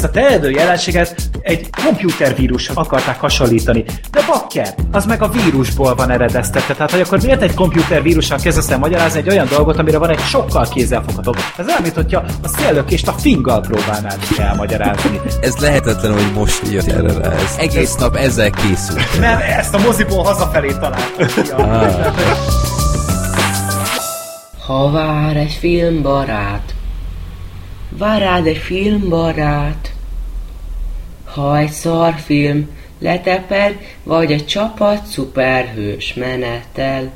ezt a terjedő jelenséget egy komputervírushoz akarták hasonlítani. De bakker, az meg a vírusból van eredeztetve. Tehát, hogy akkor miért egy komputervírussal kezdesz el magyarázni egy olyan dolgot, amire van egy sokkal kézzelfoghatóbb. Ez olyan, mint hogyha a széllökést a finggal próbálnád elmagyarázni. Ez lehetetlen, hogy most jött erre rá. Ez egész nap ezzel készült. Mert ezt a moziból hazafelé találtam. Ah. Ha vár egy filmbarát, vár rád egy filmbarát. Ha egy szarfilm leteped, vagy egy csapat szuperhős menetel,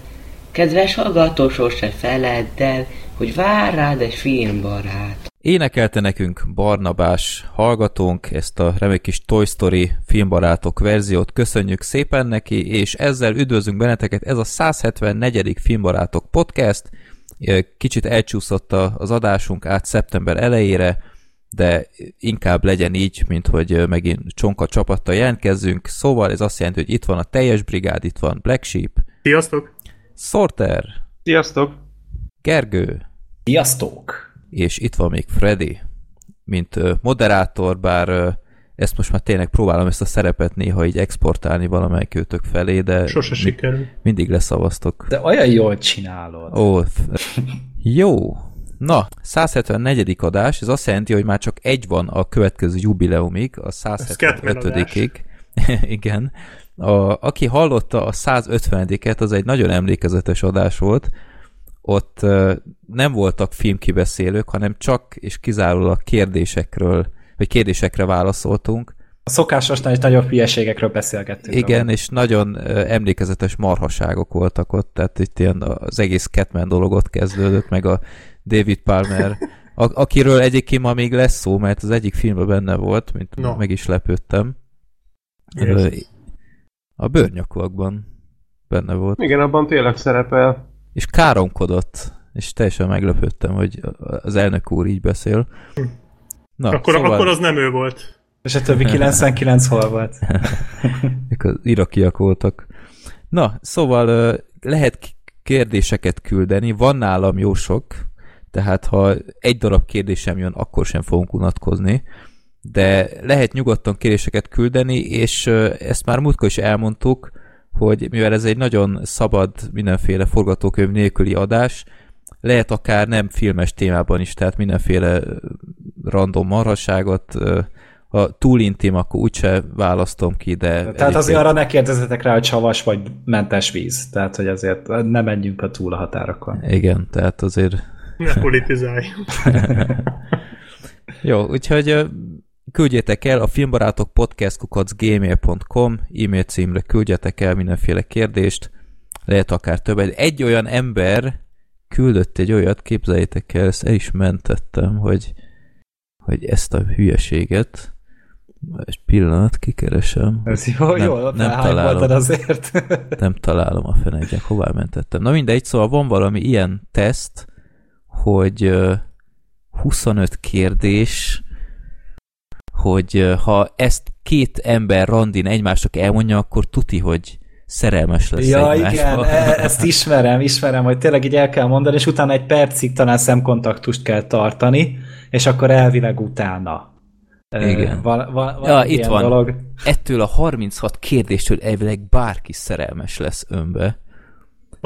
kedves hallgató sose feledd el, hogy vár rád egy filmbarát. Énekelte nekünk Barnabás hallgatónk ezt a remek kis Toy Story filmbarátok verziót. Köszönjük szépen neki, és ezzel üdvözlünk benneteket. Ez a 174. filmbarátok podcast. Kicsit elcsúszott az adásunk át szeptember elejére, de inkább legyen így, mint hogy megint csonka csapattal jelentkezzünk. Szóval ez azt jelenti, hogy itt van a teljes brigád, itt van Black Sheep. Sziasztok! Sorter. Sziasztok! Gergő. Sziasztok! És itt van még Freddy, mint moderátor, bár ezt most már tényleg próbálom ezt a szerepet néha így exportálni valamelyik őtök felé, de Sose sikerül. mindig leszavaztok. De olyan jól csinálod. Ó, jó. Na, 174. adás, ez azt jelenti, hogy már csak egy van a következő jubileumig, a 175-ig. Igen. A, aki hallotta a 150-et, az egy nagyon emlékezetes adás volt. Ott nem voltak filmkibeszélők, hanem csak és kizárólag kérdésekről, vagy kérdésekre válaszoltunk. A szokásosnál is nagyobb hülyeségekről beszélgettünk. Igen, ahol. és nagyon emlékezetes marhaságok voltak ott, tehát itt ilyen az egész Catman dolog ott kezdődött, meg a David Palmer, a, akiről egyébként ma még lesz szó, mert az egyik filmben benne volt, mint no. meg is lepődtem. Yes. A bőrnyakúakban benne volt. Igen, abban tényleg szerepel. És káromkodott, és teljesen meglepődtem, hogy az elnök úr így beszél. Na, akkor, szóval... akkor az nem ő volt. És a többi 99 hol volt? Ők az irakiak voltak. Na, szóval lehet kérdéseket küldeni, van nálam jó sok, tehát ha egy darab kérdésem jön, akkor sem fogunk unatkozni, de lehet nyugodtan kérdéseket küldeni, és ezt már múltkor is elmondtuk, hogy mivel ez egy nagyon szabad, mindenféle forgatókönyv nélküli adás, lehet akár nem filmes témában is, tehát mindenféle random marhaságot, ha túl intim, akkor úgyse választom ki, de... Tehát egyébként... azért arra ne kérdezzetek rá, hogy savas vagy mentes víz, tehát hogy azért ne menjünk a túl a határokon. Igen, tehát azért... Ne politizálj. Jó, úgyhogy küldjétek el a filmbarátok podcastkukacgmail.com e-mail címre küldjetek el mindenféle kérdést, lehet akár több. Egy olyan ember küldött egy olyat, képzeljétek el, ezt el is mentettem, hogy, hogy ezt a hülyeséget egy pillanat, kikeresem. Ez jó, nem, jó, nem találom. azért. nem találom a fenegyek, hová mentettem. Na mindegy, szóval van valami ilyen teszt, hogy 25 kérdés, hogy ha ezt két ember randin egymásnak elmondja, akkor tuti, hogy szerelmes lesz Ja, egymásba. igen, e- ezt ismerem, ismerem, hogy tényleg így el kell mondani, és utána egy percig talán szemkontaktust kell tartani, és akkor elvileg utána. Igen. Val, val, val ja, itt van. Dolog. Ettől a 36 kérdéstől elvileg bárki szerelmes lesz önbe.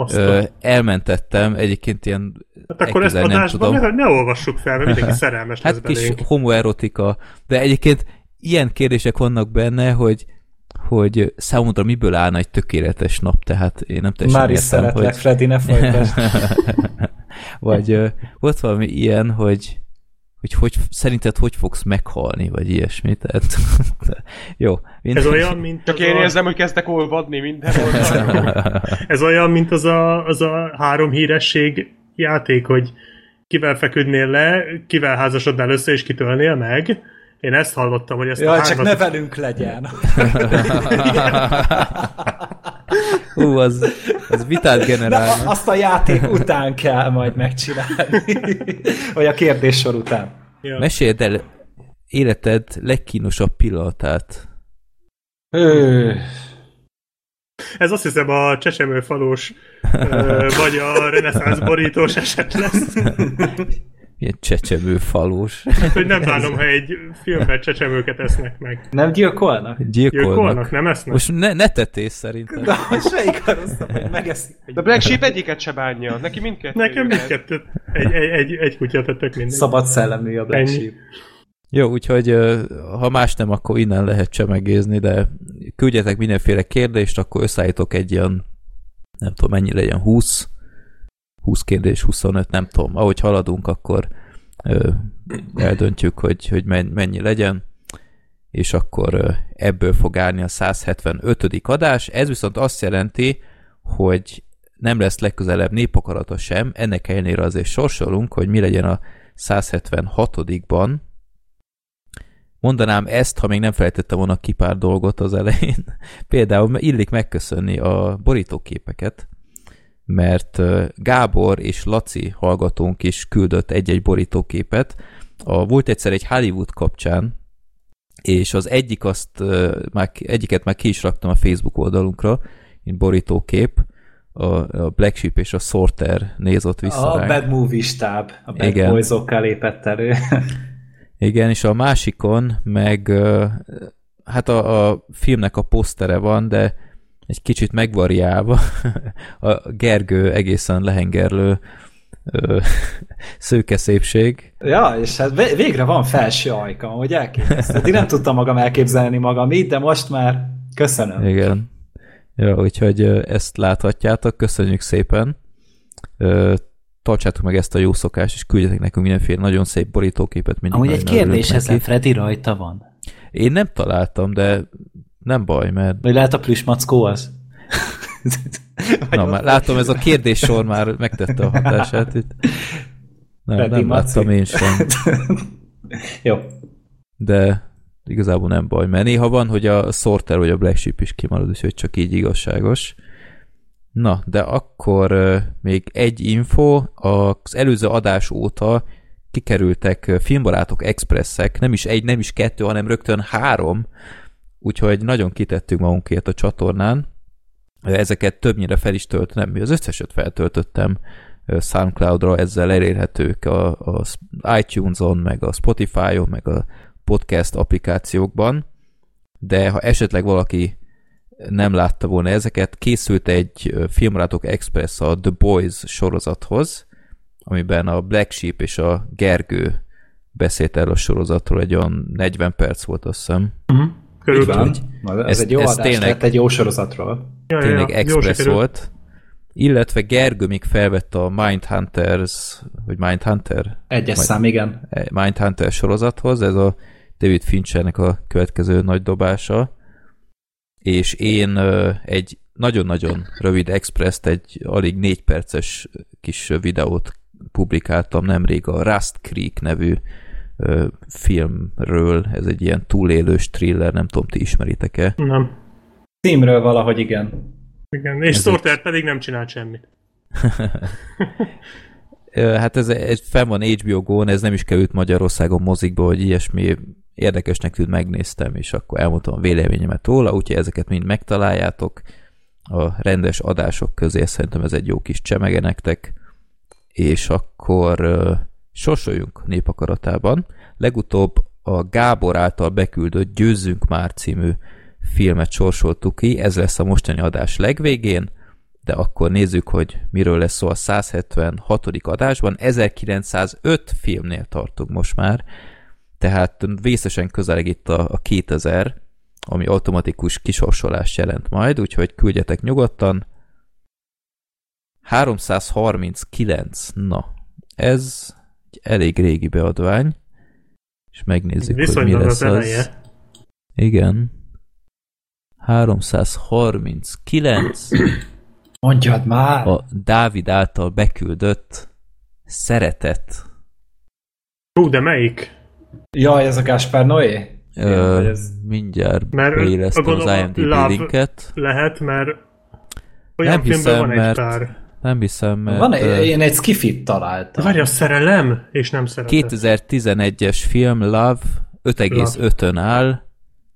Ö, elmentettem, egyébként ilyen Hát akkor ezt adásban ne, ne olvassuk fel, mert mindenki szerelmes hát lesz kis homoerotika, de egyébként ilyen kérdések vannak benne, hogy hogy számomra miből állna egy tökéletes nap, tehát én nem teljesen Már is értem, szeretlek, hogy... Freddy, ne. Vagy ö, volt valami ilyen, hogy hogy, hogy szerinted hogy fogsz meghalni, vagy ilyesmi. Tehát, jó. Minden... Ez olyan, mint Csak én a... érzem, hogy kezdtek olvadni minden. Ez olyan, mint az a, az a három híresség játék, hogy kivel feküdnél le, kivel házasodnál össze, és kitölnél meg. Én ezt hallottam, hogy ezt Jaj, a csak ne velünk legyen. Hú, az, az vitát generál. Na, azt a játék után kell majd megcsinálni. Vagy a kérdéssor után. Ja. Meséld el életed legkínosabb pillanatát. Ez azt hiszem a csecsemőfalós vagy a reneszánsz borítós eset lesz. Ilyen csecsemő falós. Hát, hogy nem bánom, ha egy filmben csecsemőket esznek meg. Nem gyilkolnak? Gyilkolnak. Gyilkolnak, nem esznek? Most ne, ne tettél szerintem. De most melyik arra hogy megeszik? De Black Sheep egyiket se bánja. Neki mindkettő. Nekem mindkettőt. Egy, egy, egy, egy kutya tettek mindegy. Szabad szellemű a Black Ennyi. Sheep. Jó, úgyhogy ha más nem, akkor innen lehet csemegézni, de küldjetek mindenféle kérdést, akkor összeállítok egy ilyen, nem tudom, mennyi legyen, 20, 20 kérdés, 25, nem tudom. Ahogy haladunk, akkor ö, eldöntjük, hogy, hogy men- mennyi legyen, és akkor ebből fog állni a 175. adás. Ez viszont azt jelenti, hogy nem lesz legközelebb népakarata sem, ennek ellenére azért sorsolunk, hogy mi legyen a 176-ban, Mondanám ezt, ha még nem felejtettem volna ki pár dolgot az elején. Például illik megköszönni a borítóképeket, mert Gábor és Laci hallgatónk is küldött egy-egy borítóképet. A, volt egyszer egy Hollywood kapcsán, és az egyik azt, már, egyiket már ki is raktam a Facebook oldalunkra, mint borítókép, a, a Black Sheep és a Sorter nézott vissza A ránk. Bad Movie stáb, a Bad Igen. Boys-okkal lépett elő. Igen, és a másikon meg hát a, a filmnek a posztere van, de egy kicsit megvariálva. A Gergő egészen lehengerlő ö, szőke szépség. ja, és hát vé- végre van felső ajkam, hogy elképesztett. Én nem tudtam magam elképzelni magam így, de most már köszönöm. Igen. Ja, úgyhogy ezt láthatjátok, köszönjük szépen. Tartsátok meg ezt a jó szokást, és küldjetek nekünk mindenféle nagyon szép borítóképet. Amúgy egy kérdés ezen, Freddy rajta van. Én nem találtam, de nem baj, mert Vagy lehet a plüsmackó az? Na, már látom, ez a kérdéssor már megtette a hatását itt. Nem, Freddy nem Maci. láttam én sem, Jó. de igazából nem baj, mert néha van, hogy a Sorter vagy a Black Sheep is kimarad, úgyhogy csak így igazságos. Na, de akkor még egy info, az előző adás óta kikerültek filmbarátok expresszek, nem is egy, nem is kettő, hanem rögtön három, úgyhogy nagyon kitettük magunkért a csatornán. Ezeket többnyire fel is töltöttem, az összeset feltöltöttem Soundcloud-ra, ezzel elérhetők a, a iTunes-on, meg a Spotify-on, meg a podcast applikációkban, de ha esetleg valaki nem látta volna ezeket, készült egy ö, Filmbarátok Express a The Boys sorozathoz, amiben a Black Sheep és a Gergő beszélt el a sorozatról, egy olyan 40 perc volt, azt hiszem. Így Körülbelül. van. Ez, Ez- egy jó ez adás, tényleg- tényleg... egy jó sorozatról. Ja, Tényleg ja, Express volt. Illetve Gergő még felvette a Mindhunters, vagy Mindhunter? Egyes Majd- szám, igen. Mindhunter sorozathoz, ez a David Finchernek a következő nagy dobása, és én egy nagyon-nagyon rövid express egy alig négy perces kis videót publikáltam nemrég a Rust Creek nevű filmről, ez egy ilyen túlélős thriller, nem tudom, ti ismeritek-e? Nem. Címről valahogy igen. Igen. És Sorter pedig nem csinált semmit. Hát ez, ez fenn van HBO Go-n, ez nem is került Magyarországon mozikba, vagy ilyesmi érdekesnek tűnt, megnéztem, és akkor elmondtam a véleményemet róla, úgyhogy ezeket mind megtaláljátok a rendes adások közé, szerintem ez egy jó kis csemege nektek, és akkor sorsoljunk népakaratában. Legutóbb a Gábor által beküldött Győzzünk már című filmet sorsoltuk ki, ez lesz a mostani adás legvégén, de akkor nézzük, hogy miről lesz szó a 176. adásban. 1905 filmnél tartunk most már, tehát vészesen közeleg itt a, a 2000, ami automatikus kisorsolást jelent majd, úgyhogy küldjetek nyugodtan. 339, na, ez egy elég régi beadvány, és megnézzük, hogy mi Viszonylag lesz az eleje. az. Igen. 339 Mondjad már! a Dávid által beküldött szeretet. Hú, de melyik? Jaj, ez a Gáspár Noé? Ö, ez- mindjárt Mert beillesztem az IMDb linket. Lehet, mert olyan Nem filmben hiszem, van egy mert- pár. Nem hiszem, mert Van, ö, én egy skifit találtam. Várj, a szerelem? És nem szeretet. 2011-es film Love 5,5-ön áll,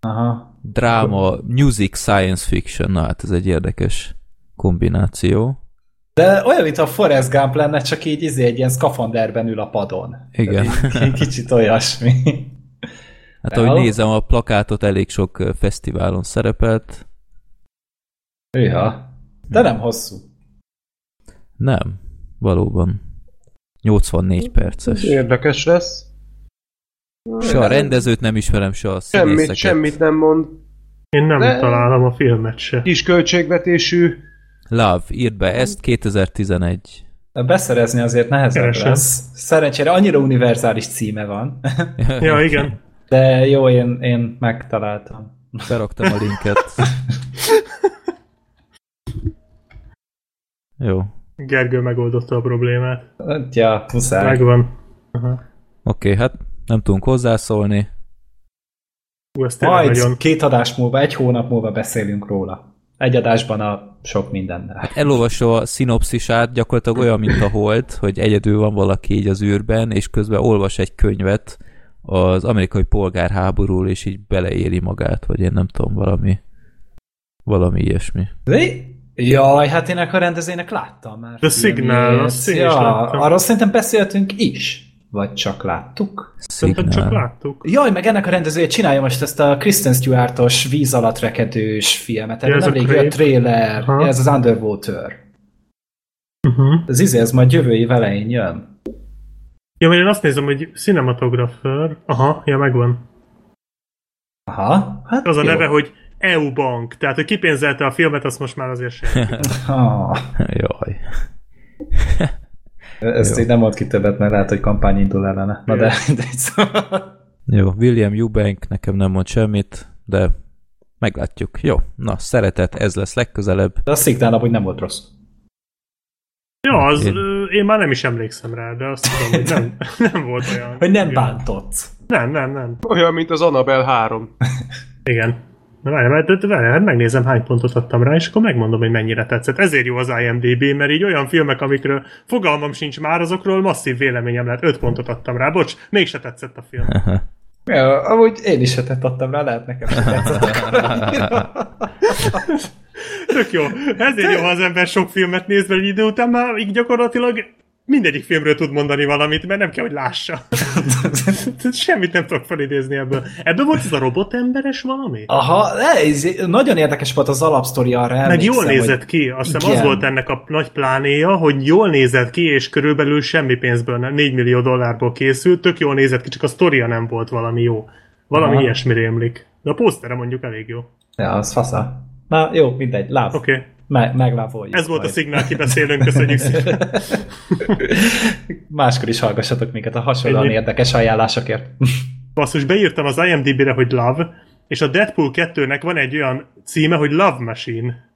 Aha. dráma, music, science fiction, na hát ez egy érdekes kombináció. De olyan, mint a Forrest Gump lenne, csak így izé egy ilyen szkafanderben ül a padon. Igen. Így- Kicsit olyasmi. Hát De ahogy nézem, a plakátot elég sok fesztiválon szerepelt. Ja. De nem hosszú. Nem, valóban. 84 perces. Érdekes lesz. Se a rendezőt nem ismerem, se a Semmit, semmit nem mond. Én nem De- találom a filmet se. Kis költségvetésű. Love, írd be ezt 2011. Beszerezni azért nehezebb Keresem. lesz. Szerencsére annyira univerzális címe van. Ja, igen. De jó, én, én megtaláltam. Beraktam a linket. Jó. Gergő megoldotta a problémát. Ja, muszáj. Megvan. Aha. Oké, hát nem tudunk hozzászólni. Ú, ez Majd nagyon... két adás múlva, egy hónap múlva beszélünk róla. Egy adásban a sok mindennel. Elolvasó a szinopszisát, gyakorlatilag olyan, mint a Holt, hogy egyedül van valaki így az űrben, és közben olvas egy könyvet az amerikai polgárháborúról, és így beleéri magát, vagy én nem tudom, valami valami ilyesmi. De? Jaj, hát én a rendezőnek láttam már. The. Signal, azt én is ja, láttam. arról szerintem beszéltünk is. Vagy csak láttuk? Szerintem csak Szignál. láttuk. Jaj, meg ennek a rendezője csinálja most ezt a Kristen Stewart-os víz alatt rekedős filmet. Ja, ez a nemrég Crave. jött trailer, Aha. ez az Underwater. Uh-huh. Ez izé, ez majd jövő év elején jön. Ja, mert én azt nézem, hogy cinematographer. Aha, ja, megvan. Aha, hát Az a jó. neve, hogy EU Bank. Tehát, hogy kipénzelte a filmet, azt most már azért sem. Ah, Jaj. ezt Jó. így nem mond ki többet, mert lehet, hogy kampány indul ellene. Na de, de szóval... Jó, William Eubank nekem nem mond semmit, de meglátjuk. Jó, na, szeretet, ez lesz legközelebb. De a Signal amúgy nem volt rossz. Ja, az, Én- én már nem is emlékszem rá, de azt tudom, hogy nem, nem volt olyan. Hogy nem bántott. Nem, nem, nem. Olyan, mint az Annabelle 3. Igen. Na várj, de várj, hát megnézem, hány pontot adtam rá, és akkor megmondom, hogy mennyire tetszett. Ezért jó az IMDB, mert így olyan filmek, amikről fogalmam sincs már, azokról masszív véleményem lehet. 5 pontot adtam rá. Bocs, mégse tetszett a film. Ja, amúgy én is hetet adtam rá, lehet nekem sem tetszett. Tök jó. Ezért jó, ha az ember sok filmet néz, mert egy idő után már így gyakorlatilag mindegyik filmről tud mondani valamit, mert nem kell, hogy lássa. Semmit nem tudok felidézni ebből. Ebből volt ez a robotemberes valami? Aha, ez nagyon érdekes volt az alapsztori arra Meg jól nézett hogy... ki. Azt hiszem az volt ennek a nagy plánéja, hogy jól nézett ki, és körülbelül semmi pénzből, nem, 4 millió dollárból készült, tök jól nézett ki, csak a sztoria nem volt valami jó. Valami Aha. ilyesmi rémlik. De a posztere mondjuk elég jó. Oké. Ja, az fasza. Na jó, mindegy, láv. Okay. Okay. Me- meglávoljuk. Ez volt a majd. szignál kibeszélőnk, köszönjük szépen. Máskor is hallgassatok minket a hasonlóan Ennyi. érdekes ajánlásokért. Basszus, beírtam az IMDb-re, hogy Love, és a Deadpool 2-nek van egy olyan címe, hogy Love Machine.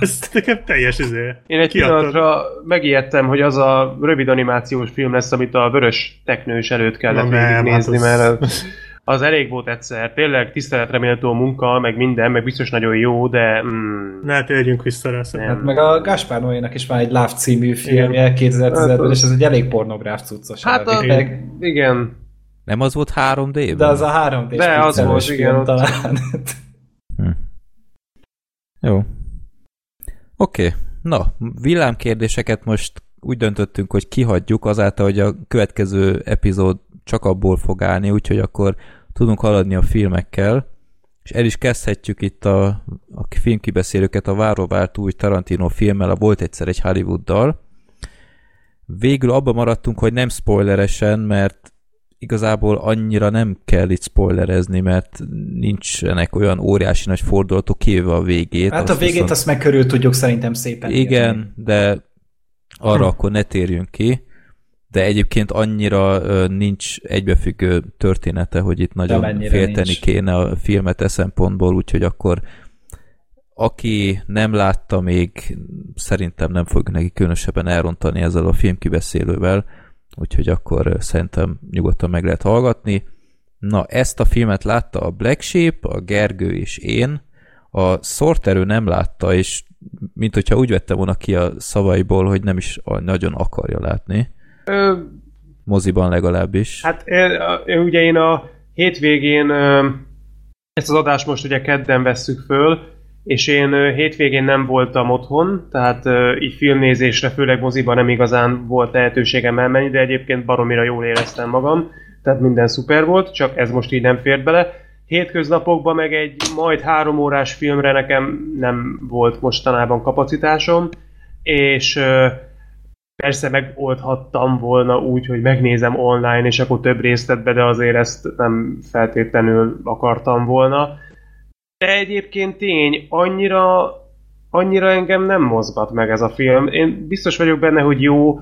Ez nekem teljes izé. Én egy Kiadtad. pillanatra megijedtem, hogy az a rövid animációs film lesz, amit a vörös teknős előtt kellett Na végignézni, hát az- mert az, az elég volt egyszer. Tényleg tiszteletre méltó munka, meg minden, meg biztos nagyon jó, de mm, Ne térjünk vissza rá. szerintem. Nem. Meg a Gaspar Noénak is van egy Love című filmje 2010-ben, és ez egy elég pornográf cuccos. hát a, elvileg. igen. Nem az volt 3D-ben? De az a 3 d De az volt, igen, ott- talán. Jó. Oké. Okay. Na, villámkérdéseket most úgy döntöttünk, hogy kihagyjuk azáltal, hogy a következő epizód csak abból fog állni, úgyhogy akkor tudunk haladni a filmekkel, és el is kezdhetjük itt a, a filmkibeszélőket a váról várt új Tarantino filmmel, a Volt egyszer egy Hollywooddal. Végül abba maradtunk, hogy nem spoileresen, mert igazából annyira nem kell itt spoilerezni, mert nincsenek olyan óriási nagy fordulatok kivéve a végét. Hát a végét viszont- azt meg körül tudjuk szerintem szépen igen, írni. de arra Hm. akkor ne térjünk ki. De egyébként annyira nincs egybefüggő története, hogy itt nagyon félteni nincs. kéne a filmet e szempontból, úgyhogy akkor aki nem látta még, szerintem nem fog neki különösebben elrontani ezzel a filmkibeszélővel, úgyhogy akkor szerintem nyugodtan meg lehet hallgatni. Na, ezt a filmet látta a Black Sheep, a Gergő és én, a Sorterő nem látta, és mint hogyha úgy vettem volna ki a szavaiból, hogy nem is nagyon akarja látni. Ö, Moziban legalábbis. hát ö, ugye én a hétvégén ö, ezt az adást most ugye kedden vesszük föl, és én hétvégén nem voltam otthon, tehát így filmnézésre, főleg moziban nem igazán volt lehetőségem elmenni, de egyébként baromira jól éreztem magam, tehát minden szuper volt, csak ez most így nem fért bele. Hétköznapokban meg egy majd három órás filmre nekem nem volt mostanában kapacitásom, és persze megoldhattam volna úgy, hogy megnézem online, és akkor több részletbe, de azért ezt nem feltétlenül akartam volna. De egyébként tény, annyira, annyira engem nem mozgat meg ez a film. Én biztos vagyok benne, hogy jó,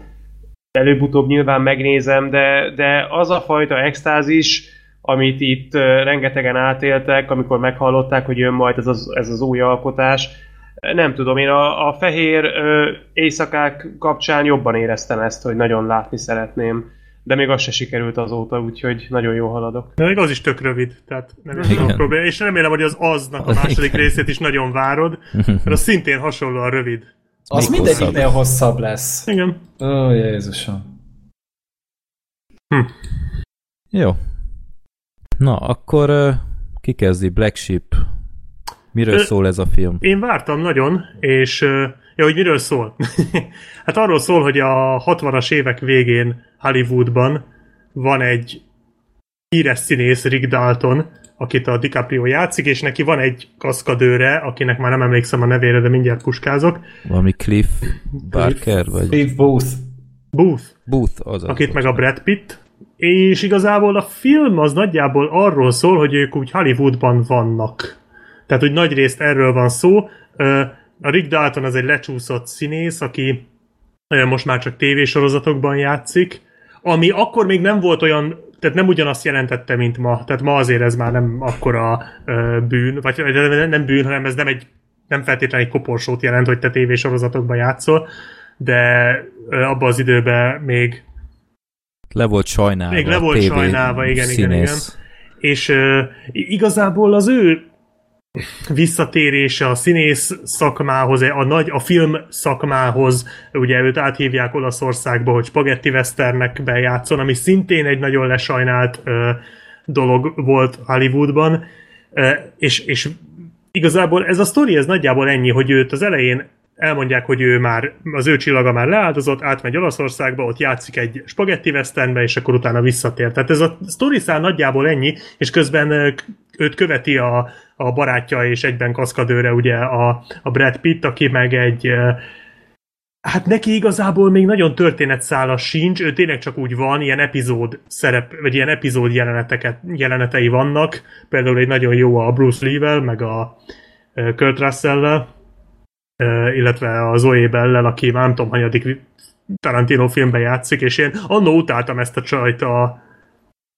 előbb-utóbb nyilván megnézem, de, de az a fajta extázis, amit itt rengetegen átéltek, amikor meghallották, hogy jön majd ez az, ez az új alkotás, nem tudom, én a, a fehér ö, éjszakák kapcsán jobban éreztem ezt, hogy nagyon látni szeretném. De még az se sikerült azóta, úgyhogy nagyon jó haladok. De még az is tök rövid, tehát nem is a probléma. És remélem, hogy az aznak a második részét is nagyon várod, mert az szintén hasonlóan rövid. Az mindegyiknél hosszabb lesz. Igen. Ó, Jézusom. Jó. Na, akkor ö, ki kezdi? Black Sheep. Miről Ö, szól ez a film? Én vártam nagyon, és ja, hogy miről szól? hát arról szól, hogy a 60-as évek végén Hollywoodban van egy híres színész, Rick Dalton, akit a DiCaprio játszik, és neki van egy kaszkadőre, akinek már nem emlékszem a nevére, de mindjárt puskázok. Valami Cliff Barker? Vagy Steve Booth. Booth. Booth az akit meg a Brad Pitt, és igazából a film az nagyjából arról szól, hogy ők úgy Hollywoodban vannak. Tehát, hogy nagy részt erről van szó. Ö, A Rick Dalton az egy lecsúszott színész, aki ö, most már csak tévésorozatokban játszik, ami akkor még nem volt olyan, tehát nem ugyanazt jelentette, mint ma. Tehát ma azért ez már nem akkora ö, bűn, vagy nem bűn, hanem ez nem egy nem feltétlenül egy koporsót jelent, hogy te tévésorozatokban játszol, de ö, abban az időben még Le volt sajnálva. Még le volt sajnálva, igen, igen, színész. és uh, igazából az ő visszatérése a színész szakmához, a nagy, a film szakmához, ugye őt áthívják Olaszországba, hogy Spaghetti Westernnek bejátszon, ami szintén egy nagyon lesajnált uh, dolog volt Hollywoodban, uh, és, és igazából ez a sztori, ez nagyjából ennyi, hogy őt az elején elmondják, hogy ő már, az ő csillaga már leáldozott, átmegy Olaszországba, ott játszik egy spagetti westernbe, és akkor utána visszatér. Tehát ez a sztori szál nagyjából ennyi, és közben őt követi a, a barátja és egyben kaszkadőre ugye a, a Brad Pitt, aki meg egy Hát neki igazából még nagyon történetszála sincs, ő tényleg csak úgy van, ilyen epizód szerep, vagy ilyen epizód jeleneteket, jelenetei vannak, például egy nagyon jó a Bruce Lee-vel, meg a Kurt Russell-vel, ö, illetve a Zoe Bell-lel, aki már nem tudom, hanyadik Tarantino filmben játszik, és én annó utáltam ezt a csajt a,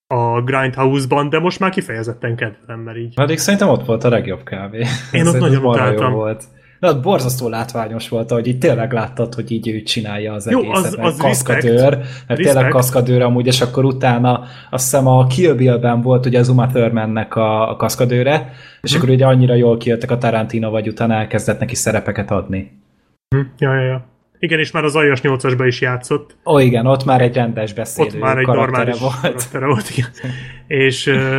a Grindhouse-ban, de most már kifejezetten kedvelem, mert így. Pedig szerintem ott volt a legjobb kávé. Én ott nagyon utáltam. volt. Ott borzasztó látványos volt, hogy így tényleg láttad, hogy így ő csinálja az Jó, egészet, az- az kaszkadőr, respect. tényleg Respect. kaszkadőr amúgy, és akkor utána azt hiszem a Kill Bill-ben volt ugye az Uma Thurmannek a, a kaszkadőre, és Mhm. akkor ugye annyira jól kijöttek a Tarantino, vagy utána elkezdett neki szerepeket adni. Hm, ja, ja, ja. Igen, és már az Aljas 8-asban is játszott. Ó, igen, ott már egy rendes beszélő Ott már egy normális volt. karaktere volt, igen. és, ö,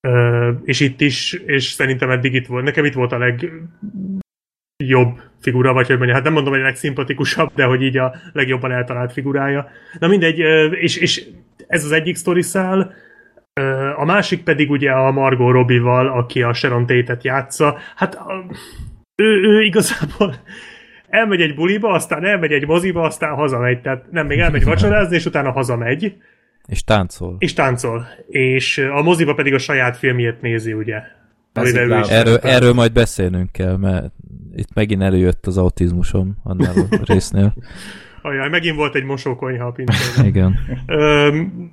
ö, és itt is, és szerintem eddig itt volt, nekem itt volt a legjobb figura, vagy hogy mondja, hát nem mondom, hogy a legszimpatikusabb, de hogy így a legjobban eltalált figurája. Na mindegy, és, és ez az egyik sztoriszál, Ö, a másik pedig ugye a Margot Robbie-val, aki a Sharon Tate-et játsza. Hát ő, ő igazából elmegy egy buliba, aztán elmegy egy moziba, aztán hazamegy. Tehát nem, még elmegy vacsorázni, és utána hazamegy, És táncol. és táncol. És a moziba pedig a saját filmjét nézi, ugye. Erről, erről majd beszélnünk kell, mert itt megint előjött az autizmusom annál a résznél. Ajaj, megint volt egy mosókonyha a pincében. Igen. Öm,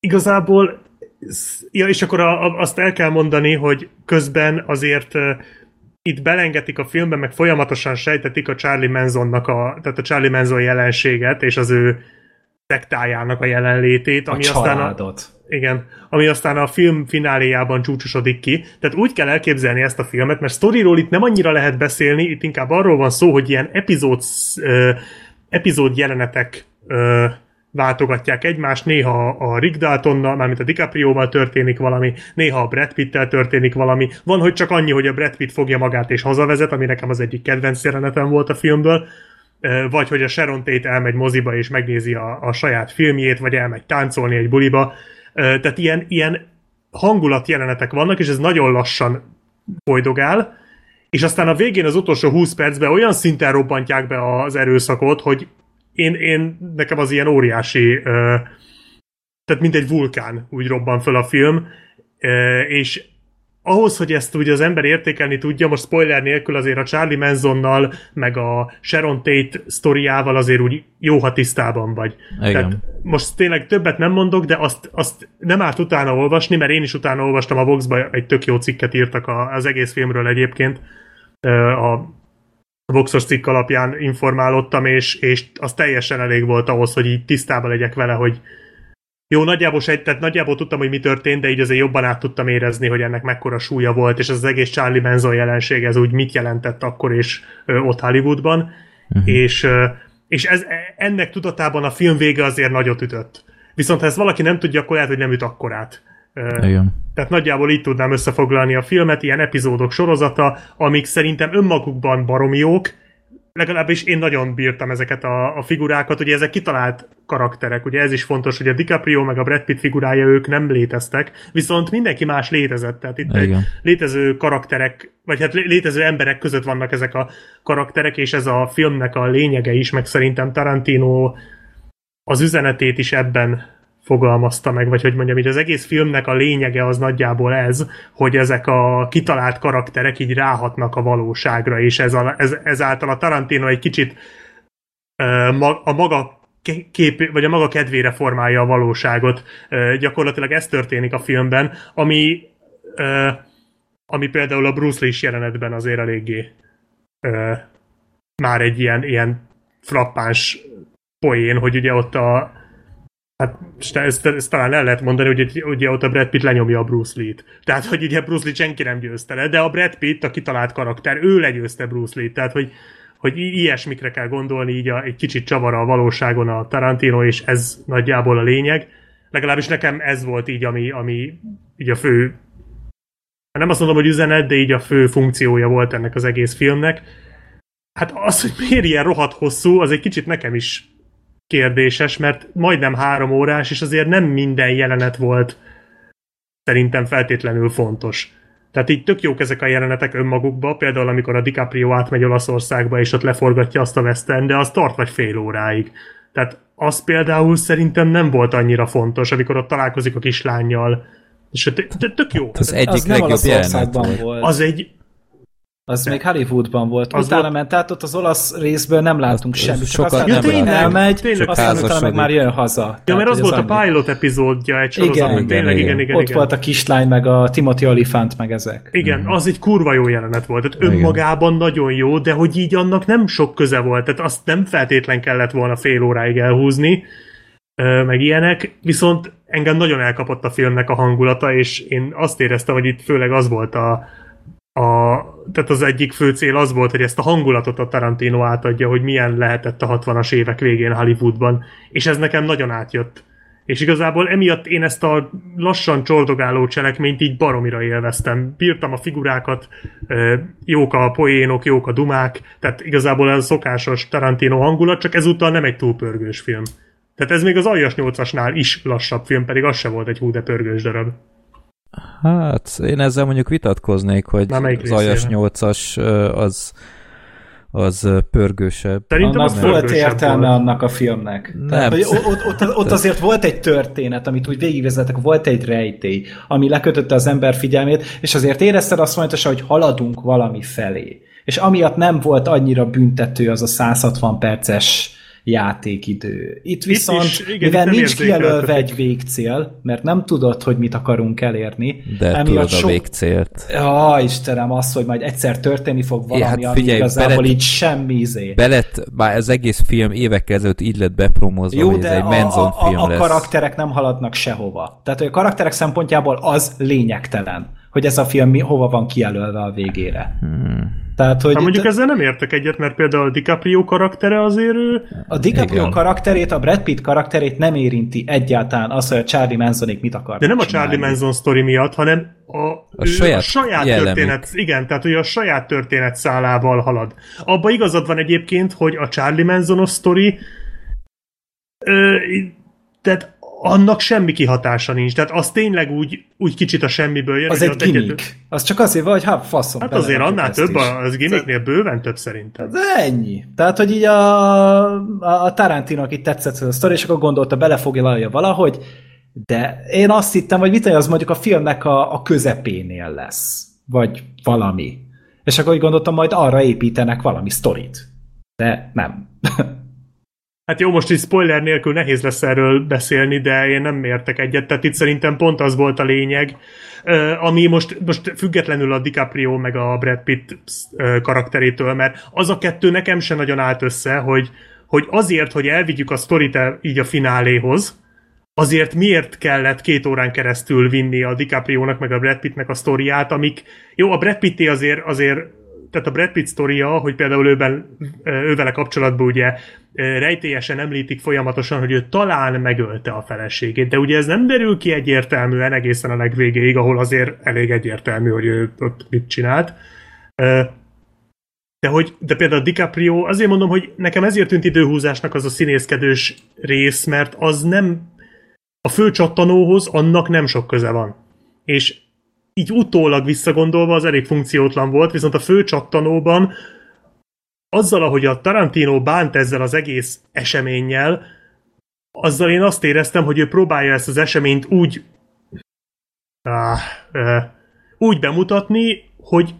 igazából, ja, és akkor a, a, azt el kell mondani, hogy közben azért itt belengetik a filmbe, meg folyamatosan sejtetik a Charlie Mansonnak a, tehát a Charlie Manson jelenséget, és az ő szektájának a jelenlétét, A ami aztán a, igen, ami aztán a film fináléjában csúcsosodik ki. Tehát úgy kell elképzelni ezt a filmet, mert sztoriról itt nem annyira lehet beszélni, itt inkább arról van szó, hogy ilyen epizód, ö, epizód jelenetek ö, váltogatják egymást, néha a Rick Daltonnal, mármint a DiCaprio-val történik valami, néha a Brad Pitt-tel történik valami. Van, hogy csak annyi, hogy a Brad Pitt fogja magát és hazavezet, ami nekem az egyik kedvenc jelenetem volt a filmből, vagy hogy a Sharon Tate elmegy moziba és megnézi a, a saját filmjét, vagy elmegy táncolni egy buliba. Tehát ilyen, ilyen hangulatjelenetek vannak, és ez nagyon lassan folydogál, és aztán a végén az utolsó 20 percben olyan szinten robbantják be az erőszakot, hogy én, én nekem az ilyen óriási, tehát mint egy vulkán úgy robban föl a film, és ahhoz, hogy ezt ugye az ember értékelni tudja, most spoiler nélkül azért a Charlie Mansonnal, meg a Sharon Tate sztoriával azért úgy jó, ha tisztában vagy. Igen. Tehát most tényleg többet nem mondok, de azt, azt nem árt utána olvasni, mert én is utána olvastam a Vox-ba, egy tök jó cikket írtak az egész filmről egyébként. A Voxos cikk alapján informálódtam, és, és az teljesen elég volt ahhoz, hogy így tisztában legyek vele, hogy, jó, nagyjából, sejt, tehát nagyjából tudtam, hogy mi történt, de így azért jobban át tudtam érezni, hogy ennek mekkora súlya volt, és ez az egész Charlie Manson jelenség, ez úgy mit jelentett akkor és ö, ott Hollywoodban, uh-huh. és, ö, és ez, ennek tudatában a film vége azért nagyot ütött. Viszont ha ezt valaki nem tudja, akkor lehet, hogy nem üt akkorát. Igen. Tehát nagyjából így tudnám összefoglalni a filmet, ilyen epizódok sorozata, amik szerintem önmagukban baromi jók, legalábbis én nagyon bírtam ezeket a, a figurákat, ugye ezek kitalált karakterek, ugye ez is fontos, hogy a DiCaprio meg a Brad Pitt figurája ők nem léteztek, viszont mindenki más létezett, tehát itt egy létező karakterek, vagy hát létező emberek között vannak ezek a karakterek, és ez a filmnek a lényege is, meg szerintem Tarantino az üzenetét is ebben fogalmazta meg, vagy hogy mondjam, így az egész filmnek a lényege az nagyjából ez, hogy ezek a kitalált karakterek így ráhatnak a valóságra, és ez a, ez, ezáltal a Tarantino egy kicsit a maga kép, vagy a maga kedvére formálja a valóságot. Gyakorlatilag ez történik a filmben, ami ami például a Bruce Lee jelenetben azért eléggé már egy ilyen, ilyen frappáns poén, hogy ugye ott a, Hát ezt, ezt talán el lehet mondani, hogy ugye ott a Brad Pitt lenyomja a Bruce Lee-t. Tehát, hogy ugye Bruce Lee senki nem győzte le, de a Brad Pitt, a kitalált karakter, ő legyőzte Bruce Lee-t. Tehát, hogy, hogy ilyesmikre kell gondolni, így a, egy kicsit csavar a valóságon a Tarantino, és ez nagyjából a lényeg. Legalábbis nekem ez volt így, ami, ami így a fő nem azt mondom, hogy üzenet, de így a fő funkciója volt ennek az egész filmnek. Hát az, hogy miért ilyen rohadt hosszú, az egy kicsit nekem is kérdéses, mert majdnem három órás, és azért nem minden jelenet volt szerintem feltétlenül fontos. Tehát így tök jók ezek a jelenetek önmagukba, például amikor a DiCaprio átmegy Olaszországba, és ott leforgatja azt a western, de az tart vagy fél óráig. Tehát az például szerintem nem volt annyira fontos, amikor ott találkozik a kislányjal, és tök jó. Az egyik az legjobb jelenet. Az egy az De. még Hollywoodban volt. Az utána volt... ment át, ott az olasz részből nem látunk semmit. Csak aztán ja, tényleg, elmegy, tényleg. aztán utána meg már jön haza. Ja, Tehát, mert az volt az a pilot epizódja egy sorozatban. Igen, tényleg, igen, igen, igen, Ott igen. volt a kislány, meg a Timothy Olyphant, meg ezek. Igen, mm. az egy kurva jó jelenet volt. Tehát önmagában igen. nagyon jó, de hogy így annak nem sok köze volt. Tehát azt nem feltétlen kellett volna fél óráig elhúzni, meg ilyenek, viszont engem nagyon elkapott a filmnek a hangulata, és én azt éreztem, hogy itt főleg az volt a, a, tehát az egyik fő cél az volt, hogy ezt a hangulatot a Tarantino átadja, hogy milyen lehetett a 60-as évek végén Hollywoodban, és ez nekem nagyon átjött. És igazából emiatt én ezt a lassan csordogáló cselekményt így baromira élveztem. Bírtam a figurákat, jók a poénok, jók a dumák, tehát igazából ez a szokásos Tarantino hangulat, csak ezúttal nem egy túlpörgős film. Tehát ez még az Aljas 8-asnál is lassabb film, pedig az se volt egy hú de pörgős darab. Hát, én ezzel mondjuk vitatkoznék, hogy az Ajas 8-as az az pörgősebb. Szerintem az volt értelme volt. annak a filmnek. Nem. Tehát, hogy ott, ott, ott azért volt egy történet, amit úgy végigvezetek, volt egy rejtély, ami lekötötte az ember figyelmét, és azért érezted azt folyamatosan, hogy haladunk valami felé. És amiatt nem volt annyira büntető az a 160 perces játékidő. Itt viszont, Itt is, igen, mivel nincs kijelölve egy végcél, mert nem tudod, hogy mit akarunk elérni. De tudod sok... a végcélt. Ja, Istenem, az, hogy majd egyszer történni fog valami, hát figyelj, ami igazából belet, így semmi izé. Belet, bár az egész film évekkel ezelőtt így lett bepromózva, Jó, hogy ez egy Manson a, a, film a, lesz. a karakterek nem haladnak sehova. Tehát, hogy a karakterek szempontjából az lényegtelen, hogy ez a film mi, hova van kijelölve a végére. Hmm. Tehát, hogy hát mondjuk itt... ezzel nem értek egyet, mert például a DiCaprio karaktere azért... A DiCaprio Igen. karakterét, a Brad Pitt karakterét nem érinti egyáltalán az, hogy a Charlie Mansonék mit akar. De nem a Charlie Manson sztori miatt, hanem a, a saját, a saját történet, igen, tehát hogy a saját történet szálával halad. Abba igazad van egyébként, hogy a Charlie Mansonos sztori ö, tehát annak semmi kihatása nincs. Tehát az tényleg úgy, úgy kicsit a semmiből jön. Az egy gimmick. Egyedül... Az csak azért van, hogy hát faszom. Hát azért annál több, is. az gimmicknél bőven több szerintem. De ennyi. Tehát, hogy így a, a, Tarantino, aki tetszett a sztori, és akkor gondolta, belefoglalja valahogy, de én azt hittem, hogy mit az mondjuk a filmnek a, a közepénél lesz. Vagy valami. És akkor úgy gondoltam, majd arra építenek valami sztorit. De nem. Hát jó, most is spoiler nélkül nehéz lesz erről beszélni, de én nem értek egyet. Tehát itt szerintem pont az volt a lényeg, ami most, most függetlenül a DiCaprio meg a Brad Pitt karakterétől, mert az a kettő nekem sem nagyon állt össze, hogy, hogy azért, hogy elvigyük a sztorit így a fináléhoz, azért miért kellett két órán keresztül vinni a DiCaprio-nak meg a Brad Pittnek a sztoriát, amik, jó, a Brad Pitté azért, azért tehát a Brad Pitt sztoria, hogy például őben, ővele kapcsolatban ugye rejtélyesen említik folyamatosan, hogy ő talán megölte a feleségét, de ugye ez nem derül ki egyértelműen egészen a legvégéig, ahol azért elég egyértelmű, hogy ő ott mit csinált. De, hogy, de például DiCaprio, azért mondom, hogy nekem ezért tűnt időhúzásnak az a színészkedős rész, mert az nem a főcsattanóhoz annak nem sok köze van. És így utólag visszagondolva az elég funkciótlan volt, viszont a fő csattanóban azzal, ahogy a Tarantino bánt ezzel az egész eseménnyel, azzal én azt éreztem, hogy ő próbálja ezt az eseményt úgy ah, uh, úgy bemutatni, hogy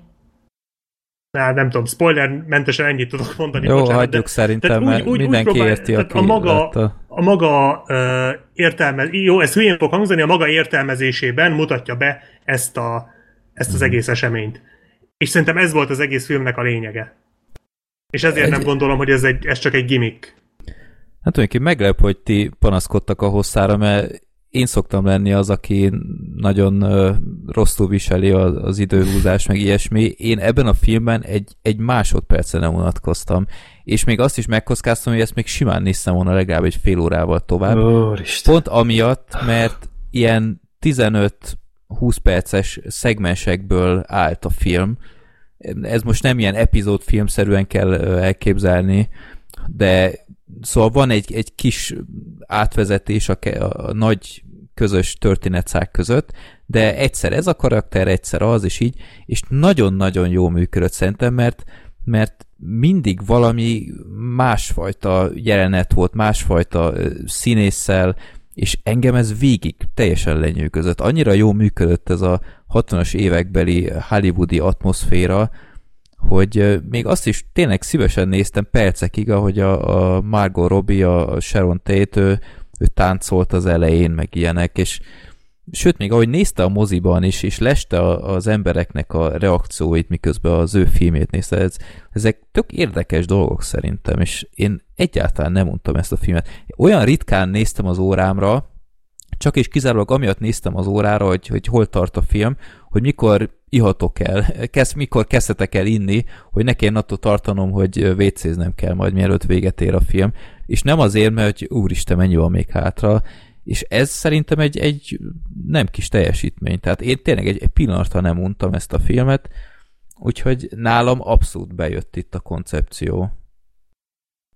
Nah, nem tudom, spoilermentesen ennyit tudok mondani. Jó, bocsánat, hagyjuk de, szerintem, úgy, mert úgy, mindenki úgy próbál, érti, aki a maga, a... a maga uh, értelmez, jó, ez hülyén fog hangzani, a maga értelmezésében mutatja be ezt, a, ezt az hmm. egész eseményt. És szerintem ez volt az egész filmnek a lényege. És ezért egy... nem gondolom, hogy ez, egy, ez csak egy gimmick. Hát tulajdonképpen meglep, hogy ti panaszkodtak a hosszára, mert én szoktam lenni az, aki nagyon rosszul viseli az, az időhúzás, meg ilyesmi. Én ebben a filmben egy, egy másodpercen nem unatkoztam, és még azt is megkockáztam, hogy ezt még simán néztem volna legalább egy fél órával tovább. Úristen. Pont amiatt, mert ilyen 15-20 perces szegmensekből állt a film. Ez most nem ilyen epizódfilmszerűen kell elképzelni, de Szóval van egy, egy kis átvezetés a, a nagy közös történetszák között, de egyszer ez a karakter, egyszer az, és így, és nagyon-nagyon jó működött szerintem, mert, mert mindig valami másfajta jelenet volt, másfajta színésszel, és engem ez végig teljesen lenyűgözött. Annyira jó működött ez a 60-as évekbeli hollywoodi atmoszféra, hogy még azt is tényleg szívesen néztem percekig, ahogy a, Margot Robbie, a Sharon Tate, ő, ő táncolt az elején, meg ilyenek, és sőt, még ahogy nézte a moziban is, és leste az embereknek a reakcióit, miközben az ő filmét nézte, ez, ezek tök érdekes dolgok szerintem, és én egyáltalán nem mondtam ezt a filmet. Olyan ritkán néztem az órámra, csak és kizárólag amiatt néztem az órára, hogy, hogy hol tart a film, hogy mikor ihatok el, kezd, mikor kezdhetek el inni, hogy ne kelljen attól tartanom, hogy vécéznem kell majd, mielőtt véget ér a film. És nem azért, mert hogy úristen, mennyi van még hátra, és ez szerintem egy, egy nem kis teljesítmény. Tehát én tényleg egy, egy pillanatra nem untam ezt a filmet, úgyhogy nálam abszolút bejött itt a koncepció.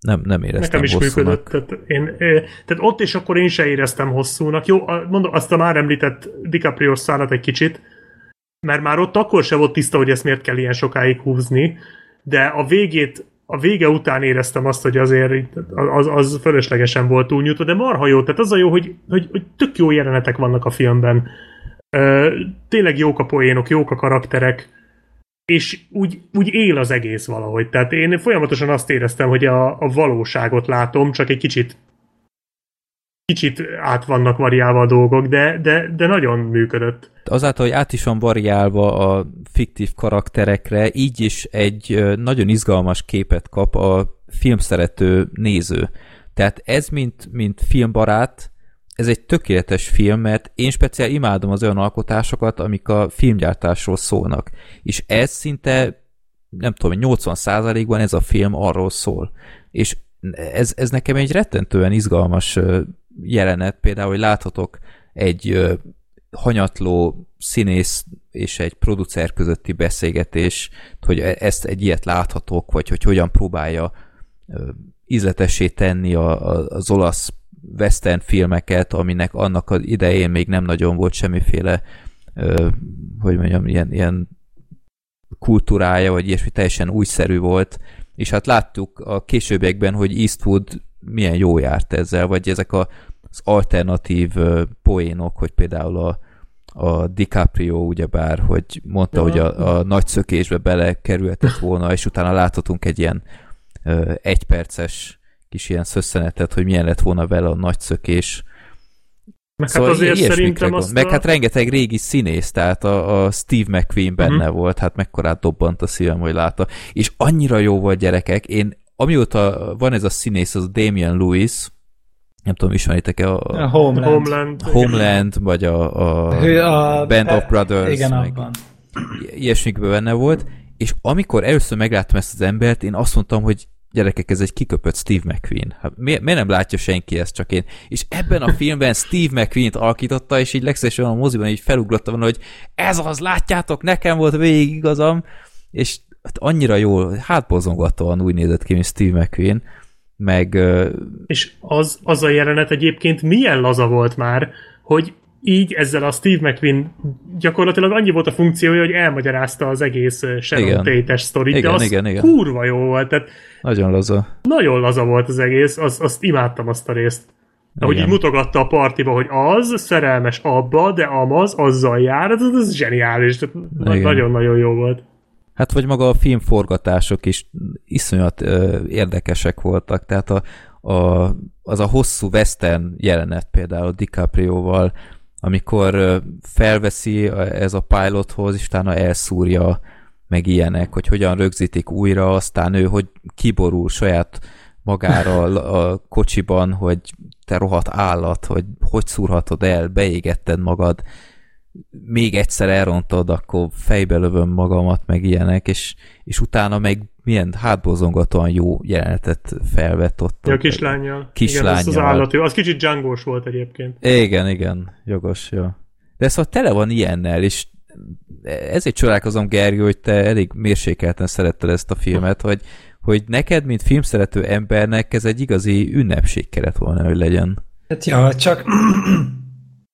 Nem, nem éreztem Nekem is hosszúnak. működött. Tehát, én, tehát ott és akkor én se éreztem hosszúnak. Jó, mondom, azt a már említett DiCaprio szállat egy kicsit, mert már ott akkor se volt tiszta, hogy ezt miért kell ilyen sokáig húzni, de a végét, a vége után éreztem azt, hogy azért az, az fölöslegesen volt túlnyújtva, de marha jó, tehát az a jó, hogy, hogy, hogy tök jó jelenetek vannak a filmben. Ö, tényleg jók a poénok, jók a karakterek, és úgy, úgy él az egész valahogy. Tehát én folyamatosan azt éreztem, hogy a, a valóságot látom, csak egy kicsit kicsit át vannak variálva a dolgok, de, de, de nagyon működött. Azáltal, hogy át is van variálva a fiktív karakterekre, így is egy nagyon izgalmas képet kap a filmszerető néző. Tehát ez, mint, mint filmbarát, ez egy tökéletes film, mert én speciál imádom az olyan alkotásokat, amik a filmgyártásról szólnak. És ez szinte nem tudom, 80%-ban ez a film arról szól. És ez, ez nekem egy rettentően izgalmas jelenet, például, hogy láthatok egy hanyatló színész és egy producer közötti beszélgetés, hogy e, ezt egy ilyet láthatok, vagy hogy hogyan próbálja ízletessé tenni a, a, az olasz western filmeket, aminek annak az idején még nem nagyon volt semmiféle hogy mondjam, ilyen, ilyen kultúrája, vagy ilyesmi teljesen újszerű volt, és hát láttuk a későbbiekben, hogy Eastwood milyen jó járt ezzel, vagy ezek a, az alternatív poénok, hogy például a, a DiCaprio ugyebár, hogy mondta, ja. hogy a, a nagy szökésbe belekerülhetett volna, és utána láthatunk egy ilyen ö, egyperces kis ilyen szösszenetet, hogy milyen lett volna vele a nagy szökés, meg hát szóval hát azért szerintem azt Meg a... hát rengeteg régi színész, tehát a, a Steve McQueen benne uh-huh. volt, hát mekkorát dobbant a szívem, hogy látta. És annyira jó volt gyerekek, én amióta van ez a színész, az a Damian Lewis, nem tudom, ismeritek-e a, a Homeland, Homeland, Homeland vagy a, a, a Band of Brothers, igen, meg abban. ilyesmikből benne volt, és amikor először megláttam ezt az embert, én azt mondtam, hogy gyerekek, ez egy kiköpött Steve McQueen. Hát miért, miért nem látja senki ezt, csak én? És ebben a filmben Steve McQueen-t alakította, és így legszívesen a moziban így felugrottam, hogy ez az, látjátok, nekem volt végig igazam, és hát annyira jól, hátbozongatóan úgy nézett ki, mint Steve McQueen, meg... És az, az a jelenet egyébként milyen laza volt már, hogy így ezzel a Steve McQueen gyakorlatilag annyi volt a funkciója, hogy elmagyarázta az egész Sharon Tate-es sztorit, igen, de az igen, igen. kurva jó volt. Tehát nagyon laza. Nagyon laza volt az egész, az, azt imádtam azt a részt. Ahogy így mutogatta a partiba, hogy az szerelmes abba, de amaz azzal jár, ez, ez zseniális. Nagyon-nagyon jó volt. Hát vagy maga a filmforgatások is iszonyat ö, érdekesek voltak, tehát a, a, az a hosszú western jelenet például DiCaprio-val, amikor felveszi ez a pilothoz, és utána elszúrja meg ilyenek, hogy hogyan rögzítik újra, aztán ő, hogy kiborul saját magára a kocsiban, hogy te rohadt állat, hogy hogy szúrhatod el, beégetted magad, még egyszer elrontod, akkor fejbe lövöm magamat, meg ilyenek, és, és utána meg milyen hátbozongatóan jó jelenetet felvett ott. Ja, a kislányjal. Kislányjal. Igen, az, az állat, az kicsit dzsangós volt egyébként. Igen, igen, jogos, jó. De szóval tele van ilyennel, és ezért csodálkozom, Gergő, hogy te elég mérsékelten szeretted ezt a filmet, hogy, hogy neked, mint filmszerető embernek ez egy igazi ünnepség kellett volna, hogy legyen. Hát ja, csak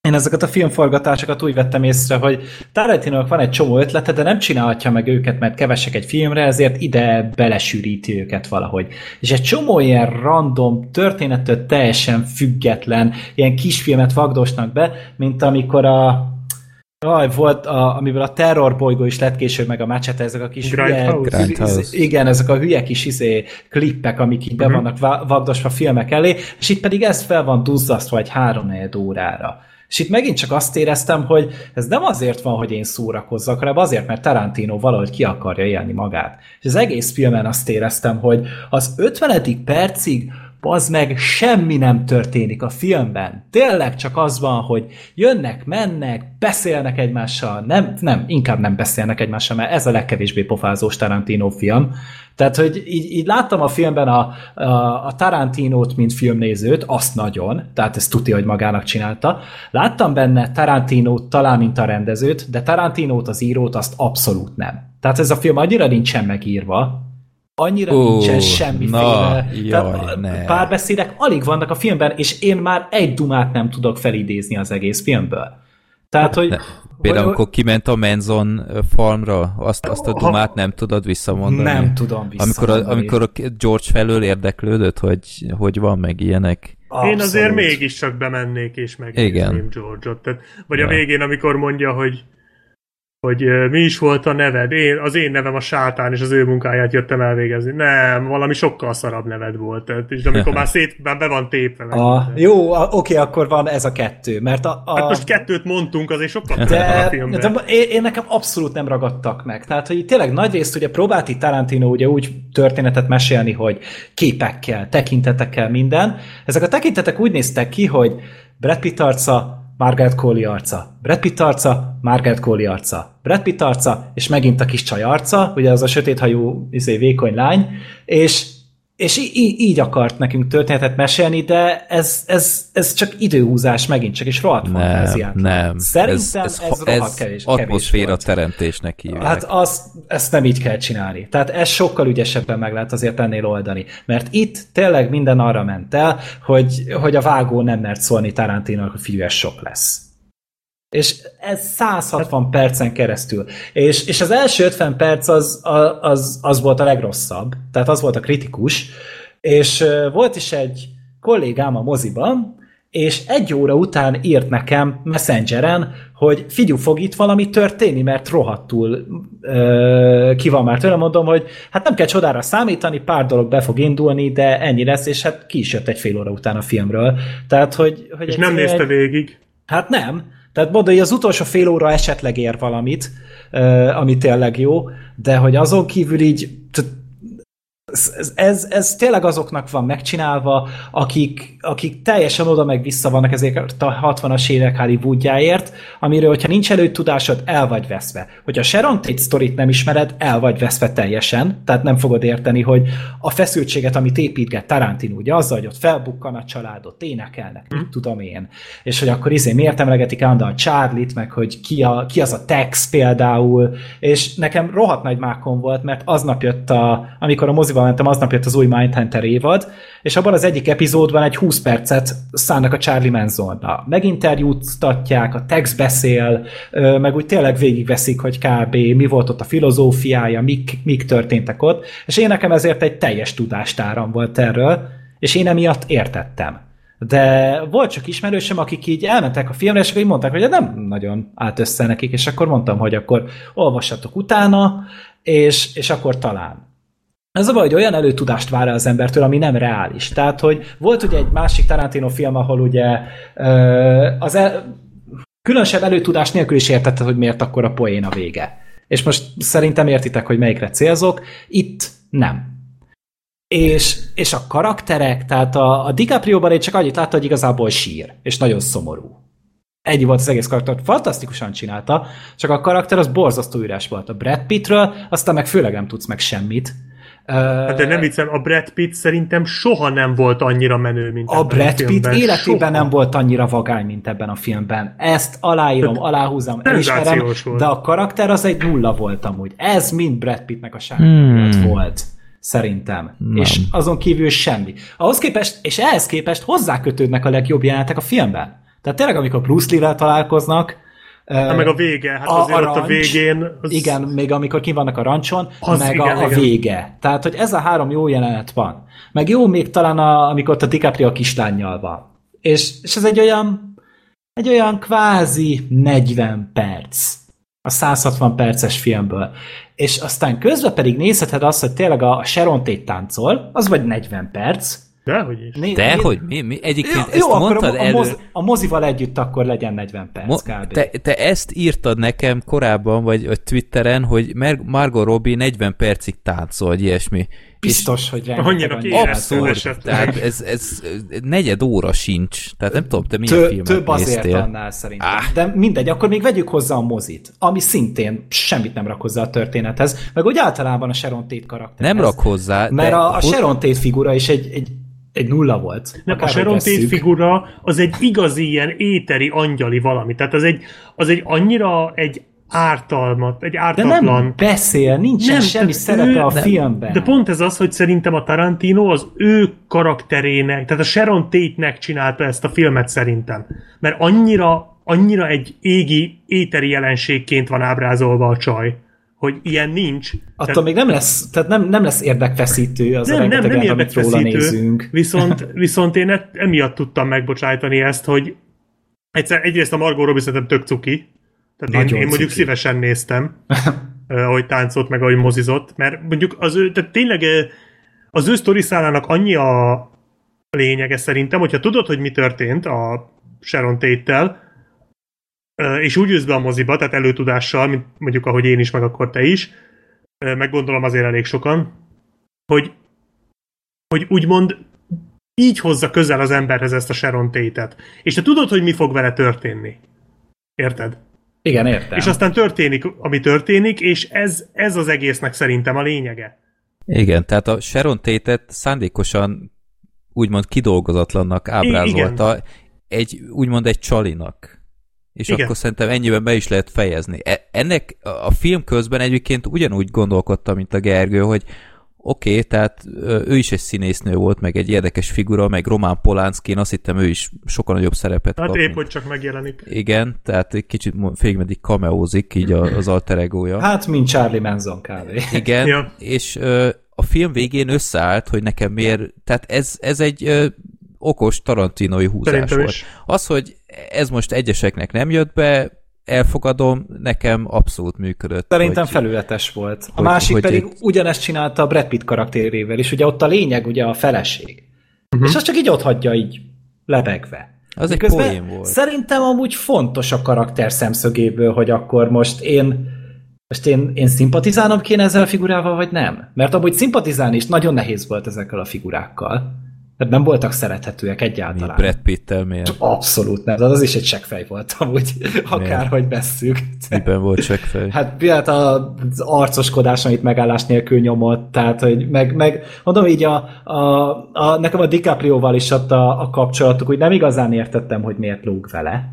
én ezeket a filmforgatásokat úgy vettem észre, hogy tarantino van egy csomó ötlete, de nem csinálhatja meg őket, mert kevesek egy filmre, ezért ide belesűríti őket valahogy. És egy csomó ilyen random, történettől teljesen független, ilyen kisfilmet vagdosnak be, mint amikor a Aj, volt, a, amiből a terrorbolygó is lett később, meg a machete, ezek a kis hülye, igen, ezek a hülye kis izé, klippek, amik így uh-huh. be mhm. vannak vagdosva filmek elé, és itt pedig ez fel van duzzasztva egy három órára. És itt megint csak azt éreztem, hogy ez nem azért van, hogy én szórakozzak, hanem azért, mert Tarantino valahogy ki akarja élni magát. És az egész filmen azt éreztem, hogy az 50. percig az meg semmi nem történik a filmben. Tényleg csak az van, hogy jönnek, mennek, beszélnek egymással, nem, nem, inkább nem beszélnek egymással, mert ez a legkevésbé pofázós Tarantino film. Tehát, hogy így, így láttam a filmben a, a, a Tarantinót, mint filmnézőt, azt nagyon, tehát ezt tudja, hogy magának csinálta. Láttam benne Tarantinót talán, mint a rendezőt, de Tarantinót, az írót, azt abszolút nem. Tehát ez a film annyira nincsen megírva, annyira uh, nincsen semmiféle. Na, jaj, ne. Párbeszédek alig vannak a filmben, és én már egy dumát nem tudok felidézni az egész filmből. Tehát, hogy... Ne. Például, hogy, amikor kiment a Menzon farmra, azt, azt a dumát nem tudod visszamondani? Nem tudom visszamondani. Amikor a, amikor a George felől érdeklődött, hogy, hogy van meg ilyenek? Abszolút. Én azért mégiscsak bemennék és megnézném George-ot. Tehát, vagy ja. a végén, amikor mondja, hogy hogy mi is volt a neved. Én, az én nevem a sátán, és az ő munkáját jöttem elvégezni. Nem, valami sokkal szarabb neved volt. És amikor már szét, már be van tépve. A, jó, a, oké, akkor van ez a kettő. Mert a, a... Hát most kettőt mondtunk, azért sokkal de, a filmben. De, én, én, nekem abszolút nem ragadtak meg. Tehát, hogy tényleg nagy részt ugye próbált itt Tarantino ugye úgy történetet mesélni, hogy képekkel, tekintetekkel, minden. Ezek a tekintetek úgy néztek ki, hogy Brad Pitt arca Margaret Coley arca, Brad Pitt arca, Margaret Coley arca, Brad Pitt arca, és megint a kis csaj arca, ugye az a sötéthajú izé, vékony lány, és és í- így akart nekünk történetet mesélni, de ez, ez, ez csak időhúzás megint csak, és rohadt Nem, nem. Szerintem ez, ez, ez ez kevés, atmoszféra kevés teremtésnek hívják. Hát azt, ezt nem így kell csinálni. Tehát ez sokkal ügyesebben meg lehet azért ennél oldani. Mert itt tényleg minden arra ment el, hogy, hogy a vágó nem mert szólni Tarantinak, hogy figyelj, sok lesz. És ez 160 percen keresztül. És, és az első 50 perc az, az, az volt a legrosszabb. Tehát az volt a kritikus. És volt is egy kollégám a moziban, és egy óra után írt nekem Messengeren, hogy figyú, fog itt valami történni, mert rohadtul ö, ki van már tőle, mondom, hogy hát nem kell csodára számítani, pár dolog be fog indulni, de ennyi lesz, és hát ki is jött egy fél óra után a filmről. Tehát, hogy, hogy és nem nézte egy... végig? Hát nem. Tehát mondom, hogy az utolsó fél óra esetleg ér valamit, ami tényleg jó, de hogy azon kívül így ez, ez, ez tényleg azoknak van megcsinálva, akik, akik teljesen oda meg vissza vannak ezért a 60-as évek Hollywoodjáért, amiről, hogyha nincs előtudásod, el vagy veszve. Hogyha Sharon Tate sztorit nem ismered, el vagy veszve teljesen, tehát nem fogod érteni, hogy a feszültséget, amit építget Tarantino, ugye azzal, hogy ott felbukkan a családot, énekelnek, mm. tudom én, és hogy akkor izé miért emlegetik állandóan Charlie-t, meg hogy ki, a, ki az a Tex például, és nekem rohadt nagy mákom volt, mert aznap jött a, amikor a moziban mentem, aznap jött az új Mindhunter évad, és abban az egyik epizódban egy 20 percet szánnak a Charlie Mansonra. Meginterjúztatják, a text beszél, meg úgy tényleg végigveszik, hogy kb. mi volt ott a filozófiája, mik, mik történtek ott, és én nekem ezért egy teljes tudástáram volt erről, és én emiatt értettem. De volt csak ismerősöm, akik így elmentek a filmre, és akkor így mondták, hogy nem nagyon állt össze nekik, és akkor mondtam, hogy akkor olvassatok utána, és, és akkor talán. Ez a baj, hogy olyan előtudást vár el az embertől, ami nem reális. Tehát, hogy volt ugye egy másik Tarantino film, ahol ugye az el, különösebb előtudás nélkül is értette, hogy miért akkor a poén a vége. És most szerintem értitek, hogy melyikre célzok. Itt nem. És, és a karakterek, tehát a, a DiCaprio-ban én csak annyit látta, hogy igazából sír, és nagyon szomorú. Egy volt az egész karakter, fantasztikusan csinálta, csak a karakter az borzasztó üres volt. A Brad Pittről, aztán meg főleg nem tudsz meg semmit. Hát de nem viccem, a Brad Pitt szerintem soha nem volt annyira menő, mint A Brad a Pitt életében soha. nem volt annyira vagány, mint ebben a filmben. Ezt aláírom, hát, aláhúzom, elismerem, de a karakter az egy nulla volt amúgy. Ez mind Brad Pittnek a sárga hmm. volt. Szerintem. Nem. És azon kívül semmi. Ahhoz képest, és ehhez képest hozzákötődnek a legjobb jelenetek a filmben. Tehát tényleg, amikor Bruce Lee-vel találkoznak, Na, meg a vége, hát a, azért a rancs, ott a végén... Az... Igen, még amikor ki vannak a rancson, az meg igen, a, a igen. vége. Tehát, hogy ez a három jó jelenet van. Meg jó még talán, a, amikor ott a DiCaprio a kislányjal van. És, és ez egy olyan, egy olyan kvázi 40 perc a 160 perces filmből. És aztán közben pedig nézheted azt, hogy tényleg a Sharon Tate táncol, az vagy 40 perc, Dehogy is. Né, Dehogy? Mi, mi? Egyébként jó, ezt jó, mondtad a, a, moz, a mozival együtt akkor legyen 40 perc Mo- kb. Te, te ezt írtad nekem korábban, vagy, vagy Twitteren, hogy Margot Robbie 40 percig táncol, vagy ilyesmi. Biztos, és hogy annyira Abszurd. Tehát ez, ez, negyed óra sincs. Tehát nem tudom, te milyen Tö, filmet Több azért néztél. annál szerintem. Ah. De mindegy, akkor még vegyük hozzá a mozit, ami szintén semmit nem rak hozzá a történethez, meg úgy általában a Sharon Tate karakter. Nem rak hozzá. Mert a, a Sharon Tate figura is egy, egy egy nulla volt. Nem, a Sharon Tate figura az egy igazi ilyen éteri angyali valami. Tehát az egy, az egy annyira egy ártalmat, egy ártatlan... De nem beszél, nincsen nem, semmi szerepe ő, a de, filmben. De pont ez az, hogy szerintem a Tarantino az ő karakterének, tehát a Sharon Tate-nek csinálta ezt a filmet szerintem. Mert annyira, annyira egy égi, éteri jelenségként van ábrázolva a csaj hogy ilyen nincs. Attól tehát, még nem lesz, tehát nem, nem lesz érdekfeszítő az nem, nem, nem érdekfeszítő, nézünk. Viszont, viszont én emiatt tudtam megbocsájtani ezt, hogy egyszer, egyrészt a Margot Robbie szerintem tök cuki, tehát én, én mondjuk szívesen néztem, ahogy táncolt, meg ahogy mozizott, mert mondjuk az ő, tehát tényleg az ő sztoriszálának annyi a lényege szerintem, hogyha tudod, hogy mi történt a Sharon Tate-tel, és úgy jössz be a moziba, tehát előtudással, mint mondjuk ahogy én is, meg akkor te is, meg gondolom azért elég sokan, hogy, hogy úgymond így hozza közel az emberhez ezt a Sharon Tate-et. És te tudod, hogy mi fog vele történni. Érted? Igen, értem. És aztán történik, ami történik, és ez, ez az egésznek szerintem a lényege. Igen, tehát a Sharon Tate-et szándékosan úgymond kidolgozatlannak ábrázolta, Igen. egy, úgymond egy csalinak. És Igen. akkor szerintem ennyiben be is lehet fejezni. E- ennek a film közben egyébként ugyanúgy gondolkodtam, mint a Gergő, hogy oké, okay, tehát ő is egy színésznő volt, meg egy érdekes figura, meg Román Polánszki, én azt hittem ő is sokkal nagyobb szerepet hát kap. Hát épp, hogy csak megjelenik. Igen, tehát egy kicsit félig meddig kameózik így az alter egója. Hát, mint Charlie Manson kávé. Igen, ja. és ö, a film végén összeállt, hogy nekem miért, tehát ez, ez egy ö, okos tarantinoi húzás Szerintem volt. Is. Az, hogy ez most egyeseknek nem jött be, elfogadom, nekem abszolút működött. Szerintem hogy, felületes volt. A hogy, másik hogy pedig itt... ugyanezt csinálta a Brad Pitt karakterével is, ugye ott a lényeg ugye a feleség. Uh-huh. És azt csak így ott hagyja így lebegve. Az egy poén volt. Szerintem amúgy fontos a karakter szemszögéből, hogy akkor most én most én, én szimpatizálnom kéne ezzel a figurával, vagy nem? Mert amúgy szimpatizálni is nagyon nehéz volt ezekkel a figurákkal. Tehát nem voltak szerethetőek egyáltalán. Mi Brad Pitt-tel miért? Abszolút nem, az is egy seggfej volt amúgy, akárhogy vesszük. Miben volt seggfej? Hát például az arcoskodás, amit megállás nélkül nyomott, tehát hogy meg, meg mondom így, a, a, a, nekem a DiCaprio-val is ott a, a kapcsolatuk, úgy nem igazán értettem, hogy miért lóg vele.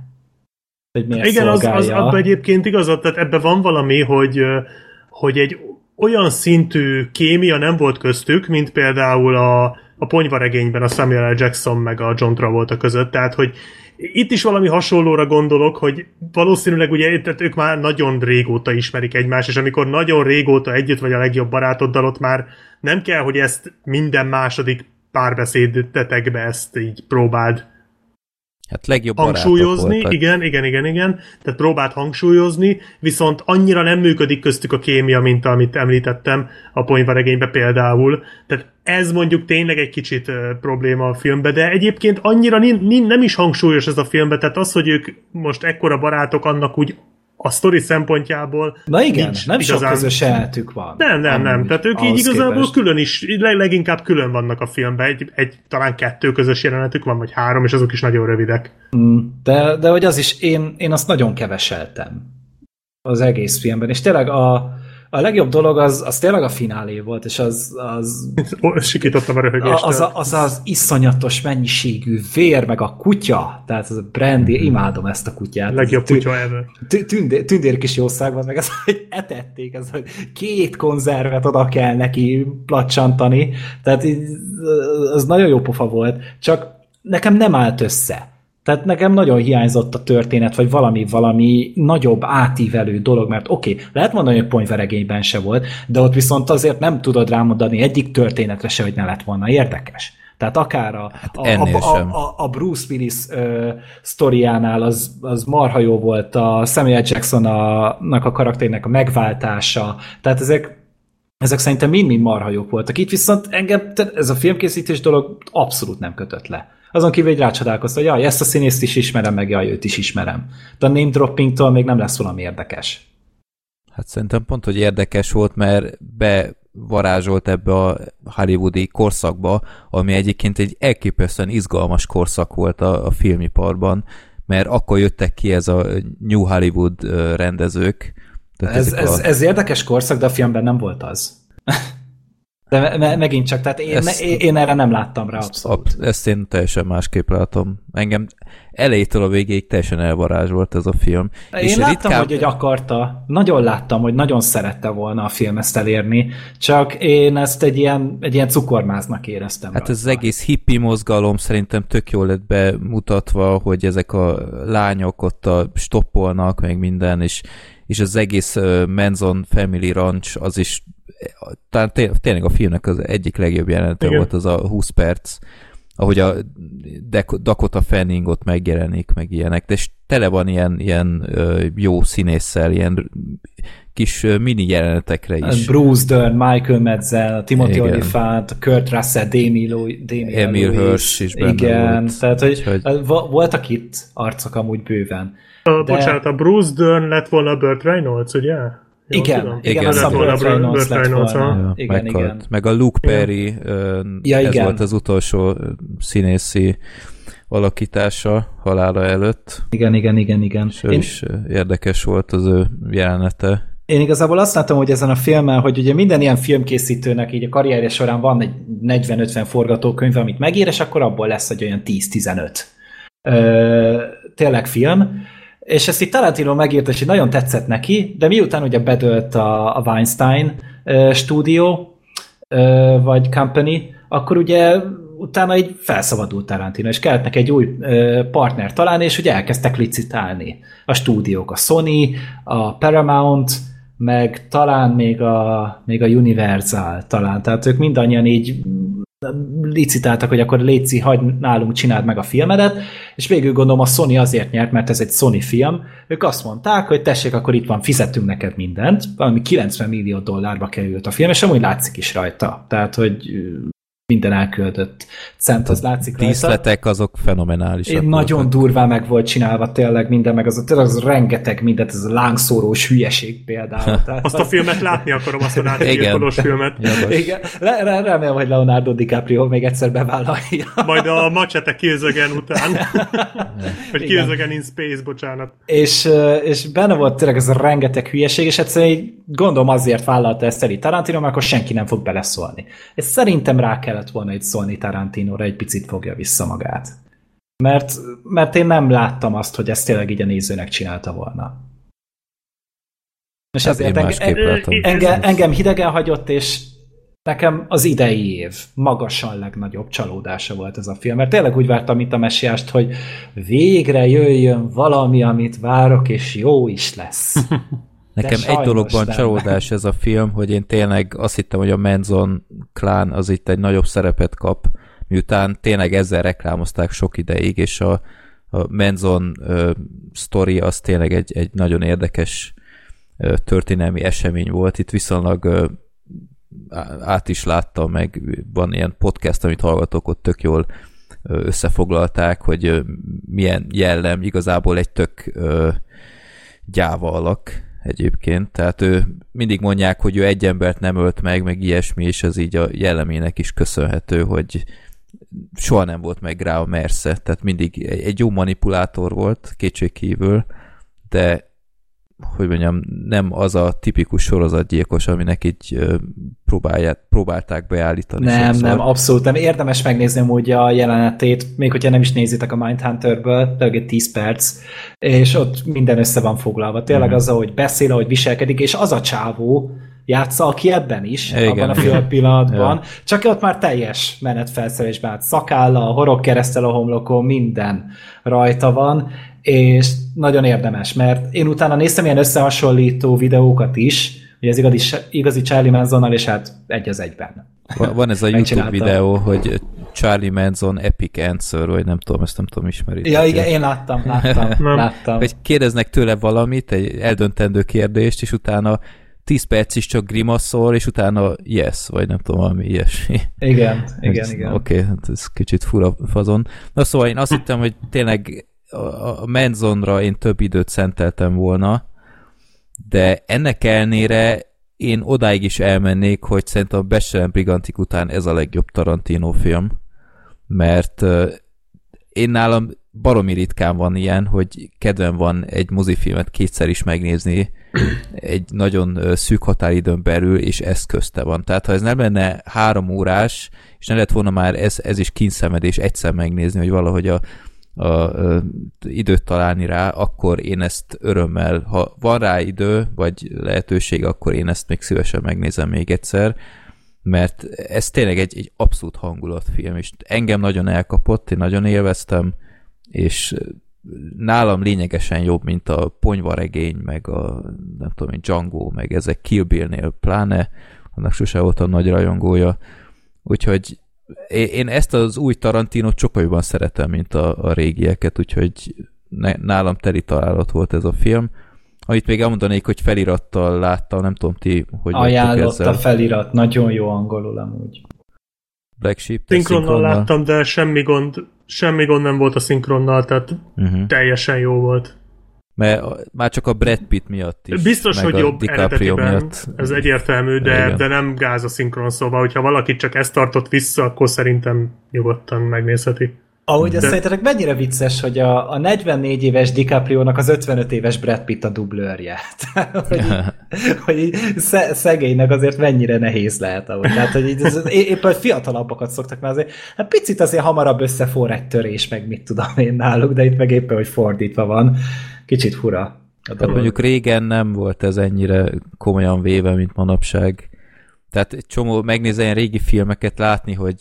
Hogy miért Igen, az, az abban egyébként igazad, tehát ebben van valami, hogy, hogy egy olyan szintű kémia nem volt köztük, mint például a a ponyvaregényben a Samuel L. Jackson meg a John Travolta között, tehát hogy itt is valami hasonlóra gondolok, hogy valószínűleg ugye tehát ők már nagyon régóta ismerik egymást, és amikor nagyon régóta együtt vagy a legjobb barátoddal, ott már nem kell, hogy ezt minden második párbeszédetekbe ezt így próbáld Hát legjobb hangsúlyozni, igen, igen, igen, igen, tehát próbált hangsúlyozni, viszont annyira nem működik köztük a kémia, mint amit említettem a ponyvaregénybe például. Tehát ez mondjuk tényleg egy kicsit uh, probléma a filmbe, de egyébként annyira nin, nin, nem is hangsúlyos ez a filmbe, tehát az, hogy ők most ekkora barátok, annak úgy a sztori szempontjából. Na igen, nincs nem igazán... sok közös jelenetük van. Nem, nem, nem. Tehát ők így igazából képest. külön is, leginkább külön vannak a filmben. Egy, egy, talán kettő közös jelenetük van, vagy három, és azok is nagyon rövidek. Mm, de, de hogy az is, én, én azt nagyon keveseltem az egész filmben, és tényleg a, a legjobb dolog az, az tényleg a finálé volt, és az... az Sikítottam a röhögést. Az, az, az az iszonyatos mennyiségű vér, meg a kutya, tehát az a Brandy, mm. imádom ezt a kutyát. Legjobb kutya ever. Tündér, tündér kis jószág van, meg ez, hogy etették, ez, hogy két konzervet oda kell neki placsantani, tehát az nagyon jó pofa volt, csak nekem nem állt össze. Tehát nekem nagyon hiányzott a történet, vagy valami, valami nagyobb átívelő dolog, mert oké, okay, lehet mondani, hogy ponyveregényben se volt, de ott viszont azért nem tudod rámondani egyik történetre se, hogy ne lett volna érdekes. Tehát akár a, hát a, a, a, a Bruce Willis uh, sztoriánál az, az marha jó volt, a Samuel Jacksonnak a karakterének a megváltása, tehát ezek ezek szerintem mind-mind marha jók voltak. Itt viszont engem ez a filmkészítés dolog abszolút nem kötött le. Azon kívül egy rácsodálkozta, hogy jaj, ezt a színészt is ismerem, meg jaj, őt is ismerem. De a name droppingtól még nem lesz valami érdekes. Hát szerintem pont, hogy érdekes volt, mert bevarázsolt ebbe a hollywoodi korszakba, ami egyébként egy elképesztően izgalmas korszak volt a, a filmiparban, mert akkor jöttek ki ez a New Hollywood rendezők. ez, ez, a... ez érdekes korszak, de a filmben nem volt az. De me- megint csak, tehát én, ezt, én erre nem láttam rá abszolút. Ezt, én teljesen másképp látom. Engem elejétől a végéig teljesen elvarázsolt ez a film. Én és láttam, ritkán... hogy egy akarta, nagyon láttam, hogy nagyon szerette volna a film ezt elérni, csak én ezt egy ilyen, egy ilyen cukormáznak éreztem. Hát rajta. ez az egész hippi mozgalom szerintem tök jól lett bemutatva, hogy ezek a lányok ott a stoppolnak, meg minden, és és az egész Manson Family Ranch az is talán tényleg a filmnek az egyik legjobb jelenete Igen. volt az a 20 perc, ahogy a Dakota Fanning ott megjelenik, meg ilyenek, de és tele van ilyen, ilyen jó színésszel, ilyen kis mini jelenetekre is. Bruce Dern, Michael Medzel, Timothy Igen. Olyphant, Kurt Russell, Demi, Demi Emil Hirsch is benne Igen, volt. tehát hogy, hogy... voltak itt arcok amúgy bőven. A, de... Bocsánat, a Bruce Dern lett volna Burt Reynolds, ugye? Igen, tudom? igen, Igen, igen. Burt Reynolds lett volna. Igen, meghalt. igen. Meg a Luke Perry, ö, Ja, ez igen. volt az utolsó színészi alakítása halála előtt, Igen, igen, igen, igen. és Én, is érdekes volt az ő jelenete. én igazából azt látom, hogy ezen a filmen, hogy ugye minden ilyen filmkészítőnek így a karrierje során van egy 40-50 forgatókönyv, amit megír, és akkor abból lesz egy olyan 10-15 ö, tényleg film. És ezt itt Tarantino megírt, és nagyon tetszett neki, de miután ugye bedölt a, a Weinstein ö, stúdió, vagy company, akkor ugye utána így felszabadult Tarantino, és kellett neki egy új partner találni, és ugye elkezdtek licitálni. A stúdiók, a Sony, a Paramount, meg talán még a, még a Universal talán, tehát ők mindannyian így licitáltak, hogy akkor Léci, hagyd nálunk, csináld meg a filmedet, és végül gondolom a Sony azért nyert, mert ez egy Sony film. Ők azt mondták, hogy tessék, akkor itt van, fizetünk neked mindent, valami 90 millió dollárba került a film, és amúgy látszik is rajta. Tehát, hogy minden elküldött cent, az látszik rajta. Díszletek azok fenomenálisak Én nagyon voltak. durván meg volt csinálva tényleg minden, meg az, tényleg az rengeteg mindent, ez a lángszórós hülyeség például. Tehát Azt a filmet látni akarom, azt a Igen. nácigyilkolós filmet. Jogos. Igen, le, re, remélem, hogy Leonardo DiCaprio még egyszer bevállalja. Majd a Machete Kills Again után. Vagy Again in Space, bocsánat. és, és benne volt tényleg ez a rengeteg hülyeség, és egyszerűen így gondolom azért vállalta ezt el Tarantino, mert akkor senki nem fog beleszólni. És szerintem rá kellett volna itt szólni Tarantinóra, egy picit fogja vissza magát. Mert, mert én nem láttam azt, hogy ezt tényleg így a nézőnek csinálta volna. És Hát ezért másképp enge, látom. engem, engem hidegen hagyott, és nekem az idei év magasan legnagyobb csalódása volt ez a film, mert tényleg úgy vártam, mint a messiást, hogy végre jöjjön valami, amit várok, és jó is lesz. Nekem egy dologban nem. csalódás ez a film, hogy én tényleg azt hittem, hogy a Manson klán az itt egy nagyobb szerepet kap, miután tényleg ezzel reklámozták sok ideig, és a, a Manson ö, sztori az tényleg egy, egy nagyon érdekes ö, történelmi esemény volt. Itt viszonylag ö, át is láttam, meg van ilyen podcast, amit hallgatok, ott tök jól összefoglalták, hogy milyen jellem igazából egy tök ö, gyáva alak egyébként, tehát ő mindig mondják, hogy ő egy embert nem ölt meg, meg ilyesmi, és ez így a jellemének is köszönhető, hogy soha nem volt meg rá a mersze, tehát mindig egy jó manipulátor volt, kétségkívül, de hogy mondjam, nem az a tipikus sorozatgyilkos, aminek így próbálják, próbálták beállítani. Nem, sokszor. nem, abszolút nem. Érdemes megnézni amúgy a jelenetét, még hogyha nem is nézitek a Mindhunterből, tényleg egy 10 perc, és ott minden össze van foglalva. Tényleg Mhm. az, ahogy beszél, ahogy viselkedik, és az a csávó játsza, aki ebben is, Igen, abban a film pillanatban, Ja. csak ott már teljes menetfelszerelésben, hát szakálla, horog keresztel a homlokon, minden rajta van, és nagyon érdemes, mert én utána néztem ilyen összehasonlító videókat is, hogy ez igazi, igazi Charlie Mansonnal, és hát egy az egyben. Va- Van ez a YouTube videó, hogy Charlie Manson Epic Answer, vagy nem tudom, ezt nem tudom ismeri. Ja, igen, én láttam, láttam, láttam. Hogy kérdeznek tőle valamit, egy eldöntendő kérdést, és utána 10 perc is csak grimaszol, és utána yes, vagy nem tudom, valami ilyesmi. Igen, igen, Ez- igen. Oké, okay, hát ez kicsit fura fazon. Na szóval én azt hittem, hogy tényleg a a Manzonra én több időt szenteltem volna, de ennek ellenére én odáig is elmennék, hogy szerintem a Besselen Brigantik után ez a legjobb Tarantino film, mert én nálam baromi ritkán van ilyen, hogy kedvem van egy mozifilmet kétszer is megnézni egy nagyon szűk határidőn belül, és ez közte van. Tehát ha ez nem lenne három órás, és ne lett volna már ez, ez is kínszenvedés egyszer megnézni, hogy valahogy a, a, a időt találni rá, akkor én ezt örömmel, ha van rá idő, vagy lehetőség, akkor én ezt még szívesen megnézem még egyszer, mert ez tényleg egy, egy abszolút hangulatfilm, és engem nagyon elkapott, én nagyon élveztem, és nálam lényegesen jobb, mint a ponyvaregény, meg a nem tudom én, Django, meg ezek Kill Bill-nél pláne, annak sose voltam nagy rajongója. Úgyhogy én ezt az új Tarantinot sokkal jobban szeretem, mint a, a régieket, úgyhogy ne, nálam teli találat volt ez a film. Amit még elmondanék, hogy felirattal láttam, nem tudom ti, hogy Ajánlott ezzel. a felirat, nagyon jó angolul amúgy. Black Sheep, Szinkronnal láttam, de semmi gond, semmi gond nem volt a szinkronnal, tehát Uh-huh. teljesen jó volt. Mert már csak a Brad Pitt miatt is. Biztos, hogy jobb eredetiben, miatt. ez egyértelmű, de, de nem gáz a szinkron, szóval, hogyha valaki csak ezt tartott vissza, akkor szerintem nyugodtan megnézheti. Ahogy De... szerintetek mennyire vicces, hogy a, a 44 éves DiCaprio-nak az 55 éves Brad Pitt a dublőrje. hogy, hogy szegénynek azért mennyire nehéz lehet. Ahogy. Tehát, hogy így, ez, éppen fiatalabbakat szoktak, mert azért hát picit azért hamarabb összefor egy törés, meg mit tudom én náluk, de itt meg éppen, hogy fordítva van. Kicsit fura. Hát mondjuk régen nem volt ez ennyire komolyan véve, mint manapság. Tehát egy csomó megnézni ilyen régi filmeket látni, hogy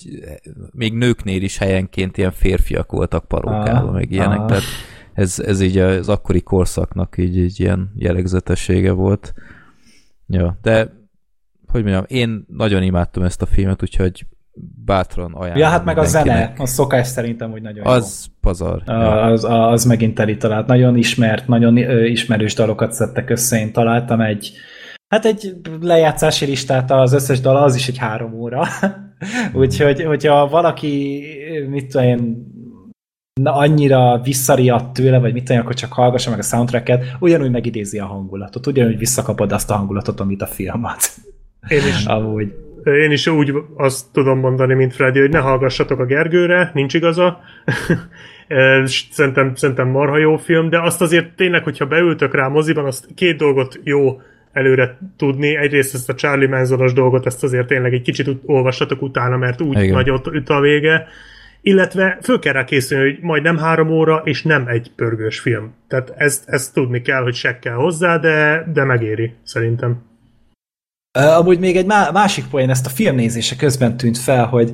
még nőknél is helyenként ilyen férfiak voltak parókával, ah, meg ilyenek. Ah. Tehát ez, ez így az akkori korszaknak így, így ilyen jellegzetessége volt. Ja, de hogy mondjam, én nagyon imádtam ezt a filmet, úgyhogy bátran ajánlom. Ja, hát meg a zene, a szokás szerintem, hogy nagyon Az jó. pazar. Ja. Az, az megint teli talált. Nagyon ismert, nagyon ismerős dalokat szedtek össze. Én találtam egy, Hát egy lejátszási listát az összes dal, az is egy három óra. Úgyhogy, hogyha valaki, mit tudom én, na, annyira visszariadt tőle, vagy mit tudom, akkor csak hallgassa meg a soundtracket, ugyanúgy megidézi a hangulatot, ugyanúgy visszakapod azt a hangulatot, amit a filmat. Én is. Amúgy. Én is úgy azt tudom mondani, mint Freddy, hogy ne hallgassatok a Gergőre, nincs igaza. szerintem, szerintem marha jó film, de azt azért tényleg, hogyha beültök rá moziban, azt két dolgot jó előre tudni. Egyrészt ezt a Charlie Manzonos dolgot, ezt azért tényleg egy kicsit olvassatok utána, mert úgy Igen. nagyot üt a vége. Illetve föl kell rá készülni, hogy majd nem három óra, és nem egy pörgős film. Tehát ezt, ezt tudni kell, hogy se kell hozzá, de, de megéri, szerintem. Amúgy még egy másik poén, ezt a filmnézése közben tűnt fel, hogy,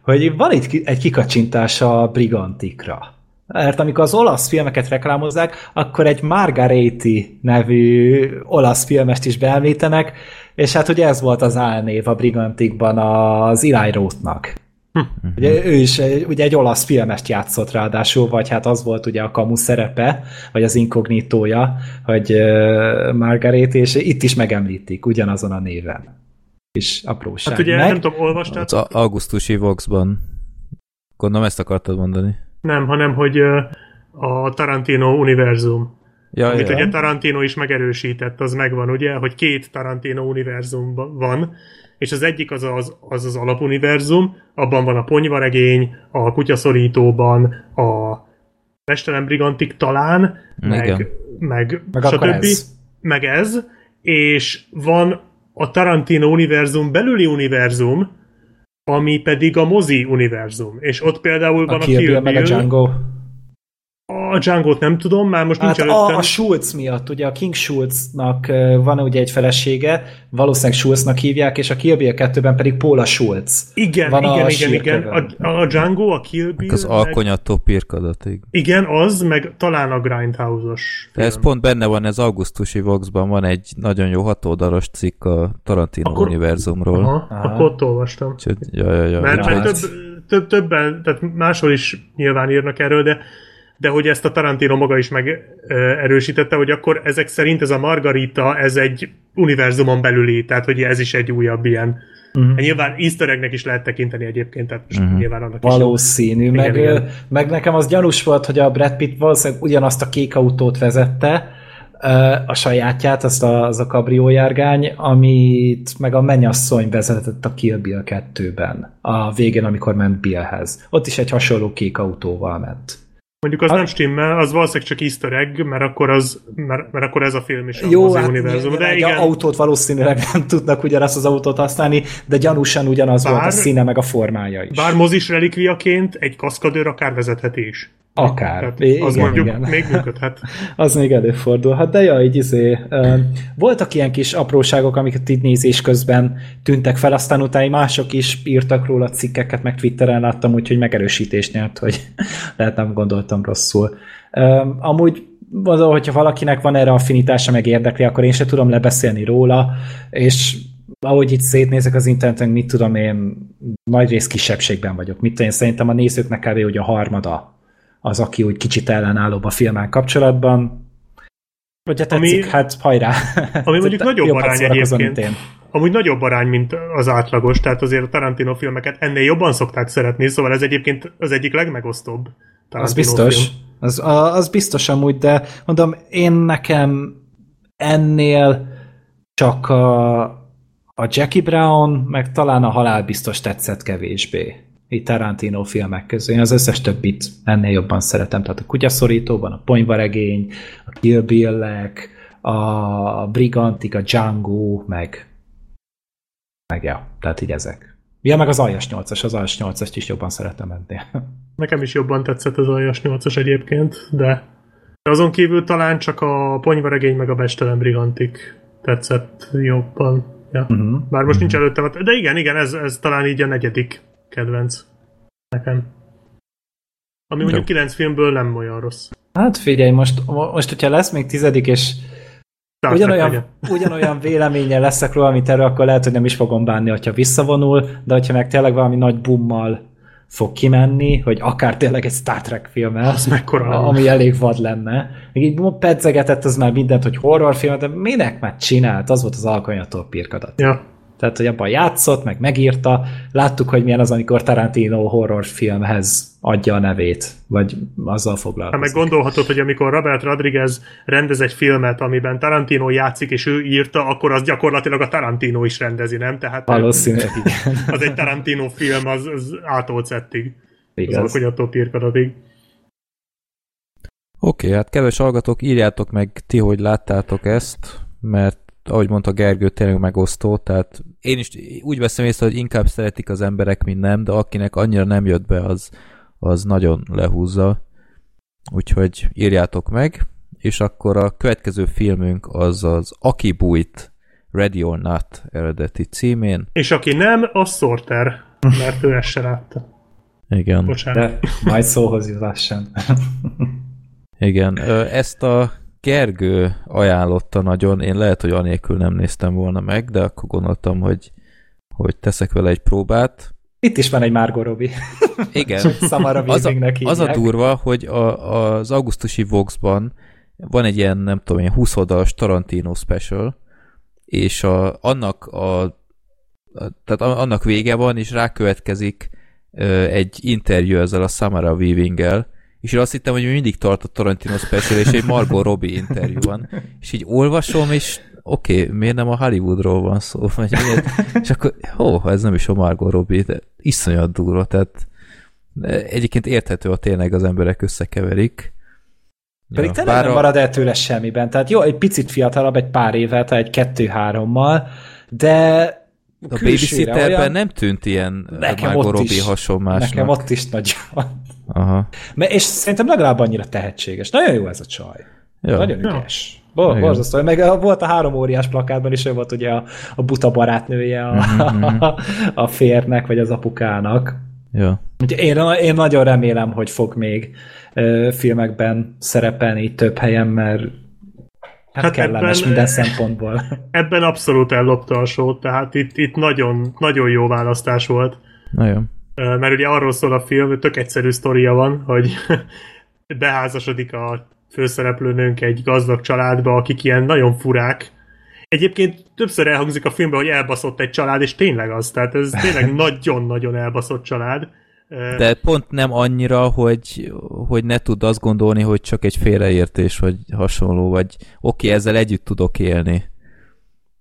hogy van itt egy kikacsintás a Brigantikra. Mert amikor az olasz filmeket reklámozzák, akkor egy Margaretti nevű olasz filmest is beemlítenek, és hát ugye ez volt az álnév a Brigantikban az Eli Rothnak. Hm. Ugye ő is ugye egy olasz filmest játszott ráadásul, vagy hát az volt ugye a kamu szerepe, vagy az inkognitója, hogy uh, Margaret, és itt is megemlítik ugyanazon a néven. És apróság. Hát ugye Meg... nem tudom, olvastad? Az augusztusi Voxban. Gondolom ezt akartad mondani. Nem, hanem hogy a Tarantino univerzum. Ja, amit ja. ugye Tarantino is megerősített, az megvan, ugye, hogy két Tarantino univerzum van, és az egyik az az, az, az alapuniverzum, abban van a ponyvaregény, a kutyaszorítóban, a Mestelen Brigantik talán, meg, meg, meg stb. Ez. Meg ez, és van a Tarantino univerzum belüli univerzum, ami pedig a mozi univerzum. És ott például van a, a Kill Bill, meg a Django. A Django-t nem tudom, már most hát nincs a, a Schulz miatt, ugye a King Schulznak van ugye egy felesége, valószínűleg Schulznak hívják, és a Kill Bill 2-ben pedig Paula Schulz. Igen, van igen, igen, igen. A, a Django, a Kill Bill... Az alkonyató pirkadatig. Igen, az, meg talán a Grindhouse-os. De ez pont benne van, ez augusztusi Voxban van egy nagyon jó hatódalos cikk a Tarantino akkor, univerzumról. Aha, aha. akkor ott olvastam. Csak, ja, ja, ja, mert, mert több, több, többen, tehát máshol is nyilván írnak erről, de de hogy ezt a Tarantino maga is megerősítette, hogy akkor ezek szerint ez a Margarita, ez egy univerzumon belüli, tehát hogy ez is egy újabb ilyen Uh-huh. Nyilván easter egg is lehet tekinteni egyébként, tehát uh-huh. nyilván annak Valószínű, is. meg, igen, igen. meg nekem az gyanús volt, hogy a Brad Pitt valószínűleg ugyanazt a kék autót vezette, a sajátját, azt a, az a kabriójárgány, amit meg a mennyasszony vezetett a Kill Bill 2-ben, a végén, amikor ment Billhez. Ott is egy hasonló kék autóval ment. Mondjuk az hát, nem stimmel, az valószínűleg csak easter egg, mert akkor, az, mert, mert akkor ez a film is jó, az hát, univerzum. De igen. autót valószínűleg nem tudnak ugyanazt az autót használni, de gyanúsan ugyanaz bár, volt a színe meg a formája is. Bár mozis relikviaként egy kaszkadőr akár vezetheti is. Akár. Tehát igen, az mondjuk igen. még működhet. az még előfordulhat, de ja, így izé, voltak ilyen kis apróságok, amiket itt nézés közben tűntek fel, aztán utána mások is írtak róla cikkeket, meg Twitteren láttam, úgyhogy megerősítés nyert, hogy lehet nem gondoltam rosszul. Amúgy az, hogyha valakinek van erre affinitása, meg érdekli, akkor én se tudom lebeszélni róla, és ahogy itt szétnézek az interneten, mit tudom én, nagy rész kisebbségben vagyok. Mit tudom én, szerintem a nézőknek kb. hogy a harmada az, aki úgy kicsit ellenállóbb a filmmel kapcsolatban. Vagy hát tetszik, ami, hát hajrá. Ami mondjuk nagyobb arány egyébként. Én. Amúgy nagyobb arány, mint az átlagos, tehát azért a Tarantino filmeket ennél jobban szokták szeretni, szóval ez egyébként az egyik legmegosztóbb Tarantino Az biztos. Film. Az, az biztos amúgy, de mondom, én nekem ennél csak a, a Jackie Brown, meg talán a halál biztos tetszett kevésbé. Itt Tarantino filmek közül. Én az összes többit ennél jobban szeretem. Tehát a kutyaszorítóban, a ponyvaregény, a Kill bill a Brigantik, a Django, meg meg ja, tehát így ezek. Ja, meg az aljas 8-as, az aljas 8-ast is jobban szeretem ennél. Nekem is jobban tetszett az aljas 8-as egyébként, de azon kívül talán csak a ponyvaregény meg a bestelen brigantik tetszett jobban. Ja. Uh-huh. Bár most uh-huh. nincs előttem, de igen, igen, ez, ez talán így a negyedik kedvenc nekem. Ami mondjuk kilenc filmből nem olyan rossz. Hát figyelj, most, most hogyha lesz még tizedik, és ugyanolyan, ugyanolyan véleménye leszek róla, amit erről, akkor lehet, hogy nem is fogom bánni, hogyha visszavonul, de hogyha meg tényleg valami nagy bummal fog kimenni, hogy akár tényleg egy Star Trek filmmel, az mekkora, ami elég vad lenne. Még így pedzegetett az már mindent, hogy horrorfilm, de minek már csinált? Az volt az alkonyatól pirkadat. Ja. Tehát, hogy abban játszott, meg megírta. Láttuk, hogy milyen az, amikor Tarantino horrorfilmhez adja a nevét, vagy azzal foglalkozik. Hát meg gondolhatod, hogy amikor Robert Rodriguez rendez egy filmet, amiben Tarantino játszik, és ő írta, akkor az gyakorlatilag a Tarantino is rendezi, nem? Tehát Valószínűleg, igen. Az egy Tarantino film, az, az ától szettig. Igaz. Az attól pirkadatig. Oké, okay, hát kedves hallgatók, írjátok meg ti, hogy láttátok ezt, mert ahogy mondta Gergő, tényleg megosztó, tehát én is úgy veszem észre, hogy inkább szeretik az emberek, mint nem, de akinek annyira nem jött be, az, az nagyon lehúzza. Úgyhogy írjátok meg, és akkor a következő filmünk az az Aki Bújt Ready or Not eredeti címén. És aki nem, az Sorter, mert ő ezt se látta. Igen. Bocsánat. De majd szóhoz jutássam. Igen, ezt a Gergő ajánlotta nagyon, én lehet, hogy anélkül nem néztem volna meg, de akkor gondoltam, hogy, hogy teszek vele egy próbát. Itt is van egy Margot Robbie. Igen. Samara az, a, az a durva, hogy a, az augusztusi Vox-ban van egy ilyen, nem tudom én, 20 oldalas Tarantino special, és a, annak a, a tehát annak vége van, és rákövetkezik egy interjú ezzel a Samara Weaving-el, és én azt hittem, hogy mindig tart a Tarantino special, és egy Margot Robbie interjú van. És így olvasom, és oké, okay, miért nem a Hollywoodról van szó? Vagy miért? És akkor, ó, ez nem is a Margot Robbie, de iszonyat durva, tehát egyébként érthető, hogy tényleg az emberek összekeverik. Pedig ja, tényleg nem marad el tőle semmiben. Tehát jó, egy picit fiatalabb, egy pár évet, tehát egy kettő-hárommal, de a babysitterben olyan... nem tűnt ilyen nekem Margot Robbie hasonlásnak. Nekem ott is nagyon. Aha. És szerintem legalább annyira tehetséges. Nagyon jó ez a csaj. Jó. Nagyon ügyes. Bo- borzasztó. Meg volt a három óriás plakátban is, ő volt ugye a, a buta barátnője a, mm-hmm. a férnek, vagy az apukának. Ja. Én, én nagyon remélem, hogy fog még ö, filmekben szerepelni több helyen, mert hát, hát kellemes ebben, minden szempontból. Ebben abszolút ellopta a sót, tehát itt, itt nagyon, nagyon jó választás volt. Nagyon mert ugye arról szól a film, hogy tök egyszerű sztoria van, hogy beházasodik a főszereplőnünk egy gazdag családba, akik ilyen nagyon furák. Egyébként többször elhangzik a filmben, hogy elbaszott egy család, és tényleg az, tehát ez tényleg nagyon-nagyon elbaszott család. De pont nem annyira, hogy, hogy ne tud azt gondolni, hogy csak egy félreértés, vagy hasonló, vagy oké, okay, ezzel együtt tudok élni.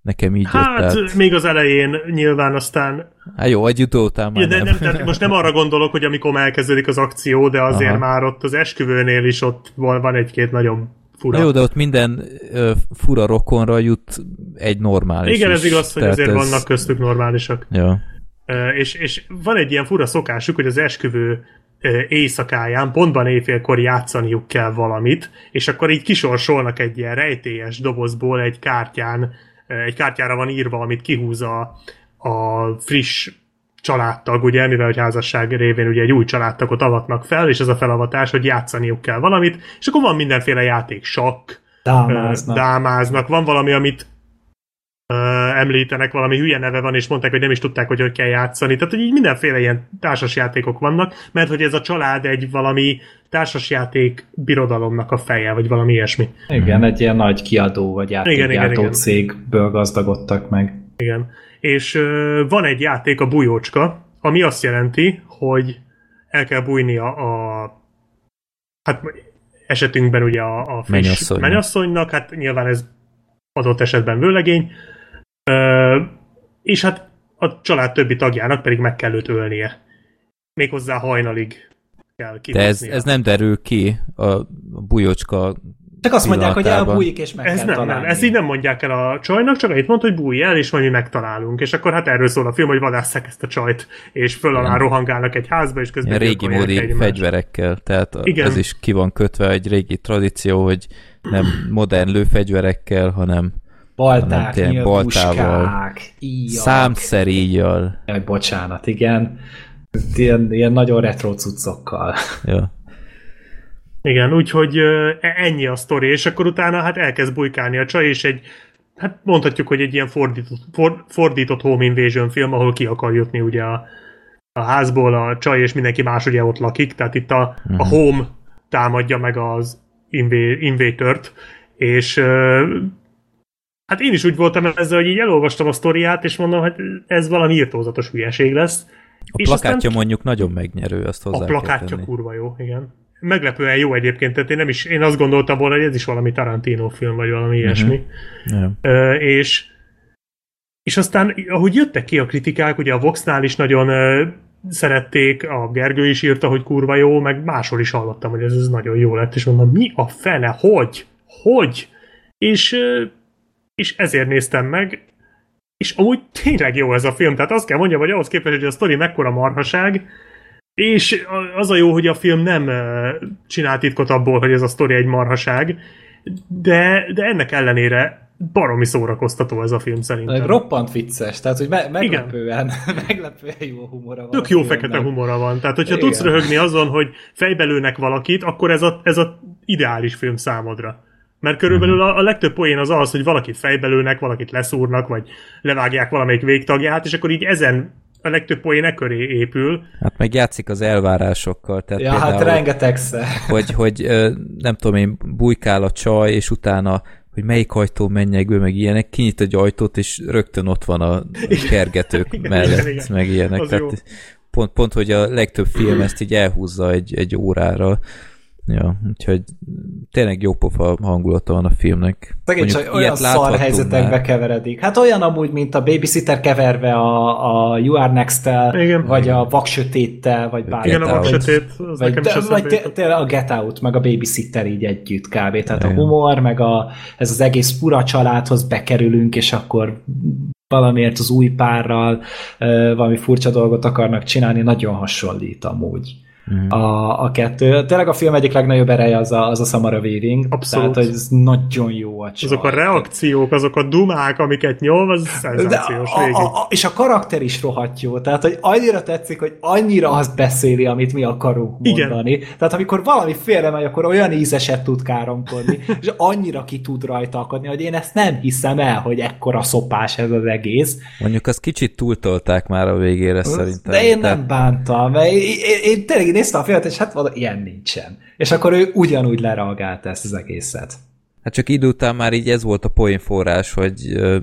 Nekem így hát, jött, tehát... még az elején nyilván aztán... Hát jó, egy idő után már ja, de nem. nem most nem arra gondolok, hogy amikor elkezdődik az akció, de azért Aha. már ott az esküvőnél is ott van, egy-két nagyobb fura. Na jó, de ott minden ö, fura rokonra jut egy normális Igen, ez is. igaz, hogy azért ez... vannak köztük normálisak. Ja. És, és van egy ilyen fura szokásuk, hogy az esküvő éjszakáján, pontban éjfélkor játszaniuk kell valamit, és akkor így kisorsolnak egy ilyen rejtélyes dobozból egy kártyán egy kártyára van írva, amit kihúz a, a friss családtag, ugye, mivel hogy házasság révén ugye egy új családtagot avatnak fel, és ez a felavatás, hogy játszaniuk kell valamit, és akkor van mindenféle játék, sakk, dámáznak, dámáznak. Van valami, amit uh, említenek, valami hülye neve van, és mondták, hogy nem is tudták, hogy hogy kell játszani. Tehát, hogy így mindenféle ilyen társasjátékok vannak, mert hogy ez a család egy valami társasjáték birodalomnak a feje, vagy valami ilyesmi. Igen, egy ilyen nagy kiadó, vagy játékgyártó cégből gazdagodtak meg. Igen. És uh, van egy játék, a bujócska, ami azt jelenti, hogy el kell bújni a, a hát esetünkben ugye a, a friss Mennyasszonynak. hát nyilván ez adott esetben vőlegény, és hát a család többi tagjának pedig meg kell őt ölnie. Méghozzá hajnalig kell De ez, ez nem derül ki a bujocska Csak azt mondják, hogy elbújik, és meg Ez kell nem, találni. nem, ezt így nem mondják el a csajnak, csak annyit mond, hogy bújj el, és majd mi megtalálunk. És akkor hát erről szól a film, hogy vadásszák ezt a csajt, és föl alá rohangálnak egy házba, és közben ilyen régi módi egymást. fegyverekkel, tehát Igen. ez is ki van kötve egy régi tradíció, hogy nem modern lőfegyverekkel, hanem Balták, tényleg nyilvuskák, baltával, íjak. számszeríjjal. Jaj, bocsánat, igen. Ilyen, ilyen nagyon retro cuccokkal. Ja. Igen, úgyhogy e- ennyi a sztori, és akkor utána hát elkezd bujkálni a csaj, és egy, hát mondhatjuk, hogy egy ilyen fordított, for, fordított home invasion film, ahol ki akar jutni ugye a, a házból a csaj, és mindenki más ugye ott lakik, tehát itt a, a home támadja meg az invé, invétört, és hát én is úgy voltam ezzel, hogy így elolvastam a sztoriát, és mondom, hogy ez valami írtózatos hülyeség lesz. A És plakátja aztán- mondjuk nagyon megnyerő, azt hozzá a plakátja tenni. kurva jó, igen. Meglepően jó egyébként, tehát én nem is, én azt gondoltam volna, hogy ez is valami Tarantino film, vagy valami ilyesmi. Ja. Ö, és és aztán, ahogy jöttek ki a kritikák, ugye a Voxnál is nagyon ö, szerették, a Gergő is írta, hogy kurva jó, meg máshol is hallottam, hogy ez, ez nagyon jó lett, és mondom, mi a fene, hogy? Hogy? És, ö, és ezért néztem meg, és amúgy tényleg jó ez a film, tehát azt kell mondjam, hogy ahhoz képest, hogy a sztori mekkora marhaság, és az a jó, hogy a film nem ö, csinál titkot abból, hogy ez a sztori egy marhaság, de, de ennek ellenére baromi szórakoztató ez a film szerintem. Roppant vicces, tehát hogy me- meglepően, meglepően jó humora van. Tök jó filmnek. fekete humora van. Tehát, hogyha Igen. tudsz röhögni azon, hogy fejbelőnek valakit, akkor ez a, ez a ideális film számodra. Mert körülbelül a, a legtöbb poén az az, hogy valakit fejbelőnek, valakit leszúrnak, vagy levágják valamelyik végtagját, és akkor így ezen a legtöbb poén e köré épül. Hát meg játszik az elvárásokkal, tehát Ja, például, hát rengetegszer. hogy, hogy nem tudom én, bujkál a csaj, és utána hogy melyik ajtó menjek be, meg ilyenek, kinyit egy ajtót, és rögtön ott van a kergetők Igen, mellett, igen, igen. meg ilyenek. Az Tehát jó. pont, pont, hogy a legtöbb film ezt így elhúzza egy, egy órára. Ja, úgyhogy tényleg jó pofa hangulata van a filmnek. Mondjuk csak olyan szar helyzetekbe már. keveredik. Hát olyan amúgy, mint a babysitter keverve a, a You Are Next-tel, Igen. vagy a Vaksötéttel, vagy bármi. Igen, a vaksötét, az Vagy, nekem is de, vagy tényleg a Get Out, meg a Babysitter így együtt kb. Tehát a Igen. humor, meg a, ez az egész fura családhoz bekerülünk, és akkor valamiért az új párral valami furcsa dolgot akarnak csinálni, nagyon hasonlít amúgy. Mhm. A, a kettő. Tényleg a film egyik legnagyobb ereje az a, az a Samara Weaving. Abszolút. Tehát, hogy ez nagyon jó a csaj. Azok a reakciók, azok a dumák, amiket nyom, az szenzációs a, végig. a, a, és a karakter is rohadt jó, tehát hogy annyira tetszik, hogy annyira azt beszéli, amit mi akarunk Igen. mondani. Tehát amikor valami félre megy, akkor olyan ízeset tud káromkodni, és annyira ki tud rajta akadni, hogy én ezt nem hiszem el, hogy ekkora szopás ez az egész. Mondjuk azt kicsit túltolták már a végére szerintem. De én Tehát- nem bántam, mert én, én, én tényleg néztem a filmet, és hát valami ilyen nincsen. És akkor ő ugyanúgy lereagálta ezt az egészet. Hát csak idő után már így ez volt a poénforrás, hogy ö,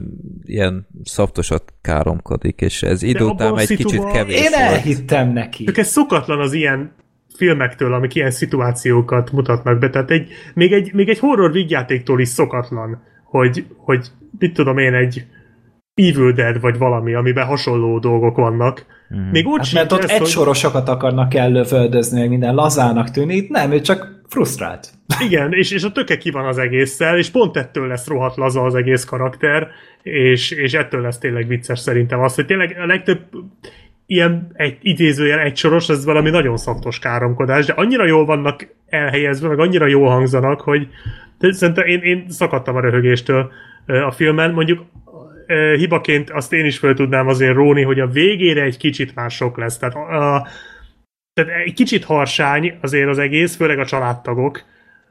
ilyen szaftosat káromkodik, és ez idő után egy kicsit kevés Én volt. elhittem neki. Csak ez szokatlan az ilyen filmektől, amik ilyen szituációkat mutatnak be. Tehát egy, még, egy, még egy horror vígjátéktól is szokatlan, hogy, hogy mit tudom én, egy Evil Dead vagy valami, amiben hasonló dolgok vannak. Mm. Még úgy Hát sincs mert ott ez, egy hogy- sorosokat akarnak ellövöldözni, meg minden lazának tűnik, nem, ő csak frusztrált. Igen, és, és a töke ki van az egésszel, és pont ettől lesz rohadt laza az egész karakter, és, és ettől lesz tényleg vicces szerintem az, hogy tényleg a legtöbb ilyen egy idézőjel egy soros, ez valami nagyon szaftos káromkodás, de annyira jól vannak elhelyezve, meg annyira jól hangzanak, hogy szerintem én, én szakadtam a röhögéstől a filmen. Mondjuk ö, hibaként azt én is fel tudnám azért róni, hogy a végére egy kicsit már sok lesz. Tehát, a, tehát egy kicsit harsány azért az egész, főleg a családtagok,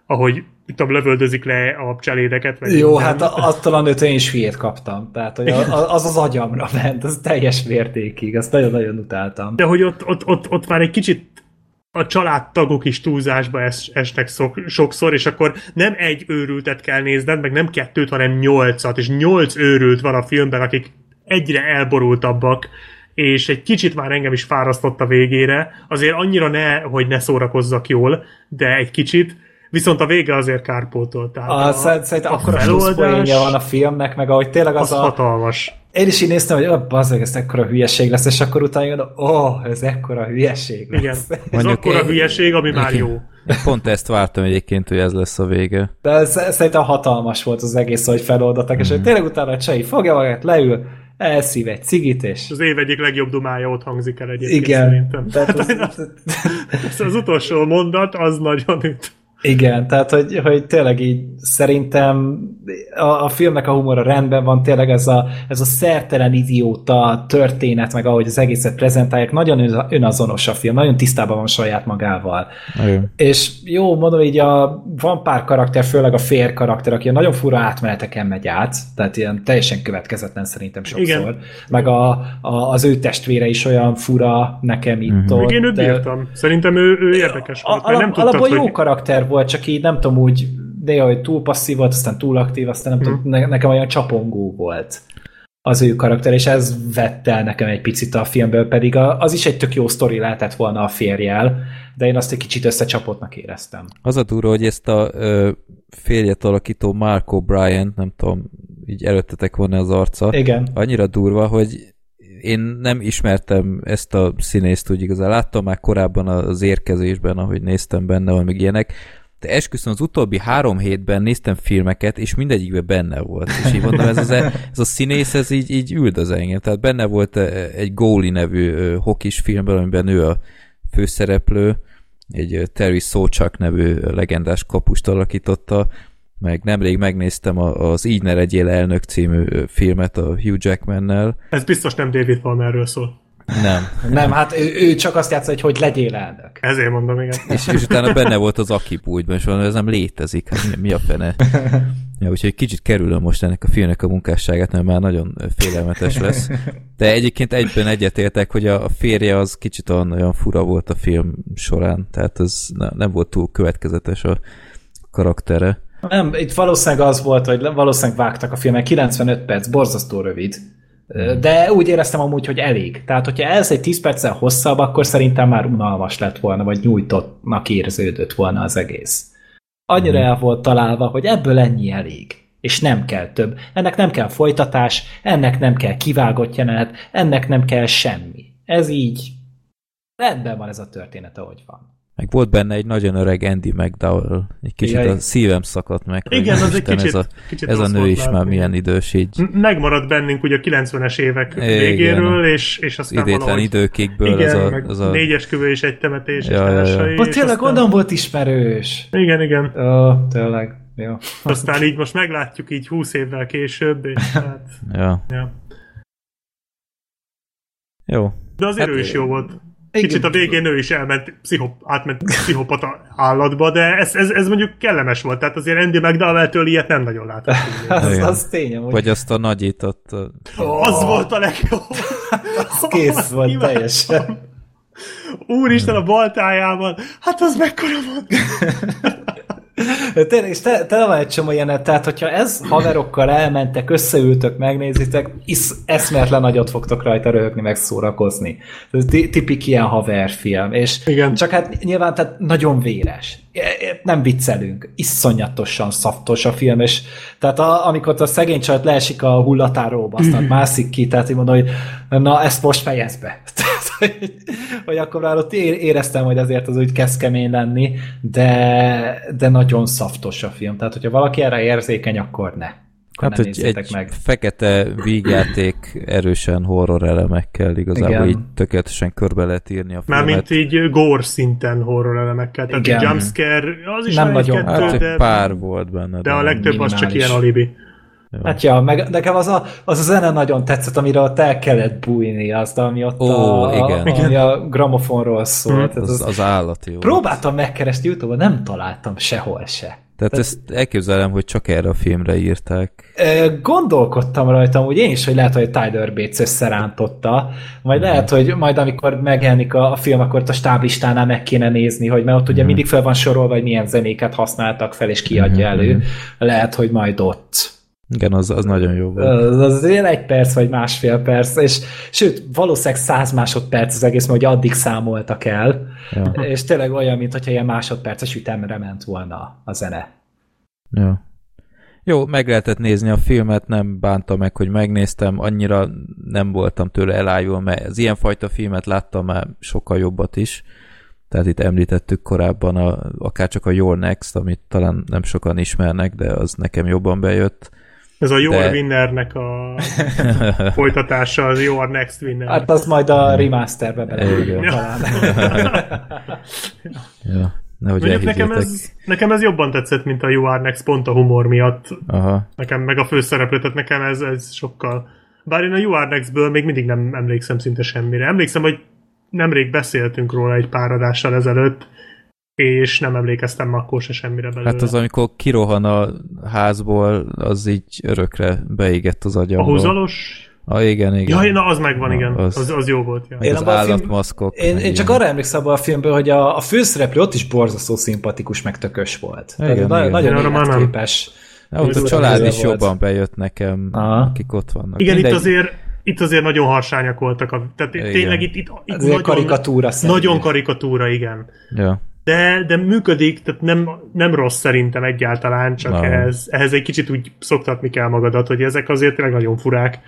ahogy mit tudom, lövöldözik le a cselédeket. Meg Jó, minden. hát attól a nőtől én is hülyét kaptam. Tehát, hogy az az agyamra ment, az teljes mértékig, azt nagyon-nagyon utáltam. De hogy ott, ott, ott, ott már egy kicsit a családtagok is túlzásba es, esnek szok, sokszor, és akkor nem egy őrültet kell nézned, meg nem kettőt, hanem nyolcat, és nyolc őrült van a filmben, akik egyre elborultabbak, és egy kicsit már engem is fárasztott a végére, azért annyira ne, hogy ne szórakozzak jól, de egy kicsit, Viszont a vége azért kárpótol. Tehát a, a, szerintem akkor a feloldás, van a filmnek, meg ahogy tényleg az, az a... hatalmas. Én is így néztem, hogy oh, bazdmeg, ez ekkora hülyeség lesz, és akkor utána jön, ó, oh, ez ekkora hülyeség lesz. Igen, ez Mondjuk akkora én... hülyeség, ami már jó. Pont ezt vártam egyébként, hogy ez lesz a vége. De szerintem hatalmas volt az egész, hogy feloldottak, mm. és hogy mhm. tényleg utána Csei fogja magát, leül, elszív egy cigit, és... Az év egyik legjobb dumája ott hangzik el egyébként Igen. szerintem. Tehát az, az, az utolsó mondat, az nagyon üt. Igen, tehát hogy, hogy tényleg így szerintem a, a filmnek a humora rendben van, tényleg ez a, ez a szertelen idióta történet, meg ahogy az egészet prezentálják, nagyon önazonos a film, nagyon tisztában van saját magával. Igen. És jó, mondom így, a, van pár karakter, főleg a fér karakter, aki nagyon fura átmeneteken megy át, tehát ilyen teljesen következetlen szerintem sokszor. Igen. Meg a, a, az ő testvére is olyan fura nekem itt mm-hmm. ott. Én őt bírtam. Szerintem ő, ő érdekes volt, alap, nem tudtad, alapból hogy... jó karakter volt, csak így nem tudom úgy, de hogy túl passzív volt, aztán túl aktív, aztán nem hmm. tudom, ne, nekem olyan csapongó volt az ő karakter, és ez vett el nekem egy picit a filmből, pedig az is egy tök jó sztori lehetett volna a férjel, de én azt egy kicsit összecsapottnak éreztem. Az a durva, hogy ezt a ö, férjet alakító Mark O'Brien, nem tudom, így előttetek volna az arca. Igen. Annyira durva, hogy én nem ismertem ezt a színészt úgy igazán. Láttam már korábban az érkezésben, ahogy néztem benne, vagy meg ilyenek, de esküszöm az utóbbi három hétben néztem filmeket, és mindegyikben benne volt. És így mondom, ez, az, ez a színész, ez így, így üldöz engem. Tehát benne volt egy Góli nevű hokis filmben, amiben ő a főszereplő, egy Terry Szócsak nevű legendás kapust alakította, meg nemrég megnéztem az Így ne legyél elnök című filmet a Hugh Jackmannel. Ez biztos nem David Palmerről szól. Nem. Nem, hát ő, ő csak azt játsza, hogy hogy legyél elnök. Ezért mondom, igen. És, és utána benne volt az Akipújtban, és valami, ez nem létezik. Hát mi, mi a fene? Ja, úgyhogy kicsit kerülöm most ennek a filmnek a munkásságát, mert már nagyon félelmetes lesz. De egyébként egyben egyetértek, hogy a férje az kicsit olyan, olyan fura volt a film során, tehát ez nem volt túl következetes a karaktere. Nem, itt valószínűleg az volt, hogy valószínűleg vágtak a filmet, 95 perc, borzasztó rövid. De úgy éreztem amúgy, hogy elég. Tehát, hogyha ez egy 10 perccel hosszabb, akkor szerintem már unalmas lett volna, vagy nyújtottnak érződött volna az egész. Annyira el volt találva, hogy ebből ennyi elég. És nem kell több. Ennek nem kell folytatás, ennek nem kell kivágott jelenet, ennek nem kell semmi. Ez így rendben van ez a történet, ahogy van. Meg volt benne egy nagyon öreg Andy McDowell. Egy kicsit Jaj. a szívem szakadt meg. Igen, az egy kicsit, ez a, kicsit ez a nő is már milyen idős így. Megmaradt bennünk ugye a 90-es évek igen. végéről, és, és aztán Idétlen valahogy... időkigből igen, ez a... ez a... négyes kövő is egy temetés. Ja, ja, ja. Ott tényleg aztán... onnan volt ismerős. Igen, igen. Ó, oh, tényleg. Jó. Aztán így most meglátjuk így 20 évvel később, és hát... ja. ja. Jó. De azért hát, ő is jó volt. Igen. Kicsit a végén ő is elment, pszichop, átment pszichopata állatba, de ez, ez, ez mondjuk kellemes volt, tehát azért Andy McDowell-től ilyet nem nagyon látott. az, az tény, hogy... Vagy azt a nagyított... Oh. Az volt a legjobb. az kész volt teljesen. Úristen a baltájában, hát az mekkora volt. Tényleg, és te, te van egy csomó ilyenet, tehát hogyha ez haverokkal elmentek, összeültök, megnézitek, isz, eszméletlen nagyot fogtok rajta röhögni, meg szórakozni. Ez tipik ilyen haverfilm, és Igen. csak hát nyilván tehát nagyon véres. Nem viccelünk, iszonyatosan szaftos a film, és tehát a, amikor a szegény csajt leesik a hullatáról, aztán mászik ki, tehát így mondom, hogy na ezt most fejezd be. Hogy, hogy akkor már ott éreztem, hogy azért az úgy kezd kemény lenni, de, de nagyon szaftos a film. Tehát, hogyha valaki erre érzékeny, akkor ne. Akkor hát, hogy egy meg. fekete vígjáték erősen horror elemekkel igazából Igen. így tökéletesen körbe lehet írni a filmet. Mármint így gore szinten horror elemekkel. Tehát Igen. jumpscare, az is nem nagyon. Kettő, hát, de, pár volt benne. De, de a legtöbb az csak ilyen alibi. Jó. Hát ja, meg nekem az a, az a zene nagyon tetszett, amire ott el kellett bújni, azt, ami ott Ó, a, igen. A, ami a gramofonról szólt. Hmm. Az, az, az állat jó. Próbáltam megkeresni Youtube-on, nem találtam sehol se. Tehát ezt elképzelem, hogy csak erre a filmre írták. Gondolkodtam rajta, hogy én is, hogy lehet, hogy Tyler Bates összerántotta, majd mm. lehet, hogy majd amikor megjelenik a, a film, akkor a stáblistánál meg kéne nézni, hogy mert ott ugye mm. mindig fel van sorolva, hogy milyen zenéket használtak fel, és kiadja mm. elő. Lehet, hogy majd ott Igen, az, az nagyon jó volt. Az, az ilyen egy perc vagy másfél perc, és sőt, valószínűleg száz másodperc az egész, mert hogy addig számoltak el, ja. és tényleg olyan, mintha ilyen másodperces ütemre ment volna a zene. Ja. Jó, meg lehetett nézni a filmet, nem bántam meg, hogy megnéztem, annyira nem voltam tőle elájul, mert az ilyenfajta filmet láttam már sokkal jobbat is, tehát itt említettük korábban a, akár csak a Your Next, amit talán nem sokan ismernek, de az nekem jobban bejött. Ez a Your de... Winnernek a folytatása, az Your Next Winner. Hát az majd a remasterbe bele. talán. ja. Nehogy Mondjuk nekem ez, nekem ez jobban tetszett, mint a You Are Next, pont a humor miatt. Aha. Nekem meg a főszereplő, tehát nekem ez, ez sokkal... Bár én a You Are Next-ből még mindig nem emlékszem szinte semmire. Emlékszem, hogy nemrég beszéltünk róla egy pár adással ezelőtt, és nem emlékeztem akkor se semmire belőle. Hát az, amikor kirohan a házból, az így örökre beégett az agyamból. A húzalos Ah, igen, igen. Ja, na, az megvan, na, igen. Az, az, az jó volt. Ja. Én az állatmaszkok. Én, én csak arra emlékszem abban a filmből, hogy a, a főszereplő ott is borzasztó szimpatikus, meg tökös volt. Igen, igen. Nagyon, nagyon életképes. Ja, ott a család is volt. jobban bejött nekem, Aha. akik ott vannak. Igen, Mindegy. itt azért itt azért nagyon harsányak voltak. A, tehát igen. tényleg itt, itt, itt nagyon, karikatúra Nagyon karikatúra, igen. Ja. De, de működik, tehát nem, nem rossz szerintem egyáltalán, csak ehhez, ehhez egy kicsit úgy szoktatni kell magadat, hogy ezek azért tényleg nagyon furák.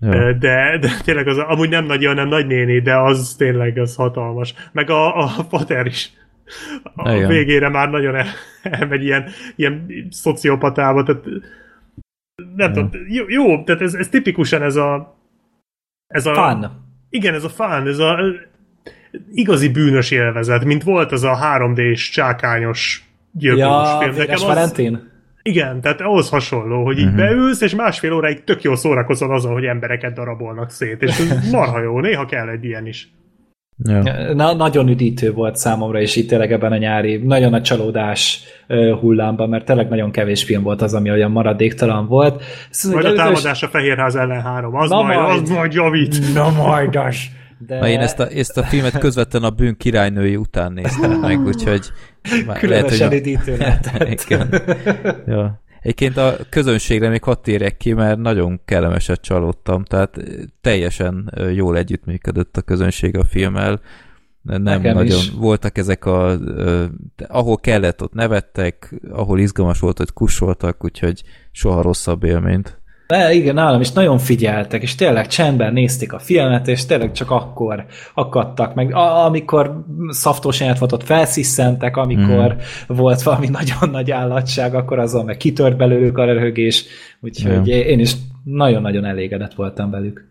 De, de tényleg az, amúgy nem nagy, hanem nagy néni, de az tényleg az hatalmas. Meg a, a pater is. A Igen. végére már nagyon el, elmegy ilyen, ilyen szociopatába, tehát nem tudom, jó, jó, tehát ez, ez tipikusan ez a ez a... Fun. Igen, ez a fun, ez a igazi bűnös élvezet, mint volt az a 3D-s csákányos gyilkos ja, film. Nekem az, Valentin? Igen, tehát ahhoz hasonló, hogy így uh-huh. beülsz, és másfél óráig tök jól szórakozol azon, hogy embereket darabolnak szét, és marha jó, néha kell egy ilyen is. Ja. Na, nagyon üdítő volt számomra, és itt tényleg ebben a nyári nagyon nagy csalódás uh, hullámban, mert tényleg nagyon kevés film volt az, ami olyan maradéktalan volt. Majd a támadás a Fehérház ellen három, az, majd, majd, az majd javít. Na majdas. De... Na én ezt a, ezt a filmet közvetlen a bűn királynői után néztem meg, úgyhogy... Különösen üdítő lehetett. ja. Egyébként a közönségre még hadd térjek ki, mert nagyon kellemeset csalódtam, tehát teljesen jól együttműködött a közönség a filmmel. Nem Nekem nagyon is. voltak ezek a... ahol kellett, ott nevettek, ahol izgalmas volt, ott kussoltak, úgyhogy soha rosszabb élményt. De igen, nálam is nagyon figyeltek, és tényleg csendben nézték a filmet, és tényleg csak akkor akadtak meg. A- amikor szaftos ott felsziszentek, amikor mm. volt valami nagyon nagy állatság, akkor azon meg kitört belőlük a röhögés, úgyhogy ja. én is nagyon-nagyon elégedett voltam velük.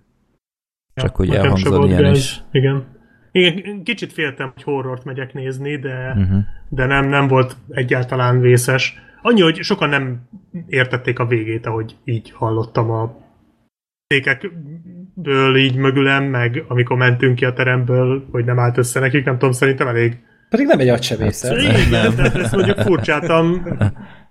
Csak hogy elhangzani ilyen is. Igen. Igen, kicsit féltem, hogy horrort megyek nézni, de, uh-huh. de nem, nem volt egyáltalán vészes. Annyi, hogy sokan nem értették a végét, ahogy így hallottam a székekből így mögülem, meg amikor mentünk ki a teremből, hogy nem állt össze nekik, nem tudom, szerintem elég. Pedig nem egy agysebészet. Hát, igen, tehát ezt mondjuk furcsáltam,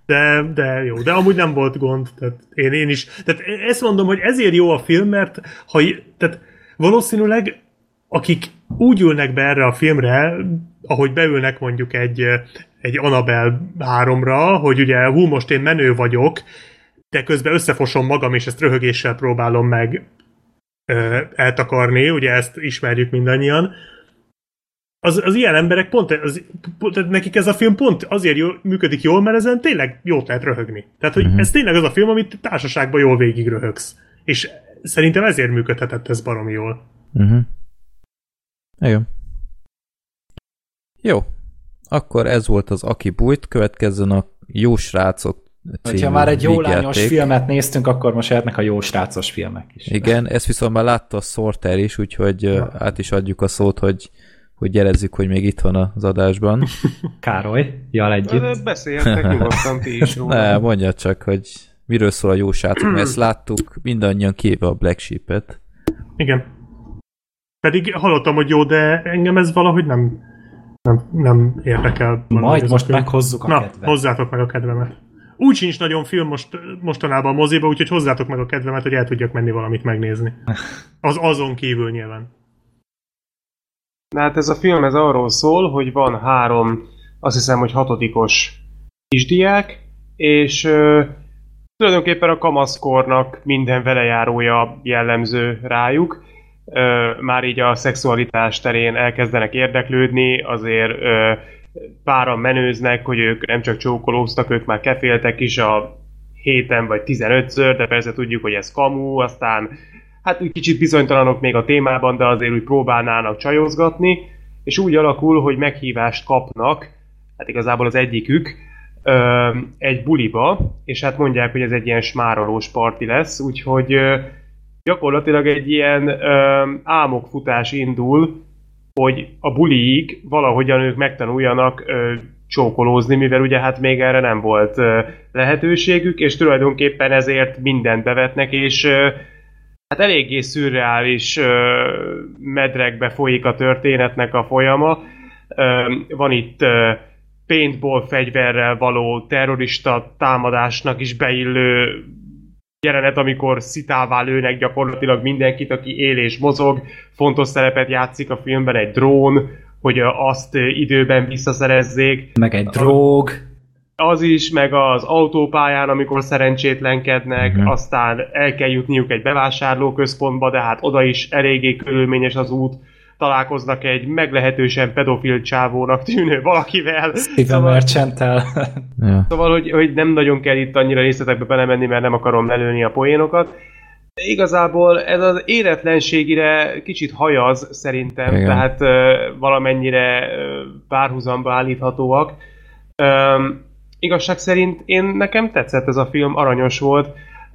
de, de jó, de amúgy nem volt gond, tehát én, én is, tehát ezt mondom, hogy ezért jó a film, mert ha, tehát valószínűleg akik úgy ülnek be erre a filmre, ahogy beülnek mondjuk egy, egy Annabelle 3-ra, hogy ugye hú, most én menő vagyok, de közben összefosom magam, és ezt röhögéssel próbálom meg ö, eltakarni, ugye ezt ismerjük mindannyian, az, az ilyen emberek pont, az, pont, nekik ez a film pont azért jó, működik jól, mert ezen tényleg jót lehet röhögni. Tehát, hogy uh-huh. ez tényleg az a film, amit társaságban jól végig röhögsz. És szerintem ezért működhetett ez baromi jól. Uh-huh. Igen. Jó. Akkor ez volt az Aki Bújt, következzen a Jó Srácok című Ha már egy jó lányos filmet néztünk, akkor most lehetnek a jó srácos filmek is. Igen, ezt viszont már látta a Sorter is, úgyhogy ja. át is adjuk a szót, hogy hogy jelezzük, hogy még itt van az adásban. Károly, jal együtt. Beszéltek nyugodtan ti is róla. Ne, mondja csak, hogy miről szól a jó srácok, mert ezt láttuk mindannyian kéve a Black Sheep-et. Igen. Pedig hallottam, hogy jó, de engem ez valahogy nem, nem, nem érdekel. Majd most meghozzuk a Na, kedvet. hozzátok meg a kedvemet. Úgy sincs nagyon film most, mostanában a moziba, úgyhogy hozzátok meg a kedvemet, hogy el tudjak menni valamit megnézni. Az azon kívül nyilván. Na hát ez a film ez arról szól, hogy van három, azt hiszem, hogy hatodikos kisdiák, és ö, tulajdonképpen a kamaszkornak minden velejárója jellemző rájuk. Már így a szexualitás terén elkezdenek érdeklődni, azért páran menőznek, hogy ők nem csak csókolóztak, ők már keféltek is a héten vagy 15-ször, de persze tudjuk, hogy ez kamu, aztán hát úgy kicsit bizonytalanok még a témában, de azért úgy próbálnának csajozgatni, és úgy alakul, hogy meghívást kapnak, hát igazából az egyikük, ö, egy buliba, és hát mondják, hogy ez egy ilyen smárolós parti lesz, úgyhogy ö, gyakorlatilag egy ilyen ö, álmokfutás indul, hogy a buliig valahogyan ők megtanuljanak ö, csókolózni, mivel ugye hát még erre nem volt ö, lehetőségük, és tulajdonképpen ezért mindent bevetnek, és ö, hát eléggé szürreális ö, medrekbe folyik a történetnek a folyama. Ö, van itt ö, paintball fegyverrel való terrorista támadásnak is beillő jelenet, amikor szitává lőnek gyakorlatilag mindenkit, aki él és mozog. Fontos szerepet játszik a filmben egy drón, hogy azt időben visszaszerezzék. Meg egy drog. Az is, meg az autópályán, amikor szerencsétlenkednek, uh-huh. aztán el kell jutniuk egy bevásárlóközpontba, de hát oda is eléggé körülményes az út találkoznak egy meglehetősen pedofil csávónak tűnő valakivel. Steven szóval, Merchantel. ja. Szóval, hogy, hogy nem nagyon kell itt annyira részletekbe belemenni, mert nem akarom lelőni a poénokat. De igazából ez az életlenségire kicsit hajaz szerintem, Igen. tehát uh, valamennyire uh, párhuzamba állíthatóak. Um, igazság szerint én nekem tetszett ez a film, aranyos volt.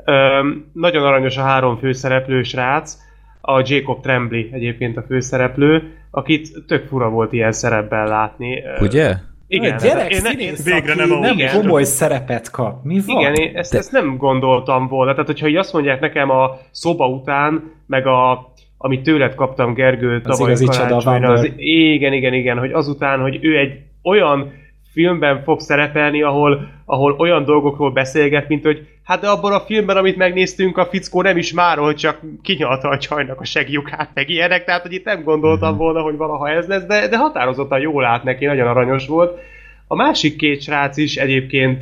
Um, nagyon aranyos a három főszereplős rác, a Jacob Tremblay egyébként a főszereplő, akit tök fura volt ilyen szerepben látni. Ugye? Igen, gyerek én, színész, végre nem, nem igen. komoly szerepet kap. Mi van? Igen, én ezt, De... ezt nem gondoltam volna. Tehát, hogyha így azt mondják nekem a szoba után, meg a, amit tőled kaptam Gergő tavaly karácsonyra, az, igen, igen, igen, hogy azután, hogy ő egy olyan filmben fog szerepelni, ahol, ahol olyan dolgokról beszélget, mint hogy hát de abban a filmben, amit megnéztünk, a fickó nem is már, hogy csak kinyalta a csajnak a segjukát, meg ilyenek, tehát hogy itt nem gondoltam mhm. volna, hogy valaha ez lesz, de, de határozottan jól lát neki, nagyon aranyos volt. A másik két srác is egyébként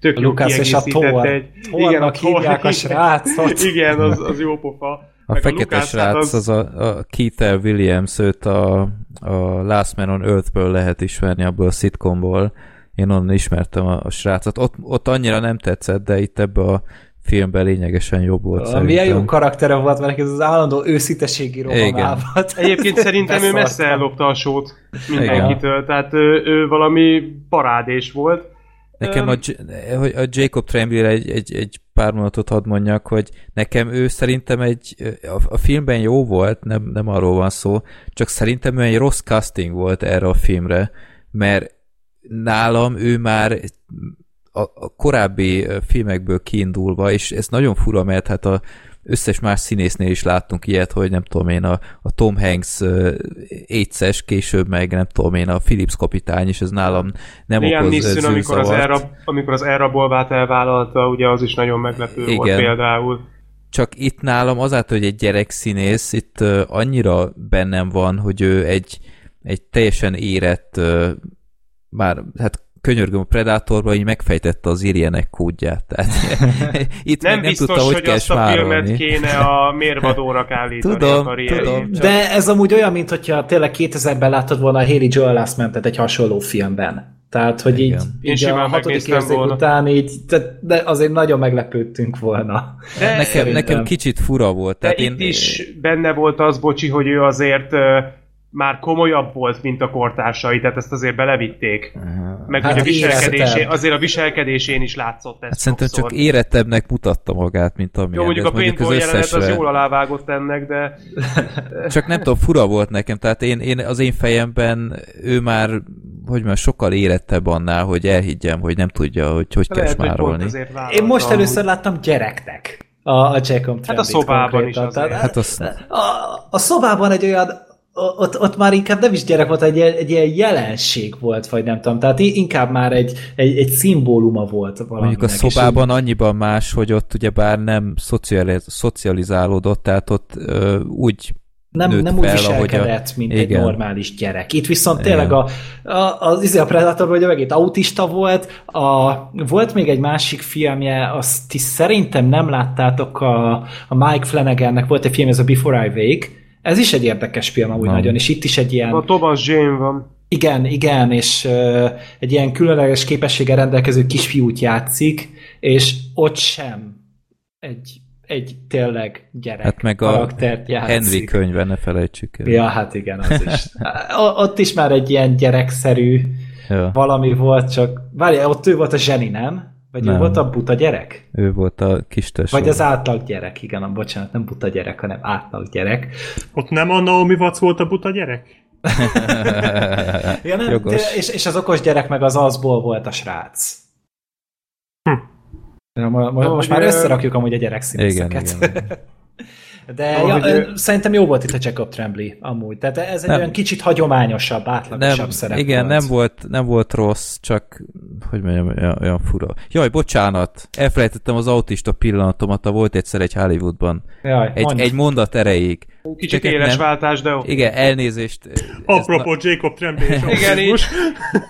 tök jó és a Thor. Egy, igen, a Thor, hívják a srácot. Igen, az, az jó pofa. A fekete a hát srác, az... az a, a Keith Williams, őt a, a Last Man on Earth-ből lehet ismerni, abból a szitkomból. Én onnan ismertem a, a srácot. Ott, ott annyira nem tetszett, de itt ebbe a filmben lényegesen jobb volt a, Milyen jó karaktere volt, mert ez az állandó őszíteségi rohamában. Egyébként szerintem ő messze ellopta a sót mindenkitől, tehát ő, ő valami parádés volt. Nekem a, a Jacob Tremblay egy, egy, egy pár mondatot hadd mondjak, hogy nekem ő szerintem egy, a, a filmben jó volt, nem, nem arról van szó, csak szerintem ő egy rossz casting volt erre a filmre, mert nálam ő már a, a korábbi filmekből kiindulva, és ez nagyon fura, mert hát a összes más színésznél is láttunk ilyet, hogy nem tudom én, a, a Tom Hanks étszes, később meg nem tudom én, a Philips kapitány, és ez nálam nem Liam okoz Neeson, amikor az, elrab, amikor az elrabolvát elvállalta, ugye az is nagyon meglepő Igen. volt például. Csak itt nálam azáltal, hogy egy gyerek színész, itt uh, annyira bennem van, hogy ő egy, egy teljesen érett uh, már hát könyörgöm a Predatorba, így megfejtette az Irienek kódját. Tehát, itt nem, nem biztos, tudta, hogy, hogy kell azt a filmet kéne a mérvadóra állítani tudom, a tudom. Csak... De ez amúgy olyan, mint hogyha tényleg 2000-ben láttad volna a Haley Joel Osmentet egy hasonló filmben. Tehát, hogy így, így a hatodik érzék után így, de azért nagyon meglepődtünk volna. De nekem, nekem kicsit fura volt. Tehát de én... itt is benne volt az, bocsi, hogy ő azért már komolyabb volt, mint a kortársai, tehát ezt azért belevitték. Uh, Meg hát a viselkedésén, azért a viselkedésén is látszott ez. Hát szerintem csak érettebbnek mutatta magát, mint ami. Jó, mondjuk a paintball jelenet az jól alávágott ennek, de... csak nem tudom, fura volt nekem, tehát én, én az én fejemben ő már hogy már sokkal érettebb annál, hogy elhiggyem, hogy nem tudja, hogy hogy kell smárolni. Én most először láttam gyereknek a, a Jacob Hát a szobában is azért. Tehát, hát az... a, a szobában egy olyan ott, ott már inkább nem is gyerek volt, egy, egy ilyen jelenség volt, vagy nem tudom, tehát inkább már egy, egy, egy szimbóluma volt valaminek. Mondjuk a szobában úgy... annyiban más, hogy ott ugye bár nem szocializ, szocializálódott, tehát ott ö, úgy nem, nem úgy viselkedett, a... mint Igen. egy normális gyerek. Itt viszont tényleg a, a, az izé a Predator, hogy megint autista volt, a, volt még egy másik filmje, azt ti szerintem nem láttátok, a, a Mike Flanagannek volt egy film, ez a Before I Wake, ez is egy érdekes film amúgy nem. nagyon, és itt is egy ilyen... A Thomas Jane van. Igen, igen, és uh, egy ilyen különleges képességgel rendelkező kisfiút játszik, és ott sem egy egy tényleg gyerek hát meg karaktert a játszik. Henry könyve, ne felejtsük el. Ja, hát igen, az is. ott is már egy ilyen gyerekszerű ja. valami volt, csak várj, ott ő volt a zseni, nem? Vagy nem. ő volt a buta gyerek? Ő volt a kis tesó. Vagy az átlag gyerek, igen, a bocsánat, nem buta gyerek, hanem átlag gyerek. Ott nem a Naomi Watts volt a buta gyerek? ja, nem, és, és az okos gyerek meg az azból volt a srác. Hm. Most, most már összerakjuk amúgy a gyerekszínészeket. Igen, igen. De ja, hogy... szerintem jó volt itt a Jacob Tremblay amúgy. Tehát ez egy nem. olyan kicsit hagyományosabb, átlagosabb nem, szerep Igen, volt. nem volt, nem volt rossz, csak hogy mondjam, olyan, olyan fura. Jaj, bocsánat, elfelejtettem az autista pillanatomat, volt egyszer egy Hollywoodban. Jaj, egy, egy mondat erejéig. Kicsit éles nem, váltás, de jó. Igen, elnézést. Apropó na... Jacob Tremblay és Igen, így.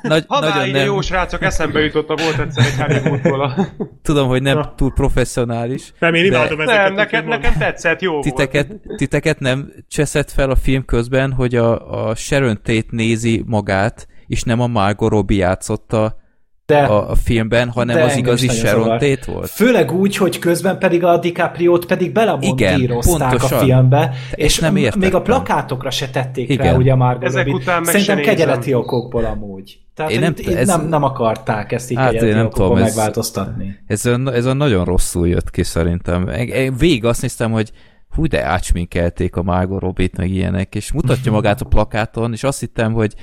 Nagy, ha nagyon nem... jó srácok, eszembe jutott a volt egyszer egy Hollywoodból. Tudom, hogy nem túl professzionális. Nem, én imádom ezeket. Nem, nekem, nekem tetszett, jó titeket, volt. Titeket nem cseszett fel a film közben, hogy a, a Sharon Tate nézi magát, és nem a Margot Robbie játszotta de, a, a filmben, hanem az igazi Sharon Tate volt. Főleg úgy, hogy közben pedig a DiCaprio-t pedig belemontírozták a filmbe, és nem értettem. még a plakátokra se tették Igen. rá, ugye a Margot Ezek Robbie. Után Szerintem kegyeleti okokból amúgy. Tehát én nem, ez, nem, nem akarták ezt így hát kegyeleti nem tudom, megváltoztatni. Ez, ez, ez a nagyon rosszul jött ki szerintem. Én végig azt néztem, hogy hú, de átsminkelték a Margot Robbie-t, meg ilyenek, és mutatja magát a plakáton, és azt hittem, hogy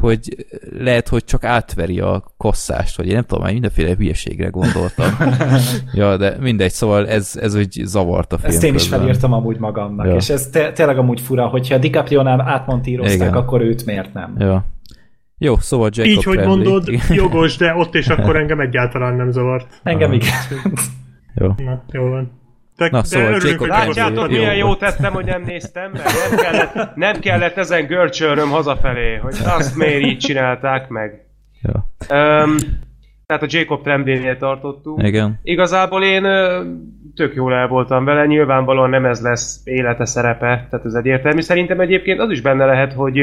hogy lehet, hogy csak átveri a kosszást, vagy én nem tudom, már mindenféle hülyeségre gondoltam. ja, de mindegy, szóval ez, ez úgy zavart a film Ezt én is felírtam amúgy magamnak, ja. és ez tényleg amúgy fura, hogyha DiCaprio-nál átmontírozták, akkor őt miért nem? Ja. Jó, szóval Jacob Így, hogy Tremblay. mondod, jogos, de ott és akkor engem egyáltalán nem zavart. Engem igen. Jó. Na, jó van. Te, Na, szóval Jacob Látjátok, milyen jó tettem, hogy nem néztem, mert nem kellett, nem kellett ezen görcsölröm hazafelé, hogy azt miért így csinálták meg. Ja. Um, tehát a Jacob Tremblay-nél tartottunk. Igen. Igazából én tök jól el voltam vele, nyilvánvalóan nem ez lesz élete szerepe, tehát ez egyértelmű. Szerintem egyébként az is benne lehet, hogy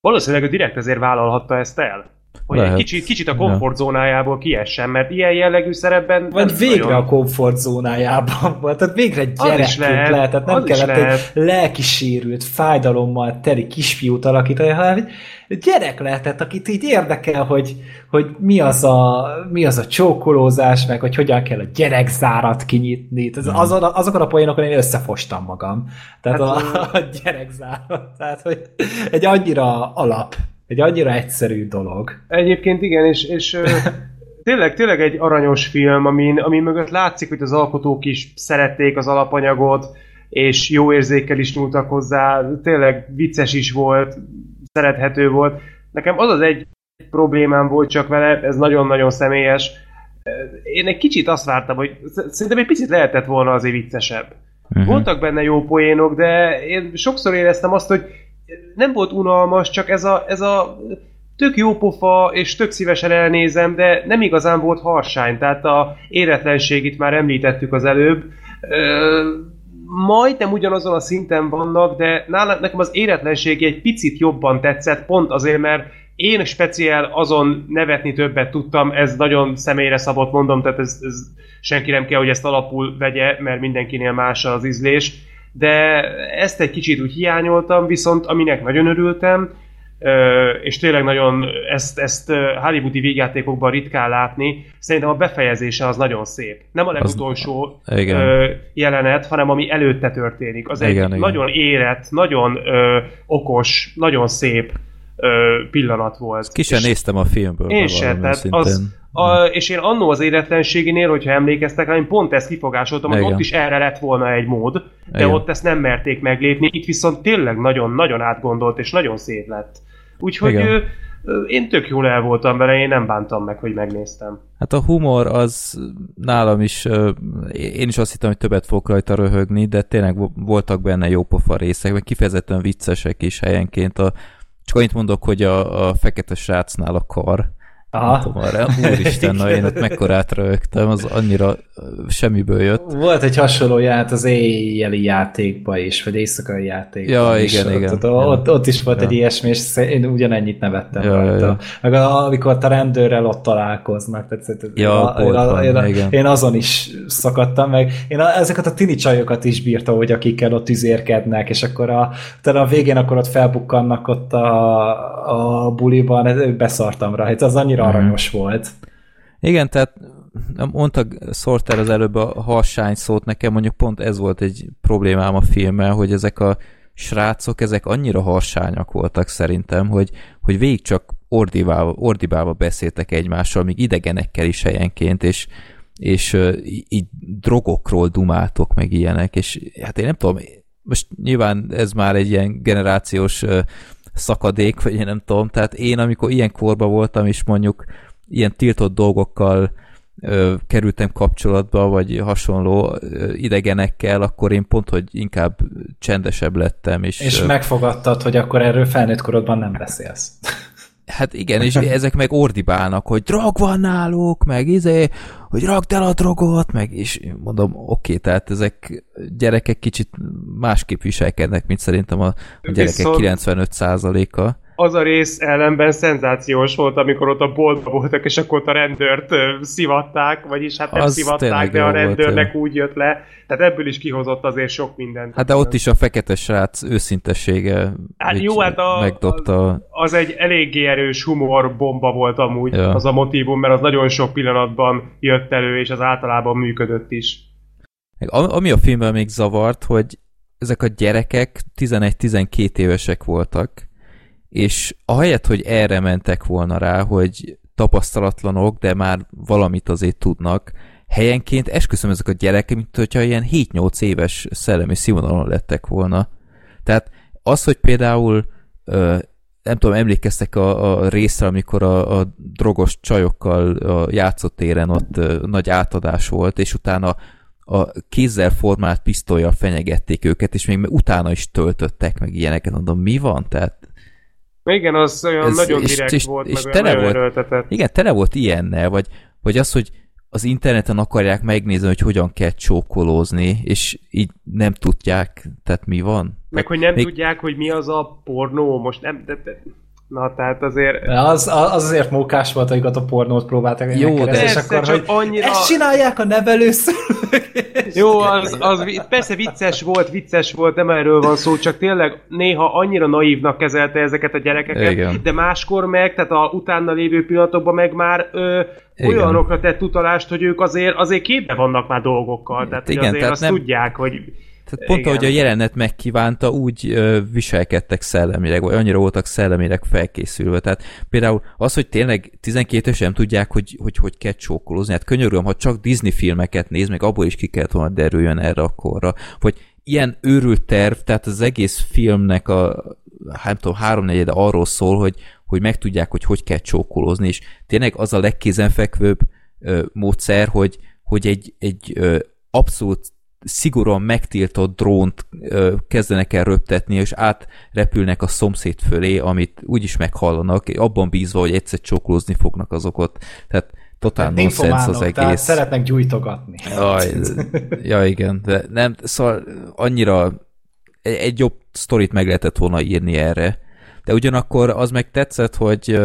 valószínűleg direkt ezért vállalhatta ezt el. Hogy Lehet. egy kicsit, kicsit a komfortzónájából kiessen, mert ilyen jellegű szerepben... Vagy végre nagyon... a komfortzónájában volt, tehát végre gyerekként lehet, lehetett, nem kellett lehet. egy lelkisérült, fájdalommal teli kisfiút alakítani, hanem egy gyerek lehetett, akit így érdekel, hogy, hogy mi, az a, mi az a csókolózás, meg hogy hogyan kell a gyerekzárat kinyitni. Ez, hmm. azon, azokon a poénokon én összefostam magam. Tehát hát, a, a gyerekzárat. Tehát, hogy egy annyira alap egy annyira egyszerű dolog. Egyébként igen, és, és tényleg, tényleg egy aranyos film, amin, amin mögött látszik, hogy az alkotók is szerették az alapanyagot, és jó érzékkel is nyúltak hozzá, tényleg vicces is volt, szerethető volt. Nekem az az egy problémám volt csak vele, ez nagyon-nagyon személyes. Én egy kicsit azt vártam, hogy szerintem egy picit lehetett volna azért viccesebb. Uh-huh. Voltak benne jó poénok, de én sokszor éreztem azt, hogy nem volt unalmas, csak ez a, ez a tök jó pofa, és tök szívesen elnézem, de nem igazán volt harsány, tehát a éretlenségét már említettük az előbb. Ö, majdnem ugyanazon a szinten vannak, de nála, nekem az éretlenség egy picit jobban tetszett, pont azért, mert én speciál azon nevetni többet tudtam, ez nagyon személyre szabott mondom, tehát ez, ez senki nem kell, hogy ezt alapul vegye, mert mindenkinél más az ízlés de ezt egy kicsit úgy hiányoltam, viszont aminek nagyon örültem, és tényleg nagyon ezt, ezt hollywoodi végjátékokban ritkán látni, szerintem a befejezése az nagyon szép. Nem a legutolsó az, igen. jelenet, hanem ami előtte történik. Az igen, egy igen. nagyon érett, nagyon ö, okos, nagyon szép ö, pillanat volt. Ki sem néztem a filmből. Én sem, tehát az, a, és én annó az éretlenségénél, hogyha emlékeztek rá, én pont ezt kifogásoltam, hogy ott is erre lett volna egy mód, de Igen. ott ezt nem merték meglépni, itt viszont tényleg nagyon-nagyon átgondolt és nagyon szép lett. Úgyhogy ö, én tök jól el voltam vele, én nem bántam meg, hogy megnéztem. Hát a humor az nálam is, én is azt hittem, hogy többet fogok rajta röhögni, de tényleg voltak benne jó pofa részek, meg kifejezetten viccesek is helyenként. A, csak annyit mondok, hogy a, a fekete srácnál a kar, Aha. Tudom, arra, úristen, na én ott mekkorát rögtem, az annyira semmiből jött. Volt egy hasonló játék az éjjeli játékba is, vagy éjszakai játékba ja, is. igen, igen. Ott, ott, ott is volt ja. egy ilyesmi, és én ugyanennyit nevettem ja, rajta. Ja. Meg amikor a rendőrrel ott találkoznak, tehát ja, én, a, én, én, én, azon is szakadtam meg. Én a, ezeket a tini csajokat is bírta, hogy akikkel ott üzérkednek, és akkor a, a végén akkor ott felbukkannak ott a, a buliban, beszartam rá. Hát az annyira Aranyos volt. Igen, tehát mondta Sorter az előbb a harsány szót, nekem mondjuk pont ez volt egy problémám a filmmel, hogy ezek a srácok, ezek annyira harsányak voltak szerintem, hogy, hogy végig csak ordibálva, ordibálva beszéltek egymással, még idegenekkel is helyenként, és, és így drogokról dumáltok, meg ilyenek, és hát én nem tudom, most nyilván ez már egy ilyen generációs szakadék, vagy én nem tudom, tehát én amikor ilyen korban voltam, és mondjuk ilyen tiltott dolgokkal ö, kerültem kapcsolatba, vagy hasonló ö, idegenekkel, akkor én pont, hogy inkább csendesebb lettem. És, és ö, megfogadtad, hogy akkor erről felnőtt korodban nem beszélsz. Hát igen, és ezek meg ordibálnak, hogy drog van náluk, meg izé, hogy rakd el a drogot, meg és mondom, oké, okay, tehát ezek gyerekek kicsit másképp viselkednek, mint szerintem a, gyerekek 95%-a az a rész ellenben szenzációs volt, amikor ott a boltban voltak, és akkor ott a rendőrt szivatták, vagyis hát nem az szivatták, de a rendőrnek volt, úgy jött le. Tehát ebből is kihozott azért sok mindent. Hát de ott is a fekete srác őszintessége hát jó, hát a, megdobta. Az, az egy eléggé erős humor bomba volt amúgy ja. az a motivum, mert az nagyon sok pillanatban jött elő, és az általában működött is. Ami a filmben még zavart, hogy ezek a gyerekek 11-12 évesek voltak, és ahelyett, hogy erre mentek volna rá, hogy tapasztalatlanok, de már valamit azért tudnak, helyenként esküszöm ezek a gyerekek, mint hogyha ilyen 7-8 éves szellemi színvonalon lettek volna. Tehát az, hogy például nem tudom, emlékeztek a, a részre, amikor a, a drogos csajokkal a játszótéren ott nagy átadás volt, és utána a kézzel formált pisztolyjal fenyegették őket, és még utána is töltöttek meg ilyeneket. Mondom, mi van? Tehát igen, az olyan ez, nagyon direkt és, volt, és meg tele volt, erőltetett. Igen, tele volt ilyennel, vagy, vagy az, hogy az interneten akarják megnézni, hogy hogyan kell csókolózni, és így nem tudják, tehát mi van. Meg, hogy nem még... tudják, hogy mi az a pornó, most nem, de, de Na, tehát azért... Az, az azért mókás volt, hogy a pornót próbáltak Jó, de és akkor, hogy annyira... ezt csinálják a nevelőszülők. Jó, az, az persze vicces volt, vicces volt, nem erről van szó, csak tényleg néha annyira naívnak kezelte ezeket a gyerekeket, Igen. de máskor meg, tehát a utána lévő pillanatokban meg már ö, olyanokra tett utalást, hogy ők azért, azért képbe vannak már dolgokkal, tehát Igen, azért tehát azt nem... tudják, hogy tehát pont Igen. ahogy a jelenet megkívánta, úgy ö, viselkedtek szellemileg, vagy annyira voltak szellemileg felkészülve. Tehát például az, hogy tényleg 12 sem tudják, hogy, hogy hogy kell csókolózni. Hát könyörülöm, ha csak Disney filmeket néz, meg abból is ki kellett volna derüljön erre a korra. Vagy ilyen őrült terv, tehát az egész filmnek a hát nem tudom, háromnegyede arról szól, hogy, hogy megtudják, hogy hogy kell csókolózni, és tényleg az a legkézenfekvőbb ö, módszer, hogy, hogy egy, egy ö, abszolút szigorúan megtiltott drónt ö, kezdenek el röptetni, és átrepülnek a szomszéd fölé, amit úgyis meghallanak, abban bízva, hogy egyszer csókolózni fognak azokat. Tehát totál hát nonsens az egész. Szeretnek gyújtogatni. Jaj, ja, igen, de nem, szóval annyira egy, egy jobb sztorit meg lehetett volna írni erre. De ugyanakkor az meg tetszett, hogy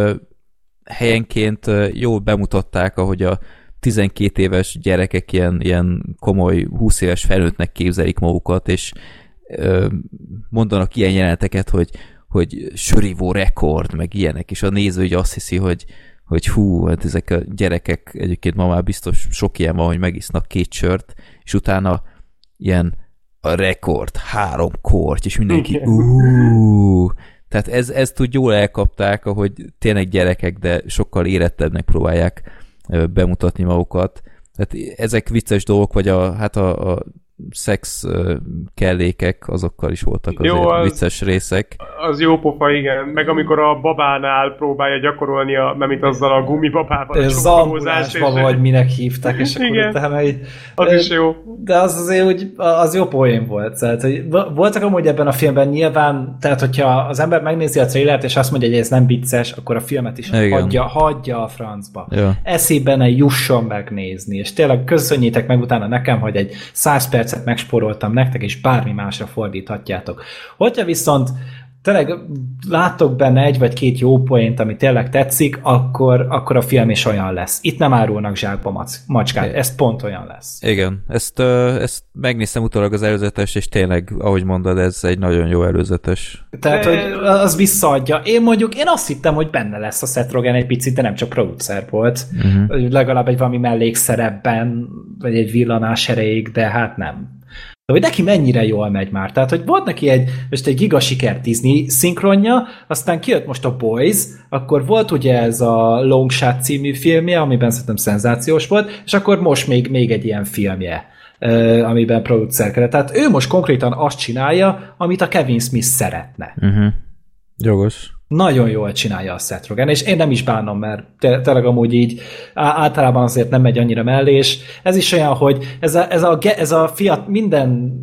helyenként jól bemutatták, ahogy a 12 éves gyerekek ilyen, ilyen komoly 20 éves felnőttnek képzelik magukat, és ö, mondanak ilyen jeleneteket, hogy, hogy sörívó rekord, meg ilyenek, és a néző ugye azt hiszi, hogy, hogy hú, hát ezek a gyerekek, egyébként ma már biztos sok ilyen van, hogy megisznak két sört, és utána ilyen a rekord, három kort, és mindenki úúúú, tehát ez, ezt úgy jól elkapták, ahogy tényleg gyerekek, de sokkal érettebbnek próbálják bemutatni magukat. Hát ezek vicces dolgok, vagy a, hát a, a szex kellékek, azokkal is voltak azért Jó, az, vicces részek. Az jó pofa, igen. Meg amikor a babánál próbálja gyakorolni, a, nem itt azzal a gumibabával. Ez zambulásba vagy minek hívták, és akkor igen, utána így... Az is jó. De az azért úgy, az jó poén volt. Tehát, hogy voltak amúgy ebben a filmben nyilván, tehát hogyha az ember megnézi a trailert, és azt mondja, hogy ez nem vicces, akkor a filmet is hagyja, hagyja a francba. Ja. Eszébe ne jusson megnézni, és tényleg köszönjétek meg utána nekem, hogy egy száz percet megsporoltam nektek, és bármi másra fordíthatjátok. Hogyha viszont tényleg láttok benne egy vagy két jó poént, ami tényleg tetszik, akkor, akkor a film is olyan lesz. Itt nem árulnak zsákba macskát, ez pont olyan lesz. Igen, ezt, ezt megnéztem utólag az előzetes, és tényleg, ahogy mondod, ez egy nagyon jó előzetes. Tehát, hogy az visszaadja. Én mondjuk, én azt hittem, hogy benne lesz a Seth Rogen egy picit, de nem csak producer volt. Uh-huh. Legalább egy valami mellékszerepben, vagy egy villanás erejéig, de hát nem de hogy neki mennyire jól megy már. Tehát, hogy volt neki egy, most egy giga siker Disney szinkronja, aztán kijött most a Boys, akkor volt ugye ez a Long Shot című filmje, amiben szerintem szenzációs volt, és akkor most még, még egy ilyen filmje amiben producerkedett. Tehát ő most konkrétan azt csinálja, amit a Kevin Smith szeretne. Uh-huh. Jogos nagyon jól csinálja a Seth Rogen, és én nem is bánom, mert tényleg amúgy így általában azért nem megy annyira mellé, és ez is olyan, hogy ez a, ez a, ez a fiat, minden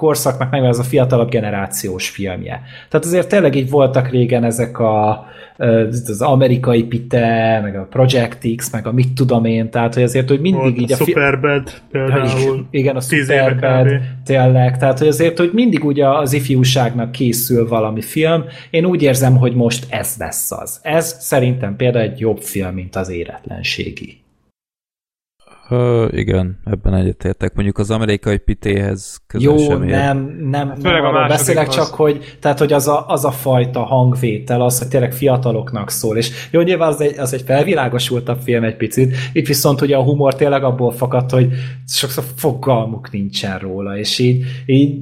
korszaknak megvan ez a fiatalabb generációs filmje. Tehát azért tényleg így voltak régen ezek a, az amerikai Pite, meg a Project X, meg a mit tudom én, tehát hogy azért, hogy mindig Volt így a... a Superbad például. Igen, a Superbad, tényleg, tehát hogy azért, hogy mindig ugye az ifjúságnak készül valami film, én úgy érzem, hogy most ez lesz az. Ez szerintem például egy jobb film, mint az éretlenségi. Ö, igen, ebben egyetértek. Mondjuk az amerikai pitéhez Jó, sem ér. nem, nem, hát nem arról beszélek, az... csak hogy, tehát, hogy az a, az a fajta hangvétel, az, hogy tényleg fiataloknak szól. És jó, nyilván az egy, az egy felvilágosultabb film egy picit, itt viszont ugye a humor tényleg abból fakad, hogy sokszor fogalmuk nincsen róla, és így, így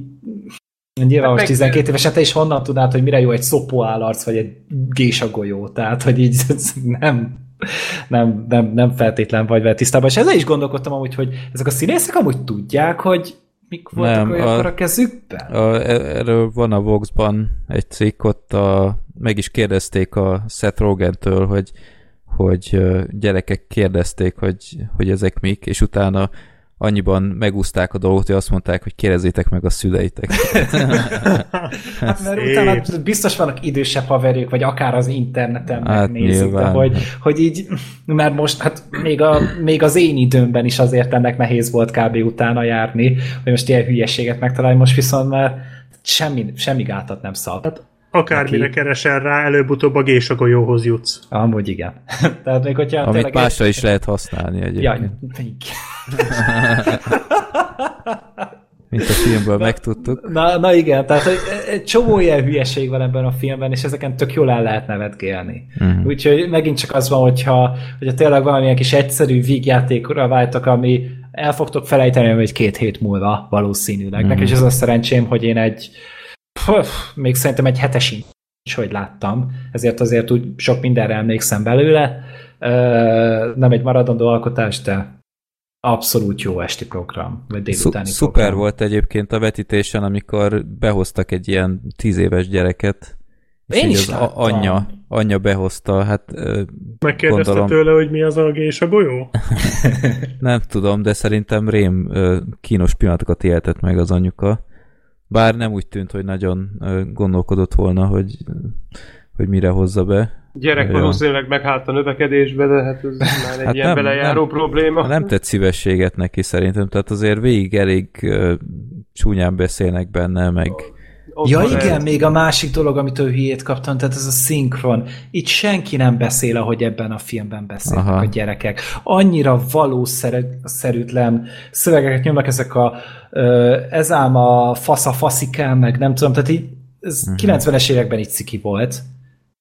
Nyilván hát most 12 évesen te is honnan tudnád, hogy mire jó egy szopóállarc, vagy egy gésagolyó, tehát, hogy így nem, nem, nem, nem feltétlen vagy vele tisztában. És ezzel is gondolkodtam amúgy, hogy ezek a színészek amúgy tudják, hogy mik voltak nem, olyankor a, a kezükben? A, erről van a Vox-ban egy cikk, ott a, meg is kérdezték a Seth Rogen-től, hogy, hogy gyerekek kérdezték, hogy, hogy ezek mik, és utána annyiban megúzták a dolgot, hogy azt mondták, hogy kérdezzétek meg a szüleitek. hát mert utána biztos vannak idősebb haverjük, vagy akár az interneten hát megnézik, de hogy, hogy így, mert most hát még, a, még az én időmben is azért ennek nehéz volt kb. utána járni, hogy most ilyen hülyeséget megtalálni, most viszont már semmi, semmi gátat nem szab. Hát Akármire Aki... keresel rá, előbb-utóbb a gésagolyóhoz jutsz. Amúgy igen. Tehát még hogyha Amit tényleg másra is lehet használni egyébként. Jaj, Mint a filmből na, megtudtuk. Na, na igen, tehát egy, egy csomó ilyen hülyeség van ebben a filmben, és ezeken tök jól el lehet nevetgélni. Uh-huh. Úgyhogy megint csak az van, hogyha, hogyha tényleg valamilyen kis egyszerű vígjátékra váltak, ami el fogtok felejteni, hogy két hét múlva valószínűleg. Uh-huh. Nekem is az a szerencsém, hogy én egy pöf, még szerintem egy hetes is, hogy láttam, ezért azért úgy sok mindenre emlékszem belőle. Nem egy maradandó alkotás, de abszolút jó esti program, vagy délutáni Szu- Szuper program. volt egyébként a vetítésen, amikor behoztak egy ilyen tíz éves gyereket, és Én is az láttam. anyja, anyja behozta, hát Megkérdezte gondolom... tőle, hogy mi az a és a golyó? Nem tudom, de szerintem rém kínos pillanatokat éltett meg az anyuka. Bár nem úgy tűnt, hogy nagyon gondolkodott volna, hogy, hogy mire hozza be. Gyerek valószínűleg meghált a növekedésbe, de hát ez már egy hát ilyen nem, belejáró nem, probléma. Nem tett szívességet neki szerintem, tehát azért végig elég uh, csúnyán beszélnek benne, meg ja igen, lehet. még a másik dolog, amit ő hülyét kaptam, tehát ez a szinkron. Itt senki nem beszél, ahogy ebben a filmben beszélnek Aha. a gyerekek. Annyira valószerűtlen szövegeket nyomnak ezek a ez ám a fasz a faszikám, meg nem tudom, tehát így ez uh-huh. Mhm. 90-es években így ciki volt.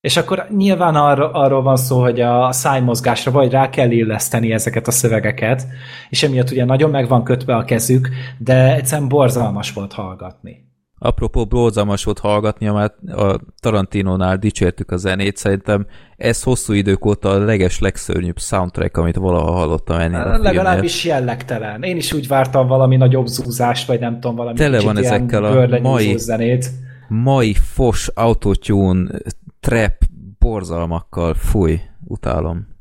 És akkor nyilván arra, arról van szó, hogy a szájmozgásra vagy rá kell illeszteni ezeket a szövegeket, és emiatt ugye nagyon meg van kötve a kezük, de egyszerűen borzalmas volt hallgatni. Apropó brózalmas volt hallgatni, mert a Tarantinónál dicsértük a zenét, szerintem ez hosszú idők óta a leges legszörnyűbb soundtrack, amit valaha hallottam ennél a Legalábbis jellegtelen. Én is úgy vártam valami nagyobb zúzást, vagy nem tudom, valami Tele van ezekkel a mai, zenét. mai fos autotune trap borzalmakkal, fúj, utálom.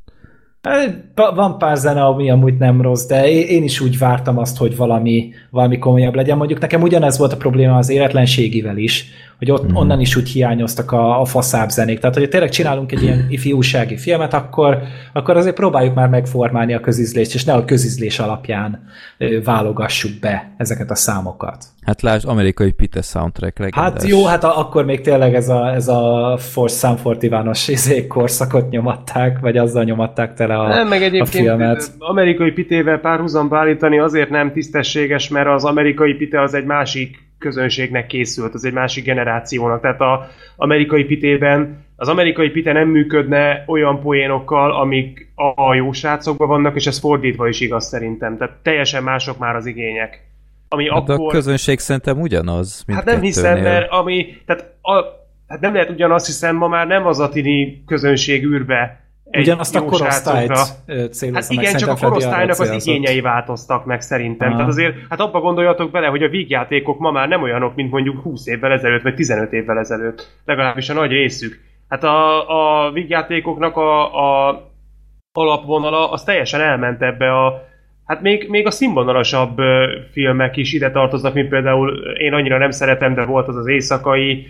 Van pár zene, ami amúgy nem rossz, de én is úgy vártam azt, hogy valami, valami komolyabb legyen. Mondjuk nekem ugyanez volt a probléma az életlenségivel is, hogy ott, mm. onnan is úgy hiányoztak a, a faszább zenék. Tehát, hogy tényleg csinálunk egy ilyen ifjúsági filmet, akkor, akkor azért próbáljuk már megformálni a közizlést, és ne a közizlés alapján ö, válogassuk be ezeket a számokat. Hát lásd, amerikai Pite soundtrack legendás. Hát jó, hát a, akkor még tényleg ez a, ez a Force Sam Fortivanos izé korszakot nyomatták, vagy azzal nyomatták tele a, nem, meg a filmet. amerikai Pitével párhuzamba állítani azért nem tisztességes, mert az amerikai Pite az egy másik közönségnek készült, az egy másik generációnak. Tehát az amerikai pitében az amerikai pite nem működne olyan poénokkal, amik a, a jó srácokban vannak, és ez fordítva is igaz szerintem. Tehát teljesen mások már az igények. Ami hát akkor... a közönség szerintem ugyanaz, mint Hát nem hiszem, mert ami, tehát a, hát nem lehet ugyanaz, hiszen ma már nem az a tini közönség űrbe Ugyanazt a korosztályt Hát igen, csak a korosztálynak az igényei változtak meg szerintem. Aha. Tehát azért, hát abba gondoljatok bele, hogy a vígjátékok ma már nem olyanok, mint mondjuk 20 évvel ezelőtt, vagy 15 évvel ezelőtt. Legalábbis a nagy részük. Hát a, a vígjátékoknak a, a alapvonala az teljesen elment ebbe a Hát még, még a színvonalasabb filmek is ide tartoznak, mint például én annyira nem szeretem, de volt az az éjszakai,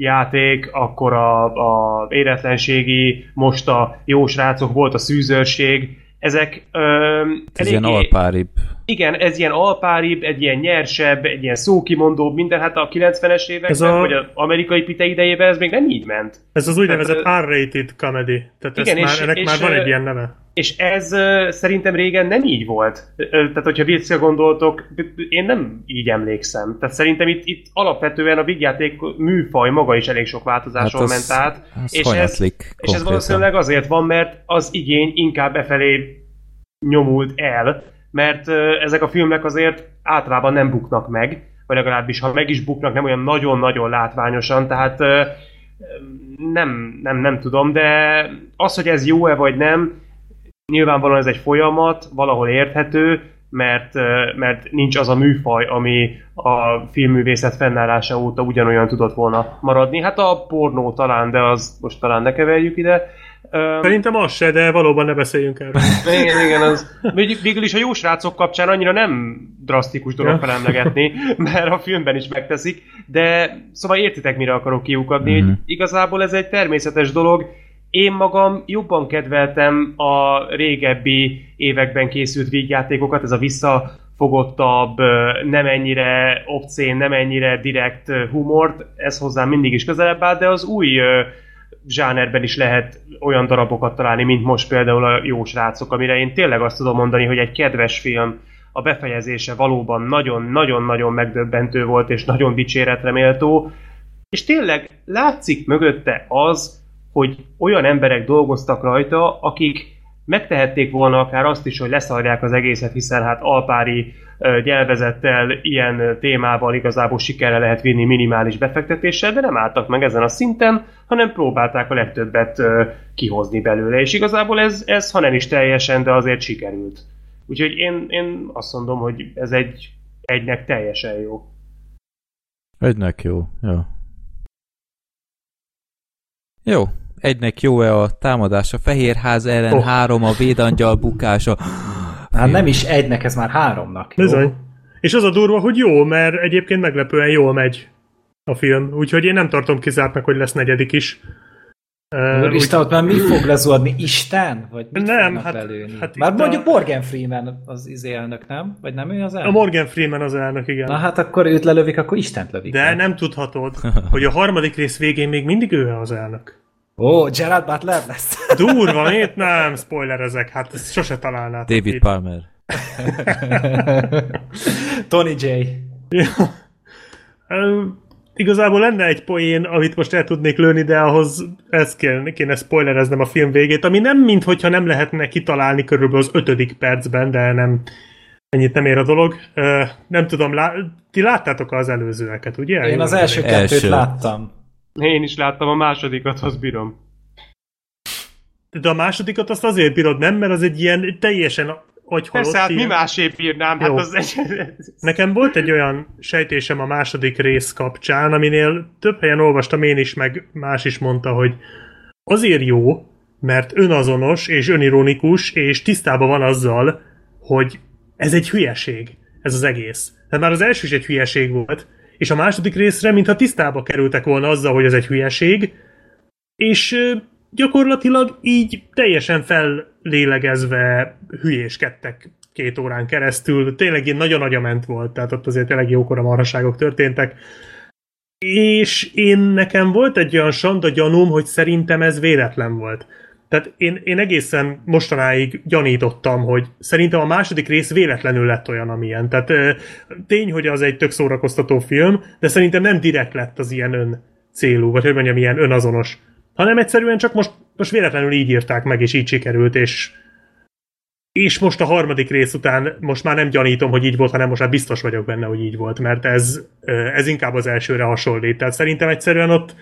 játék, akkor a, a éretlenségi, most a jó srácok, volt a szűzőrség, ezek ö, ez eléggé, ilyen alpáribb. Igen, ez ilyen alpáribb, egy ilyen nyersebb, egy ilyen szókimondóbb minden, hát a 90-es években, a... vagy az amerikai pite idejében ez még nem így ment. Ez az úgynevezett R-rated comedy, tehát igen, és, már, ennek és, már van egy ilyen neve. És ez szerintem régen nem így volt. Tehát, hogyha visszagondoltok, én nem így emlékszem. Tehát szerintem itt, itt alapvetően a vígjáték műfaj maga is elég sok változáson hát az, ment át. Az és, ez, és ez valószínűleg azért van, mert az igény inkább befelé nyomult el, mert ezek a filmek azért általában nem buknak meg, vagy legalábbis ha meg is buknak, nem olyan nagyon-nagyon látványosan, tehát nem, nem, nem tudom, de az, hogy ez jó-e vagy nem, Nyilvánvalóan ez egy folyamat, valahol érthető, mert, mert nincs az a műfaj, ami a filmművészet fennállása óta ugyanolyan tudott volna maradni. Hát a pornó talán, de az most talán ne keverjük ide. Szerintem az se, de valóban ne beszéljünk erről. Igen, igen, az végül is a jó srácok kapcsán annyira nem drasztikus dolog felemlegetni, mert a filmben is megteszik, de szóval értitek, mire akarok kiukadni, mm-hmm. igazából ez egy természetes dolog, én magam jobban kedveltem a régebbi években készült vígjátékokat, ez a visszafogottabb, nem ennyire obszén, nem ennyire direkt humort, ez hozzám mindig is közelebb áll, de az új zsánerben is lehet olyan darabokat találni, mint most például a Jó srácok, amire én tényleg azt tudom mondani, hogy egy kedves film, a befejezése valóban nagyon-nagyon-nagyon megdöbbentő volt, és nagyon dicséretre méltó, és tényleg látszik mögötte az, hogy olyan emberek dolgoztak rajta, akik megtehették volna akár azt is, hogy leszarják az egészet, hiszen hát alpári gyelvezettel, ilyen témával igazából sikerre lehet vinni minimális befektetéssel, de nem álltak meg ezen a szinten, hanem próbálták a legtöbbet kihozni belőle, és igazából ez, ez ha nem is teljesen, de azért sikerült. Úgyhogy én, én azt mondom, hogy ez egy egynek teljesen jó. Egynek jó, jó. Jó, egynek jó-e a támadás a Fehérház ellen, oh. három a védangyal bukása. Hát nem is egynek, ez már háromnak. Jó? Bizony. És az a durva, hogy jó, mert egyébként meglepően jól megy a film, úgyhogy én nem tartom kizártnak, hogy lesz negyedik is. Uh, Isten, úgy... ott már mi fog lezúdni? Isten? Vagy mit nem, hát, hát Már mondjuk a... Morgan Freeman az izé elnök, nem? Vagy nem ő az elnök? A Morgan Freeman az elnök, igen. Na hát akkor őt lelövik, akkor Istent lövik. De meg. nem tudhatod, hogy a harmadik rész végén még mindig ő az elnök. Ó, Gerard Butler lesz. Durva, miért nem spoilerezek? Hát ezt sose találnátok David itt. Palmer. Tony J. Ja. Uh, igazából lenne egy poén, amit most el tudnék lőni, de ahhoz ezt kéne, kéne spoilereznem a film végét, ami nem minthogyha nem lehetne kitalálni körülbelül az ötödik percben, de nem ennyit nem ér a dolog. Uh, nem tudom, lá- ti láttátok az előzőeket, ugye? Én az első kettőt első. láttam. Én is láttam a másodikat, az bírom. De a másodikat azt azért bírod, nem? Mert az egy ilyen teljesen hogy Persze, hát mi másképp írnám, hát az egy... Nekem volt egy olyan sejtésem a második rész kapcsán, aminél több helyen olvastam én is, meg más is mondta, hogy azért jó, mert önazonos és önironikus, és tisztában van azzal, hogy ez egy hülyeség, ez az egész. Tehát már az első is egy hülyeség volt, és a második részre, mintha tisztába kerültek volna azzal, hogy ez egy hülyeség, és gyakorlatilag így teljesen fellélegezve hülyéskedtek két órán keresztül. Tényleg ilyen nagyon agyament volt, tehát ott azért tényleg jókora marhaságok történtek. És én nekem volt egy olyan sanda gyanúm, hogy szerintem ez véletlen volt. Tehát én, én egészen mostanáig gyanítottam, hogy szerintem a második rész véletlenül lett olyan, amilyen. Tehát tény, hogy az egy tök szórakoztató film, de szerintem nem direkt lett az ilyen ön célú, vagy hogy mondjam, ilyen önazonos. Hanem egyszerűen csak most, most véletlenül így írták meg, és így sikerült, és és most a harmadik rész után most már nem gyanítom, hogy így volt, hanem most már biztos vagyok benne, hogy így volt, mert ez, ez inkább az elsőre hasonlít. Tehát szerintem egyszerűen ott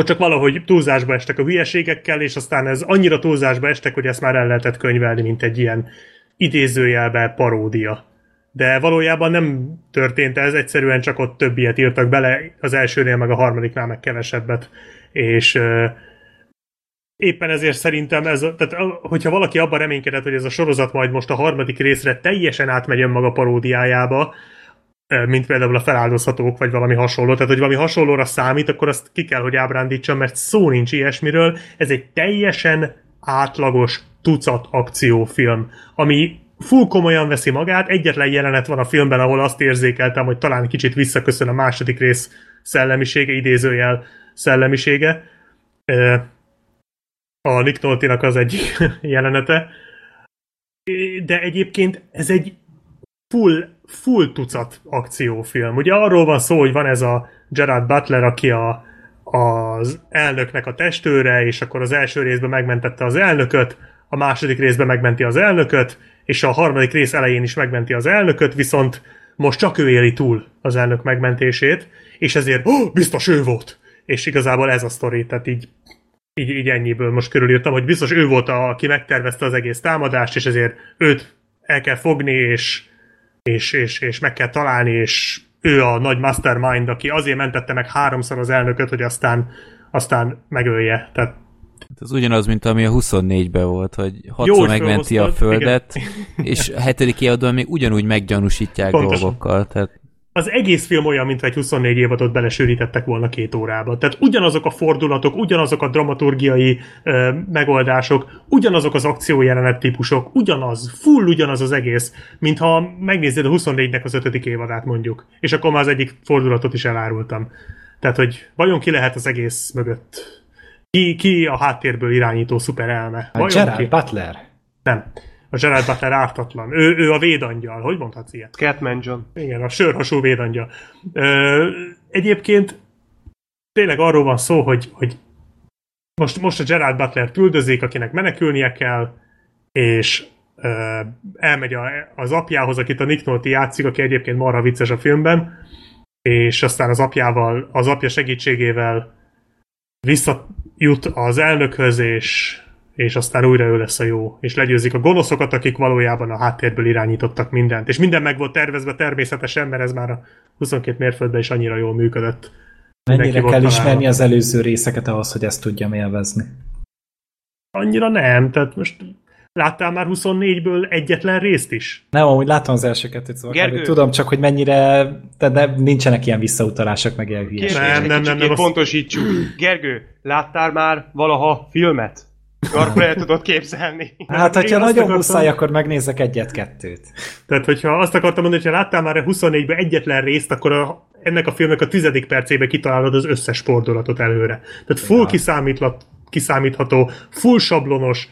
ott csak valahogy túlzásba estek a hülyeségekkel, és aztán ez annyira túlzásba estek, hogy ezt már el lehetett könyvelni, mint egy ilyen idézőjelbe paródia. De valójában nem történt ez, egyszerűen csak ott több ilyet írtak bele, az elsőnél meg a harmadiknál meg kevesebbet, és éppen ezért szerintem ez, tehát hogyha valaki abban reménykedett, hogy ez a sorozat majd most a harmadik részre teljesen átmegy maga paródiájába, mint például a feláldozhatók, vagy valami hasonló. Tehát, hogy valami hasonlóra számít, akkor azt ki kell, hogy ábrándítsam, mert szó nincs ilyesmiről. Ez egy teljesen átlagos tucat akciófilm, ami full komolyan veszi magát. Egyetlen jelenet van a filmben, ahol azt érzékeltem, hogy talán kicsit visszaköszön a második rész szellemisége, idézőjel szellemisége. A Nick Nolte-nak az egyik jelenete. De egyébként ez egy full, full tucat akciófilm. Ugye arról van szó, hogy van ez a Gerard Butler, aki a, az elnöknek a testőre, és akkor az első részben megmentette az elnököt, a második részben megmenti az elnököt, és a harmadik rész elején is megmenti az elnököt, viszont most csak ő éli túl az elnök megmentését, és ezért oh, biztos ő volt. És igazából ez a sztori, tehát így, így, így ennyiből most körülírtam, hogy biztos ő volt, a, aki megtervezte az egész támadást, és ezért őt el kell fogni, és és, és, és meg kell találni, és ő a nagy mastermind, aki azért mentette meg háromszor az elnököt, hogy aztán, aztán megölje. Tehát ez ugyanaz, mint ami a 24-ben volt, hogy hatszor megmenti a földet, igen. és a hetedik évadban még ugyanúgy meggyanúsítják Pontosan. dolgokkal. Tehát az egész film olyan, mintha egy 24 évadot belesűrítettek volna két órába. Tehát ugyanazok a fordulatok, ugyanazok a dramaturgiai ö, megoldások, ugyanazok az akciójelenet típusok, ugyanaz, full ugyanaz az egész, mintha megnézed a 24-nek az ötödik évadát mondjuk. És akkor már az egyik fordulatot is elárultam. Tehát, hogy vajon ki lehet az egész mögött? Ki, ki a háttérből irányító szuperelme? Vajon Gerard ki? Butler. Nem a Gerard Butler ártatlan. Ő, ő a védangyal. Hogy mondhatsz ilyet? Catman John. Igen, a sörhasú védangyal. Ö, egyébként tényleg arról van szó, hogy, hogy most, most a Gerard Butler küldözik, akinek menekülnie kell, és ö, elmegy a, az apjához, akit a Nick Nolte játszik, aki egyébként marha vicces a filmben, és aztán az apjával, az apja segítségével visszajut az elnökhöz, és és aztán újra ő lesz a jó, és legyőzik a gonoszokat, akik valójában a háttérből irányítottak mindent. És minden meg volt tervezve természetesen, mert ez már a 22 mérföldben is annyira jól működött. Mennyire kell ismerni az előző részeket ahhoz, hogy ezt tudjam élvezni? Annyira nem, tehát most Láttál már 24-ből egyetlen részt is? Nem, amúgy láttam az első kettőt, szóval Gergő. tudom csak, hogy mennyire, tehát nincsenek ilyen visszautalások, meg ilyen hülyeségek. Nem, nem, nem, nem, pontosítsuk. Gergő, láttál már valaha filmet? Akkor el tudod képzelni. Hát, hogyha nagyon akartam... muszáj, akkor megnézek egyet-kettőt. Tehát, hogyha azt akartam mondani, hogyha láttál már a 24-ben egyetlen részt, akkor a, ennek a filmnek a tizedik percébe kitalálod az összes fordulatot előre. Tehát full ja. kiszámíthat, kiszámítható, full sablonos,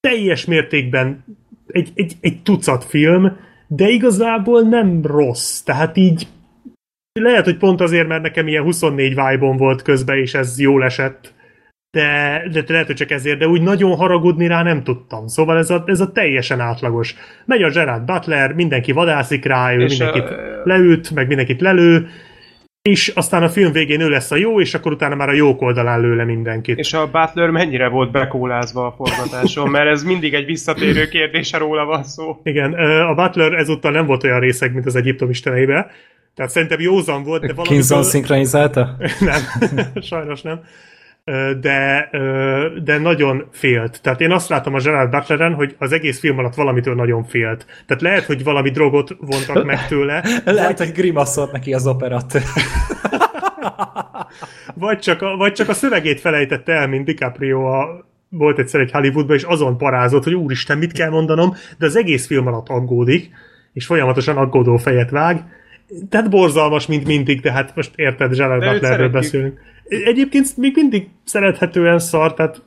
teljes mértékben egy, egy, egy tucat film, de igazából nem rossz. Tehát így lehet, hogy pont azért, mert nekem ilyen 24 vibe volt közben, és ez jól esett, de, de lehet, hogy csak ezért, de úgy nagyon haragudni rá nem tudtam. Szóval ez a, ez a teljesen átlagos. Megy a Gerard Butler, mindenki vadászik rá, ő mindenkit a... leüt, meg mindenkit lelő, és aztán a film végén ő lesz a jó, és akkor utána már a jók oldalán lő le mindenkit. És a Butler mennyire volt bekólázva a forgatáson, mert ez mindig egy visszatérő kérdése róla van szó. Igen, a Butler ezúttal nem volt olyan részeg, mint az Egyiptom isteneibe, tehát szerintem józan volt, de valami... Kinson szinkronizálta? nem, sajnos nem. De, de nagyon félt. Tehát én azt látom a Gerard Butleren, hogy az egész film alatt valamitől nagyon félt. Tehát lehet, hogy valami drogot vontak meg tőle. lehet, vagy... hogy grimaszolt neki az operat. vagy, csak a, vagy csak a szövegét felejtette el, mint DiCaprio a, volt egyszer egy Hollywoodban, és azon parázott, hogy úristen, mit kell mondanom, de az egész film alatt aggódik, és folyamatosan aggódó fejet vág, tehát borzalmas, mint mindig, de hát most érted, Gerard Butlerről beszélünk. Egyébként még mindig szerethetően szar, tehát...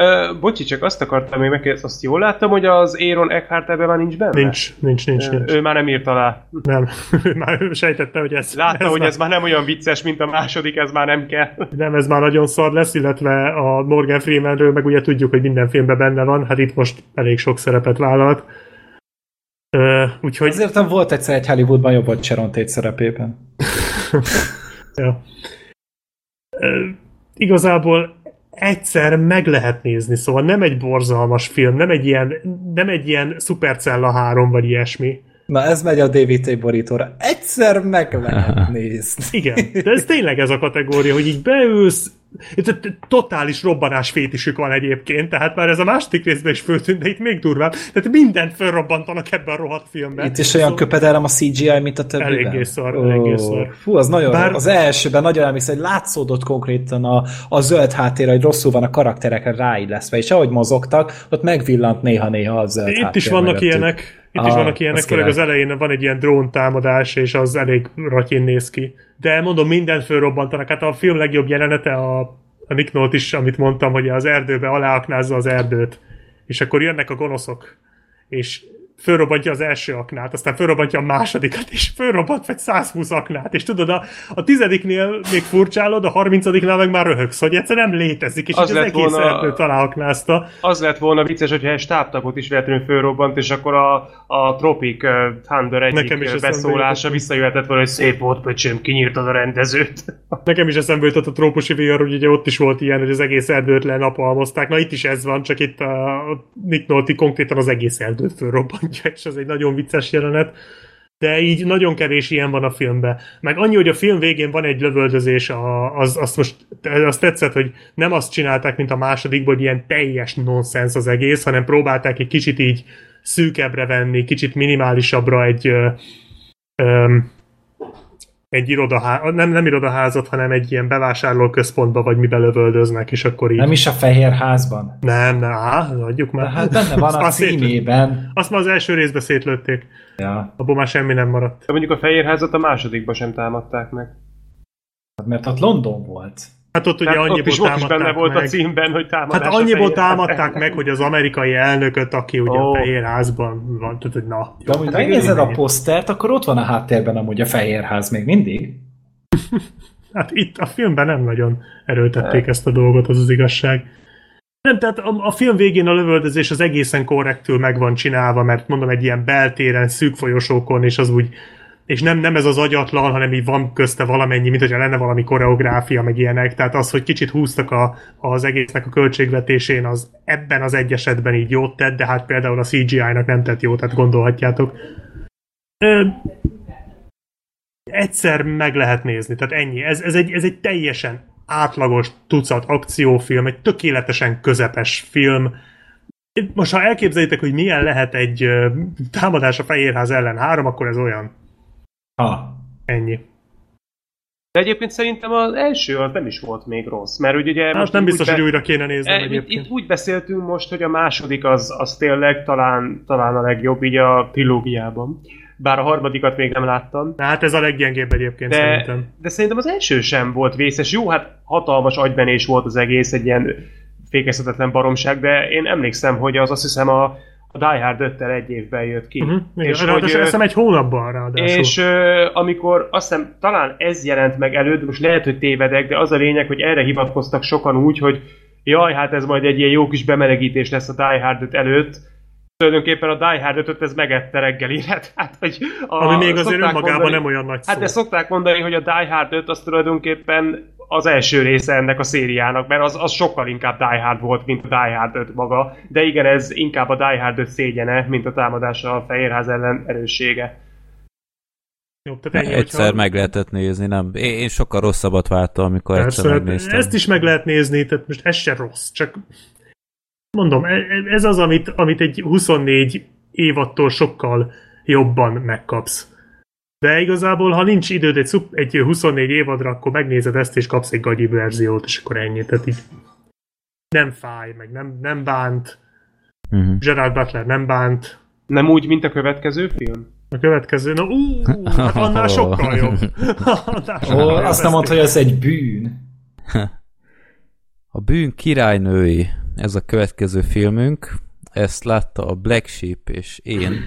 Uh, bocsi, csak azt akartam még megkérdezni, azt jól láttam, hogy az Aaron Eckhart ebben már nincs benne? Nincs, nincs, nincs, nincs. Ő már nem írt alá. Nem, ő már sejtette, hogy ez... Látta, ez hogy már... ez már nem olyan vicces, mint a második, ez már nem kell. Nem, ez már nagyon szar lesz, illetve a Morgan Freemanről meg ugye tudjuk, hogy minden filmben benne van, hát itt most elég sok szerepet vállalt. Uh, úgyhogy... Azért nem volt egyszer egy Hollywoodban jobb volt Sharon Tate szerepében. ja. Igazából egyszer meg lehet nézni, szóval nem egy borzalmas film, nem egy ilyen, nem egy ilyen Supercella 3 vagy ilyesmi. Na ez megy a DVT borítóra. Egyszer meg lehet nézni. Igen, de ez tényleg ez a kategória, hogy így beülsz, itt totális robbanás fétisük van egyébként, tehát már ez a második részben is föltűnt, de itt még durvább. Tehát mindent felrobbantanak ebben a rohadt filmben. Itt is olyan szóval... köpedelem a CGI, mint a többiben. Eléggé szar, oh, eléggé szar. Fú, az nagyon Bár... Az elsőben nagyon emlékszem, hogy látszódott konkrétan a, a zöld háttér, hogy rosszul van a karakterekre ráilleszve, és ahogy mozogtak, ott megvillant néha-néha a zöld Itt háttér is vannak mögöttük. ilyenek. Itt ah, is vannak ilyenek, főleg az elején van egy ilyen drón támadás, és az elég ratyin néz ki. De mondom, mindent fölrobbantanak. Hát a film legjobb jelenete a, a Nick Note is, amit mondtam, hogy az erdőbe aláaknázza az erdőt. És akkor jönnek a gonoszok. És fölrobbantja az első aknát, aztán fölrobbantja a másodikat, és fölrobbant vagy 120 aknát, és tudod, a, a tizediknél még furcsálod, a harmincadiknál meg már röhögsz, hogy egyszerűen nem létezik, és az, az egész volna, erdőt aláaknázta. Az lett volna vicces, hogyha egy stábtagot is véletlenül fölrobbant, és akkor a, a Tropic Thunder egyik Nekem is beszólása visszajöhetett volna, hogy szép volt, pöcsöm, kinyírtad a rendezőt. Nekem is eszembe jutott a trópusi vihar, hogy ugye ott is volt ilyen, hogy az egész erdőt lenapalmozták. Na itt is ez van, csak itt a Nick Nolte konkrétan az egész erdőt fölrobbant és ez egy nagyon vicces jelenet. De így nagyon kevés ilyen van a filmben. Meg annyi, hogy a film végén van egy lövöldözés, az, azt most azt tetszett, hogy nem azt csinálták, mint a másodikban, hogy ilyen teljes nonsens az egész, hanem próbálták egy kicsit így szűkebbre venni, kicsit minimálisabbra egy ö, ö, egy irodaházat, nem, nem irodaházat, hanem egy ilyen bevásárlóközpontba, vagy mibe lövöldöznek, és akkor így... Nem is a fehér házban? Nem, nem, á, adjuk már. De hát benne van a címében. Szét, azt már az első részbe szétlőtték. Ja. Abból már semmi nem maradt. De mondjuk a fehér házat a másodikba sem támadták meg. Hát mert ott London volt. Hát ott ugye annyiból ott is, ott is benne volt meg. a címben, hogy támadás Hát annyiból támadták meg, hogy az amerikai elnököt, aki ugye oh. a Fehér Házban van, tudod, hogy na. De amúgy megnézed a posztert, akkor ott van a háttérben amúgy a Fehér Ház még mindig. hát itt a filmben nem nagyon erőltették ezt a dolgot, az az igazság. Nem, tehát a, a film végén a lövöldözés az egészen korrektül meg van csinálva, mert mondom, egy ilyen beltéren, szűk folyosókon, és az úgy és nem, nem ez az agyatlan, hanem így van közte valamennyi, mint hogyha lenne valami koreográfia, meg ilyenek. Tehát az, hogy kicsit húztak a, az egésznek a költségvetésén, az ebben az egy esetben így jót tett, de hát például a CGI-nak nem tett jót, tehát gondolhatjátok. Ö, egyszer meg lehet nézni, tehát ennyi. Ez, ez, egy, ez egy teljesen átlagos tucat akciófilm, egy tökéletesen közepes film. Most ha elképzeljétek, hogy milyen lehet egy támadás a Fehérház ellen három, akkor ez olyan. Ha. Ennyi. De egyébként szerintem az első az nem is volt még rossz, mert ugye... Hát most nem biztos, be... hogy újra kéne nézni e, egyébként. Itt úgy beszéltünk most, hogy a második az, az tényleg talán, talán a legjobb így a trilógiában. Bár a harmadikat még nem láttam. Hát ez a leggyengébb egyébként de, szerintem. De szerintem az első sem volt vészes. Jó, hát hatalmas agybenés volt az egész, egy ilyen fékezhetetlen baromság, de én emlékszem, hogy az azt hiszem a a Die Hard 5 egy évben jött ki. Uh-huh, és hogy, azt hiszem egy hónapban ráadásul. És amikor azt hiszem talán ez jelent meg előtt, most lehet, hogy tévedek, de az a lényeg, hogy erre hivatkoztak sokan úgy, hogy jaj, hát ez majd egy ilyen jó kis bemelegítés lesz a Die Hard 5 előtt, tulajdonképpen a Die Hard 5 ez megette reggelire. Hát, hogy a, Ami még azért önmagában mondani, nem olyan nagy szó. Hát de szokták mondani, hogy a Die Hard 5 az tulajdonképpen az első része ennek a szériának, mert az, az sokkal inkább Die Hard volt, mint a Die Hard 5 maga. De igen, ez inkább a Die Hard 5 szégyene, mint a támadása a Fehérház ellen erőssége. Jó, tehát ennyi, egyszer hogyha... meg lehetett nézni, nem? Én, én sokkal rosszabbat vártam, amikor Persze, egyszer megnéztem. Ezt is meg lehet nézni, tehát most ez se rossz, csak mondom, e, e, ez az, amit, amit egy 24 évattól sokkal jobban megkapsz. De igazából, ha nincs időd egy, egy 24 évadra, akkor megnézed ezt, és kapsz egy gagyi verziót, és akkor ennyi. Tehát így nem fáj, meg nem, nem bánt. Uh-huh. Gerard Butler nem bánt. Nem úgy, mint a következő film? A következő, na ú, hát annál sokkal jobb. annál sokkal oh, azt nem mondta, hogy ez egy bűn. A bűn királynői, ez a következő filmünk. Ezt látta a Black Sheep és én.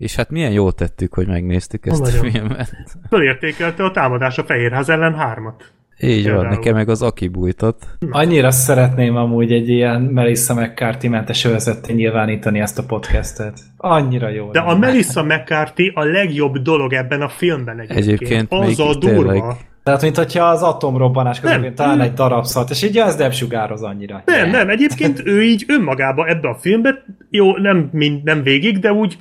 És hát milyen jól tettük, hogy megnéztük ezt Nagyon. a filmet. Fölértékelte a támadás a Fehérház ellen hármat. Így Például. van, nekem meg az Aki bújtott. Annyira szeretném amúgy egy ilyen Melissa McCarthy mentes övezetté nyilvánítani ezt a podcastet. Annyira jó. De a Melissa McCarthy a legjobb dolog ebben a filmben egyébként. Egyébként az a durva. Tényleg. Tehát, mint hogyha az atomrobbanás közben talán egy darab szart, és így az nem sugároz annyira. Nem, nem, egyébként ő így önmagába ebbe a filmbe, jó, nem, mind, nem végig, de úgy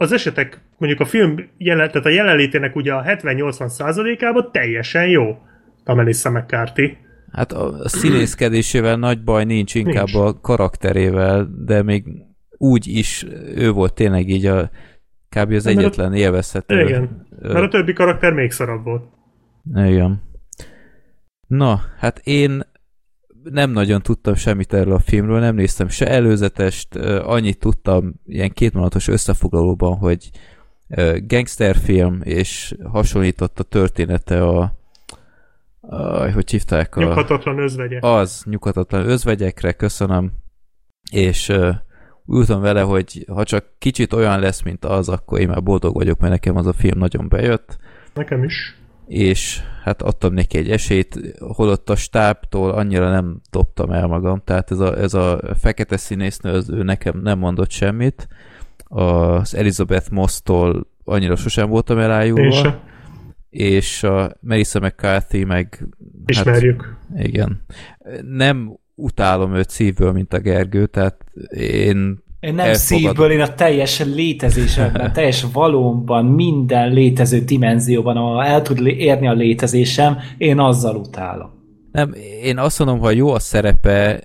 az esetek, mondjuk a film jelen, tehát a jelenlétének ugye a 70-80 százalékában teljesen jó a Melissa McCarthy. Hát a színészkedésével nagy baj nincs, inkább nincs. a karakterével, de még úgy is ő volt tényleg így a kb. az egyetlen élvezhető. Igen, mert a többi karakter még szarabb volt. Igen. Na, hát én nem nagyon tudtam semmit erről a filmről, nem néztem se előzetest, annyit tudtam ilyen kétmonatos összefoglalóban, hogy gangsterfilm, és hasonlított a története a, a hogy hívták a... Nyughatatlan özvegyek. Az, nyughatatlan özvegyekre, köszönöm. És uh, úgy vele, hogy ha csak kicsit olyan lesz, mint az, akkor én már boldog vagyok, mert nekem az a film nagyon bejött. Nekem is és hát adtam neki egy esélyt, holott a stábtól annyira nem dobtam el magam, tehát ez a, ez a fekete színésznő, az ő nekem nem mondott semmit, az Elizabeth Moss-tól annyira sosem voltam elájulva, és a Melissa McCarthy meg... Hát Ismerjük. Hát, igen. Nem utálom őt szívből, mint a Gergő, tehát én én nem elfogadom. szívből, én a teljes létezésemben, teljes valóban, minden létező dimenzióban, ahol el tud érni a létezésem, én azzal utálom. Nem, én azt mondom, ha jó a szerepe,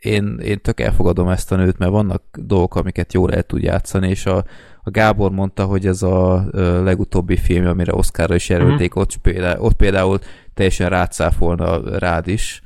én, én tök elfogadom ezt a nőt, mert vannak dolgok, amiket jól el tud játszani, és a, a Gábor mondta, hogy ez a, legutóbbi film, amire Oscarra is jelölték, mm. ott, például, ott például teljesen rátszáfolna rád is.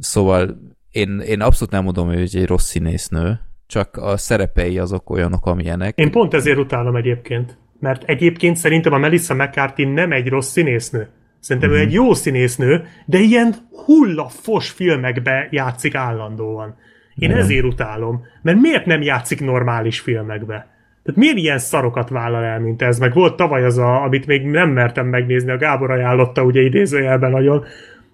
Szóval én, én abszolút nem mondom, hogy egy rossz színésznő, csak a szerepei azok olyanok, amilyenek. Én pont ezért utálom egyébként. Mert egyébként szerintem a Melissa McCarthy nem egy rossz színésznő. Szerintem mm-hmm. ő mhm. egy jó színésznő, de ilyen hullafos filmekbe játszik állandóan. Én Igen. ezért utálom. Mert miért nem játszik normális filmekbe? Tehát miért ilyen szarokat vállal el, mint ez? Meg volt tavaly az, a, amit még nem mertem megnézni, a Gábor ajánlotta ugye idézőjelben nagyon,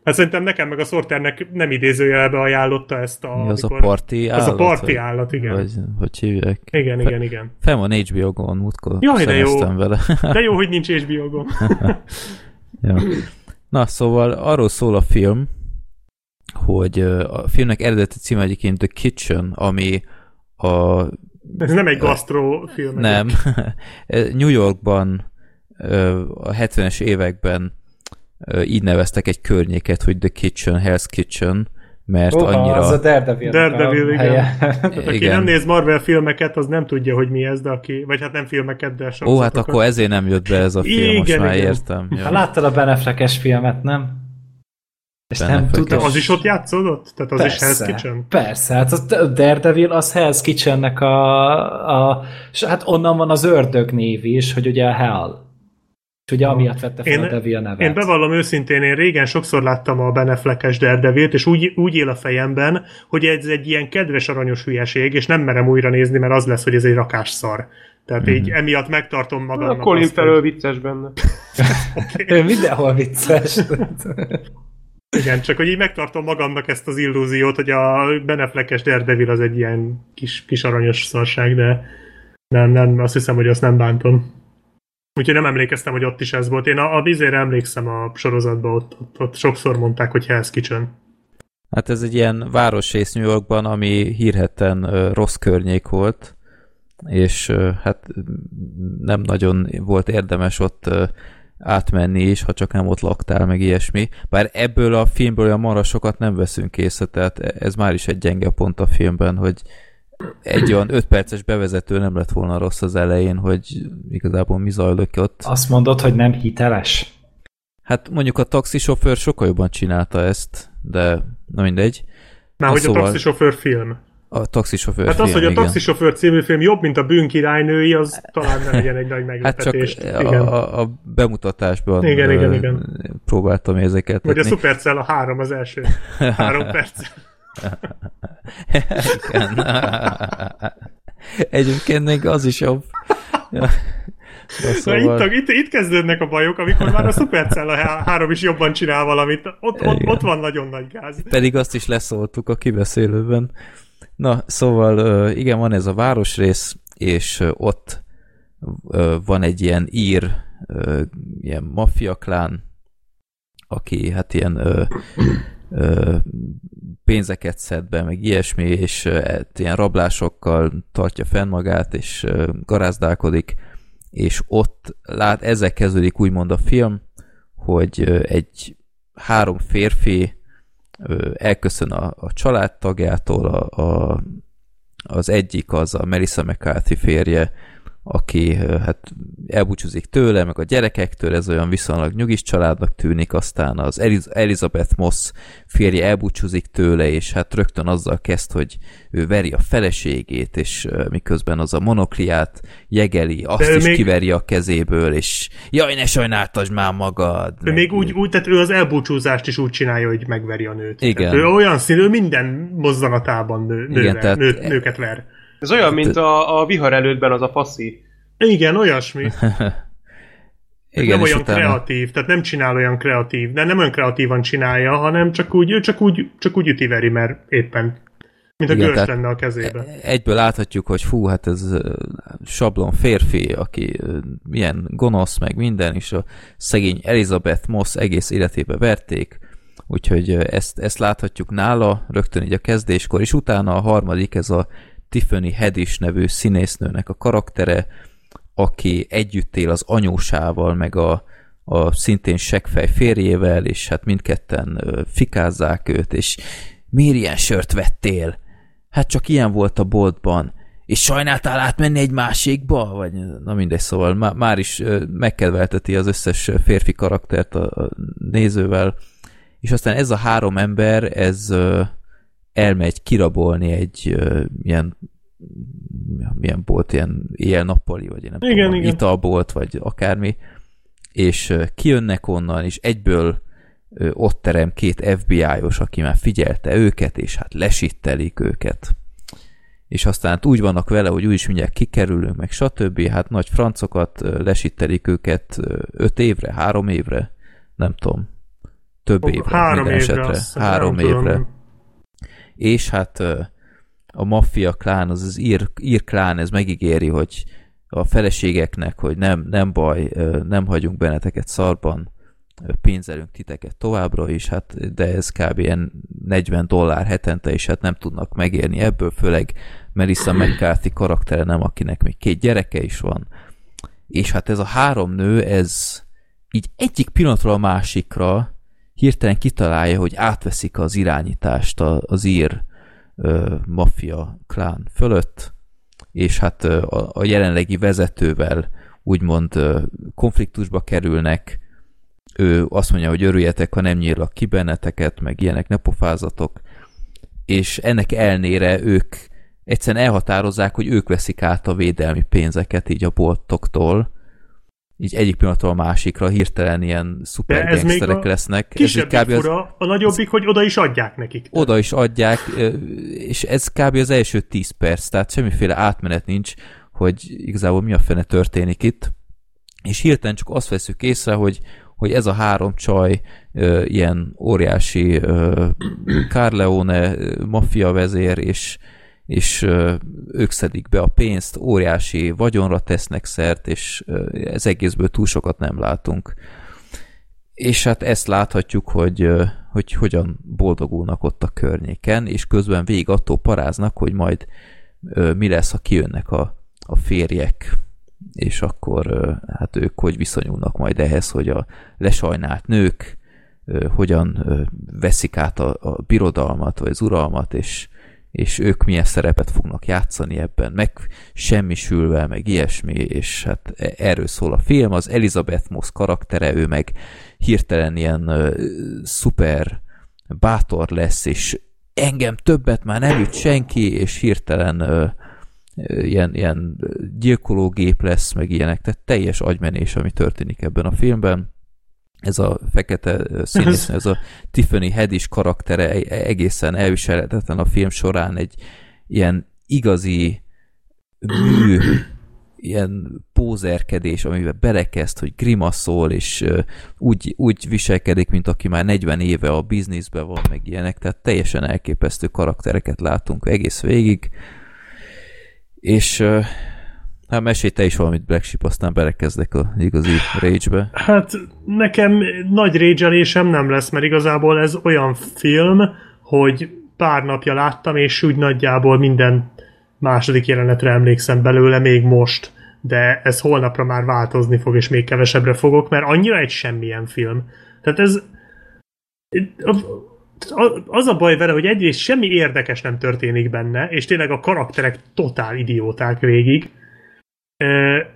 Hát szerintem nekem meg a Sorternek nem idézőjelbe ajánlotta ezt a... Mi az a parti állat? Az a parti állat, igen. Vagy, hogy hívják? Igen, igen, igen. Fel van HBO-gon, múltkor Jaj, de jó. vele. de jó, hogy nincs HBO-gon. ja. Na, szóval arról szól a film, hogy a filmnek eredeti címe egyébként The Kitchen, ami a... Ez nem egy gastro film. Nem. New Yorkban a 70-es években így neveztek egy környéket, hogy The Kitchen, Hell's Kitchen, mert Oha, annyira... az a Daredevil. Daredevil, igen. Hát, aki igen. nem néz Marvel filmeket, az nem tudja, hogy mi ez, de aki... Vagy hát nem filmeket, de Ó, hát akkor ezért nem jött be ez a film, igen, most már igen. értem. Ja. Ha láttad a Beneflekes filmet, nem? És nem tudod. Az is ott játszódott? Tehát az persze, is Hell's Kitchen? Persze, hát a Daredevil az Hell's Kitchennek a, a... És hát onnan van az ördög név is, hogy ugye a Hell. És ugye amiatt vette fel én, a Devil nevet. Én bevallom őszintén, én régen sokszor láttam a Beneflekes Daredevilt, és úgy, úgy él a fejemben, hogy ez egy ilyen kedves aranyos hülyeség, és nem merem újra nézni, mert az lesz, hogy ez egy rakás szar. Tehát mm-hmm. így emiatt megtartom magamnak. A Colin felől vicces benne. okay. Ő mindenhol vicces. Igen, csak hogy így megtartom magamnak ezt az illúziót, hogy a Beneflekes Daredevil az egy ilyen kis, kis aranyos szarság, de nem, nem, azt hiszem, hogy azt nem bántom. Úgyhogy nem emlékeztem, hogy ott is ez volt. Én a, a vizére emlékszem a sorozatban, ott, ott, ott sokszor mondták, hogy Hell's Kitchen. Hát ez egy ilyen városrész New Yorkban, ami hírhetten uh, rossz környék volt, és hát nem nagyon volt érdemes ott átmenni is, ha csak nem ott laktál, meg ilyesmi. Bár ebből a filmből olyan marra sokat nem veszünk észre, tehát ez már is egy gyenge pont a filmben, hogy egy olyan 5 perces bevezető nem lett volna rossz az elején, hogy igazából mi zajlok ott. Azt mondod, hogy nem hiteles? Hát mondjuk a taxisofőr sokkal jobban csinálta ezt, de na mindegy. Már hogy szóval... a taxisofőr film. A taxisofőr Hát film, az, hogy a igen. taxisofőr című film jobb, mint a bűnkirálynői, az talán nem legyen egy nagy meglepetés. Hát csak igen. A, a, bemutatásban igen, igen, igen. próbáltam érzékeltetni. Vagy a Supercell a három az első. Három perc. Igen. Egyébként még az is jobb. Ja. Szóval... itt, itt, itt kezdődnek a bajok, amikor már a Supercell a három is jobban csinál valamit. Ott, ott, ott van nagyon nagy gáz. Pedig azt is leszóltuk a kibeszélőben. Na, szóval igen, van ez a városrész, és ott van egy ilyen ír, ilyen maffiaklán, aki hát ilyen pénzeket szed be, meg ilyesmi, és hát ilyen rablásokkal tartja fenn magát, és garázdálkodik, és ott lát, ezzel kezdődik úgymond a film, hogy egy három férfi elköszön a, a családtagjától, a, a, az egyik az a Melissa McCarthy férje, aki hát elbúcsúzik tőle, meg a gyerekektől, ez olyan viszonylag nyugis családnak tűnik, aztán az Elizabeth Moss férje elbúcsúzik tőle, és hát rögtön azzal kezd, hogy ő veri a feleségét, és miközben az a monokliát jegeli, azt is még... kiveri a kezéből, és jaj, ne sajnáltasd már magad! Ő még úgy, úgy, tehát ő az elbúcsúzást is úgy csinálja, hogy megveri a nőt. Igen. Tehát ő olyan színű, minden mozzanatában nő, nőre, Igen, tehát... nő, nőket ver. Ez olyan, mint a, a vihar előttben az a faszi. Igen, olyasmi. Igen, nem olyan utána... kreatív, tehát nem csinál olyan kreatív, de nem olyan kreatívan csinálja, hanem csak úgy, csak úgy, csak úgy ütiveri, mert éppen mint a görs lenne a kezébe. E- egyből láthatjuk, hogy fú, hát ez sablon férfi, aki milyen gonosz, meg minden, és a szegény Elizabeth Moss egész életébe verték, úgyhogy ezt, ezt láthatjuk nála rögtön így a kezdéskor, és utána a harmadik, ez a Tiffany Haddish nevű színésznőnek a karaktere, aki együtt él az anyósával, meg a, a szintén seggfej férjével, és hát mindketten fikázzák őt, és miért ilyen sört vettél? Hát csak ilyen volt a boltban. És sajnáltál átmenni egy másikba? Vagy, na mindegy, szóval má, már is megkedvelteti az összes férfi karaktert a, a nézővel, és aztán ez a három ember, ez elmegy kirabolni egy uh, ilyen milyen bolt, ilyen éjjel-nappali, vagy nem igen, tudom, igen. italbolt, vagy akármi, és uh, kijönnek onnan, és egyből uh, ott terem két FBI-os, aki már figyelte őket, és hát lesittelik őket. És aztán hát úgy vannak vele, hogy úgyis mindjárt kikerülünk, meg stb. Hát nagy francokat lesittelik őket öt évre, három évre, nem tudom, több évre, három minden évre, esetre. Három évre. Tudom és hát a maffia klán, az az ír, ír klán, ez megígéri, hogy a feleségeknek, hogy nem, nem baj, nem hagyunk benneteket szarban, pénzelünk titeket továbbra is, hát de ez kb. ilyen 40 dollár hetente, és hát nem tudnak megérni ebből, főleg Melissa McCarthy karaktere nem, akinek még két gyereke is van. És hát ez a három nő, ez így egyik pillanatról a másikra hirtelen kitalálja, hogy átveszik az irányítást az ír ö, maffia klán fölött, és hát a, a jelenlegi vezetővel úgymond ö, konfliktusba kerülnek, ő azt mondja, hogy örüljetek, ha nem nyílak ki benneteket, meg ilyenek, ne pofázatok, és ennek elnére ők egyszerűen elhatározzák, hogy ők veszik át a védelmi pénzeket így a boltoktól, így egyik pillanatról a másikra hirtelen ilyen szuper ez gangsterek lesznek. Ez így kb. Fura, az, a nagyobbik, hogy oda is adják nekik. Oda is adják, és ez kb. az első 10 perc, tehát semmiféle átmenet nincs, hogy igazából mi a fene történik itt. És hirtelen csak azt veszük észre, hogy hogy ez a három csaj ilyen óriási ö, Carleone maffia vezér, és, és ők szedik be a pénzt, óriási vagyonra tesznek szert, és ez egészből túl sokat nem látunk. És hát ezt láthatjuk, hogy, hogy hogyan boldogulnak ott a környéken, és közben végig attól paráznak, hogy majd mi lesz, ha kijönnek a, a férjek, és akkor hát ők hogy viszonyulnak majd ehhez, hogy a lesajnált nők hogyan veszik át a, a birodalmat, vagy az uralmat, és, és ők milyen szerepet fognak játszani ebben, meg semmisülve, meg ilyesmi, és hát e, erről szól a film, az Elizabeth Moss karaktere, ő meg hirtelen ilyen uh, szuper bátor lesz, és engem többet már nem üt senki, és hirtelen uh, ilyen, ilyen gyilkológép lesz, meg ilyenek, tehát teljes agymenés, ami történik ebben a filmben. Ez a fekete színész, ez a Tiffany Haddish karaktere egészen elviselhetetlen a film során egy ilyen igazi mű, ilyen pózerkedés, amiben belekezd, hogy grimaszol, és úgy, úgy viselkedik, mint aki már 40 éve a bizniszben van, meg ilyenek, tehát teljesen elképesztő karaktereket látunk egész végig, és hát mesélj te is valamit Black Sheep, aztán belekezdek a igazi rage-be. Hát nekem nagy rage nem lesz, mert igazából ez olyan film, hogy pár napja láttam, és úgy nagyjából minden második jelenetre emlékszem belőle még most, de ez holnapra már változni fog, és még kevesebbre fogok, mert annyira egy semmilyen film. Tehát ez az a baj vele, hogy egyrészt semmi érdekes nem történik benne, és tényleg a karakterek totál idióták végig,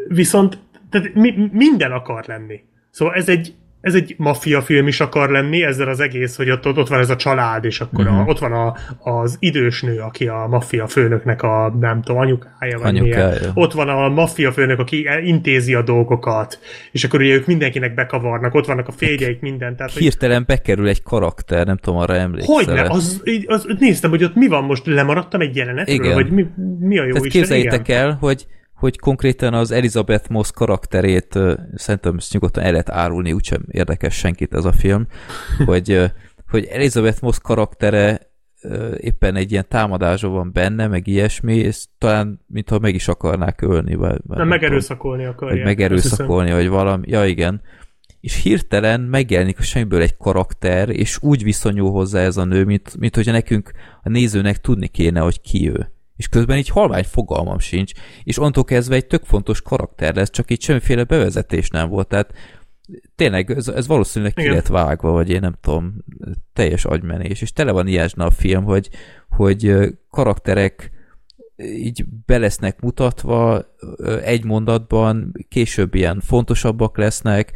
viszont tehát mi, minden akar lenni. Szóval ez egy, ez egy maffia film is akar lenni, ezzel az egész, hogy ott, ott van ez a család, és akkor uh-huh. a, mhm. ott van a, az idős nő, aki a maffia főnöknek a, nem tudom, anyukája, vagy anyukája. Milyen. Ott van a maffia főnök, aki intézi a dolgokat, és akkor ugye ők mindenkinek bekavarnak, ott vannak a férjeik, minden. Tehát, Hirtelen hogy... bekerül egy karakter, nem tudom, arra emlékszel. Hogyne, az, az, néztem, hogy ott mi van most, lemaradtam egy jelenetről, Igen. vagy mi, mi a jó Tehát Isten, képzeljétek igen? el, hogy hogy konkrétan az Elizabeth Moss karakterét szerintem ezt nyugodtan el lehet árulni, úgysem érdekes senkit ez a film, hogy, hogy Elizabeth Moss karaktere éppen egy ilyen támadásban van benne, meg ilyesmi, és talán mintha meg is akarnák ölni. Vagy, nem, nem megerőszakolni akarják. Vagy megerőszakolni, vagy valami. Ja, igen. És hirtelen megjelenik a semmiből egy karakter, és úgy viszonyul hozzá ez a nő, mint, mint hogyha nekünk a nézőnek tudni kéne, hogy ki ő és közben így halvány fogalmam sincs, és onnantól kezdve egy tök fontos karakter lesz, csak így semmiféle bevezetés nem volt, tehát tényleg ez, ez valószínűleg ki lett vágva, vagy én nem tudom, teljes agymenés, és tele van ilyesne a film, hogy, hogy karakterek így belesznek mutatva egy mondatban, később ilyen fontosabbak lesznek,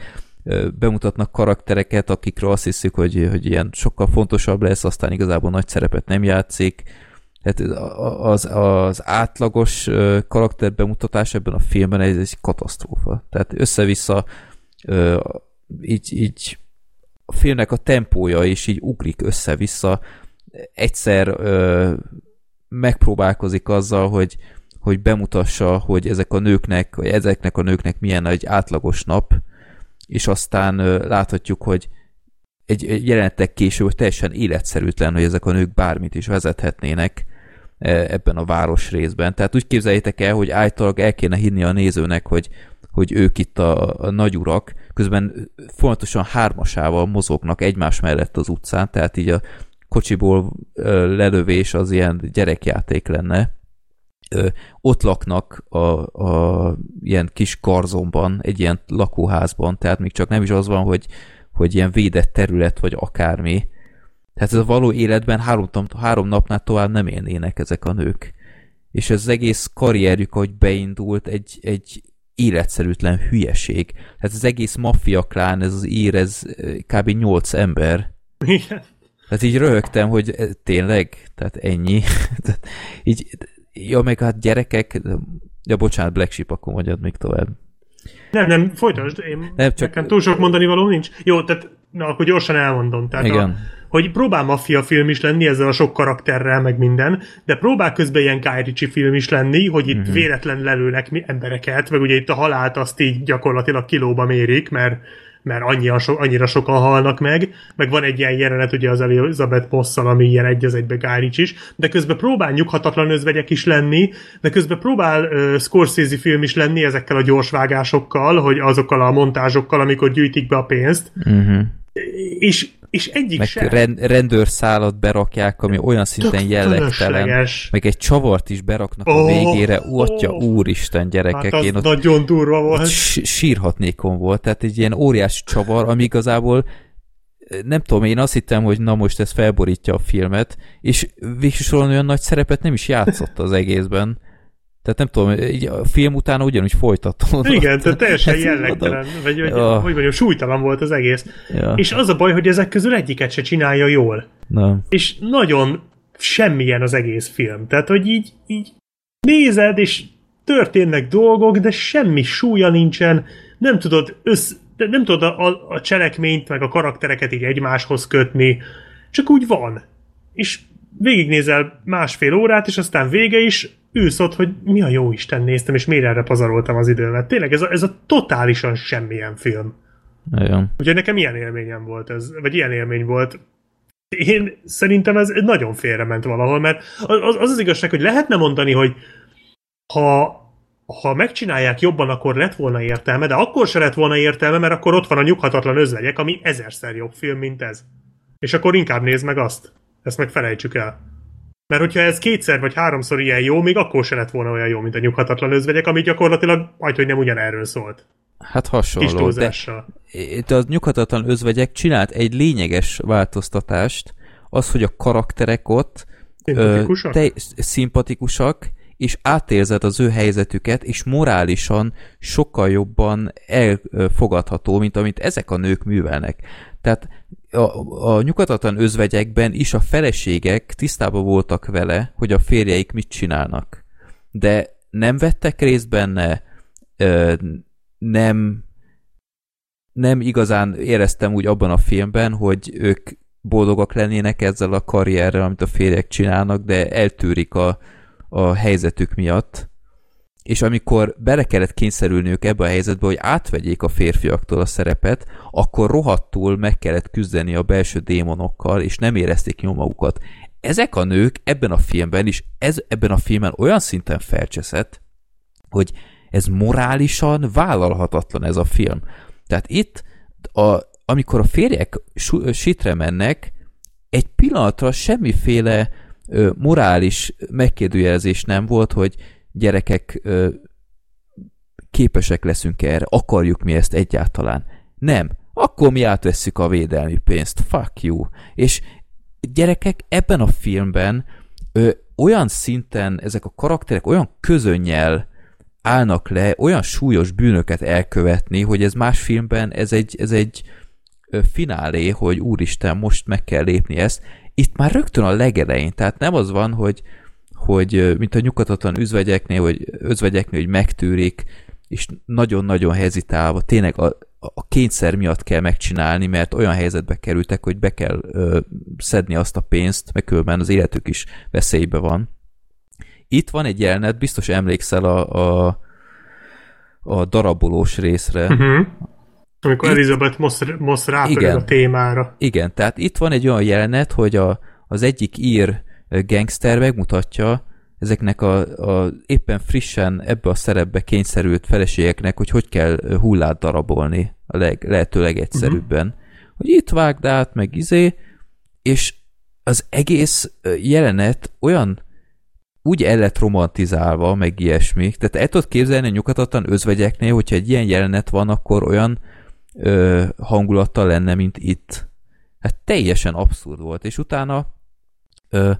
bemutatnak karaktereket, akikről azt hiszük, hogy, hogy ilyen sokkal fontosabb lesz, aztán igazából nagy szerepet nem játszik, tehát az, az átlagos karakter bemutatás ebben a filmben ez egy katasztrófa. Tehát össze-vissza így, így a filmnek a tempója is így ugrik össze-vissza. Egyszer megpróbálkozik azzal, hogy, hogy bemutassa, hogy ezek a nőknek, vagy ezeknek a nőknek milyen egy átlagos nap, és aztán láthatjuk, hogy egy, egy jelenetek később teljesen életszerűtlen, hogy ezek a nők bármit is vezethetnének, ebben a város részben. Tehát úgy képzeljétek el, hogy általában el kéne hinni a nézőnek, hogy, hogy ők itt a, a nagyurak, közben folyamatosan hármasával mozognak egymás mellett az utcán, tehát így a kocsiból e, lelövés az ilyen gyerekjáték lenne. Ott laknak a, a ilyen kis karzomban, egy ilyen lakóházban, tehát még csak nem is az van, hogy, hogy ilyen védett terület, vagy akármi, tehát ez a való életben három, három napnál tovább nem élnének ezek a nők. És ez az egész karrierjük, ahogy beindult, egy, egy életszerűtlen hülyeség. Tehát az egész maffia klán, ez az ír, ez eh, kb. 8 ember. Igen. Tehát így röhögtem, hogy eh, tényleg, tehát ennyi. tehát így, ja, meg hát gyerekek, ja bocsánat, Black Sheep, akkor mondjad még tovább. Nem, nem, folytasd, én nem, csak... nekem túl sok mondani való nincs. Jó, tehát na, akkor gyorsan elmondom. Tehát Igen. A, hogy próbál maffia film is lenni ezzel a sok karakterrel, meg minden, de próbál közben ilyen Guy Ritchie film is lenni, hogy itt mm-hmm. véletlen lelőnek embereket, meg ugye itt a halált azt így gyakorlatilag kilóba mérik, mert mert annyira, so, annyira sokan halnak meg, meg van egy ilyen jelenet ugye az Elizabeth Mosszal, ami ilyen egy az egybe Gárics is, de közben próbál nyughatatlan özvegyek is lenni, de közben próbál uh, Scorsese film is lenni ezekkel a gyorsvágásokkal, hogy azokkal a montázsokkal, amikor gyűjtik be a pénzt. Uh-huh. És és egyik meg sem. Rend, rendőrszálat berakják, ami olyan szinten jellegtelen. Meg egy csavart is beraknak oh, a végére. Atya oh. úristen, gyerekek. Hát én ott, nagyon durva volt. Sírhatnékon volt. Tehát egy ilyen óriási csavar, ami igazából nem tudom, én azt hittem, hogy na most ez felborítja a filmet, és végsősorban olyan nagy szerepet nem is játszott az egészben. Tehát nem tudom, így a film utána ugyanúgy folytatódott. Igen, tehát teljesen jellegtelen, vagy, vagy ja. hogy mondjam, súlytalan volt az egész. Ja. És az a baj, hogy ezek közül egyiket se csinálja jól. Nem. És nagyon semmilyen az egész film. Tehát, hogy így, így nézed, és történnek dolgok, de semmi súlya nincsen, nem tudod össz, nem tudod a, a, a cselekményt, meg a karaktereket így egymáshoz kötni, csak úgy van. És végignézel másfél órát, és aztán vége is, ülsz ott, hogy mi a jó Isten néztem, és miért erre pazaroltam az időmet. Tényleg ez a, ez a totálisan semmilyen film. Nagyon. Ugye nekem ilyen élményem volt ez, vagy ilyen élmény volt. Én szerintem ez nagyon félrement valahol, mert az az, az igazság, hogy lehetne mondani, hogy ha ha megcsinálják jobban, akkor lett volna értelme, de akkor se lett volna értelme, mert akkor ott van a nyughatatlan özvegyek, ami ezerszer jobb film, mint ez. És akkor inkább nézd meg azt. Ezt meg felejtsük el. Mert hogyha ez kétszer vagy háromszor ilyen jó, még akkor se lett volna olyan jó, mint a nyughatatlan özvegyek, ami gyakorlatilag majd, hogy nem ugyanerről szólt. Hát hasonló, de itt a nyughatatlan özvegyek csinált egy lényeges változtatást, az, hogy a karakterek ott szimpatikusak, ö, te, szimpatikusak és átérzed az ő helyzetüket, és morálisan sokkal jobban elfogadható, mint amit ezek a nők művelnek. Tehát a, a nyugatatlan özvegyekben is a feleségek tisztában voltak vele, hogy a férjeik mit csinálnak. De nem vettek részt benne, nem, nem igazán éreztem úgy abban a filmben, hogy ők boldogak lennének ezzel a karrierrel, amit a férjek csinálnak, de eltűrik a, a helyzetük miatt és amikor bele kellett kényszerülniük ebbe a helyzetbe, hogy átvegyék a férfiaktól a szerepet, akkor rohadtul meg kellett küzdeni a belső démonokkal, és nem érezték jól magukat. Ezek a nők ebben a filmben is, ez, ebben a filmben olyan szinten felcseszett, hogy ez morálisan vállalhatatlan ez a film. Tehát itt, a, amikor a férjek sitre mennek, egy pillanatra semmiféle ö, morális megkérdőjelezés nem volt, hogy gyerekek ö, képesek leszünk erre, akarjuk mi ezt egyáltalán. Nem. Akkor mi átvesszük a védelmi pénzt. Fuck you. És gyerekek, ebben a filmben ö, olyan szinten ezek a karakterek olyan közönnyel állnak le, olyan súlyos bűnöket elkövetni, hogy ez más filmben ez egy, ez egy finálé, hogy úristen, most meg kell lépni ezt. Itt már rögtön a legelején, tehát nem az van, hogy, hogy mint a nyugatatlan üzvegyeknél, vagy özvegyeknél, hogy megtűrik, és nagyon-nagyon hezitálva, tényleg a, a kényszer miatt kell megcsinálni, mert olyan helyzetbe kerültek, hogy be kell ö, szedni azt a pénzt, meg különben az életük is veszélybe van. Itt van egy jelenet, biztos emlékszel a, a, a darabolós részre. Uh-huh. Amikor itt, Elizabeth Moss, Moss igen, a témára. Igen, tehát itt van egy olyan jelenet, hogy a, az egyik ír gangster megmutatja ezeknek a, a éppen frissen ebbe a szerepbe kényszerült feleségeknek, hogy hogy kell hullát darabolni a leg, lehető legegyszerűbben. Uh-huh. Hogy itt vágd át, meg izé, és az egész jelenet olyan úgy el lett romantizálva, meg ilyesmi. Tehát el tudod képzelni a nyugatatlan özvegyeknél, hogyha egy ilyen jelenet van, akkor olyan ö, hangulattal lenne, mint itt. Hát teljesen abszurd volt. És utána ö,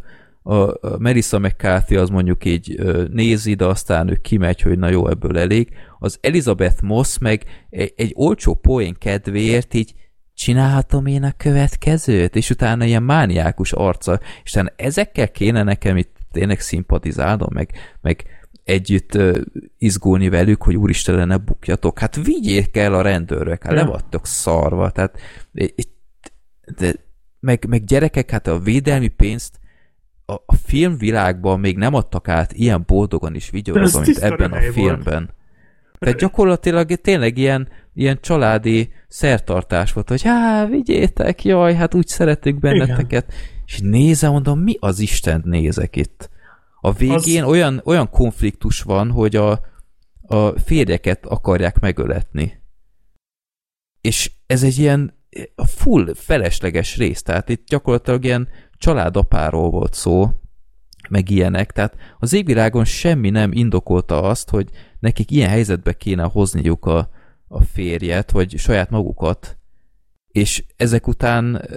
a Melissa McCarthy az mondjuk így nézi, de aztán ő kimegy, hogy na jó, ebből elég. Az Elizabeth Moss meg egy, egy olcsó poén kedvéért így csinálhatom én a következőt, és utána ilyen mániákus arca, és utána ezekkel kéne nekem itt tényleg szimpatizálnom, meg, meg együtt uh, izgulni velük, hogy úristen, ne bukjatok. Hát vigyék el a rendőrök, hát ja. le vagytok szarva, tehát de, meg, meg gyerekek, hát a védelmi pénzt a, a filmvilágban még nem adtak át ilyen boldogan is vigyorogva, mint ebben a filmben. Volt. Tehát gyakorlatilag tényleg ilyen, ilyen családi szertartás volt, hogy hát vigyétek, jaj, hát úgy szeretünk benneteket. Igen. És nézem, mondom, mi az Isten nézek itt? A végén az... olyan, olyan konfliktus van, hogy a, a férjeket akarják megöletni. És ez egy ilyen full felesleges rész, tehát itt gyakorlatilag ilyen családapáról volt szó, meg ilyenek, tehát az égvilágon semmi nem indokolta azt, hogy nekik ilyen helyzetbe kéne hozniuk a, a férjet, vagy saját magukat, és ezek után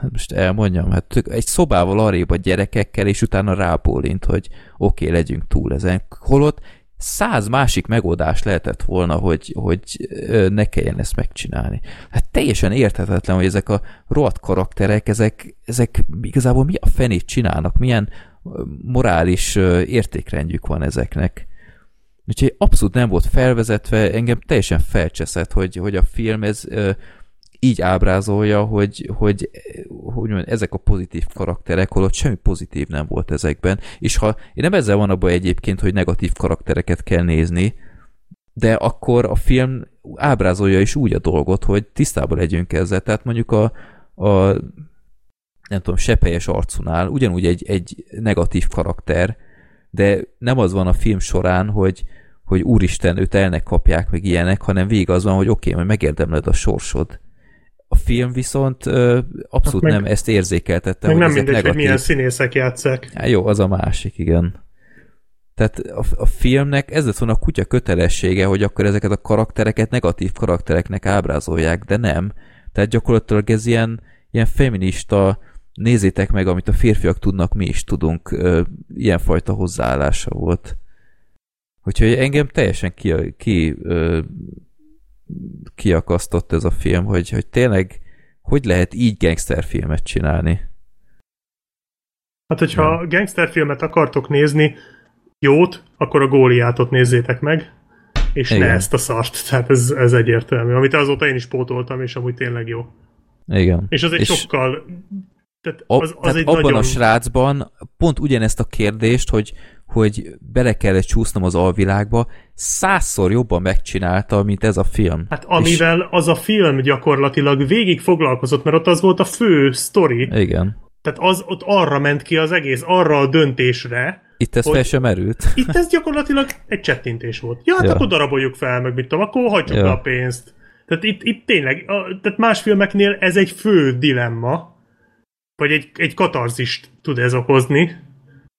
hát most elmondjam, hát egy szobával arrébb a gyerekekkel, és utána rábólint, hogy oké, okay, legyünk túl ezen. Holott száz másik megoldás lehetett volna, hogy, hogy ne kelljen ezt megcsinálni. Hát teljesen érthetetlen, hogy ezek a rohadt karakterek, ezek, ezek igazából mi a fenét csinálnak, milyen morális értékrendjük van ezeknek. Úgyhogy abszolút nem volt felvezetve, engem teljesen felcseszett, hogy, hogy a film ez így ábrázolja, hogy, hogy, hogy mondjam, ezek a pozitív karakterek, holott semmi pozitív nem volt ezekben, és ha én nem ezzel van abban egyébként, hogy negatív karaktereket kell nézni, de akkor a film ábrázolja is úgy a dolgot, hogy tisztában legyünk ezzel, tehát mondjuk a, a nem tudom, sepelyes arcunál ugyanúgy egy, egy negatív karakter, de nem az van a film során, hogy, hogy úristen, őt elnek kapják, meg ilyenek, hanem végig az van, hogy oké, okay, majd megérdemled a sorsod. A film viszont ö, abszolút meg, nem ezt érzékeltette. Meg hogy nem mindegy, negatív. hogy milyen színészek játszák. Há, jó, az a másik, igen. Tehát a, a filmnek ez lett volna a kutya kötelessége, hogy akkor ezeket a karaktereket negatív karaktereknek ábrázolják, de nem. Tehát gyakorlatilag ez ilyen, ilyen feminista, nézzétek meg, amit a férfiak tudnak, mi is tudunk, ö, ilyenfajta hozzáállása volt. Úgyhogy engem teljesen ki, ki ö, kiakasztott ez a film, hogy, hogy tényleg hogy lehet így gangsterfilmet csinálni? Hát, hogyha ja. gangsterfilmet akartok nézni, jót, akkor a góliátot nézzétek meg, és Igen. ne ezt a szart. Tehát ez, ez egyértelmű. Amit azóta én is pótoltam, és amúgy tényleg jó. Igen. És az egy és sokkal... Tehát, az, az tehát egy abban nagyon... a srácban pont ugyanezt a kérdést, hogy hogy bele kellett csúsznom az alvilágba, százszor jobban megcsinálta, mint ez a film. Hát amivel És... az a film gyakorlatilag végig foglalkozott, mert ott az volt a fő sztori. Igen. Tehát az ott arra ment ki az egész, arra a döntésre, itt ez fel sem merült. Itt ez gyakorlatilag egy csettintés volt. Ja, hát ja. akkor daraboljuk fel, meg mit tudom, akkor hagyjuk ja. a pénzt. Tehát itt, itt tényleg, a, tehát más filmeknél ez egy fő dilemma, vagy egy, egy katarzist tud ez okozni,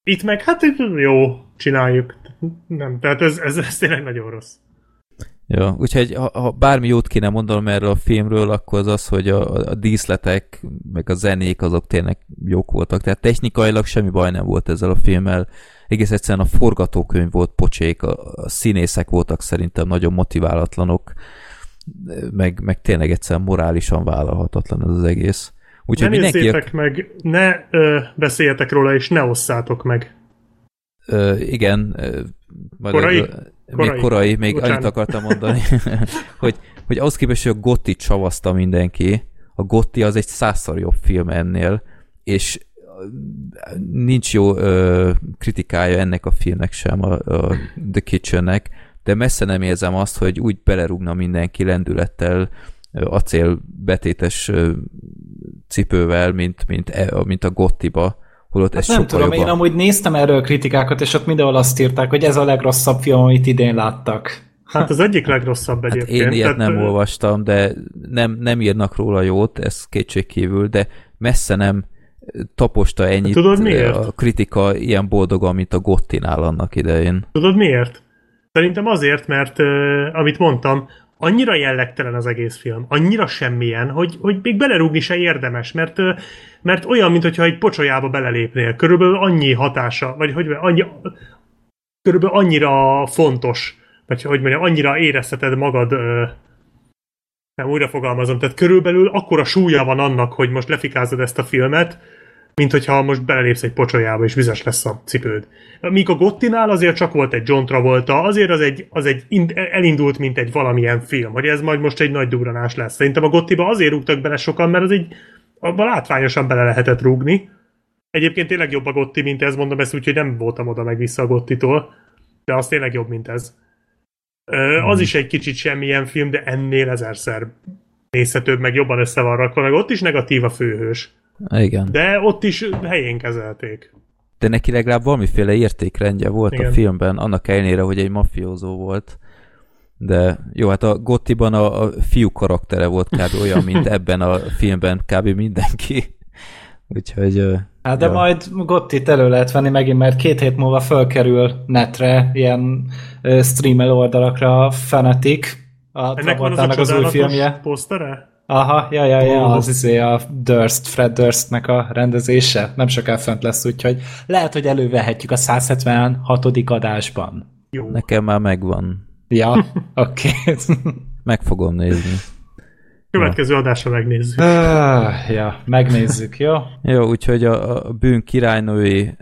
itt meg, hát jó, csináljuk. Nem, tehát ez, ez, ez tényleg nagyon rossz. Ja, úgyhogy ha, ha bármi jót kéne mondanom erről a filmről, akkor az az, hogy a, a díszletek, meg a zenék azok tényleg jók voltak. Tehát technikailag semmi baj nem volt ezzel a filmmel. Egész egyszerűen a forgatókönyv volt pocsék, a, a színészek voltak szerintem nagyon motiválatlanok, meg, meg tényleg egyszerűen morálisan vállalhatatlan ez az egész. Úgyhogy ne a... meg, ne ö, beszéljetek róla, és ne osszátok meg. Ö, igen. Ö, majd korai? A, még korai, korai még Bocsánat. annyit akartam mondani, hogy, hogy ahhoz képest, hogy a Gotti csavaszta mindenki, a Gotti az egy százszor jobb film ennél, és nincs jó ö, kritikája ennek a filmnek sem, a, a The Kitchennek, de messze nem érzem azt, hogy úgy belerúgna mindenki lendülettel, acélbetétes cipővel, mint, mint, e, mint a Gottiba. Holott hát ez nem tudom, jobban... én amúgy néztem erről a kritikákat, és ott mindenhol azt írták, hogy ez a legrosszabb film, amit idén láttak. Hát az egyik legrosszabb egyébként. Hát én ilyet Tehát... nem olvastam, de nem, nem írnak róla jót, ez kétségkívül, de messze nem taposta ennyit Tudod miért? a kritika ilyen boldogan, mint a Gottinál annak idején. Tudod miért? Szerintem azért, mert uh, amit mondtam, annyira jellegtelen az egész film, annyira semmilyen, hogy, hogy még belerúgni se érdemes, mert, mert olyan, mintha egy pocsolyába belelépnél. Körülbelül annyi hatása, vagy hogy annyi, körülbelül annyira fontos, vagy hogy mondjam, annyira érezheted magad, nem újra fogalmazom, tehát körülbelül akkora súlya van annak, hogy most lefikázod ezt a filmet, mint hogyha most belelépsz egy pocsolyába, és vizes lesz a cipőd. Míg a Gottinál azért csak volt egy John Travolta, azért az egy, az egy elindult, mint egy valamilyen film, hogy ez majd most egy nagy dugranás lesz. Szerintem a Gottiba azért rúgtak bele sokan, mert az egy, abban látványosan bele lehetett rúgni. Egyébként tényleg jobb a Gotti, mint ez, mondom ezt úgy, hogy nem voltam oda meg vissza a Gottitól, de az tényleg jobb, mint ez. Az hmm. is egy kicsit semmilyen film, de ennél ezerszer nézhetőbb, meg jobban össze van rakva, meg ott is negatív a főhős. Igen. De ott is helyén kezelték. De neki legalább valamiféle értékrendje volt Igen. a filmben, annak ellenére, hogy egy mafiózó volt. De jó, hát a Gottiban a, a fiú karaktere volt kb. olyan, mint ebben a filmben kb. mindenki. Úgyhogy... Hát de ja. majd Gottit elő lehet venni megint, mert két hét múlva fölkerül netre, ilyen streamel oldalakra a Fanatic, a Ennek van az, a az új filmje. posztere? Aha, ja, ja, ja, az izé a Durst, Fred Durstnek a rendezése. Nem soká fent lesz, úgyhogy lehet, hogy elővehetjük a 176. adásban. Jó. Nekem már megvan. Ja, oké. Okay. Meg fogom nézni. Következő ja. adásra megnézzük. Uh, ja, megnézzük, jó? jó, úgyhogy a, a bűn királynői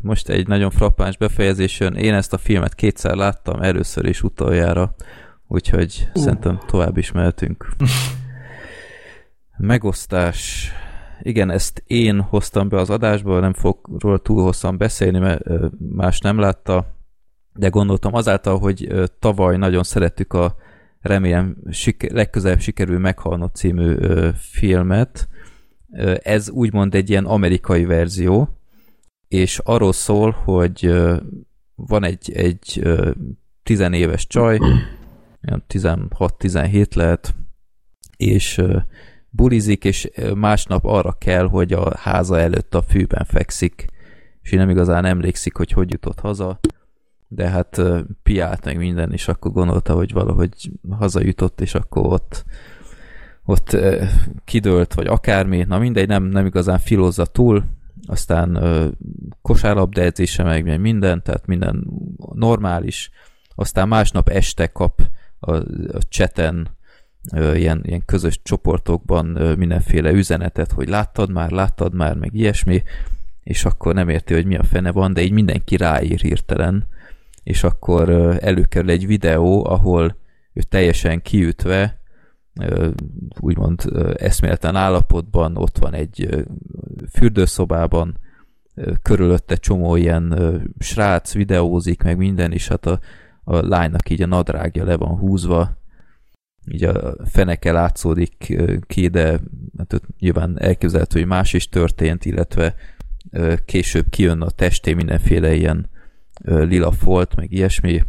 most egy nagyon frappáns befejezés jön. Én ezt a filmet kétszer láttam, először és utoljára, úgyhogy uh. szerintem tovább is mehetünk. Megosztás. Igen, ezt én hoztam be az adásba, nem fogok róla túl hosszan beszélni, mert más nem látta, de gondoltam azáltal, hogy tavaly nagyon szerettük a remélem siker, legközelebb sikerül meghalnod című filmet. Ez úgymond egy ilyen amerikai verzió, és arról szól, hogy van egy, egy tizenéves csaj, 16-17 lehet, és bulizik, és másnap arra kell, hogy a háza előtt a fűben fekszik, és nem igazán emlékszik, hogy hogy jutott haza, de hát piált meg minden, és akkor gondolta, hogy valahogy hazajutott, és akkor ott ott kidőlt, vagy akármi, na mindegy, nem, nem igazán filozza túl, aztán kosárlabda edzése meg, minden, tehát minden normális, aztán másnap este kap a, a cseten ilyen, ilyen közös csoportokban mindenféle üzenetet, hogy láttad már, láttad már, meg ilyesmi, és akkor nem érti, hogy mi a fene van, de így mindenki ráír hirtelen, és akkor előkerül egy videó, ahol ő teljesen kiütve, úgymond eszméletlen állapotban, ott van egy fürdőszobában, körülötte csomó ilyen srác videózik, meg minden, és hát a, a lánynak így a nadrágja le van húzva, így a feneke látszódik ki, de hát nyilván elképzelhető, hogy más is történt, illetve később kijön a testé mindenféle ilyen lila folt, meg ilyesmi,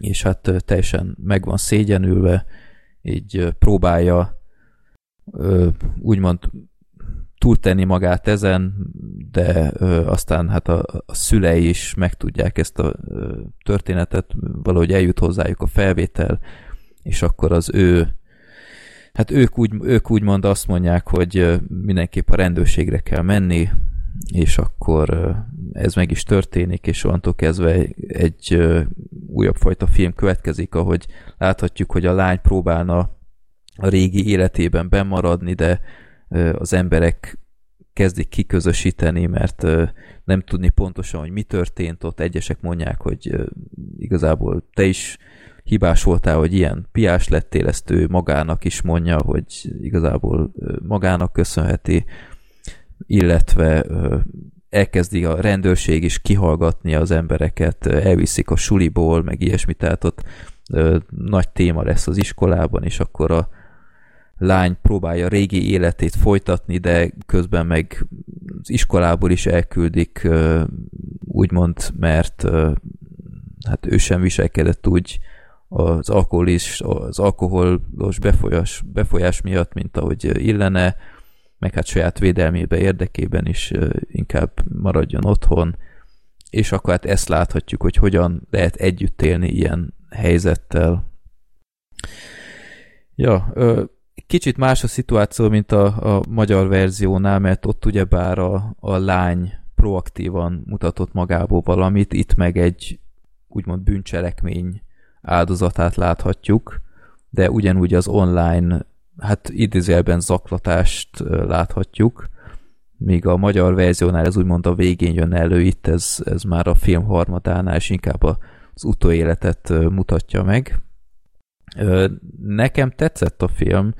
és hát teljesen meg van szégyenülve, így próbálja úgymond túltenni magát ezen, de aztán hát a, szülei is megtudják ezt a történetet, valahogy eljut hozzájuk a felvétel, és akkor az ő hát ők úgy, ők úgymond azt mondják, hogy mindenképp a rendőrségre kell menni, és akkor ez meg is történik, és onnantól kezdve egy újabb fajta film következik, ahogy láthatjuk, hogy a lány próbálna a régi életében bemaradni, de az emberek kezdik kiközösíteni, mert nem tudni pontosan, hogy mi történt ott. Egyesek mondják, hogy igazából te is hibás voltál, hogy ilyen piás lettél, ezt ő magának is mondja, hogy igazából magának köszönheti, illetve elkezdi a rendőrség is kihallgatni az embereket, elviszik a suliból, meg ilyesmi, tehát ott nagy téma lesz az iskolában, és akkor a lány próbálja régi életét folytatni, de közben meg az iskolából is elküldik, úgymond, mert hát ő sem viselkedett úgy, az, alkoholis, az alkoholos befolyás, befolyás miatt, mint ahogy illene, meg hát saját védelmébe érdekében is inkább maradjon otthon, és akkor hát ezt láthatjuk, hogy hogyan lehet együtt élni ilyen helyzettel. Ja, kicsit más a szituáció, mint a, a magyar verziónál, mert ott ugyebár a, a lány proaktívan mutatott magából valamit, itt meg egy úgymond bűncselekmény áldozatát láthatjuk, de ugyanúgy az online, hát idézőjelben zaklatást láthatjuk, míg a magyar verziónál ez úgymond a végén jön elő, itt ez, ez már a film harmadánál, és inkább az utóéletet mutatja meg. Nekem tetszett a film,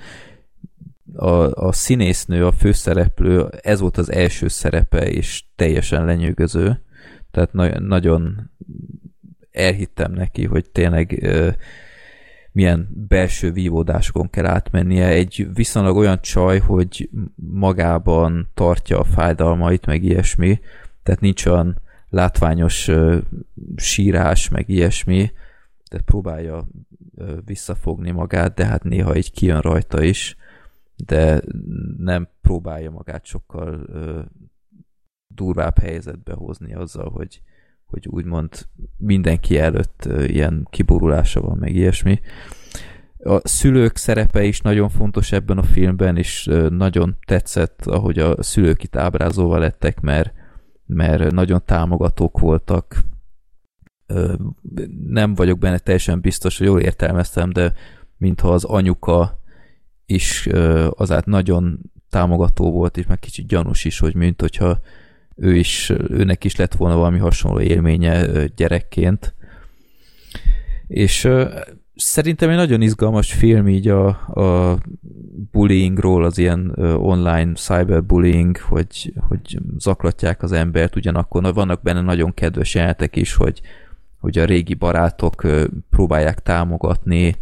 a, a színésznő, a főszereplő, ez volt az első szerepe, és teljesen lenyűgöző. Tehát na- nagyon elhittem neki, hogy tényleg milyen belső vívódásokon kell átmennie. Egy viszonylag olyan csaj, hogy magában tartja a fájdalmait, meg ilyesmi, tehát nincs olyan látványos sírás, meg ilyesmi, tehát próbálja visszafogni magát, de hát néha így kijön rajta is, de nem próbálja magát sokkal durvább helyzetbe hozni azzal, hogy, hogy úgymond mindenki előtt ilyen kiborulása van, meg ilyesmi. A szülők szerepe is nagyon fontos ebben a filmben, és nagyon tetszett, ahogy a szülők itt ábrázolva lettek, mert, mert nagyon támogatók voltak. Nem vagyok benne teljesen biztos, hogy jól értelmeztem, de mintha az anyuka is azát nagyon támogató volt, és meg kicsit gyanús is, hogy mint hogyha ő is, őnek is lett volna valami hasonló élménye gyerekként. És szerintem egy nagyon izgalmas film így a, a bullyingról, az ilyen online cyberbullying, hogy, hogy zaklatják az embert, ugyanakkor vannak benne nagyon kedves jelenetek is, hogy, hogy a régi barátok próbálják támogatni,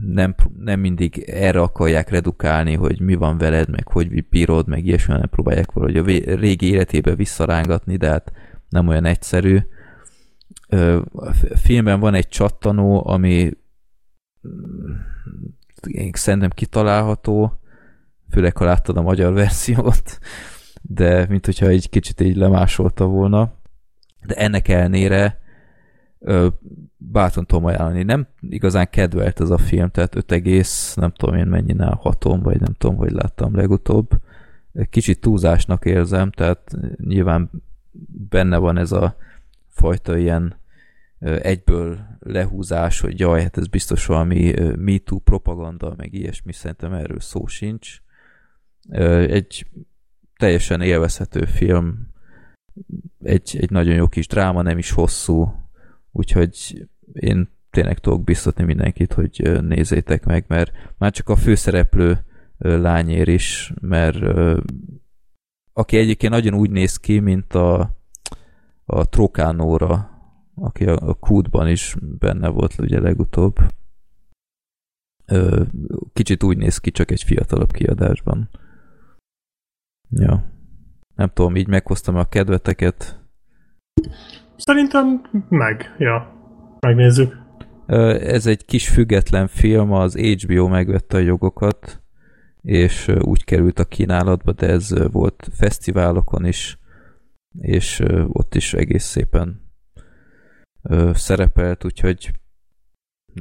nem, nem mindig erre akarják redukálni, hogy mi van veled, meg hogy bírod, meg ilyesmi, nem próbálják valahogy a régi életébe visszarángatni, de hát nem olyan egyszerű. A filmben van egy csattanó, ami mm, én szerintem kitalálható, főleg ha láttad a magyar verziót, de mint hogyha egy kicsit így lemásolta volna. De ennek ellenére bátran tudom ajánlani. Nem igazán kedvelt ez a film, tehát 5 egész, nem tudom én mennyinál hatom, vagy nem tudom, hogy láttam legutóbb. Kicsit túlzásnak érzem, tehát nyilván benne van ez a fajta ilyen egyből lehúzás, hogy jaj, hát ez biztos valami MeToo propaganda, meg ilyesmi, szerintem erről szó sincs. Egy teljesen élvezhető film, egy, egy nagyon jó kis dráma, nem is hosszú, úgyhogy én tényleg tudok biztatni mindenkit, hogy nézzétek meg, mert már csak a főszereplő lányér is, mert aki egyébként nagyon úgy néz ki, mint a, a Trokánóra, aki a, a Kútban is benne volt ugye legutóbb. Kicsit úgy néz ki, csak egy fiatalabb kiadásban. Ja. Nem tudom, így meghoztam a kedveteket. Szerintem meg, ja. Megnézzük. Ez egy kis független film, az HBO megvette a jogokat, és úgy került a kínálatba, de ez volt fesztiválokon is, és ott is egész szépen szerepelt, úgyhogy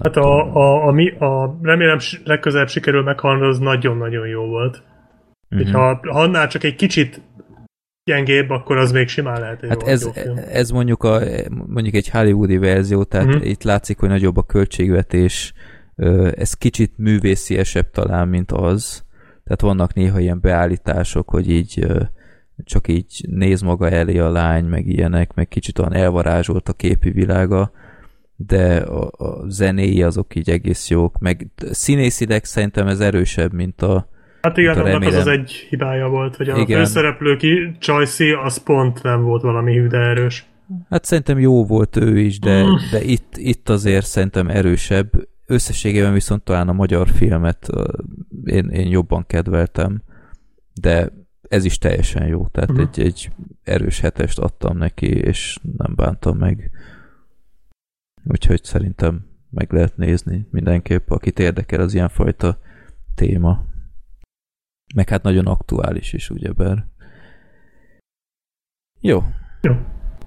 Hát a, a, a, mi, a, remélem legközelebb sikerül meghalni, az nagyon-nagyon jó volt. Uh-huh. Ha annál csak egy kicsit gyengébb, akkor az még simán lehet egy hát ez, film. ez mondjuk, a, mondjuk egy hollywoodi verzió, tehát mm-hmm. itt látszik, hogy nagyobb a költségvetés, ez kicsit művésziesebb talán, mint az. Tehát vannak néha ilyen beállítások, hogy így csak így néz maga elé a lány, meg ilyenek, meg kicsit olyan elvarázsolt a képi világa, de a, a zenéi azok így egész jók, meg színészileg szerintem ez erősebb, mint a, Hát igen, annak az az egy hibája volt, hogy a igen. főszereplő ki, Csajci, az pont nem volt valami hű, de erős. Hát szerintem jó volt ő is, de, mm. de itt, itt azért szerintem erősebb. Összességében viszont talán a magyar filmet én, én jobban kedveltem, de ez is teljesen jó. Tehát mm. egy, egy erős hetest adtam neki, és nem bántam meg. Úgyhogy szerintem meg lehet nézni mindenképp, akit érdekel az ilyenfajta téma. Meg hát nagyon aktuális is, ugyebár. Jó. Jó.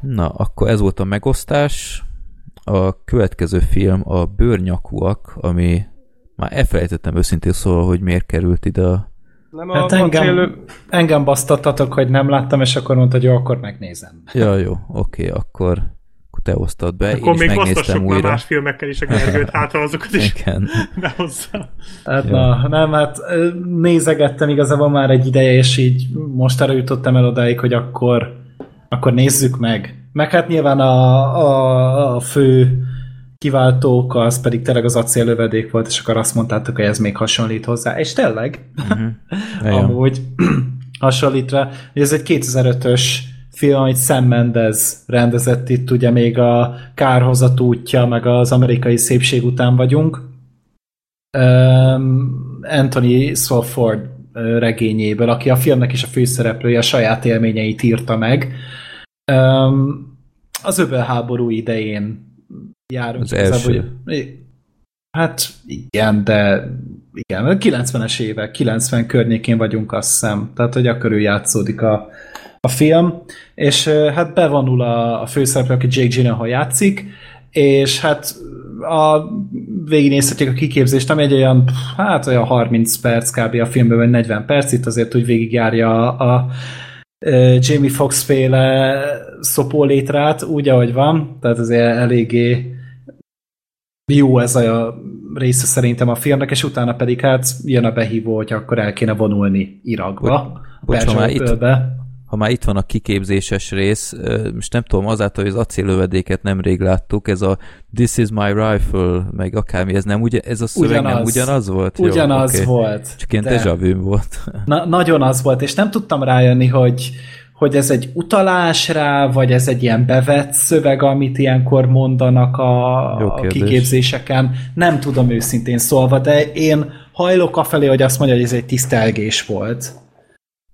Na, akkor ez volt a megosztás. A következő film a Bőrnyakúak, ami már elfelejtettem őszintén szólva, hogy miért került ide a nem hát engem, célő... engem basztattatok, hogy nem láttam, és akkor mondta, hogy jó, akkor megnézem. Ja, jó, oké, akkor te osztad be. Akkor Én még megnéztem újra. más filmekkel is a Gergőt, hát ha azokat is Igen. behozza. Hát ja. na, nem, hát nézegettem igazából már egy ideje, és így most arra jutottam el odáig, hogy akkor, akkor nézzük meg. Meg hát nyilván a, a, a fő kiváltók, az pedig tényleg az acéllövedék volt, és akkor azt mondtátok, hogy ez még hasonlít hozzá. És tényleg, uh-huh. amúgy hasonlít rá, hogy ez egy 2005-ös film, amit Sam Mendes rendezett itt, ugye még a Kárhozat útja, meg az amerikai szépség után vagyunk. Um, Anthony Swofford regényéből, aki a filmnek is a főszereplője, a saját élményeit írta meg. Um, az öbölháború idején járunk. Az első. Hogy, hát igen, de igen, 90-es évek, 90 környékén vagyunk, azt hiszem. Tehát, hogy akkor ő játszódik a, a film, és hát bevonul a, a főszereplő, aki Jake Gyllenhaal játszik, és hát a végignézhetjük a kiképzést, ami egy olyan, hát olyan 30 perc kb. a filmben, vagy 40 perc, itt azért úgy végigjárja a, a Jamie Foxx féle szopólétrát, úgy, ahogy van, tehát azért eléggé jó ez a része szerintem a filmnek, és utána pedig hát jön a behívó, hogy akkor el kéne vonulni Irakba, Bocs, a már itt, ha már itt van a kiképzéses rész, most nem tudom, azáltal, hogy az acélövedéket nemrég láttuk, ez a This is my rifle, meg akármi, ez nem ugye, ez a szöveg ugyanaz, nem ugyanaz volt? Ugyanaz Jó, okay. volt. Csak ilyen de... volt. Na, nagyon az volt, és nem tudtam rájönni, hogy hogy ez egy utalás rá, vagy ez egy ilyen bevett szöveg, amit ilyenkor mondanak a, a kiképzéseken. Nem tudom őszintén szólva, de én hajlok afelé, hogy azt mondja, hogy ez egy tisztelgés volt.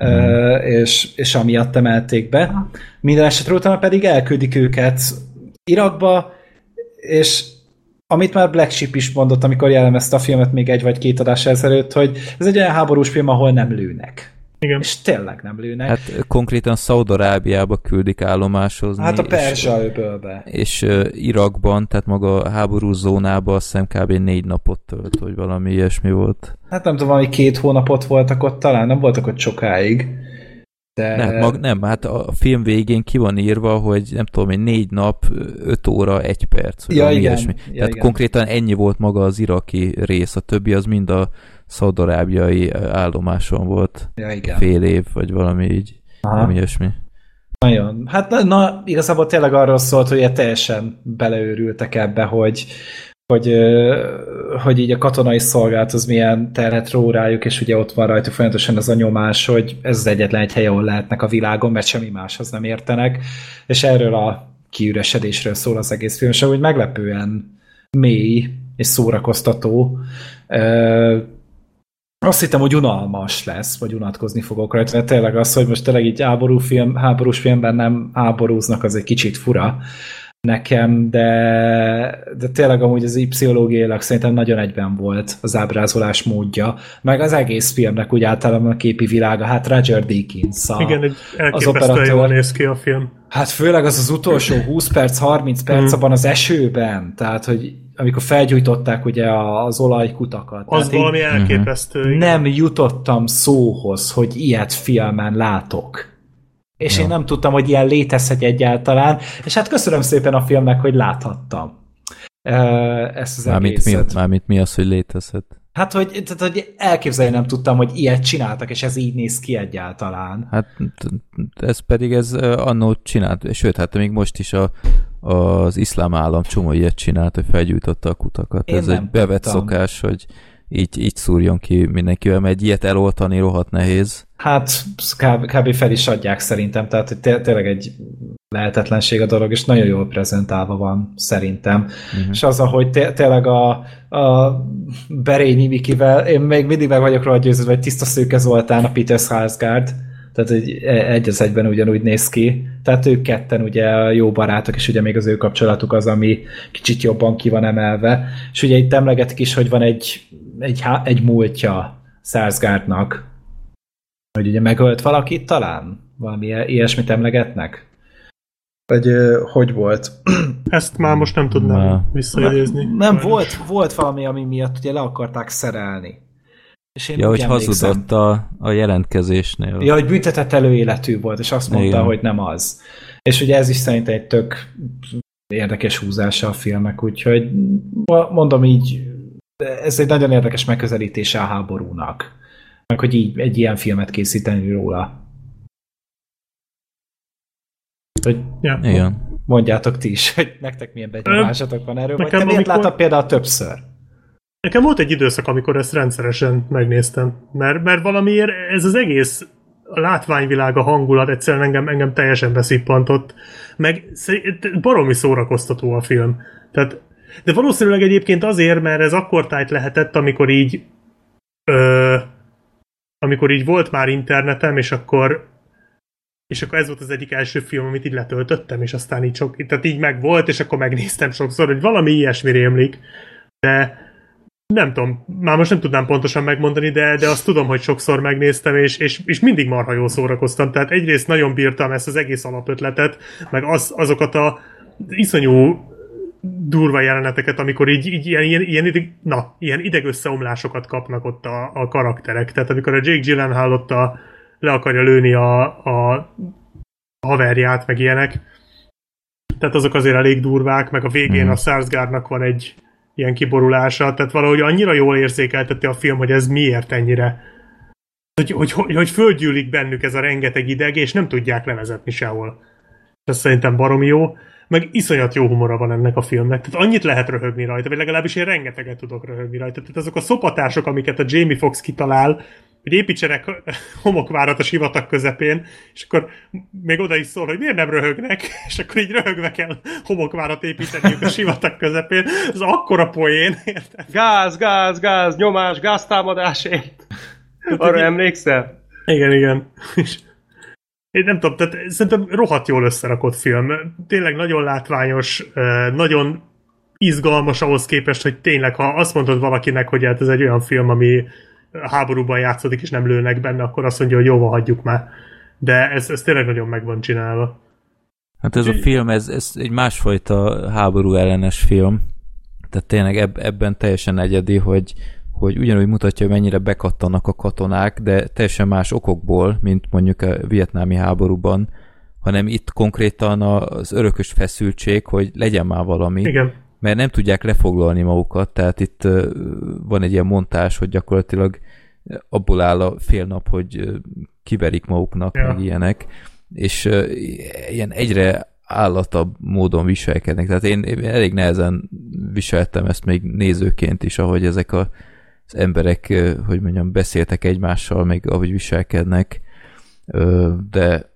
Mm. És, és amiatt emelték be. Minden esetre utána pedig elküldik őket Irakba, és amit már Black Sheep is mondott, amikor jellemezte a filmet még egy vagy két adás ezelőtt, hogy ez egy olyan háborús film, ahol nem lőnek. Igen. És tényleg nem lőnek. Hát konkrétan Szaudarábiába küldik állomásozni. Hát a Perzsa öbölbe. És uh, Irakban, tehát maga a háború zónába azt hiszem kb. négy napot tölt, vagy valami ilyesmi volt. Hát nem tudom, valami két hónapot voltak ott talán, nem voltak ott sokáig. De... Nem, mag, nem, hát a film végén ki van írva, hogy nem tudom én, négy nap, öt óra, egy perc. Vagy ja, igen. Ilyesmi. Ja, Tehát igen. konkrétan ennyi volt maga az iraki rész, a többi az mind a szaudarábiai állomáson volt ja, igen. fél év, vagy valami így, Aha. nem ilyesmi. Nagyon. Hát na, na, igazából tényleg arról szólt, hogy teljesen beleőrültek ebbe, hogy, hogy, hogy így a katonai szolgálat az milyen terhet ró rájuk, és ugye ott van rajta folyamatosan az a nyomás, hogy ez az egyetlen egy hely, ahol lehetnek a világon, mert semmi máshoz nem értenek, és erről a kiüresedésről szól az egész film, és úgy meglepően mély és szórakoztató. Azt hittem, hogy unalmas lesz, vagy unatkozni fogok rajta, mert tényleg az, hogy most tényleg így háború film, háborús filmben nem háborúznak, az egy kicsit fura nekem, de, de tényleg amúgy az pszichológiailag szerintem nagyon egyben volt az ábrázolás módja, meg az egész filmnek úgy általában a képi világa, hát Roger Deakins a, Igen, egy az operatőr. jól néz ki a film. Hát főleg az az utolsó 20 perc, 30 perc mm. abban az esőben, tehát hogy amikor felgyújtották ugye az olajkutakat. Az valami elképesztő. Nem jutottam szóhoz, hogy ilyet filmen látok. És ja. én nem tudtam, hogy ilyen létezhet egyáltalán, és hát köszönöm szépen a filmnek, hogy láthattam ezt az mármint egészet. Mi, mármint mi az, hogy létezhet? Hát, hogy, tehát, hogy elképzelni nem tudtam, hogy ilyet csináltak, és ez így néz ki egyáltalán. Hát ez pedig ez annó csinált, sőt, hát még most is a, az iszlám állam csomó ilyet csinált, hogy felgyújtotta a kutakat. Én ez egy bevett tudtam. szokás, hogy így, így szúrjon ki mindenkivel, mert egy ilyet eloltani rohadt nehéz. Hát kb, kb. fel is adják szerintem, tehát hogy tényleg egy lehetetlenség a dolog, és nagyon jól prezentálva van szerintem. Uh-huh. És az, ahogy tényleg a, a Berényi Mikivel, én még mindig meg vagyok róla győződve, hogy tiszta szőke Zoltán, a Peter Sarsgaard, tehát egy, egy az egyben ugyanúgy néz ki. Tehát ők ketten ugye jó barátok, és ugye még az ő kapcsolatuk az, ami kicsit jobban ki van emelve. És ugye itt emlegetik is, hogy van egy, egy, egy múltja Sarsgaardnak, hogy ugye megölt valakit talán? Valami ilyesmit emlegetnek? Vagy hogy volt? Ezt már most nem tudnám visszaidézni. Nem, nem volt, volt valami, ami miatt ugye le akarták szerelni. És én ja, hogy hazudott a, a jelentkezésnél. Ja, hogy büntetett előéletű volt, és azt mondta, Igen. hogy nem az. És ugye ez is szerintem egy tök érdekes húzása a filmek, úgyhogy mondom így, ez egy nagyon érdekes megközelítése a háborúnak. Meg hogy így egy ilyen filmet készíteni róla. Hogy, ja. Igen. Mondjátok ti is, hogy nektek milyen benyomásatok van erről, Nekem vagy te miért amikor... láttad például többször? Nekem volt egy időszak, amikor ezt rendszeresen megnéztem, mert, mert valamiért ez az egész látványvilág, a hangulat egyszerűen engem, engem teljesen beszippantott, meg baromi szórakoztató a film. Tehát, de valószínűleg egyébként azért, mert ez akkor tájt lehetett, amikor így ö, amikor így volt már internetem, és akkor és akkor ez volt az egyik első film, amit így letöltöttem, és aztán így sok, tehát így meg volt, és akkor megnéztem sokszor, hogy valami ilyesmi rémlik, de nem tudom, már most nem tudnám pontosan megmondani, de, de azt tudom, hogy sokszor megnéztem, és, és, és mindig marha jól szórakoztam. Tehát egyrészt nagyon bírtam ezt az egész alapötletet, meg az, azokat a iszonyú durva jeleneteket, amikor így, így ilyen, ilyen, ilyen, na, ilyen idegösszeomlásokat kapnak ott a, a karakterek. Tehát amikor a Jake Gyllenhaal ott a, le akarja lőni a, a haverját, meg ilyenek. Tehát azok azért elég durvák, meg a végén mm. a Sarsgaardnak van egy ilyen kiborulása, tehát valahogy annyira jól érzékeltette a film, hogy ez miért ennyire hogy, hogy, hogy, hogy földgyűlik bennük ez a rengeteg ideg, és nem tudják levezetni sehol. Ez szerintem baromi jó meg iszonyat jó humora van ennek a filmnek. Tehát annyit lehet röhögni rajta, vagy legalábbis én rengeteget tudok röhögni rajta. Tehát azok a szopatások, amiket a Jamie Fox kitalál, hogy építsenek homokvárat a sivatag közepén, és akkor még oda is szól, hogy miért nem röhögnek, és akkor így röhögve kell homokvárat építeni a sivatag közepén. Ez akkora poén, érted? Gáz, gáz, gáz, nyomás, gáztámadásért. Arra emlékszel? Igen, igen. És én nem tudom, tehát szerintem rohadt jól összerakott film. Tényleg nagyon látványos, nagyon izgalmas ahhoz képest, hogy tényleg, ha azt mondod valakinek, hogy hát ez egy olyan film, ami háborúban játszódik, és nem lőnek benne, akkor azt mondja, hogy jóval hagyjuk már. De ez, ez tényleg nagyon meg van csinálva. Hát ez a film, ez, ez egy másfajta háború ellenes film. Tehát tényleg eb, ebben teljesen egyedi, hogy, hogy ugyanúgy mutatja, hogy mennyire bekattanak a katonák, de teljesen más okokból, mint mondjuk a vietnámi háborúban, hanem itt konkrétan az örökös feszültség, hogy legyen már valami. Igen. Mert nem tudják lefoglalni magukat, tehát itt van egy ilyen montás, hogy gyakorlatilag abból áll a fél nap, hogy kiverik maguknak, ja. meg ilyenek, és ilyen egyre állatabb módon viselkednek. Tehát én, én elég nehezen viseltem ezt még nézőként is, ahogy ezek a az emberek, hogy mondjam, beszéltek egymással, meg ahogy viselkednek, de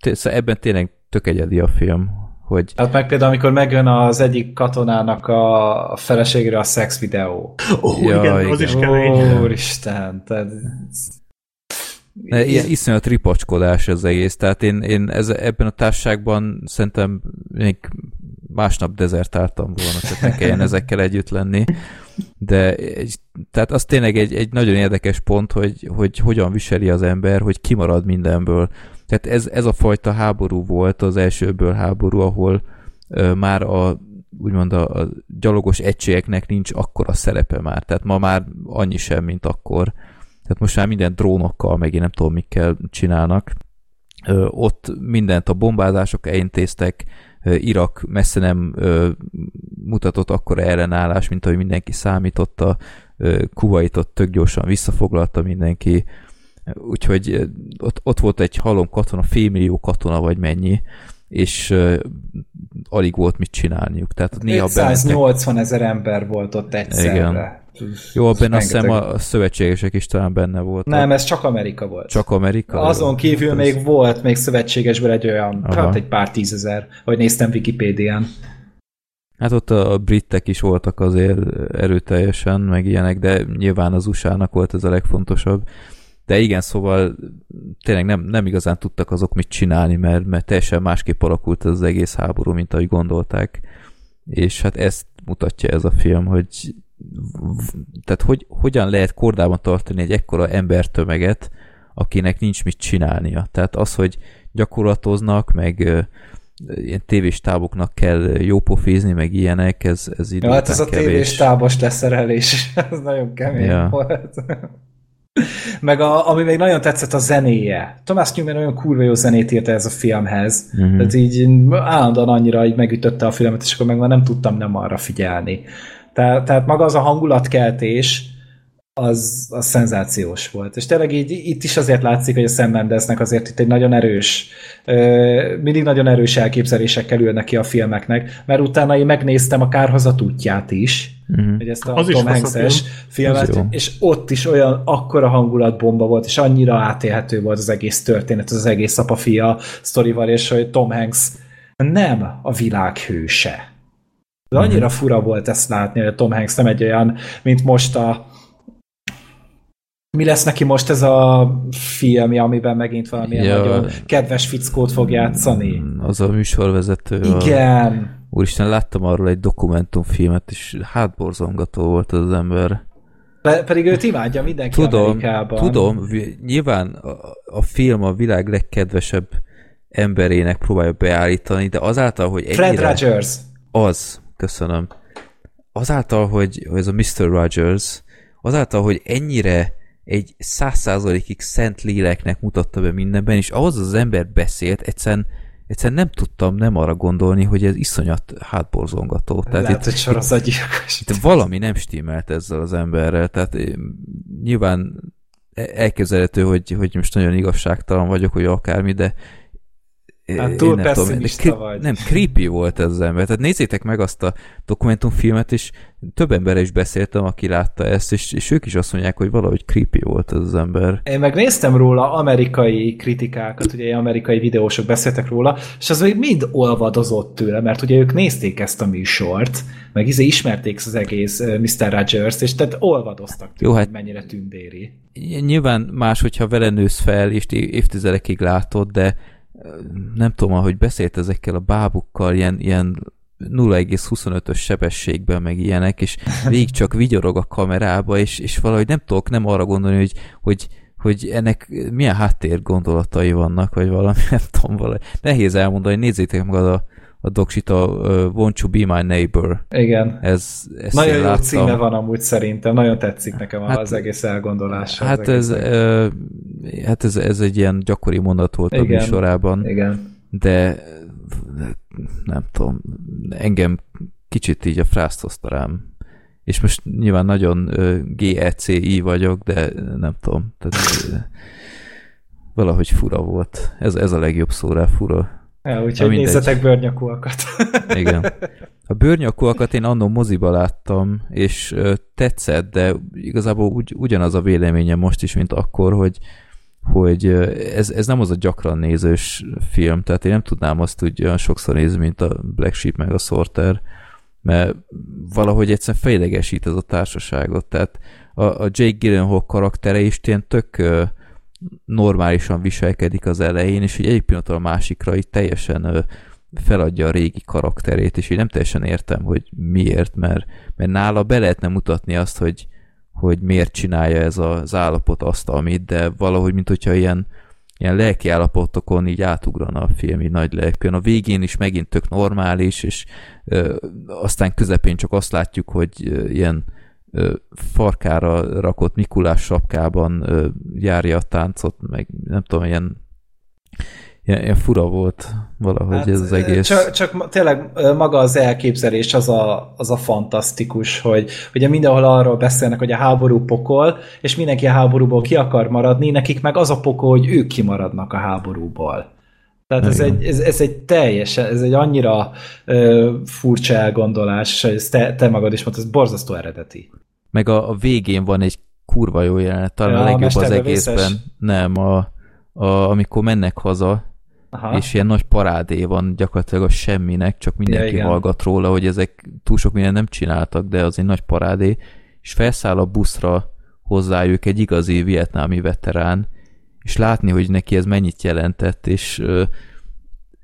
szóval ebben tényleg tök egyedi a film, hogy... Hát meg például, amikor megjön az egyik katonának a feleségre a szex videó. Ó, oh, ja, igen, igen, az is kemény. Úristen, tehát... Ilyen iszonyat ripacskodás az egész, tehát én, én ez, ebben a társaságban szerintem még másnap dezertáltam volna, tehát ne kelljen ezekkel együtt lenni. De tehát az tényleg egy, egy nagyon érdekes pont, hogy, hogy hogyan viseli az ember, hogy kimarad mindenből. Tehát ez, ez a fajta háború volt az elsőből háború, ahol ö, már a úgymond a, a gyalogos egységeknek nincs akkora szerepe már. Tehát ma már annyi sem, mint akkor. Tehát most már minden drónokkal, meg én nem tudom, mikkel csinálnak. Ö, ott mindent a bombázások elintéztek, Irak messze nem mutatott akkora ellenállás, mint ahogy mindenki számította. Kuwaitot tök gyorsan visszafoglalta mindenki, úgyhogy ott, ott volt egy halom katona, félmillió katona vagy mennyi, és uh, alig volt mit csinálniuk. Tehát néha 580 ezer ember volt ott egyszerre. Igen. Jó, benne azt hiszem a szövetségesek is talán benne volt. Nem, ez csak Amerika volt. Csak Amerika? Azon kívül hát még ez... volt még szövetségesből egy olyan, Aha. hát egy pár tízezer, hogy néztem Wikipédián. Hát ott a britek is voltak azért erőteljesen, meg ilyenek, de nyilván az USA-nak volt ez a legfontosabb. De igen, szóval tényleg nem, nem igazán tudtak azok mit csinálni, mert, mert teljesen másképp alakult az egész háború, mint ahogy gondolták. És hát ezt mutatja ez a film, hogy tehát hogy, hogyan lehet kordában tartani egy ekkora embertömeget, akinek nincs mit csinálnia. Tehát az, hogy gyakorlatoznak, meg ilyen tévés táboknak kell jópofézni, meg ilyenek, ez, ez idő ja, hát ez a tévés tábos leszerelés, ez nagyon kemény ja. volt. Meg a, ami még nagyon tetszett a zenéje. Thomas Newman nagyon kurva jó zenét írta ez a filmhez. Uh-huh. Tehát így állandóan annyira így megütötte a filmet, és akkor meg már nem tudtam nem arra figyelni. Tehát, tehát maga az a hangulatkeltés, az, az szenzációs volt. És tényleg így, itt is azért látszik, hogy a Sam Mendesnek azért itt egy nagyon erős, mindig nagyon erős elképzelésekkel ülnek ki a filmeknek, mert utána én megnéztem a Kárhozat útját is, uh-huh. hogy ezt a az Tom Hanks-es filmet, és ott is olyan akkora hangulatbomba volt, és annyira átélhető volt az egész történet, az egész apa-fia sztorival, és hogy Tom Hanks nem a világ hőse. De annyira fura volt ezt látni, hogy a Tom Hanks nem egy olyan, mint most a mi lesz neki most ez a filmje, amiben megint valamilyen ja, nagyon kedves fickót fog játszani? Az a műsorvezető. Igen. A... Úristen, láttam arról egy dokumentumfilmet, és hátborzongató volt az ember. Pe- pedig őt imádja mindenki tudom, Amerikában. Tudom, nyilván a, a film a világ legkedvesebb emberének próbálja beállítani, de azáltal, hogy ennyire... Fred Rogers. Az, köszönöm. Azáltal, hogy, hogy ez a Mr. Rogers, azáltal, hogy ennyire egy száz százalékig szent léleknek mutatta be mindenben, és ahhoz az ember beszélt, egyszerűen, egyszerűen nem tudtam nem arra gondolni, hogy ez iszonyat hátborzongató. Tehát Lehet, itt, hogy sorozatgyilkos. Itt, itt valami nem stimmelt ezzel az emberrel, tehát eh, nyilván e- elképzelhető, hogy, hogy most nagyon igazságtalan vagyok, hogy akármi, de Hát túl nem tudom, vagy. Nem, creepy volt ez az ember. Tehát nézzétek meg azt a dokumentumfilmet, és több emberre is beszéltem, aki látta ezt, és, és ők is azt mondják, hogy valahogy creepy volt ez az ember. Én meg néztem róla amerikai kritikákat, ugye amerikai videósok beszéltek róla, és az még mind olvadozott tőle, mert ugye ők nézték ezt a műsort, meg izé ismerték az egész Mr. Rogers, és tehát olvadoztak tőle, Jó, hát mennyire tündéri. Nyilván más, hogyha vele nősz fel, és évtizedekig látod, de nem tudom, ahogy beszélt ezekkel a bábukkal, ilyen, ilyen 0,25-ös sebességben, meg ilyenek, és végig csak vigyorog a kamerába, és, és valahogy nem tudok nem arra gondolni, hogy, hogy, hogy ennek milyen háttér gondolatai vannak, vagy valami, nem tudom, valahogy. Nehéz elmondani, nézzétek meg a, a doksit, a uh, Won't You Be My Neighbor. Igen. Ez, ezt nagyon jó láttam. címe van amúgy szerintem, nagyon tetszik nekem hát, az egész elgondolás. Hát, ez, uh, hát ez, ez egy ilyen gyakori mondat volt Igen. a műsorában. Igen. De nem tudom, engem kicsit így a frászt hozta rám. És most nyilván nagyon uh, GECI vagyok, de nem tudom. Tehát, valahogy fura volt. Ez, ez a legjobb szó rá, fura. Ja, úgyhogy nézzetek bőrnyakúakat. Igen. A bőrnyakúakat én annó moziba láttam, és tetszett, de igazából ugy, ugyanaz a véleményem most is, mint akkor, hogy hogy ez, ez nem az a gyakran nézős film, tehát én nem tudnám azt úgy olyan sokszor nézni, mint a Black Sheep meg a Sorter, mert valahogy egyszerűen fejlegesít ez a társaságot, tehát a, a Jake Gyllenhaal karaktere is ilyen tök normálisan viselkedik az elején, és így egy pillanatról a másikra így teljesen feladja a régi karakterét, és így nem teljesen értem, hogy miért, mert, mert nála be lehetne mutatni azt, hogy, hogy miért csinálja ez az állapot azt, amit, de valahogy, mint hogyha ilyen, ilyen lelki állapotokon így átugrana a film, így nagy lelkűen. A végén is megint tök normális, és ö, aztán közepén csak azt látjuk, hogy ö, ilyen farkára rakott Mikulás sapkában járja a táncot, meg nem tudom, ilyen, ilyen, ilyen fura volt valahogy hát, ez az egész. Csak, csak tényleg maga az elképzelés az a, az a fantasztikus, hogy ugye mindenhol arról beszélnek, hogy a háború pokol, és mindenki a háborúból ki akar maradni, nekik meg az a pokol, hogy ők kimaradnak a háborúból. Tehát ez egy, ez, ez egy teljesen, ez egy annyira ö, furcsa elgondolás, és te, te magad is mondtad, ez borzasztó eredeti. Meg a, a végén van egy kurva jó jelenet, talán ja, a legjobb az egészben. Vészes. Nem, a, a, amikor mennek haza, Aha. és ilyen nagy parádé van gyakorlatilag a semminek, csak mindenki ja, hallgat róla, hogy ezek túl sok minden nem csináltak, de az egy nagy parádé, és felszáll a buszra hozzájuk egy igazi vietnámi veterán, és látni, hogy neki ez mennyit jelentett, és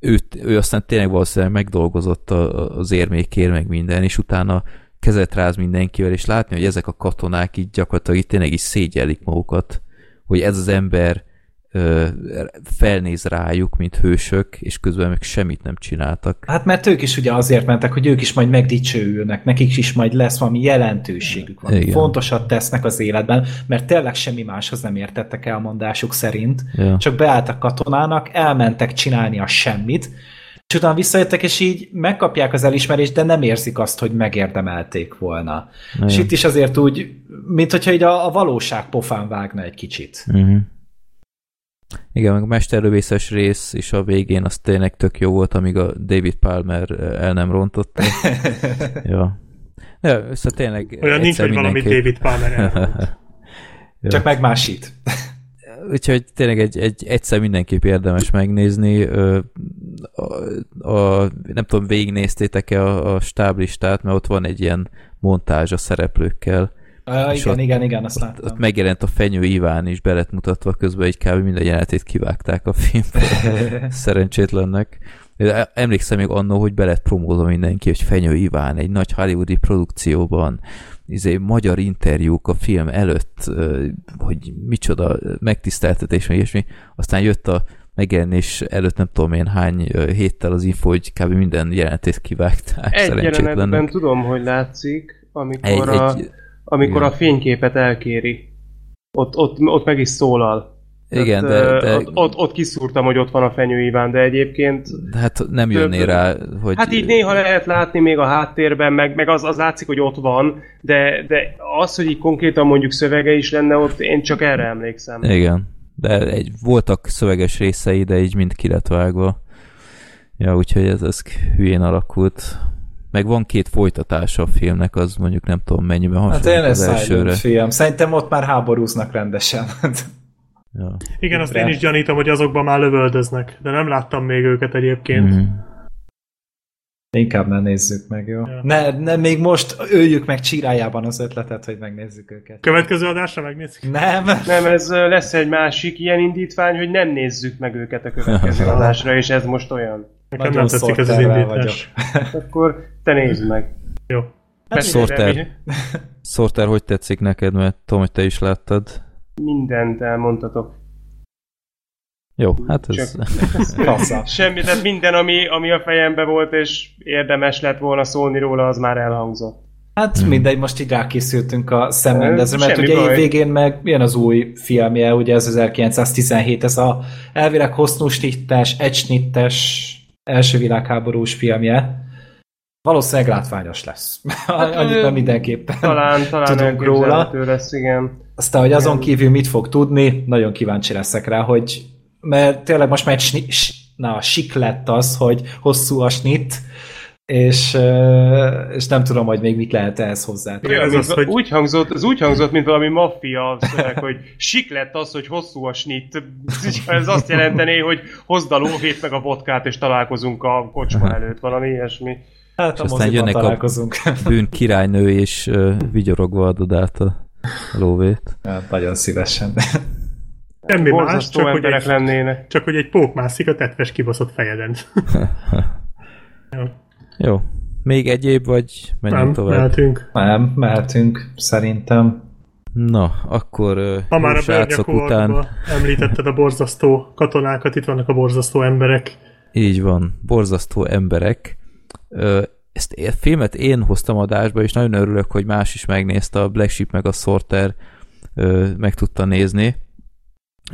őt, ő aztán tényleg valószínűleg megdolgozott az érmékért, meg minden, és utána kezet ráz mindenkivel, és látni, hogy ezek a katonák így gyakorlatilag itt tényleg is szégyellik magukat, hogy ez az ember ö, felnéz rájuk, mint hősök, és közben meg semmit nem csináltak. Hát mert ők is ugye azért mentek, hogy ők is majd megdicsőülnek, nekik is majd lesz valami jelentőségük, valami Igen. fontosat tesznek az életben, mert tényleg semmi máshoz nem értettek elmondásuk szerint, ja. csak beálltak katonának, elmentek csinálni a semmit, és utána visszajöttek, és így megkapják az elismerést, de nem érzik azt, hogy megérdemelték volna. Igen. És itt is azért úgy, mint hogyha így a, a valóság pofán vágna egy kicsit. Uh-huh. Igen, meg a mesterlövészes rész is a végén az tényleg tök jó volt, amíg a David Palmer el nem rontotta. ja. Ja, szóval tényleg... Olyan nincs, hogy valami David Palmer Csak megmásít. Úgyhogy tényleg egy, egy, egyszer mindenképp érdemes megnézni. A, a, nem tudom, végignéztétek-e a, a stáblistát, mert ott van egy ilyen montázs a szereplőkkel. Uh, igen, ott, igen, igen, azt ott, ott megjelent a Fenyő Iván is belet mutatva, közben egy kb. minden jelenetét kivágták a filmből. Szerencsétlennek. Emlékszem még annó, hogy belet promózom mindenki, hogy Fenyő Iván egy nagy hollywoodi produkcióban izé, magyar interjúk a film előtt, hogy micsoda megtiszteltetés, meg ilyesmi. Aztán jött a megjelenés előtt nem tudom én hány héttel az info, hogy kb. minden jelenetét kivágták. Egy jelenetben tudom, hogy látszik, amikor, egy, a, egy, amikor a fényképet elkéri. Ott, ott, ott meg is szólal. Igen, de, de... Ott, ott, ott kiszúrtam, hogy ott van a Fenyő Iván, de egyébként... Hát nem jönné rá, hogy... Hát így néha lehet látni még a háttérben, meg, meg az, az látszik, hogy ott van, de, de az, hogy így konkrétan mondjuk szövege is lenne ott, én csak erre emlékszem. Igen, de egy, voltak szöveges részei, de így mind ki lett vágva. Ja, úgyhogy ez, ez hülyén alakult. Meg van két folytatása a filmnek, az mondjuk nem tudom mennyiben hasonlít hát az elsőre. film. Szerintem ott már háborúznak rendesen. Ja. Igen, azt én is gyanítom, hogy azokban már lövöldöznek, de nem láttam még őket egyébként. Mm. Inkább ne nézzük meg, jó? Ja. Ne, ne, még most öljük meg csirájában az ötletet, hogy megnézzük őket. Következő adásra megnézzük? Nem. Nem, ez lesz egy másik ilyen indítvány, hogy nem nézzük meg őket a következő adásra, és ez most olyan. Nekem nem tetszik ez az indítás. Akkor te nézd meg. Jó. Hát Sorter. Sorter, hogy tetszik neked, mert tudom, hogy te is láttad mindent elmondhatok. Jó, hát ez... Csak, semmi, tehát minden, ami, ami a fejembe volt, és érdemes lett volna szólni róla, az már elhangzott. Hát hmm. mindegy, most így rákészültünk a szemmendezre, mert Semmi ugye évvégén meg milyen az új filmje, ugye ez 1917, ez a elvileg hosszú snittes, egysnittes első világháborús filmje. Valószínűleg látványos lesz. Hát, Annyit nem mindenképpen talán, talán tudunk róla. lesz, igen. Aztán, hogy azon kívül mit fog tudni, nagyon kíváncsi leszek rá, hogy mert tényleg most már egy na, sik lett az, hogy hosszú a snit, és, és nem tudom, hogy még mit lehet ehhez hozzá. ez az, hogy... úgy hangzott, ez úgy hangzott, mint valami maffia szöveg, hogy sik lett az, hogy hosszú a snit. Ez azt jelentené, hogy hozd a lóvét meg a vodkát, és találkozunk a kocsma előtt, valami ilyesmi. Hát a aztán jönnek találkozunk. a bűn királynő, és uh, vigyorogva adod át a lóvét. Hát, nagyon szívesen. Semmi más, csak hogy, egy, lennének. csak hogy egy pók mászik a tetves kibaszott fejeden. Jó. Jó. Még egyéb, vagy menjünk Nem, tovább? mehetünk. Nem, mehetünk, szerintem. Na, akkor Ha már a után... említetted a borzasztó katonákat, itt vannak a borzasztó emberek. Így van, borzasztó emberek ezt a filmet én hoztam adásba, és nagyon örülök, hogy más is megnézte, a Black Sheep meg a Sorter meg tudta nézni.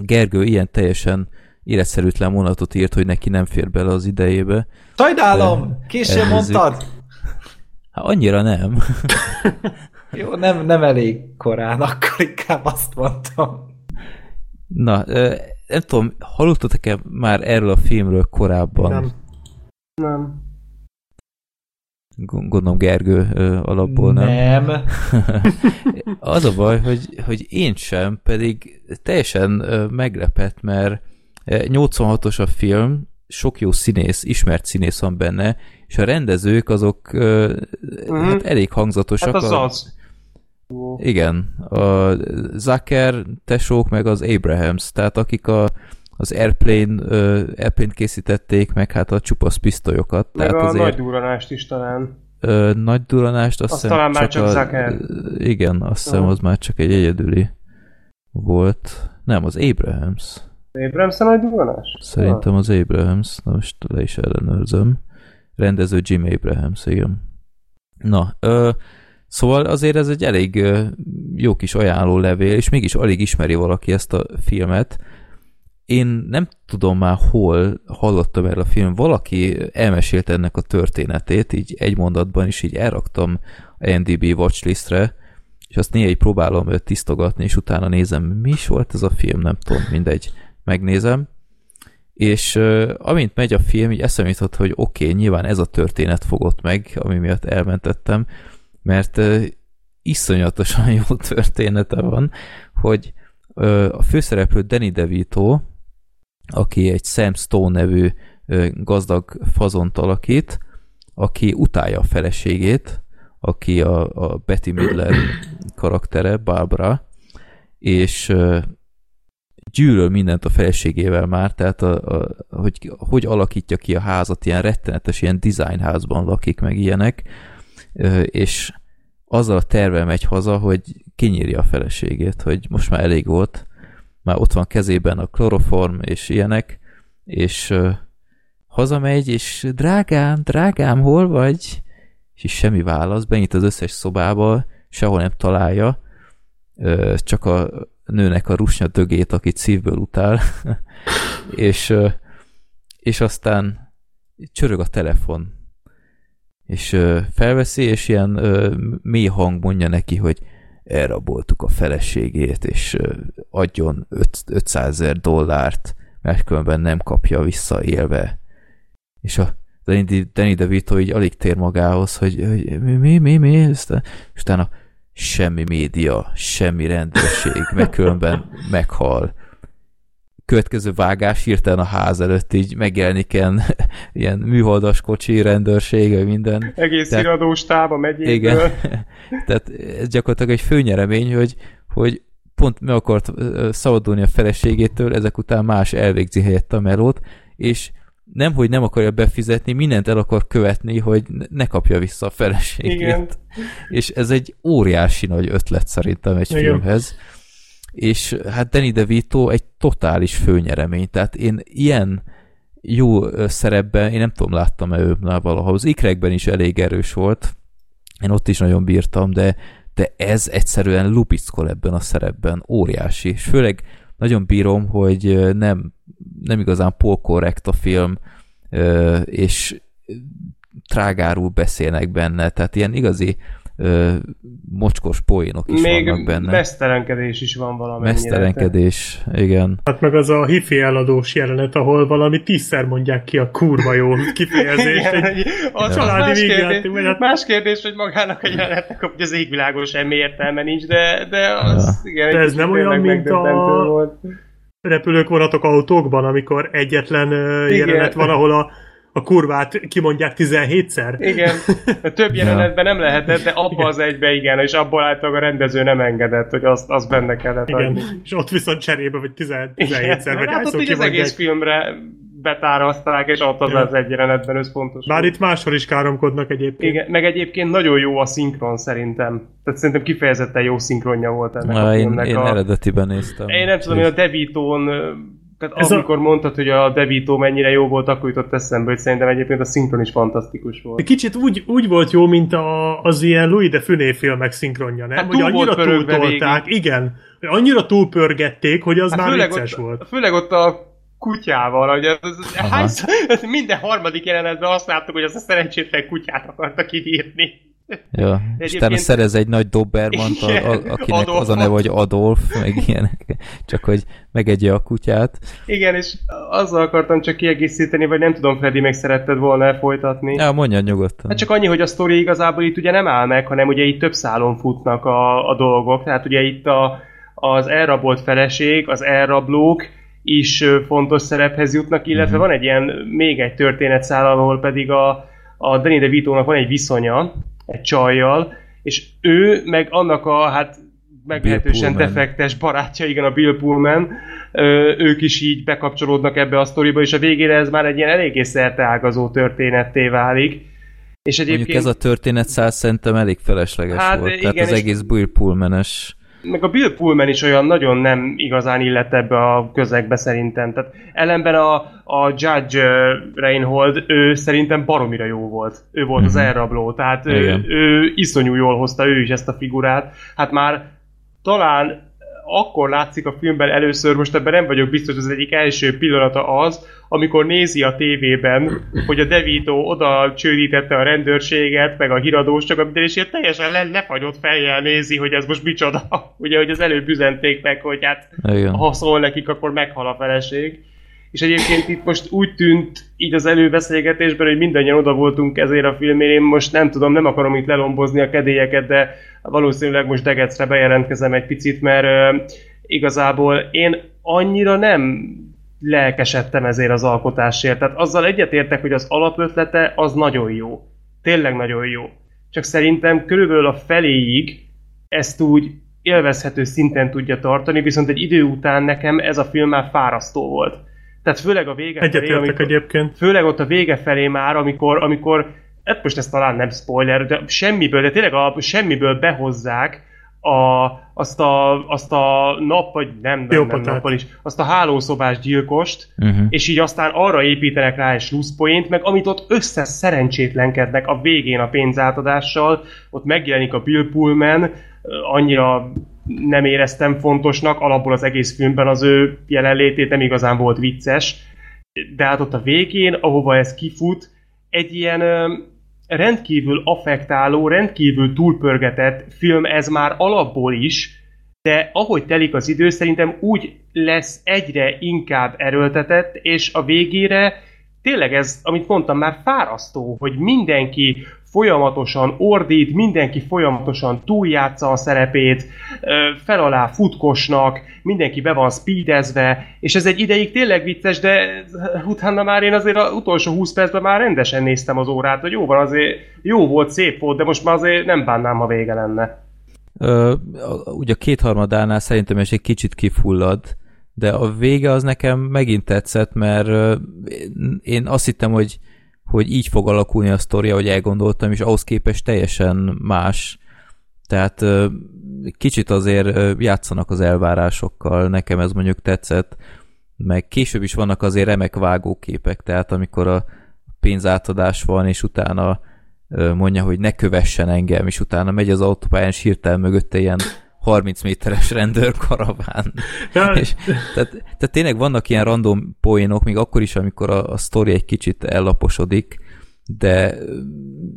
Gergő ilyen teljesen életszerűtlen mondatot írt, hogy neki nem fér bele az idejébe. Sajnálom! Később mondtad? Hát annyira nem. Jó, nem, nem elég korán, akkor inkább azt mondtam. Na, nem tudom, hallottatok-e már erről a filmről korábban? Nem. Nem. Gondolom Gergő alapból nem. Nem. az a baj, hogy, hogy én sem, pedig teljesen meglepett, mert 86-os a film, sok jó színész, ismert színész van benne, és a rendezők azok uh-huh. hát elég hangzatosak. Hát az a, az. Igen, a Zucker tesók, meg az Abrahams, tehát akik a, az Airplane, uh, Airplane készítették, meg hát a csupasz pisztolyokat. Meg tehát a azért, nagy duranást is talán. Uh, nagy duranást azt, azt hiszem talán már csak, csak Zucker. Igen, azt hiszem az már csak egy egyedüli volt. Nem, az Abrahams. Abrahams a nagy duranás? Szerintem az Abrahams. Na most le is ellenőrzöm. Rendező Jim Abrahams, igen. Na, ö, szóval azért ez egy elég jó kis ajánló levél, és mégis alig ismeri valaki ezt a filmet, én nem tudom már hol hallottam erről a film, valaki elmesélte ennek a történetét, így egy mondatban is így elraktam a NDB watchlistre, és azt néha így próbálom tisztogatni, és utána nézem, mi is volt ez a film, nem tudom, mindegy, megnézem, és uh, amint megy a film, így eszem jutott, hogy oké, okay, nyilván ez a történet fogott meg, ami miatt elmentettem, mert uh, iszonyatosan jó története van, hogy a főszereplő Danny DeVito, aki egy Sam Stone nevű gazdag fazont alakít, aki utálja a feleségét, aki a, a Betty Midler karaktere, Barbara, és gyűlöl mindent a feleségével már, tehát a, a, hogy, hogy alakítja ki a házat, ilyen rettenetes, ilyen házban lakik meg ilyenek, és azzal a terve megy haza, hogy kinyírja a feleségét, hogy most már elég volt, már ott van kezében a kloroform és ilyenek, és hazamegy, és drágám, drágám, hol vagy? És semmi válasz, benyit az összes szobába, sehol nem találja, csak a nőnek a rusnya dögét, akit szívből utál, és, és aztán csörög a telefon, és felveszi, és ilyen mély hang mondja neki, hogy elraboltuk a feleségét, és adjon 500 ezer dollárt, mert különben nem kapja vissza élve. És a Danny DeVito így alig tér magához, hogy, hogy mi, mi, mi, mi, és utána semmi média, semmi rendőrség, meg különben meghal. Következő vágás hirtelen a ház előtt így megjelenik ilyen, ilyen műholdas kocsi rendőrség, vagy minden. Egész Tehát, iradós tába megyéből. Igen. Tehát ez gyakorlatilag egy főnyeremény, hogy, hogy pont meg akart szabadulni a feleségétől, ezek után más elvégzi helyett a melót, és nem, hogy nem akarja befizetni, mindent el akar követni, hogy ne kapja vissza a feleségét. Igen. És ez egy óriási nagy ötlet szerintem egy Igen. filmhez. És hát Danny DeVito egy totális főnyeremény, tehát én ilyen jó szerepben, én nem tudom, láttam-e őbnál valaha, az ikrekben is elég erős volt, én ott is nagyon bírtam, de, de ez egyszerűen lubickol ebben a szerepben, óriási, és főleg nagyon bírom, hogy nem nem igazán polkorrekt a film, és trágárul beszélnek benne, tehát ilyen igazi ö, mocskos poénok is Még vannak benne. mesztelenkedés is van valamennyire. Mesztelenkedés, te. igen. Hát meg az a hifi eladós jelenet, ahol valami tízszer mondják ki a kurva jó kifejezést. egy, a családi más, kérdés, hát... más kérdés, hogy magának a jelenetnek, hogy az égvilágon semmi értelme nincs, de, de az, ja. igen, de ez nem olyan, mint a... Volt repülők, vonatok, autókban, amikor egyetlen Igen. jelenet van, ahol a, a kurvát kimondják 17-szer. Igen, a több jelenetben nem lehetett, de abba az egybe igen, és abból által a rendező nem engedett, hogy azt, azt benne kellett Igen, adni. és ott viszont cserébe, vagy 17-szer, vagy hát ott az egész filmre betáraszták, és ott az ja. az egy jelenetben összpontos. Bár itt máshol is káromkodnak egyébként. Igen, meg egyébként nagyon jó a szinkron szerintem. Tehát szerintem kifejezetten jó szinkronja volt ennek Na, a filmnek. Én, én a... eredetiben néztem. Én nem tudom, hogy a Devitón tehát Ez amikor a... mondtad, hogy a Devito mennyire jó volt, akkor jutott eszembe, hogy szerintem egyébként a szinkron is fantasztikus volt. Kicsit úgy, úgy volt jó, mint a, az ilyen Louis de Funé filmek szinkronja, nem? Hát hogy annyira túltolták, igen. Annyira túlpörgették, hogy az hát már vicces ott, volt. Főleg ott a kutyával, hogy az, az, hányszor, minden harmadik jelenetben azt láttuk, hogy az a szerencsétlen kutyát akartak írni. Ja, és utána szerez egy nagy Dobermant, a, a, akinek Adolf az a neve, hogy Adolf, meg ilyenek, csak hogy megegye a kutyát. Igen, és azzal akartam csak kiegészíteni, vagy nem tudom, Freddy, meg szeretted volna folytatni. Ja, mondja nyugodtan. Hát csak annyi, hogy a sztori igazából itt ugye nem áll meg, hanem ugye itt több szálon futnak a, a dolgok, tehát ugye itt a, az elrabolt feleség, az elrablók, is fontos szerephez jutnak, illetve mm-hmm. van egy ilyen, még egy történetszál, ahol pedig a, a Danny DeVito-nak van egy viszonya, egy csajjal, és ő meg annak a, hát meglehetősen defektes barátja, igen, a Bill Pullman, ö, ők is így bekapcsolódnak ebbe a sztoriba, és a végére ez már egy ilyen eléggé ágazó történetté válik. És egyébként... Mondjuk ez a történet száz szerintem elég felesleges hát, volt, igen, tehát az egész Bill Pullman-es meg a Bill Pullman is olyan nagyon nem igazán illett ebbe a közegbe szerintem. Tehát ellenben a, a Judge Reinhold, ő szerintem baromira jó volt. Ő volt uh-huh. az mhm. elrabló, tehát ő, ő iszonyú jól hozta ő is ezt a figurát. Hát már talán akkor látszik a filmben először, most ebben nem vagyok biztos, az egyik első pillanata az, amikor nézi a tévében, hogy a Devito oda csődítette a rendőrséget, meg a híradós, csak amit és ilyen teljesen le, lefagyott fejjel nézi, hogy ez most micsoda. Ugye, hogy az előbb üzenték meg, hogy hát Igen. ha szól nekik, akkor meghal a feleség és egyébként itt most úgy tűnt így az előbeszélgetésben, hogy mindannyian oda voltunk ezért a filmért, én most nem tudom, nem akarom itt lelombozni a kedélyeket, de valószínűleg most Degecre bejelentkezem egy picit, mert uh, igazából én annyira nem lelkesedtem ezért az alkotásért. Tehát azzal egyetértek, hogy az alapötlete az nagyon jó. Tényleg nagyon jó. Csak szerintem körülbelül a feléig ezt úgy élvezhető szinten tudja tartani, viszont egy idő után nekem ez a film már fárasztó volt. Tehát főleg a vége felé, amikor, egyébként. Főleg ott a vége felé már, amikor, amikor hát most ez talán nem spoiler, de semmiből, de tényleg a, semmiből behozzák a, azt, a, azt a nap, vagy nem, nem, nem nappal is, azt a hálószobás gyilkost, uh-huh. és így aztán arra építenek rá egy slusszpoint, meg amit ott össze szerencsétlenkednek a végén a pénzátadással, ott megjelenik a Bill Pullman, annyira nem éreztem fontosnak, alapból az egész filmben az ő jelenlétét nem igazán volt vicces, de hát ott a végén, ahova ez kifut, egy ilyen rendkívül affektáló, rendkívül túlpörgetett film ez már alapból is, de ahogy telik az idő, szerintem úgy lesz egyre inkább erőltetett, és a végére tényleg ez, amit mondtam, már fárasztó, hogy mindenki folyamatosan ordít, mindenki folyamatosan túljátsza a szerepét, fel alá futkosnak, mindenki be van speedezve, és ez egy ideig tényleg vicces, de utána már én azért az utolsó 20 percben már rendesen néztem az órát, hogy jó van, azért jó volt, szép volt, de most már azért nem bánnám, ha vége lenne. Ö, ugye a kétharmadánál szerintem ez egy kicsit kifullad, de a vége az nekem megint tetszett, mert én azt hittem, hogy hogy így fog alakulni a sztoria, hogy elgondoltam, és ahhoz képest teljesen más. Tehát kicsit azért játszanak az elvárásokkal, nekem ez mondjuk tetszett, meg később is vannak azért remek vágóképek, tehát amikor a pénzátadás van, és utána mondja, hogy ne kövessen engem, és utána megy az autópályán, és hirtelen mögötte ilyen 30 méteres rendőrkaraván. Ja. és, tehát, tehát tényleg vannak ilyen random poénok, még akkor is, amikor a, a sztori egy kicsit ellaposodik, de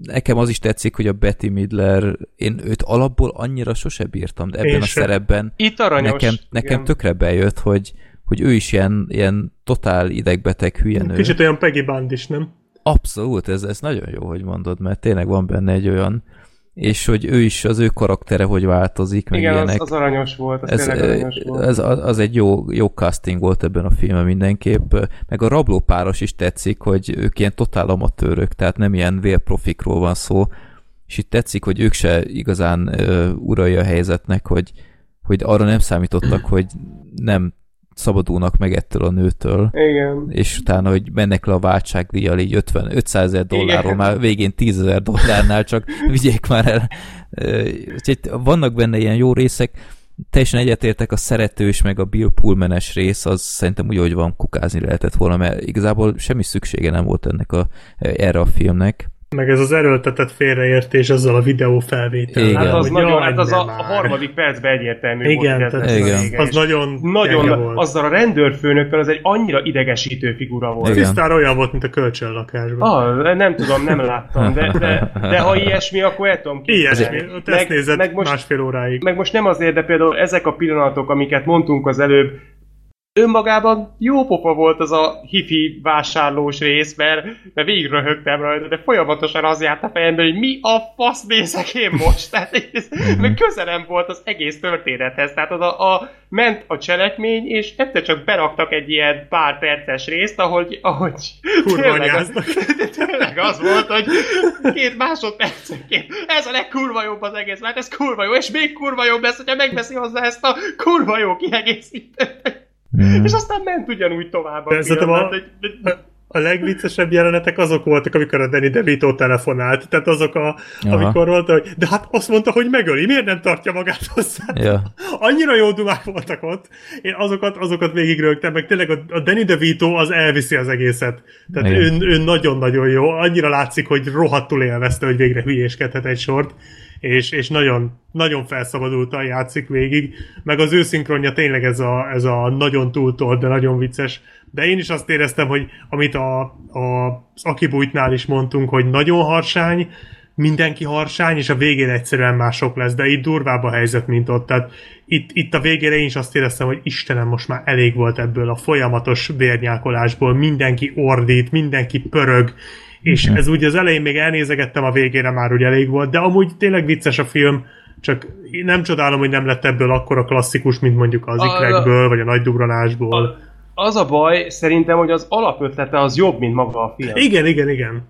nekem az is tetszik, hogy a Betty Midler, én őt alapból annyira sose bírtam, de ebben én a sem. szerepben Itt aranyos, nekem, nekem tökre bejött, hogy, hogy ő is ilyen, ilyen totál idegbeteg hülye nő. Kicsit olyan Peggy Band is, nem? Abszolút, ez, ez nagyon jó, hogy mondod, mert tényleg van benne egy olyan és hogy ő is, az ő karaktere hogy változik, meg Igen, ilyenek. Az, az aranyos volt, az ez, aranyos volt. Ez, az, az egy jó, jó casting volt ebben a filmben mindenképp, meg a rablópáros is tetszik, hogy ők ilyen totál amatőrök, tehát nem ilyen vérprofikról van szó, és itt tetszik, hogy ők se igazán uh, urai a helyzetnek, hogy, hogy arra nem számítottak, hogy nem szabadulnak meg ettől a nőtől. Igen. És utána, hogy mennek le a váltságdíjjal így 50, 500 ezer dollárról, már végén 10 ezer dollárnál csak vigyék már el. Úgyhogy vannak benne ilyen jó részek, teljesen egyetértek a szeretős, meg a Bill Pullmanes rész, az szerintem úgy, hogy van, kukázni lehetett volna, mert igazából semmi szüksége nem volt ennek a, erre a filmnek. Meg ez az erőltetett félreértés azzal a videó felvétel. Igen. Hát az, nagyon, hát az a, a harmadik percben egyértelmű Igen, volt. Tehát igen. Az nagyon nagyon volt. Azzal a rendőrfőnökkel az egy annyira idegesítő figura volt. Tisztára olyan volt, mint a kölcsönlakásban. Ah, nem tudom, nem láttam, de, de, de ha ilyesmi, akkor el tudom. Ilyesmi, meg, nézed meg most, másfél óráig. Meg most nem azért, de például ezek a pillanatok, amiket mondtunk az előbb, önmagában jó pofa volt az a hifi vásárlós rész, mert, mert végig röhögtem rajta, de folyamatosan az járt a fejemben, hogy mi a fasz nézek én most? Tehát ez, mm közelem volt az egész történethez. Tehát az a, a, ment a cselekmény, és egyszer csak beraktak egy ilyen pár perces részt, ahogy, ahogy tényleg az, tényleg az volt, hogy két másodpercenként ez a legkurva jobb az egész, mert ez kurva jó, és még kurva jobb lesz, hogyha megveszi hozzá ezt a kurva jó kiegészítőt. Mm. És aztán ment ugyanúgy tovább. A, pillanat, a, hogy... a legviccesebb jelenetek azok voltak, amikor a Danny DeVito telefonált. Tehát azok, a, amikor volt, hogy de hát azt mondta, hogy megöli, miért nem tartja magát hozzá? Ja. Annyira jó dumák voltak ott. Én azokat, azokat végigrögtem, meg tényleg a, a Danny DeVito az elviszi az egészet. Tehát ő, ő nagyon-nagyon jó. Annyira látszik, hogy rohadtul élvezte, hogy végre hülyéskedhet egy sort és, és nagyon, nagyon felszabadultan játszik végig, meg az ő szinkronja tényleg ez a, ez a nagyon túltolt, de nagyon vicces. De én is azt éreztem, hogy amit a, a, az Akibújtnál is mondtunk, hogy nagyon harsány, mindenki harsány, és a végén egyszerűen mások lesz, de itt durvább a helyzet, mint ott. Tehát itt, itt a végére én is azt éreztem, hogy Istenem, most már elég volt ebből a folyamatos vérnyákolásból, mindenki ordít, mindenki pörög, és ez úgy az elején még elnézegettem, a végére már úgy elég volt, de amúgy tényleg vicces a film, csak nem csodálom, hogy nem lett ebből akkora klasszikus, mint mondjuk az ikrekből, vagy a nagy dugranásból. Az a baj, szerintem, hogy az alapötlete az jobb, mint maga a film. Igen, igen, igen.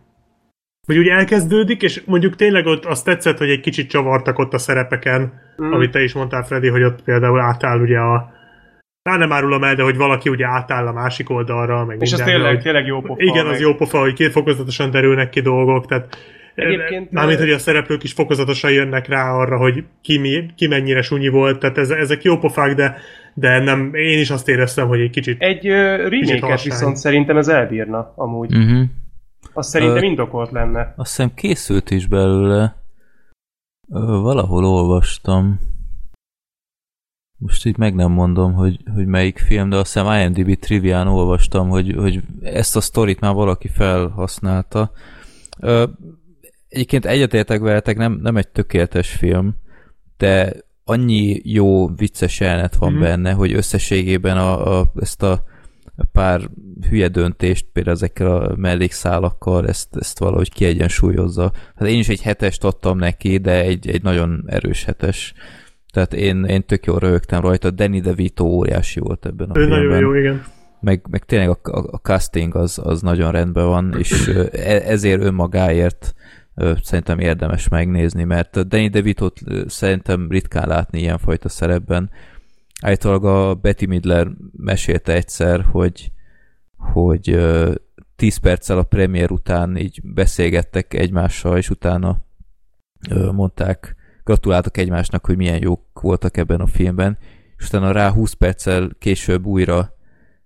Hogy úgy elkezdődik, és mondjuk tényleg ott azt tetszett, hogy egy kicsit csavartak ott a szerepeken, mm. amit te is mondtál, Freddy, hogy ott például átáll ugye a már nem árulom el, de hogy valaki ugye átáll a másik oldalra, meg És az tényleg, hogy, tényleg jó pofa. Igen, meg... az jó pofa, hogy két fokozatosan derülnek ki dolgok, tehát Egyébként Mármint, hogy a szereplők is fokozatosan jönnek rá arra, hogy ki, mi, ki mennyire sunyi volt, tehát ez, ezek jó pofák, de, de nem, én is azt éreztem, hogy egy kicsit Egy uh, remake viszont szerintem ez elbírna, amúgy. Uh-huh. Azt szerintem uh, indokolt lenne. Azt hiszem készült is belőle. Uh, valahol olvastam. Most így meg nem mondom, hogy, hogy melyik film, de azt hiszem IMDb trivián olvastam, hogy, hogy ezt a sztorit már valaki felhasználta. Uh, egyébként egyetértek veletek, nem, nem egy tökéletes film, de annyi jó vicces jelenet van mm-hmm. benne, hogy összességében a, a, ezt a pár hülye döntést, például ezekkel a mellékszálakkal, ezt, ezt valahogy kiegyensúlyozza. Hát én is egy hetest adtam neki, de egy, egy nagyon erős hetes. Tehát én, én tök jól röhögtem rajta. Danny DeVito óriási volt ebben a ő filmben. nagyon jó, igen. Meg, meg tényleg a, a, a casting az, az nagyon rendben van, és e, ezért önmagáért szerintem érdemes megnézni, mert Danny DeVito-t szerintem ritkán látni ilyenfajta szerepben. Állítólag a Betty Midler mesélte egyszer, hogy, hogy 10 perccel a premier után így beszélgettek egymással, és utána mondták, gratuláltak egymásnak, hogy milyen jók voltak ebben a filmben, és utána rá 20 perccel később újra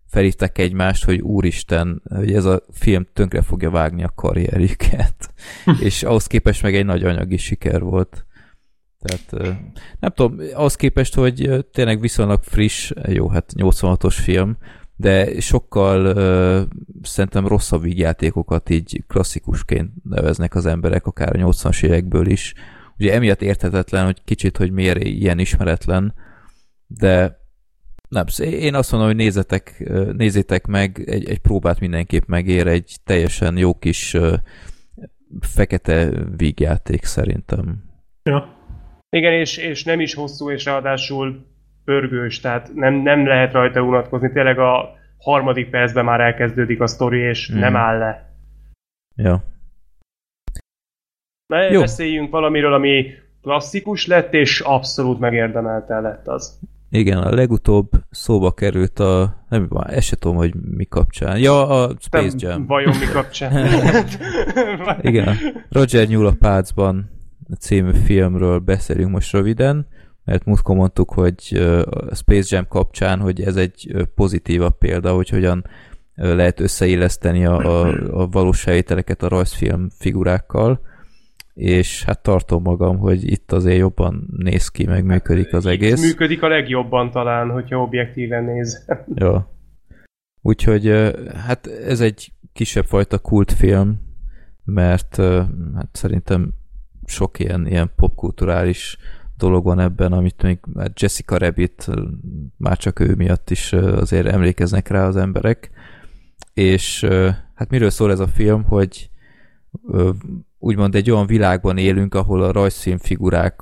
felhívták egymást, hogy úristen, hogy ez a film tönkre fogja vágni a karrierjüket. és ahhoz képest meg egy nagy anyagi siker volt. Tehát nem tudom, ahhoz képest, hogy tényleg viszonylag friss, jó, hát 86-os film, de sokkal uh, szerintem rosszabb vígjátékokat így klasszikusként neveznek az emberek, akár a 80-as évekből is. Ugye emiatt érthetetlen, hogy kicsit, hogy miért ilyen ismeretlen, de nem, én azt mondom, hogy nézzetek, nézzétek meg, egy, egy próbát mindenképp megér, egy teljesen jó kis fekete vígjáték szerintem. Ja. Igen, és, és nem is hosszú, és ráadásul pörgős, tehát nem, nem lehet rajta unatkozni. Tényleg a harmadik percben már elkezdődik a sztori, és mm. nem áll le. Ja. Na, Jó. beszéljünk valamiről, ami klasszikus lett, és abszolút megérdemelte lett az. Igen, a legutóbb szóba került a... Nem, ezt se tudom, hogy mi kapcsán. Ja, a Space Jam. Vajon mi kapcsán? Igen, Roger Nyúl a Pácban című filmről beszélünk most röviden, mert múltkor mondtuk, hogy a Space Jam kapcsán, hogy ez egy pozitívabb példa, hogy hogyan lehet összeilleszteni a, a, a valós a rajzfilm figurákkal, és hát tartom magam, hogy itt azért jobban néz ki, meg működik az egész. Itt működik a legjobban talán, hogyha objektíven néz. Jó. Úgyhogy hát ez egy kisebb fajta kultfilm, mert hát szerintem sok ilyen, ilyen popkulturális dolog van ebben, amit még hát Jessica Rabbit, már csak ő miatt is azért emlékeznek rá az emberek. És hát miről szól ez a film, hogy úgymond egy olyan világban élünk, ahol a rajzfilmfigurák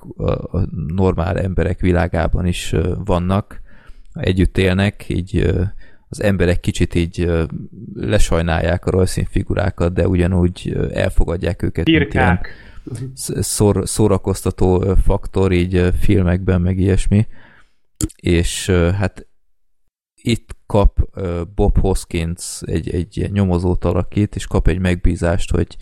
a normál emberek világában is vannak, együtt élnek, így az emberek kicsit így lesajnálják a rajzszínfigurákat, de ugyanúgy elfogadják őket, ilyen szor, szórakoztató faktor így filmekben, meg ilyesmi. És hát itt kap Bob Hoskins egy, egy nyomozót alakít, és kap egy megbízást, hogy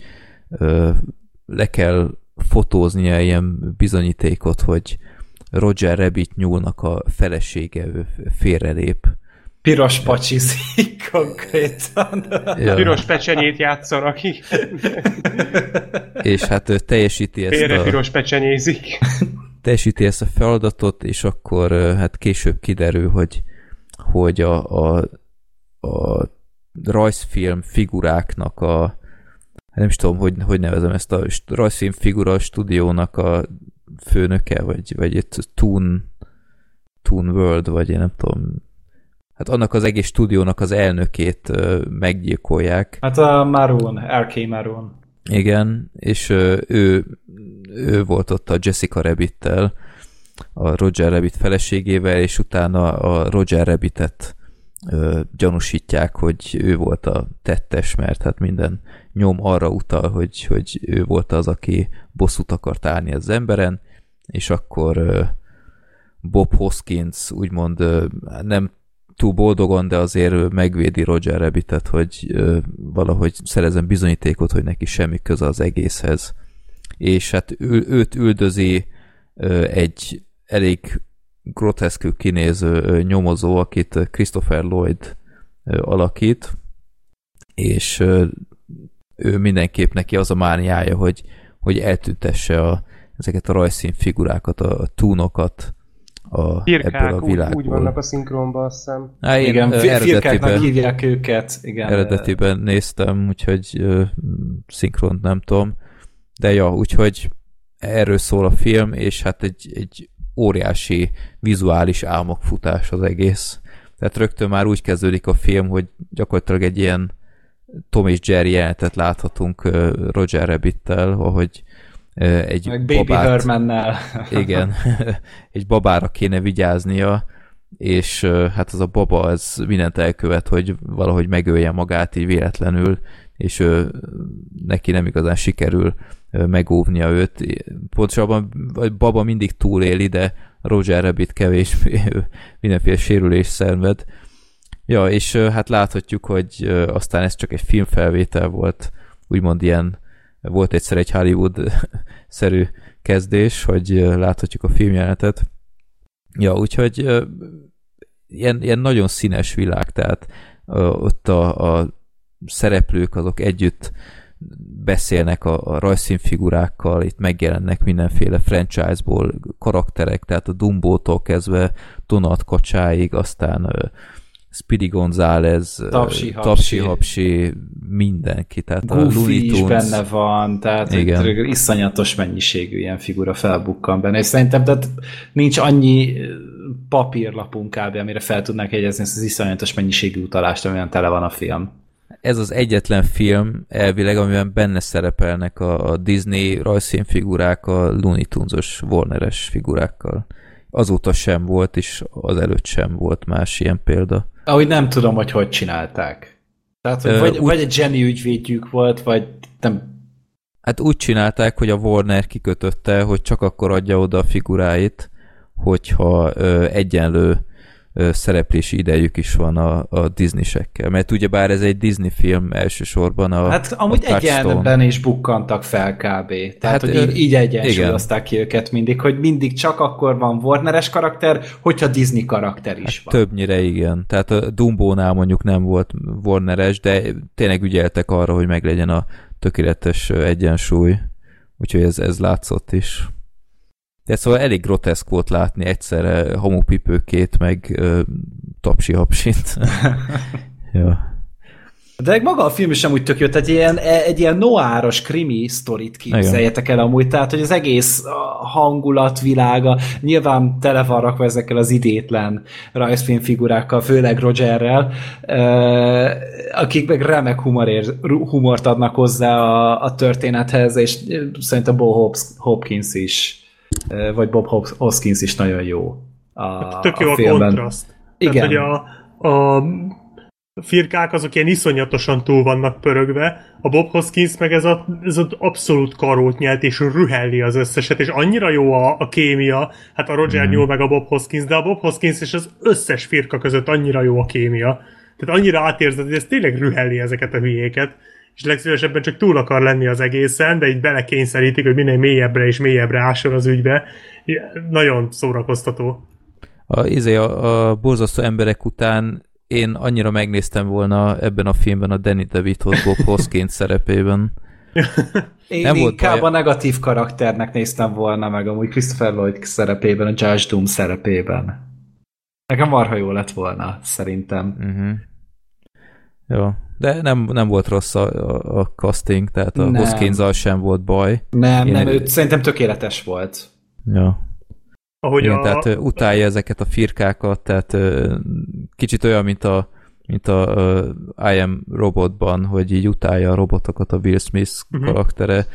le kell fotóznia ilyen bizonyítékot, hogy Roger Rabbit nyúlnak a felesége félrelép, Piros pacsizik konkrétan. Ja. Piros pecsenyét játszanak és hát ő teljesíti ezt Félre a... piros pecsenyézik. Teljesíti ezt a feladatot, és akkor hát később kiderül, hogy, hogy a, a, a rajzfilm figuráknak a nem is tudom, hogy, hogy nevezem ezt a rajzfilm figura stúdiónak a főnöke, vagy, vagy egy Toon, Toon World, vagy én nem tudom, hát annak az egész stúdiónak az elnökét meggyilkolják. Hát a Maroon, RK Maroon. Igen, és ő, ő volt ott a Jessica Rabbit-tel, a Roger Rabbit feleségével, és utána a Roger Rabbitet uh, gyanúsítják, hogy ő volt a tettes, mert hát minden nyom arra utal, hogy, hogy ő volt az, aki bosszút akart állni az emberen, és akkor uh, Bob Hoskins úgymond uh, nem túl boldogan, de azért megvédi Roger Rabbitet, hogy uh, valahogy szerezem bizonyítékot, hogy neki semmi köze az egészhez. És hát ő, őt üldözi uh, egy elég groteszkül kinéző nyomozó, akit Christopher Lloyd alakít, és ő mindenképp neki az a mániája, hogy, hogy eltüntesse a, ezeket a rajzszín figurákat, a, a túnokat a, Firkák, ebből a világból. Úgy, úgy vannak a szinkronban, azt hiszem. Há, én igen, firkáknak hívják őket. Igen. Eredetiben néztem, úgyhogy uh, szinkront nem tudom. De ja, úgyhogy erről szól a film, és hát egy, egy óriási vizuális álmokfutás az egész. Tehát rögtön már úgy kezdődik a film, hogy gyakorlatilag egy ilyen Tom és Jerry jelenetet láthatunk Roger Rabbit-tel, ahogy egy Meg Baby babát, igen, egy babára kéne vigyáznia, és hát az a baba az mindent elkövet, hogy valahogy megölje magát így véletlenül, és ő, neki nem igazán sikerül megóvnia őt. Pontosabban baba mindig túléli, de Roger Rabbit kevés mindenféle sérülés szenved. Ja, és hát láthatjuk, hogy aztán ez csak egy filmfelvétel volt, úgymond ilyen, volt egyszer egy Hollywood-szerű kezdés, hogy láthatjuk a filmjelenetet. Ja, úgyhogy ilyen, ilyen nagyon színes világ, tehát ott a, a szereplők azok együtt beszélnek a, a rajzszínfigurákkal, itt megjelennek mindenféle franchise-ból karakterek, tehát a Dumbo-tól kezdve Donald Kacsáig, aztán uh, Speedy González, Tapsi, Tapsi Hapsi, mindenki, tehát Goofy a Looney Tunes. is benne van, tehát Igen. iszonyatos mennyiségű ilyen figura felbukkan benne, és szerintem tehát nincs annyi papírlapunk kb., amire fel tudnák jegyezni ezt az iszonyatos mennyiségű utalást, amilyen tele van a film ez az egyetlen film elvileg, amiben benne szerepelnek a, a Disney rajzszínfigurák a Looney Tunes-os Warner-es figurákkal. Azóta sem volt, és az előtt sem volt más ilyen példa. Ahogy nem tudom, hogy hogy csinálták. Tehát, hogy vagy, úgy... vagy egy Jenny ügyvédjük volt, vagy nem... Hát úgy csinálták, hogy a Warner kikötötte, hogy csak akkor adja oda a figuráit, hogyha ö, egyenlő szereplési idejük is van a, a Disney-sekkel. Mert ugyebár ez egy Disney film elsősorban a Hát amúgy a egyenben is bukkantak fel kb. Tehát, hát, hogy így, így egyensúlyozták ki őket mindig, hogy mindig csak akkor van Warneres karakter, hogyha Disney karakter is hát van. Többnyire igen. Tehát a Dumbo-nál mondjuk nem volt Warneres, de tényleg ügyeltek arra, hogy meglegyen a tökéletes egyensúly. Úgyhogy ez, ez látszott is. De szóval elég groteszk volt látni egyszerre homopipőkét, meg ö, tapsi-hapsit. ja. De maga a film is úgy tök jó, tehát ilyen, e, egy ilyen noáros krimi sztorit képzeljetek el amúgy, tehát hogy az egész hangulat világa nyilván tele van rakva ezekkel az idétlen rajzfilmfigurákkal, főleg Rogerrel, akik meg remek humorér, humort adnak hozzá a, a történethez, és szerintem Bo Hopkins is vagy Bob Hoskins is nagyon jó a, hát Tök jó a, a kontraszt. Igen. Tehát, hogy a, a firkák azok ilyen iszonyatosan túl vannak pörögve, a Bob Hoskins meg ez, a, ez az abszolút karót nyelt, és rühelli az összeset, és annyira jó a, a kémia, hát a Roger mm. Newell meg a Bob Hoskins, de a Bob Hoskins és az összes firka között annyira jó a kémia. Tehát annyira átérzed, hogy ez tényleg rühelli ezeket a hülyéket és legszívesebben csak túl akar lenni az egészen, de így belekényszerítik, hogy minél mélyebbre és mélyebbre ásol az ügybe. Nagyon szórakoztató. A, izé, a, a borzasztó emberek után én annyira megnéztem volna ebben a filmben a Danny DeVito-t Bob Hoskins szerepében. Én nem inkább volt a negatív karakternek néztem volna meg amúgy Christopher Lloyd szerepében, a Judge Doom szerepében. Nekem marha jó lett volna, szerintem. Uh-huh. Jó, de nem, nem volt rossz a, a, a casting, tehát a hoskins sem volt baj. Nem, Én nem, ő szerintem tökéletes volt. Ja. Ahogy Igen, a... tehát utálja ezeket a firkákat, tehát kicsit olyan, mint a mint a uh, I Am Robotban, hogy így utálja a robotokat a Will Smith uh-huh. karaktere,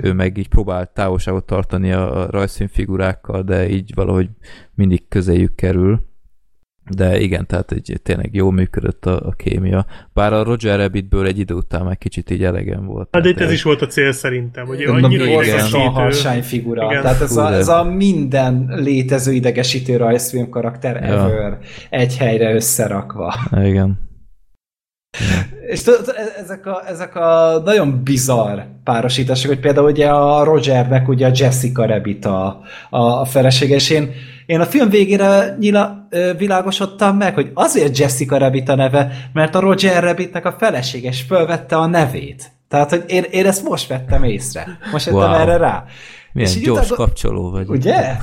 ő meg így próbál távolságot tartani a rajzfilmfigurákkal, de így valahogy mindig közéjük kerül. De igen, tehát egy, tényleg jól működött a, a kémia. Bár a Roger Rabbitből egy idő után már kicsit így elegem volt. Hát itt ez is volt a cél szerintem, hogy annyira idegesítő. figura. Igen. Tehát ez a, ez a minden létező idegesítő rajzfilm karakter ja. ever egy helyre összerakva. Igen. És tudod, ezek a, ezek a nagyon bizarr párosítások, hogy például ugye a Rogernek ugye a Jessica Rabbit a, a felesége, és én, én a film végére nyila, ö, világosodtam meg, hogy azért Jessica Rabbit a neve, mert a Roger Rabbitnek a felesége is fölvette a nevét. Tehát, hogy én, én ezt most vettem észre. Most vettem wow. erre rá. Milyen és gyors utána, kapcsoló vagy. Ugye?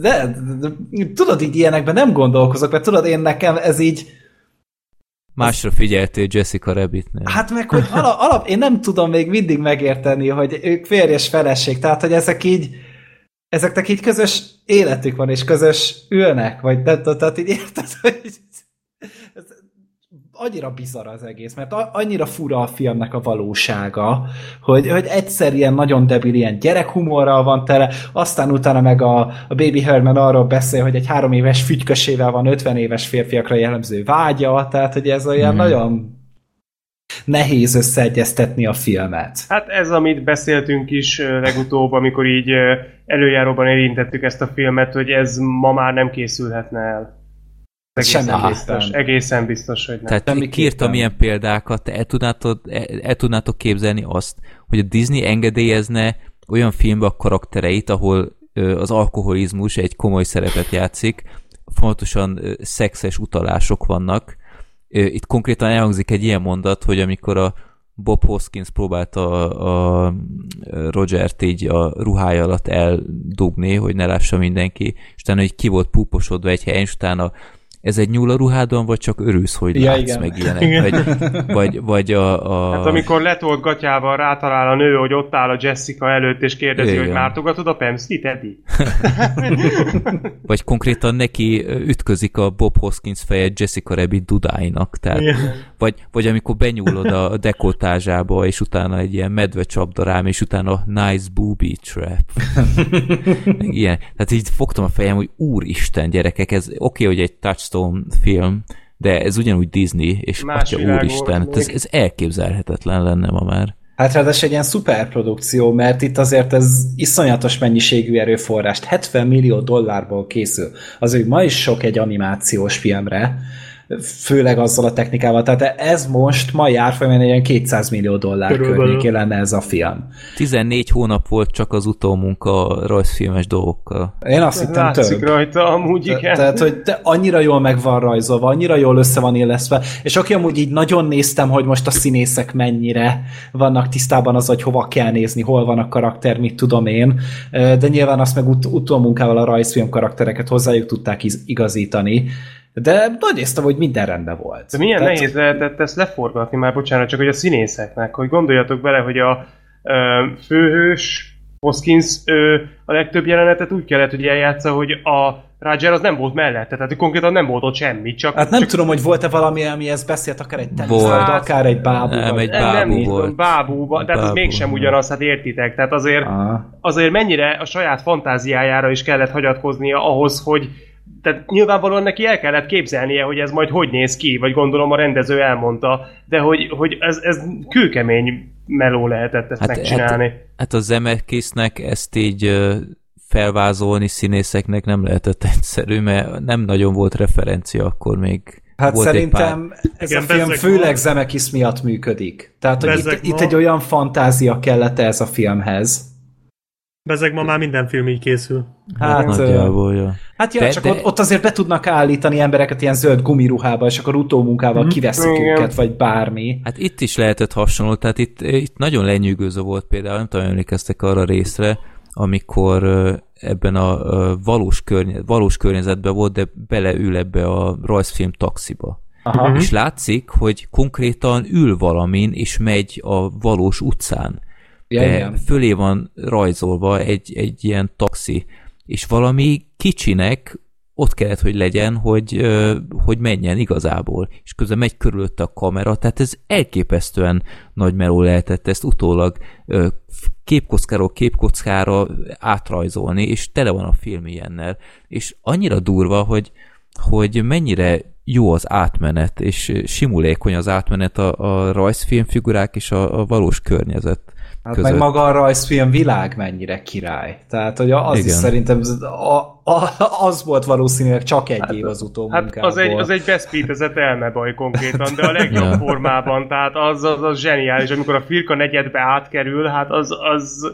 De, de, de, tudod, így ilyenekben nem gondolkozok, mert tudod, én nekem ez így Másra figyeltél Jessica Rabbitnél. Hát meg, hogy alap, alap, én nem tudom még mindig megérteni, hogy ők férjes feleség, tehát, hogy ezek így ezeknek így közös életük van, és közös ülnek, vagy nem tehát így érted, hogy annyira bizarr az egész, mert annyira fura a filmnek a valósága, hogy, hogy egyszer ilyen nagyon debil, ilyen gyerekhumorral van tele, aztán utána meg a, a Baby Herman arról beszél, hogy egy három éves fügykösével van 50 éves férfiakra jellemző vágya, tehát hogy ez olyan mm. nagyon nehéz összeegyeztetni a filmet. Hát ez, amit beszéltünk is legutóbb, amikor így előjáróban érintettük ezt a filmet, hogy ez ma már nem készülhetne el. Egészen biztos, egészen biztos, hogy nem. Tehát kiírtam ilyen példákat, te el tudnátok, el, el tudnátok képzelni azt, hogy a Disney engedélyezne olyan filmbe a karaktereit, ahol az alkoholizmus egy komoly szerepet játszik, fontosan szexes utalások vannak. Itt konkrétan elhangzik egy ilyen mondat, hogy amikor a Bob Hoskins próbálta a, a Rogert így a ruhája alatt eldugni, hogy ne lássa mindenki, és utána hogy ki volt púposodva egy helyen, és utána ez egy nyúl a ruhádon, vagy csak örülsz, hogy ja, látsz igen. meg ilyenek? Igen. Vagy, vagy, vagy a, a... Hát amikor letolt gatyával rátalál a nő, hogy ott áll a Jessica előtt, és kérdezi, igen. hogy mártogatod a pemszlit, Eddie? vagy konkrétan neki ütközik a Bob Hoskins feje Jessica Rabbit dudáinak. Tehát, vagy, vagy amikor benyúlod a dekoltázsába, és utána egy ilyen medve csapdarám, és utána nice booby trap. ilyen. Tehát így fogtam a fejem, hogy úristen gyerekek, ez oké, okay, hogy egy touchstone Stone film, de ez ugyanúgy Disney, és Más atya úristen, ez, ez elképzelhetetlen lenne ma már. Hát ráadásul egy ilyen szuperprodukció, mert itt azért ez iszonyatos mennyiségű erőforrást, 70 millió dollárból készül. Az, hogy ma is sok egy animációs filmre, főleg azzal a technikával. Tehát ez most mai árfolyamon egy ilyen 200 millió dollár Körülbelül. környékén lenne ez a film. 14 hónap volt csak az utómunka rajzfilmes dolgokkal. Én azt hittem Látszik több. rajta amúgy, igen. Te, tehát, hogy te annyira jól meg van rajzolva, annyira jól össze van illeszve, és aki amúgy így nagyon néztem, hogy most a színészek mennyire vannak tisztában az, hogy hova kell nézni, hol van a karakter, mit tudom én, de nyilván azt meg ut- utómunkával a rajzfilm karaktereket hozzájuk tudták igazítani, de nagy észtem, hogy minden rendben volt. De milyen Tehát... nehéz lehetett ezt leforgatni már, bocsánat, csak hogy a színészeknek, hogy gondoljatok bele, hogy a ö, főhős Hoskins ö, a legtöbb jelenetet úgy kellett, hogy eljátsza, hogy a Roger az nem volt mellette, tehát konkrétan nem volt ott semmi, csak... Hát nem csak... tudom, hogy volt-e valami, ami ezt beszélt, akár egy teniszlabda, akár egy bábú. Nem, egy bábú nem, volt. Bábú, de hát ez mégsem ugyanaz, hát értitek. Tehát azért, azért mennyire a saját fantáziájára is kellett hagyatkoznia ahhoz, hogy tehát nyilvánvalóan neki el kellett képzelnie, hogy ez majd hogy néz ki, vagy gondolom a rendező elmondta, de hogy, hogy ez, ez kőkemény meló lehetett ezt hát, megcsinálni. Hát, hát a Zemeckisnek ezt így felvázolni színészeknek nem lehetett egyszerű, mert nem nagyon volt referencia akkor még. Hát volt szerintem pár... ez Igen, a film főleg Zemeckis miatt működik. Tehát, hogy itt, itt egy olyan fantázia kellett ez a filmhez, Bezeg ma már minden film így készül. Hát, hát nagyjából, ja. Hát ja, de, csak de... Ott, ott azért be tudnak állítani embereket ilyen zöld gumiruhába, és akkor utómunkával mm. kiveszik Igen. őket, vagy bármi. Hát itt is lehetett hasonló, tehát itt, itt nagyon lenyűgöző volt például, nem tudom, emlékeztek arra részre, amikor ebben a valós, környe, valós környezetben volt, de beleül ebbe a rajzfilm taxiba. Aha. És látszik, hogy konkrétan ül valamin, és megy a valós utcán. Ja, de igen. fölé van rajzolva egy, egy ilyen taxi, és valami kicsinek ott kellett, hogy legyen, hogy, hogy menjen igazából, és közben megy körülötte a kamera, tehát ez elképesztően nagy meló lehetett ezt utólag képkockáról képkockára átrajzolni, és tele van a film ilyennel, és annyira durva, hogy, hogy mennyire jó az átmenet, és simulékony az átmenet a, a rajzfilmfigurák és a, a valós környezet Hát között. meg maga a rajzfilm világ mennyire király. Tehát, hogy az Igen. is szerintem a, a, az volt valószínűleg csak egy hát, év az utómunkából. Hát az egy, az egy beszpítezett elmebaj konkrétan, de a legjobb ja. formában, tehát az, az, az zseniális. Amikor a firka negyedbe átkerül, hát az, az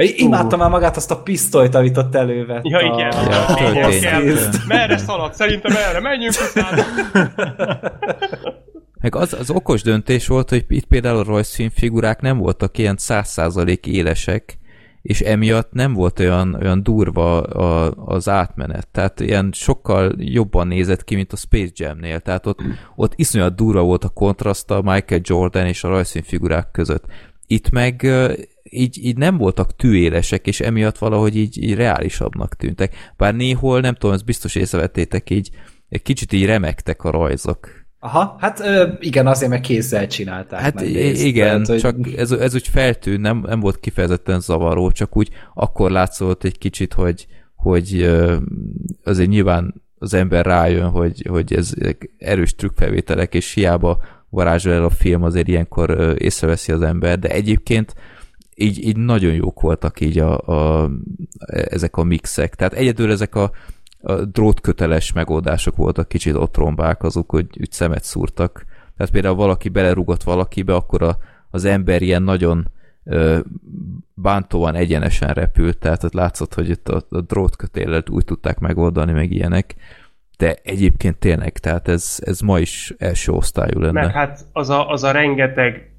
Imádtam már magát azt a pisztolyt, amit ott elővett. Ja, igen. A... Ja, igen. Merre szalad? Szerintem erre menjünk utána. Meg az, az okos döntés volt, hogy itt például a rajzfilm figurák nem voltak ilyen száz százalék élesek, és emiatt nem volt olyan, olyan durva a, az átmenet. Tehát ilyen sokkal jobban nézett ki, mint a Space Jam-nél. Tehát ott, ott iszonyat durva volt a kontraszt a Michael Jordan és a figurák között. Itt meg így, így nem voltak tűélesek, és emiatt valahogy így, így reálisabbnak tűntek. Bár néhol, nem tudom, ezt biztos észrevettétek, így egy kicsit így remektek a rajzok. Aha, hát ö, igen, azért meg kézzel csinálták. Hát meg részt, igen, tehát, csak hogy... ez, ez úgy feltűn, nem, nem volt kifejezetten zavaró, csak úgy akkor látszott egy kicsit, hogy, hogy azért nyilván az ember rájön, hogy, hogy ez erős trükkfelvételek, és hiába varázsol el a film, azért ilyenkor észreveszi az ember, de egyébként így, így nagyon jók voltak így a, a, ezek a mixek. Tehát egyedül ezek a, a drótköteles megoldások voltak kicsit otrombák, azok, hogy úgy szemet szúrtak. Tehát például valaki belerugott valakibe, akkor a, az ember ilyen nagyon ö, bántóan egyenesen repült, tehát ott látszott, hogy itt a, a drótkötélet úgy tudták megoldani, meg ilyenek de egyébként tényleg, tehát ez, ez ma is első osztályú lenne. Meg hát az a, az a rengeteg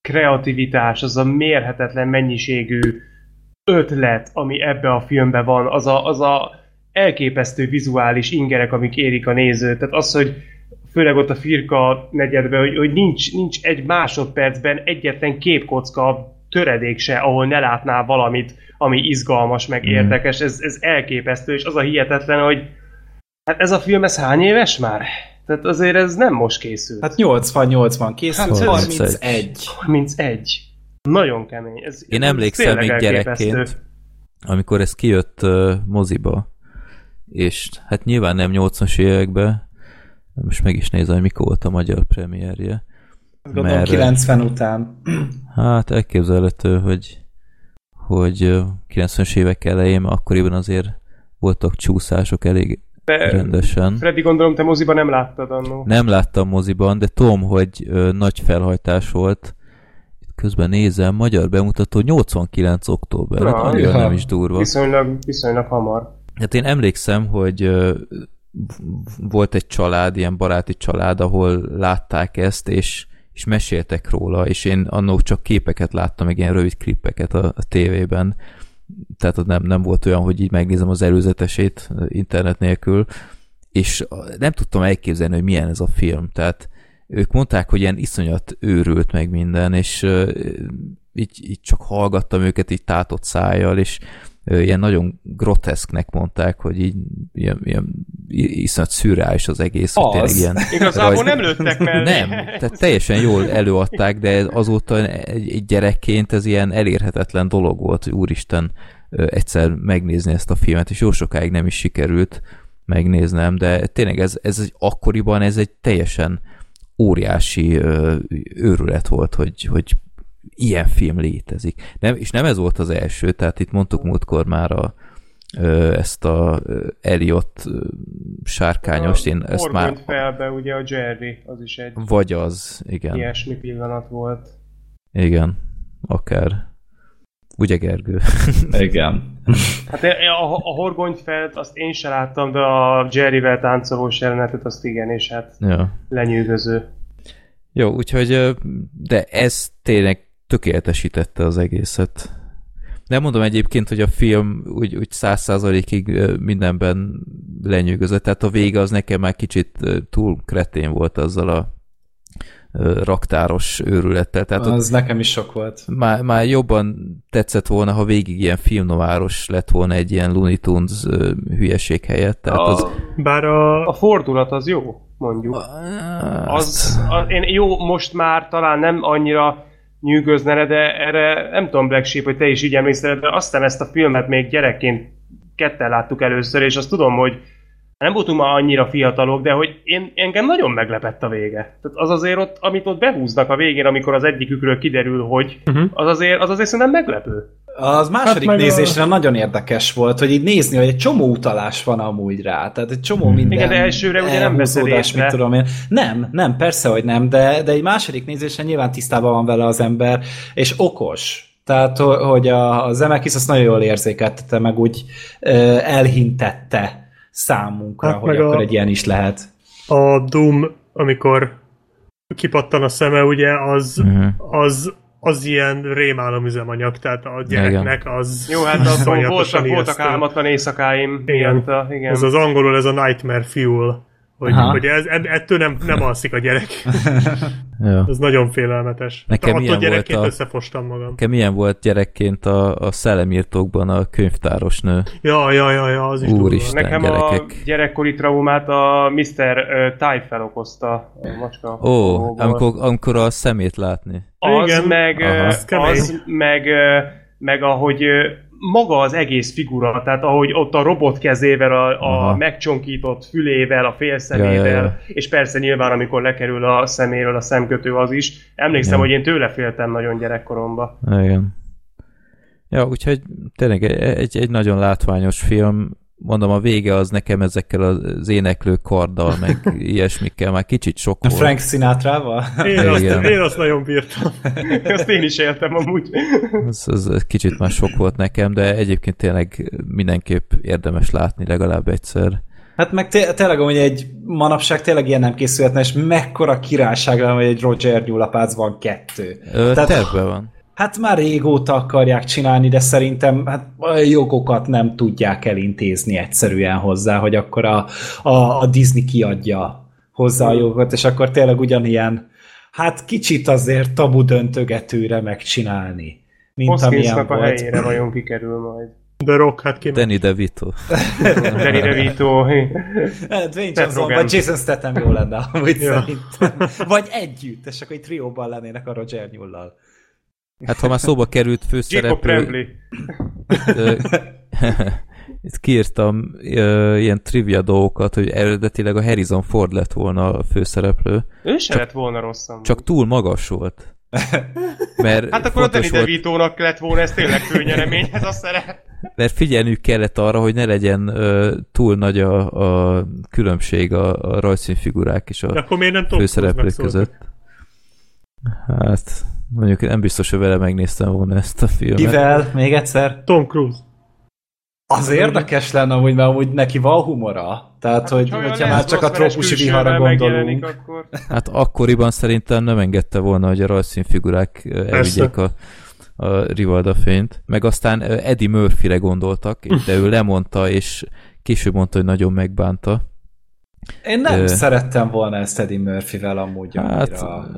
kreativitás, az a mérhetetlen mennyiségű ötlet, ami ebbe a filmbe van, az a, az a elképesztő vizuális ingerek, amik érik a nézőt. Tehát az, hogy főleg ott a firka negyedbe, hogy, hogy nincs, nincs egy másodpercben egyetlen képkocka töredék se, ahol ne látná valamit, ami izgalmas, meg mm. érdekes. Ez, ez elképesztő, és az a hihetetlen, hogy hát ez a film, ez hány éves már? Tehát azért ez nem most készült. Hát 80-80 készült, hát 31. 31. Nagyon kemény. Ez, Én emlékszem még gyerekként, amikor ez kijött uh, moziba, és hát nyilván nem 80-as években, most meg is nézem, hogy mikor volt a magyar premierje. Gondolom mert, 90 után. Hát elképzelhető, hogy, hogy 90-es évek elején, akkoriban azért voltak csúszások elég te, rendesen. Freddy, gondolom, te moziban nem láttad annó. Nem láttam moziban, de tudom, hogy ö, nagy felhajtás volt. Itt közben nézem, magyar bemutató 89 október. Na, hát annyira nem is durva. Viszonylag, viszonylag hamar. Hát én emlékszem, hogy volt egy család, ilyen baráti család, ahol látták ezt, és, és meséltek róla, és én annó csak képeket láttam, meg ilyen rövid klippeket a, a tévében, tehát nem, nem volt olyan, hogy így megnézem az előzetesét internet nélkül, és nem tudtam elképzelni, hogy milyen ez a film, tehát ők mondták, hogy ilyen iszonyat őrült meg minden, és így, így csak hallgattam őket így tátott szájjal, és ilyen nagyon groteszknek mondták, hogy így ilyen, ilyen iszonyat szürreális az egész. Az. Hogy ilyen Igazából rajz... nem lőttek mellé. Nem, tehát teljesen jól előadták, de azóta egy, egy gyerekként ez ilyen elérhetetlen dolog volt, hogy úristen egyszer megnézni ezt a filmet, és jó sokáig nem is sikerült megnéznem, de tényleg ez, ez egy, akkoriban ez egy teljesen óriási őrület volt, hogy, hogy ilyen film létezik. Nem, és nem ez volt az első, tehát itt mondtuk múltkor már a, ezt a Elliot sárkányost, én ezt már... felbe, ugye a Jerry, az is egy... Vagy az, igen. Ilyesmi pillanat volt. Igen, akár. Ugye, Gergő? Igen. Hát a, a horgonyfelt azt én sem láttam, de a Jerryvel táncolós jelenetet azt igen, és hát ja. lenyűgöző. Jó, úgyhogy, de ez tényleg tökéletesítette az egészet. Nem mondom egyébként, hogy a film úgy, úgy száz százalékig mindenben lenyűgözött, tehát a vége az nekem már kicsit túl kretén volt azzal a raktáros őrülettel. Tehát az nekem is sok volt. Már, már jobban tetszett volna, ha végig ilyen filmnováros lett volna egy ilyen Looney Tunes hülyeség helyett. Tehát a, az... Bár a, a fordulat az jó, mondjuk. Az, az, én jó, most már talán nem annyira nyűgözne, de erre nem tudom Black Sheep, hogy te is így emlékszel, de aztán ezt a filmet még gyerekként ketten láttuk először, és azt tudom, hogy nem voltunk már annyira fiatalok, de hogy én, engem nagyon meglepett a vége. Tehát az azért ott, amit ott behúznak a végén, amikor az egyikükről kiderül, hogy uh-huh. az, azért, az azért szerintem meglepő. Az második hát nézésre a... nagyon érdekes volt, hogy így nézni, hogy egy csomó utalás van amúgy rá. Tehát egy csomó minden Igen, de elsőre ugye nem veszed mit tudom én. Nem, nem, persze, hogy nem, de, de egy második nézésre nyilván tisztában van vele az ember, és okos. Tehát, hogy a, az Emekis azt nagyon jól érzékeltette, meg úgy ö, elhintette számunkra, hát hogy akkor a, egy ilyen is lehet. A Doom, amikor kipattan a szeme, ugye, az, uh-huh. az, az ilyen rémálomüzemanyag, tehát a gyereknek az Jó, hát az voltak, voltak álmatlan éjszakáim. Igen. Miatt, igen. Ez az angolul, ez a nightmare fuel hogy, hogy ez, ettől nem, nem alszik a gyerek. Ez nagyon félelmetes. Nekem hát, gyerekként volt a, összefostam magam. Nekem milyen volt gyerekként a, a szellemírtókban a könyvtáros nő. Ja, ja, ja, ja az is Úristen, Nekem gyerekek. a gyerekkori traumát a Mr. Ty felokozta a macska. Ó, amikor, amikor a szemét látni. Az Igen. meg, Aha. az meg, meg ahogy maga az egész figura, tehát ahogy ott a robot kezével, a, a megcsonkított fülével, a félszemével, ja, ja, ja. és persze nyilván amikor lekerül a szeméről a szemkötő az is. Emlékszem, ja. hogy én tőle féltem nagyon gyerekkoromban. Igen. Ja, úgyhogy tényleg egy, egy nagyon látványos film, mondom, a vége az nekem ezekkel az éneklő karddal, meg ilyesmikkel már kicsit sok volt. Frank Sinatra-val? Én, azt, én azt nagyon bírtam. azt én is éltem amúgy. Ez, ez kicsit már sok volt nekem, de egyébként tényleg mindenképp érdemes látni legalább egyszer. Hát meg té- tényleg, hogy egy manapság tényleg ilyen nem készülhetne, és mekkora királyság hogy egy Roger nyulapác van kettő. Ö, Tehát, terve van. Hát már régóta akarják csinálni, de szerintem hát a jogokat nem tudják elintézni egyszerűen hozzá, hogy akkor a, a, a Disney kiadja hozzá a jogokat, és akkor tényleg ugyanilyen, hát kicsit azért tabu döntögetőre megcsinálni. Mint Hoskins amilyen a volt. helyére vajon kikerül majd. The Rock, hát ki Danny DeVito. Danny DeVito. Dwayne Johnson, vagy Jason Statham jó lenne, amúgy ja. szerintem. Vagy együtt, és akkor egy trióban lennének a Roger Newell-lal. Hát ha már szóba került főszereplő... Itt kiírtam uh, ilyen trivia dolgokat, hogy eredetileg a Harrison Ford lett volna a főszereplő. Ő se lett volna rosszam. Csak túl magas volt. Mert hát akkor a Danny DeVito-nak lett volna ez tényleg főnyeremény, ez a szerep. Mert figyelnünk kellett arra, hogy ne legyen uh, túl nagy a, a különbség a, a rajzszínfigurák és a főszereplők között. Hát, Mondjuk nem biztos, hogy vele megnéztem volna ezt a filmet. Kivel? Még egyszer? Tom Cruise. Az érdekes lenne amúgy, mert amúgy neki van humora. Tehát, hát, hogy, hogyha már csak a trópusi viharra gondolunk. Akkor... Hát akkoriban szerintem nem engedte volna, hogy a rajzszínfigurák elvigyék a, a Rivalda fényt. Meg aztán Eddie Murphy-re gondoltak, de ő lemondta, és később mondta, hogy nagyon megbánta. Én nem Ö... szerettem volna ezt Eddie Murphy-vel amúgy hát, annyira.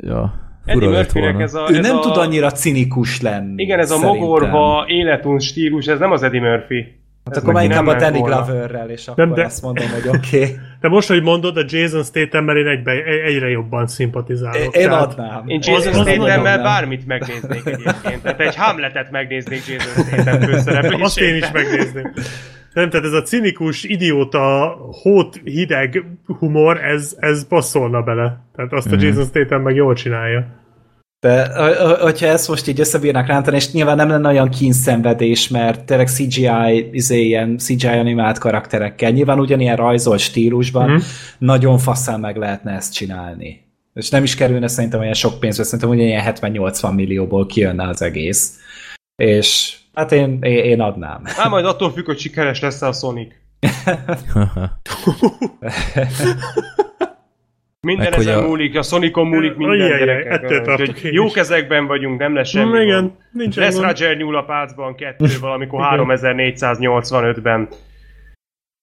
ja. Eddie Murphy-nek ez a... Ő ez nem a... tud annyira cinikus lenni. Igen, ez a szerintem. mogorva életun stílus, ez nem az Eddie Murphy. Hát akkor már inkább a Danny Gloverrel, és akkor nem, de... azt mondom, hogy oké. Okay. De most, hogy mondod, a Jason Statham-mel én egybe, egyre jobban szimpatizálok. Én tehát... adnám. Én Jason Statham-mel bármit megnéznék egyébként. Tehát egy Hamletet megnéznék Jason Statham főszereplését. Azt én is megnézném. Nem, tehát ez a cinikus, idióta, hót, hideg humor, ez, ez passzolna bele. Tehát azt a mm. Jason Statham meg jól csinálja. De hogyha ezt most így összebírnak rántani, és nyilván nem lenne olyan kínszenvedés, mert tényleg CGI, izé, ilyen CGI animált karakterekkel, nyilván ugyanilyen rajzolt stílusban, mm. nagyon faszán meg lehetne ezt csinálni. És nem is kerülne szerintem olyan sok pénzbe, szerintem ugyanilyen 70-80 millióból kijönne az egész. És hát én, én, én adnám. Hát majd attól függ, hogy sikeres lesz a Sonic. Minden ezen a... múlik, a Sonicon múlik minden Ajjaj, gyerekek. Jó kezekben vagyunk, nem lesz semmi Mm, igen, gond. nincs Lesz gond. Roger nyúl a pácban kettő valamikor 3485-ben.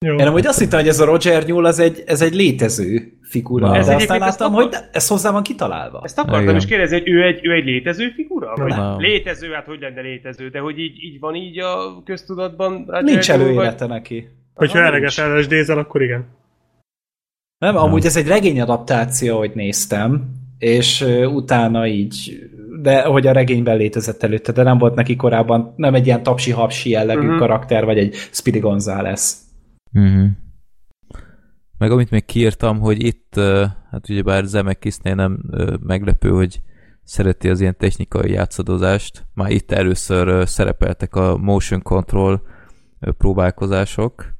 Jó. Én amúgy azt hittem, hogy ez a Roger Newell az egy, ez egy létező figura, Na. de Ez aztán láttam, akar- hogy de- ez hozzá van kitalálva. Ezt akartam Igen. is kérdezni, hogy ő egy, ő egy létező figura? Vagy Nem. létező, hát hogy lenne létező, de hogy így, így van így a köztudatban? Roger Nincs előélete neki. Hogyha Aha, eleget LSD-zel, akkor igen. Nem, amúgy ez egy regényadaptáció, hogy néztem, és utána így, de hogy a regényben létezett előtte, de nem volt neki korábban, nem egy ilyen tapsi-hapsi jellegű Mhm. karakter, vagy egy Speedy Gonzales. Mhm. Meg amit még kiírtam, hogy itt, hát ugyebár Zemeckisnél nem meglepő, hogy szereti az ilyen technikai játszadozást. Már itt először szerepeltek a motion control próbálkozások,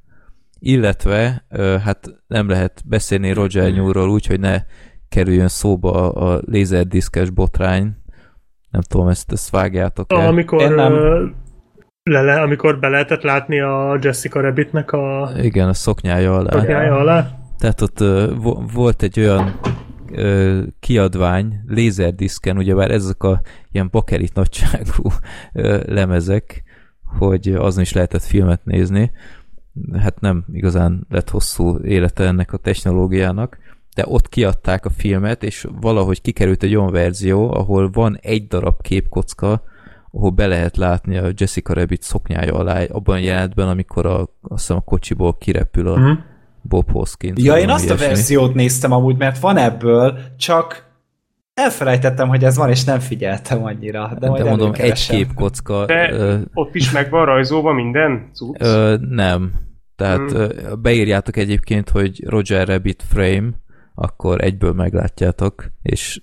illetve hát nem lehet beszélni Roger Newell-ról úgy, hogy ne kerüljön szóba a, lézerdiszkes botrány. Nem tudom, ezt, ezt vágjátok el. amikor, Én nem. Lele, amikor be lehetett látni a Jessica Rabbitnek a Igen, a szoknyája alá. szoknyája alá. Tehát ott vo- volt egy olyan ö, kiadvány, lézerdiszken, ugyebár ezek a ilyen bakerit nagyságú ö, lemezek, hogy azon is lehetett filmet nézni. Hát nem igazán lett hosszú élete ennek a technológiának, de ott kiadták a filmet, és valahogy kikerült egy olyan verzió, ahol van egy darab képkocka, ahol be lehet látni a Jessica Rabbit szoknyája alá, abban a jelenetben, amikor a, azt hiszem a kocsiból kirepül a Mhm. Bob Hoskins. Ja, én azt a ilyesmi. verziót néztem amúgy, mert van ebből, csak elfelejtettem, hogy ez van, és nem figyeltem annyira. De, majd De mondom, egy képkocka. De Ö, ott is meg van rajzolva minden cucc? ö, nem. Tehát Hmm. beírjátok egyébként, hogy Roger Rabbit frame, akkor egyből meglátjátok, és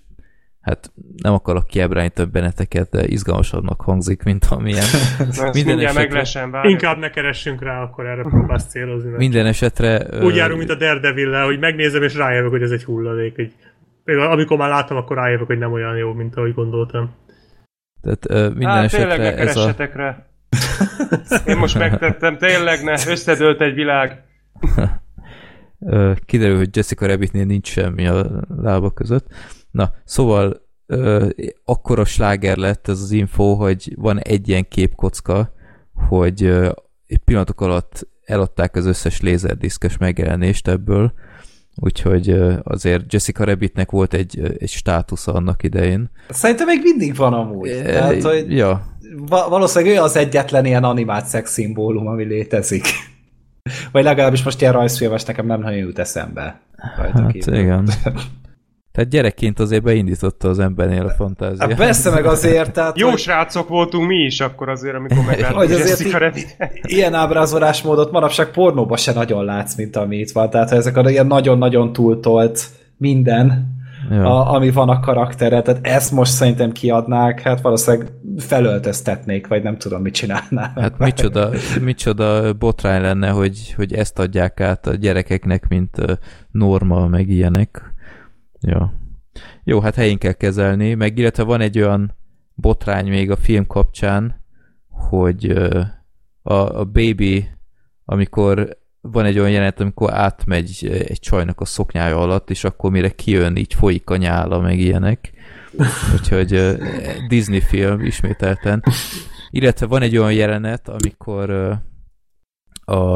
hát nem akarok kiebrányítani benneteket, de izgalmasabbnak hangzik, mint amilyen. Minden esetre- várj. Inkább ne keressünk rá, akkor erre próbálsz célozni. Minden esetre... Úgy járunk, mint a daredevil hogy megnézem, és rájövök, hogy ez egy hulladék. Egy... Amikor már láttam, akkor rájövök, hogy nem olyan jó, mint ahogy gondoltam. Tehát ö, minden Hát tényleg ne esetre ez a... keressetek rá. Én most megtettem, tényleg ne, összedőlt egy világ. Kiderül, hogy Jessica Rabbitnél nincs semmi a lába között. Na, szóval ö, akkora sláger lett ez az info, hogy van egy ilyen képkocka, hogy ö, egy pillanatok alatt eladták az összes lézerdiszkes megjelenést ebből, úgyhogy ö, azért Jessica Rabbitnek volt egy, egy státusza annak idején. Szerintem még mindig van amúgy. Tehát, hogy Ja, va- valószínűleg ő az egyetlen ilyen animált szex szimbólum, ami létezik. Vagy legalábbis most ilyen rajzfilmes nekem nem nagyon jut eszembe. Rajta hát kívül. igen. Tehát gyerekként azért beindította az embernél a fantáziát. Hát persze meg azért, tehát Jó hogy srácok voltunk mi is akkor azért, amikor megláttuk azért ilyen ábrázolásmódot manapság pornóban se nagyon látsz, mint ami itt van. Tehát ha ezek a ilyen nagyon-nagyon túltolt minden, Ja. a, ami van a karaktere, tehát ezt most szerintem kiadnák, hát valószínűleg felöltöztetnék, vagy nem tudom, mit csinálnának. Hát micsoda, micsoda botrány lenne, hogy, hogy ezt adják át a gyerekeknek, mint norma, meg ilyenek. Ja. Jó, hát helyén kell kezelni, meg illetve van egy olyan botrány még a film kapcsán, hogy a, a baby, amikor van egy olyan jelenet, amikor átmegy egy csajnak a szoknyája alatt, és akkor mire kijön, így folyik a nyála, meg ilyenek. Úgyhogy Disney film ismételten. Illetve van egy olyan jelenet, amikor a,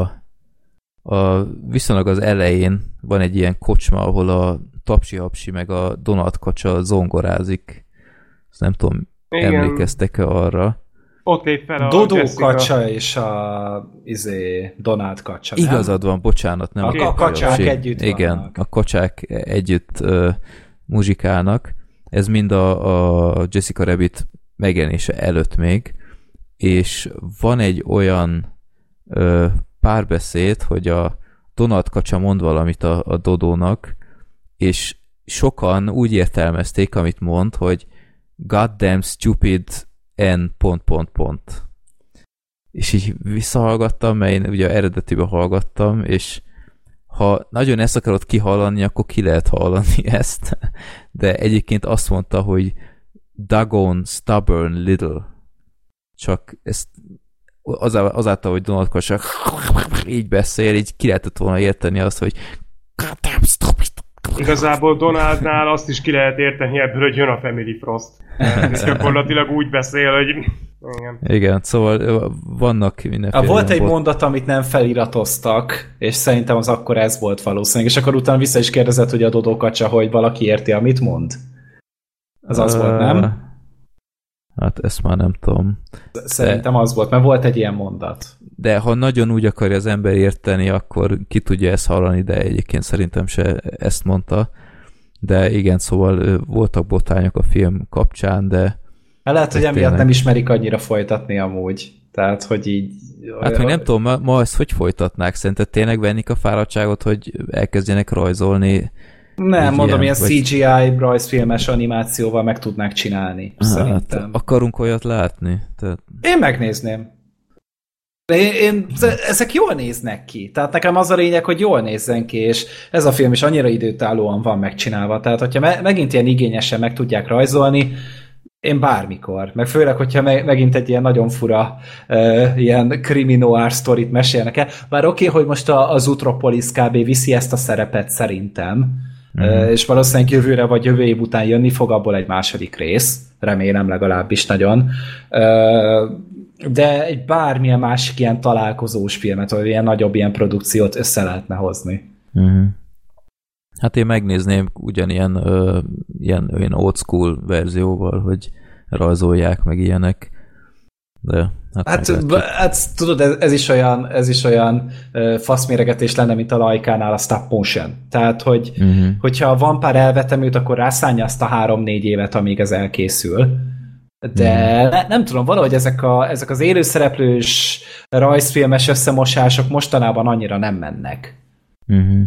a viszonylag az elején van egy ilyen kocsma, ahol a Tapsi Hapsi meg a Donald Kacsa zongorázik. Ezt nem tudom, Igen. emlékeztek-e arra? Ott lép fel a Dodó Jessica. kacsa és a izé, Donald kacsa, nem? Igazad van, bocsánat, nem A Tapsi kacsák Hapsi. együtt Igen, vannak. a kacsák együtt ö, muzsikálnak. Ez mind a, a Jessica Rabbit megjelenése előtt még, és van egy olyan ö, párbeszéd, hogy a Donald kacsa mond valamit a, a Dodónak, és sokan úgy értelmezték, amit mond, hogy goddamn stupid n pont pont pont. És így visszahallgattam, mert én ugye eredetiben hallgattam, és ha nagyon ezt akarod kihallani, akkor ki lehet hallani ezt. De egyébként azt mondta, hogy Dagon stubborn little. csak ezt azáltal, hogy Donald Kossak így beszél, így ki lehetett volna érteni azt, hogy Igazából Donaldnál azt is ki lehet érteni ebből, hogy jön a Family Frost. Ez gyakorlatilag úgy beszél, hogy... Igen, Igen szóval vannak mindenféle... Volt egy mondat, amit nem feliratoztak, és szerintem az akkor ez volt valószínűleg, és akkor utána vissza is kérdezett, hogy a Dodó Kacsa, hogy valaki érti, amit mond. Az az uh, volt, nem? Hát ezt már nem tudom. Szerintem de, az volt, mert volt egy ilyen mondat. De ha nagyon úgy akarja az ember érteni, akkor ki tudja ezt hallani, de egyébként szerintem se ezt mondta. De igen, szóval voltak botányok a film kapcsán, de... Hát lehet, hogy emiatt nem ismerik annyira folytatni amúgy. Tehát, hogy így... Hát, hogy nem tudom, ma, ma ezt hogy folytatnák? Szerinted tényleg vennik a fáradtságot, hogy elkezdjenek rajzolni nem, mondom, ilyen, ilyen CGI rajzfilmes animációval meg tudnák csinálni, hát, szerintem. Akarunk olyat látni? Tehát... Én megnézném. Én, én, ezek jól néznek ki. Tehát nekem az a lényeg, hogy jól nézzen ki, és ez a film is annyira időtállóan van megcsinálva. Tehát, hogyha me, megint ilyen igényesen meg tudják rajzolni, én bármikor. Meg főleg, hogyha me, megint egy ilyen nagyon fura uh, ilyen kriminoár sztorit mesélnek el. Bár oké, okay, hogy most a, az Utropolis kb. viszi ezt a szerepet szerintem, Mm. És valószínűleg jövőre vagy jövő év után jönni fog abból egy második rész, remélem legalábbis nagyon. De egy bármilyen másik ilyen találkozós filmet, vagy ilyen nagyobb ilyen produkciót össze lehetne hozni. Mm. Hát én megnézném ugyanilyen ö, ilyen, ilyen old school verzióval, hogy rajzolják meg ilyenek. De Hát, hát, tudod, ez, ez, is olyan, ez is olyan uh, faszméregetés lenne, mint a lajkánál a stop motion. Tehát, hogy, uh-huh. hogyha van pár elvetemült, akkor rászánja azt a három-négy évet, amíg ez elkészül. De uh-huh. ne, nem tudom, valahogy ezek, a, ezek az élőszereplős rajzfilmes összemosások mostanában annyira nem mennek. Uh-huh.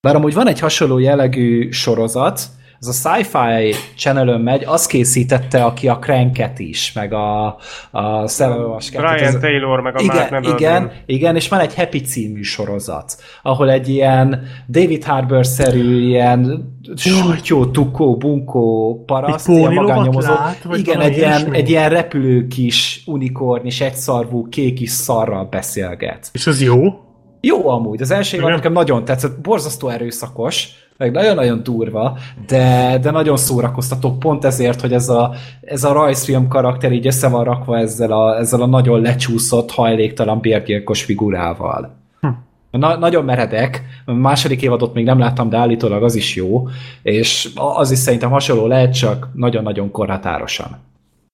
Bár amúgy van egy hasonló jellegű sorozat, az a Sci-Fi channel megy, az készítette, aki a Cranket is, meg a, a Szelővas Brian ez, Taylor, meg a igen, Mark Igen, igen, és van egy Happy című sorozat, ahol egy ilyen David Harbour-szerű ilyen sutyó, tukó, bunkó paraszt, ilyen magánnyomozó. Lát, igen, egy ilyen, egy ilyen repülő kis unikornis, egyszarvú, kék is szarral beszélget. És az jó? Jó amúgy, az első évad nekem nagyon tetszett, borzasztó erőszakos, meg nagyon-nagyon durva, de, de nagyon szórakoztató, pont ezért, hogy ez a, ez a rajzfilm karakter így össze van rakva ezzel a, ezzel a nagyon lecsúszott, hajléktalan bérgyilkos figurával. Hm. Na, nagyon meredek, a második évadot még nem láttam, de állítólag az is jó, és az is szerintem hasonló lehet, csak nagyon-nagyon korhatárosan.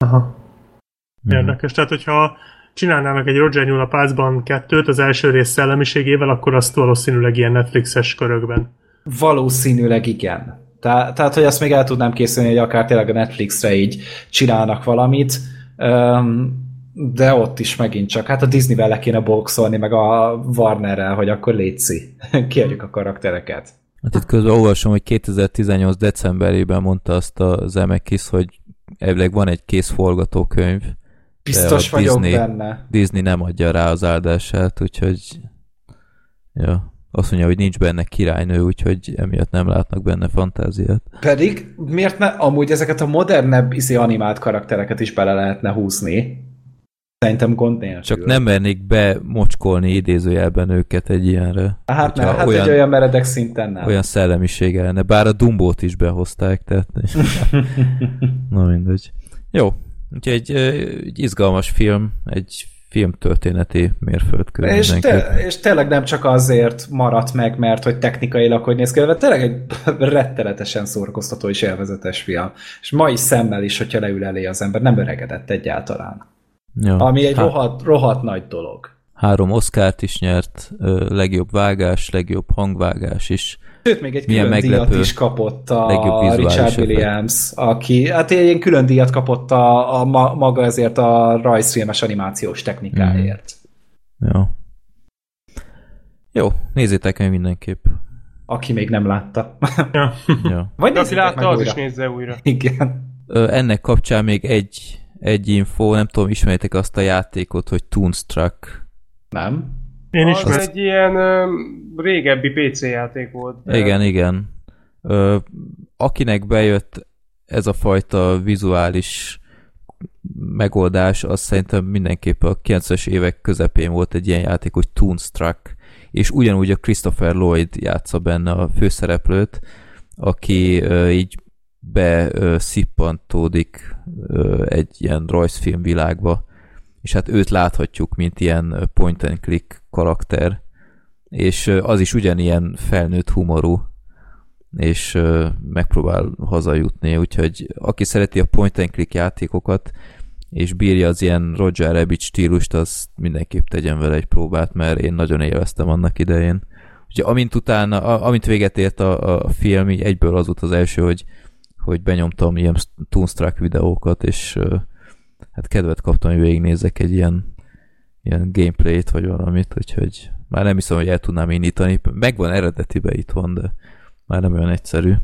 Aha. Érdekes, tehát hogyha csinálnának egy Roger Newell a Pászban kettőt az első rész szellemiségével, akkor azt valószínűleg ilyen Netflixes körökben. Valószínűleg igen. Tehát, tehát, hogy ezt még el tudnám készülni, hogy akár tényleg a Netflixre így csinálnak valamit, de ott is megint csak, hát a Disney-vel le kéne boxolni, meg a Warnerrel, hogy akkor létszi, kérjük a karaktereket. Hát itt közben olvasom, hogy 2018 decemberében mondta azt a Zemeckis, hogy elvileg van egy kész forgatókönyv, Biztos vagyok Disney, benne. Disney nem adja rá az áldását, úgyhogy ja, azt mondja, hogy nincs benne királynő, úgyhogy emiatt nem látnak benne fantáziát. Pedig miért ne, amúgy ezeket a modernebb izé animált karaktereket is bele lehetne húzni. Szerintem gond nélkül. Csak nem mernék bemocskolni idézőjelben őket egy ilyenre. Hát nem, hát olyan, egy olyan meredek szinten nem. Olyan szellemisége lenne, bár a Dumbót is behozták, tehát... Na mindegy. Jó, Úgyhogy egy, egy izgalmas film, egy filmtörténeti mérföldkő. És, te, és tényleg nem csak azért maradt meg, mert hogy technikailag hogy néz ki, de tényleg egy rettenetesen szórakoztató és élvezetes film. És mai szemmel is, hogyha leül elé az ember, nem öregedett egyáltalán. Ja, Ami egy hát, rohadt, rohadt nagy dolog. Három Oscárt is nyert, legjobb vágás, legjobb hangvágás is. Sőt, még egy Milyen külön díjat is kapott a Richard Williams, aki hát egy külön díjat kapott a, a maga ezért a rajzfilmes animációs technikáért. Mm. Jó. Jó, nézzétek meg mindenképp. Aki még nem látta. Ja. ja. Vagy aki látta, az újra. is nézze újra. Igen. Ö, ennek kapcsán még egy, egy info, nem tudom, ismeritek azt a játékot, hogy Toonstruck. Nem. Én is az egy ilyen ö, régebbi PC játék volt. De... Igen, igen. Ö, akinek bejött ez a fajta vizuális megoldás, az szerintem mindenképp a 90-es évek közepén volt egy ilyen játék, hogy Toonstruck, és ugyanúgy a Christopher Lloyd játsza benne a főszereplőt, aki uh, így beszippantódik egy ilyen rajzfilm világba, és hát őt láthatjuk, mint ilyen point and click karakter, és az is ugyanilyen felnőtt humorú, és megpróbál hazajutni, úgyhogy aki szereti a point and click játékokat, és bírja az ilyen Roger Rabbit stílust, az mindenképp tegyen vele egy próbát, mert én nagyon élveztem annak idején. Ugye amint utána, amint véget ért a, a film, így egyből az volt az első, hogy, hogy benyomtam ilyen Toonstruck videókat, és hát kedvet kaptam, hogy végignézek egy ilyen, ilyen gameplayt, vagy valamit, úgyhogy már nem hiszem, hogy el tudnám indítani. Megvan eredetibe itthon, de már nem olyan egyszerű.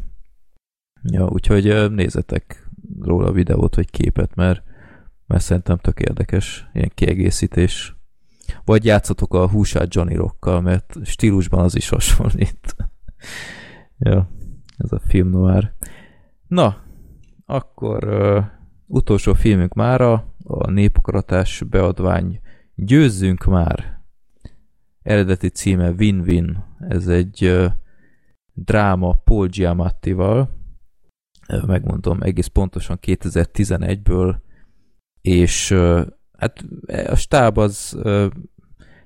Ja, úgyhogy nézzetek róla videót, vagy képet, mert, mert szerintem tök érdekes, ilyen kiegészítés. Vagy játszatok a húsát Johnny Rockkal, mert stílusban az is hasonlít. ja, ez a film noir. Na, akkor utolsó filmünk mára, a népakaratás beadvány Győzzünk már! Eredeti címe Win-Win. Ez egy uh, dráma Paul Giamattival, megmondom egész pontosan 2011-ből, és hát a stáb az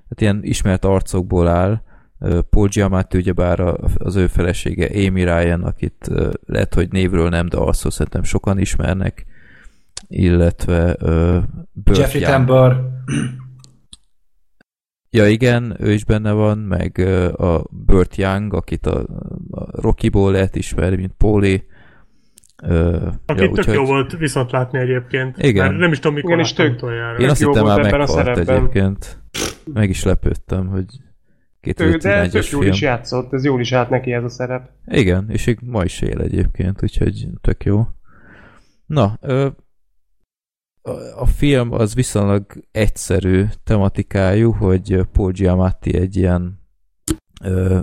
hát ilyen ismert arcokból áll, Paul Giamatti ugyebár az ő felesége Amy Ryan, akit lehet, hogy névről nem, de azt szerintem sokan ismernek, illetve uh, Jeffrey Tambor Ja igen, ő is benne van, meg a Burt Young, akit a, a Rocky-ból lehet ismerni, mint Póli. Uh, Aki ja, tök úgy, jó volt viszont látni egyébként. Igen. Mert nem is tudom, mikor igen, láttam utoljára. Én azt hittem már meghalt egyébként. Meg is lepődtem, hogy 2011-es De tök jól is játszott, ez jól is állt neki ez a szerep. Igen, és ma is él egyébként, úgyhogy tök jó. Na, a film az viszonylag egyszerű tematikájú, hogy Paul Giamatti egy ilyen ö,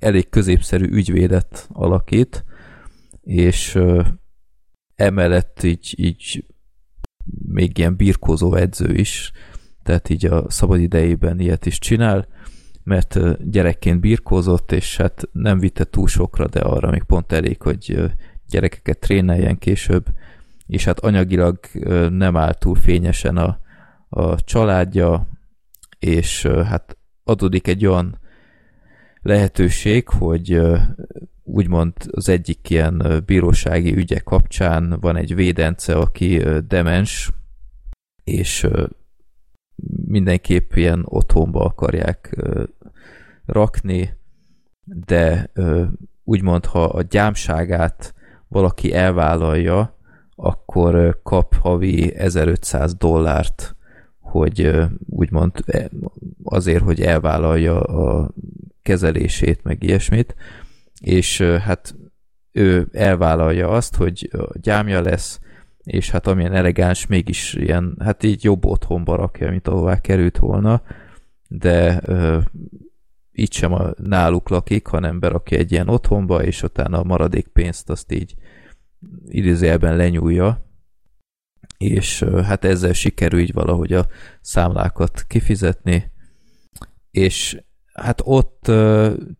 elég középszerű ügyvédet alakít, és ö, emellett így, így még ilyen birkózó edző is, tehát így a szabad idejében ilyet is csinál, mert gyerekként birkózott, és hát nem vitte túl sokra, de arra még pont elég, hogy gyerekeket tréneljen később, és hát anyagilag nem áll túl fényesen a, a családja, és hát adódik egy olyan lehetőség, hogy úgymond az egyik ilyen bírósági ügye kapcsán van egy védence, aki demens, és mindenképp ilyen otthonba akarják rakni, de úgymond, ha a gyámságát valaki elvállalja, akkor kap havi 1500 dollárt, hogy úgymond e, azért, hogy elvállalja a kezelését, meg ilyesmit, és hát ő elvállalja azt, hogy gyámja lesz, és hát amilyen elegáns, mégis ilyen, hát így jobb otthonba rakja, mint ahová került volna, de ö, így sem a, náluk lakik, hanem berakja egy ilyen otthonba, és utána a maradék pénzt azt így idézőjelben lenyúlja, és hát ezzel sikerül így valahogy a számlákat kifizetni, és hát ott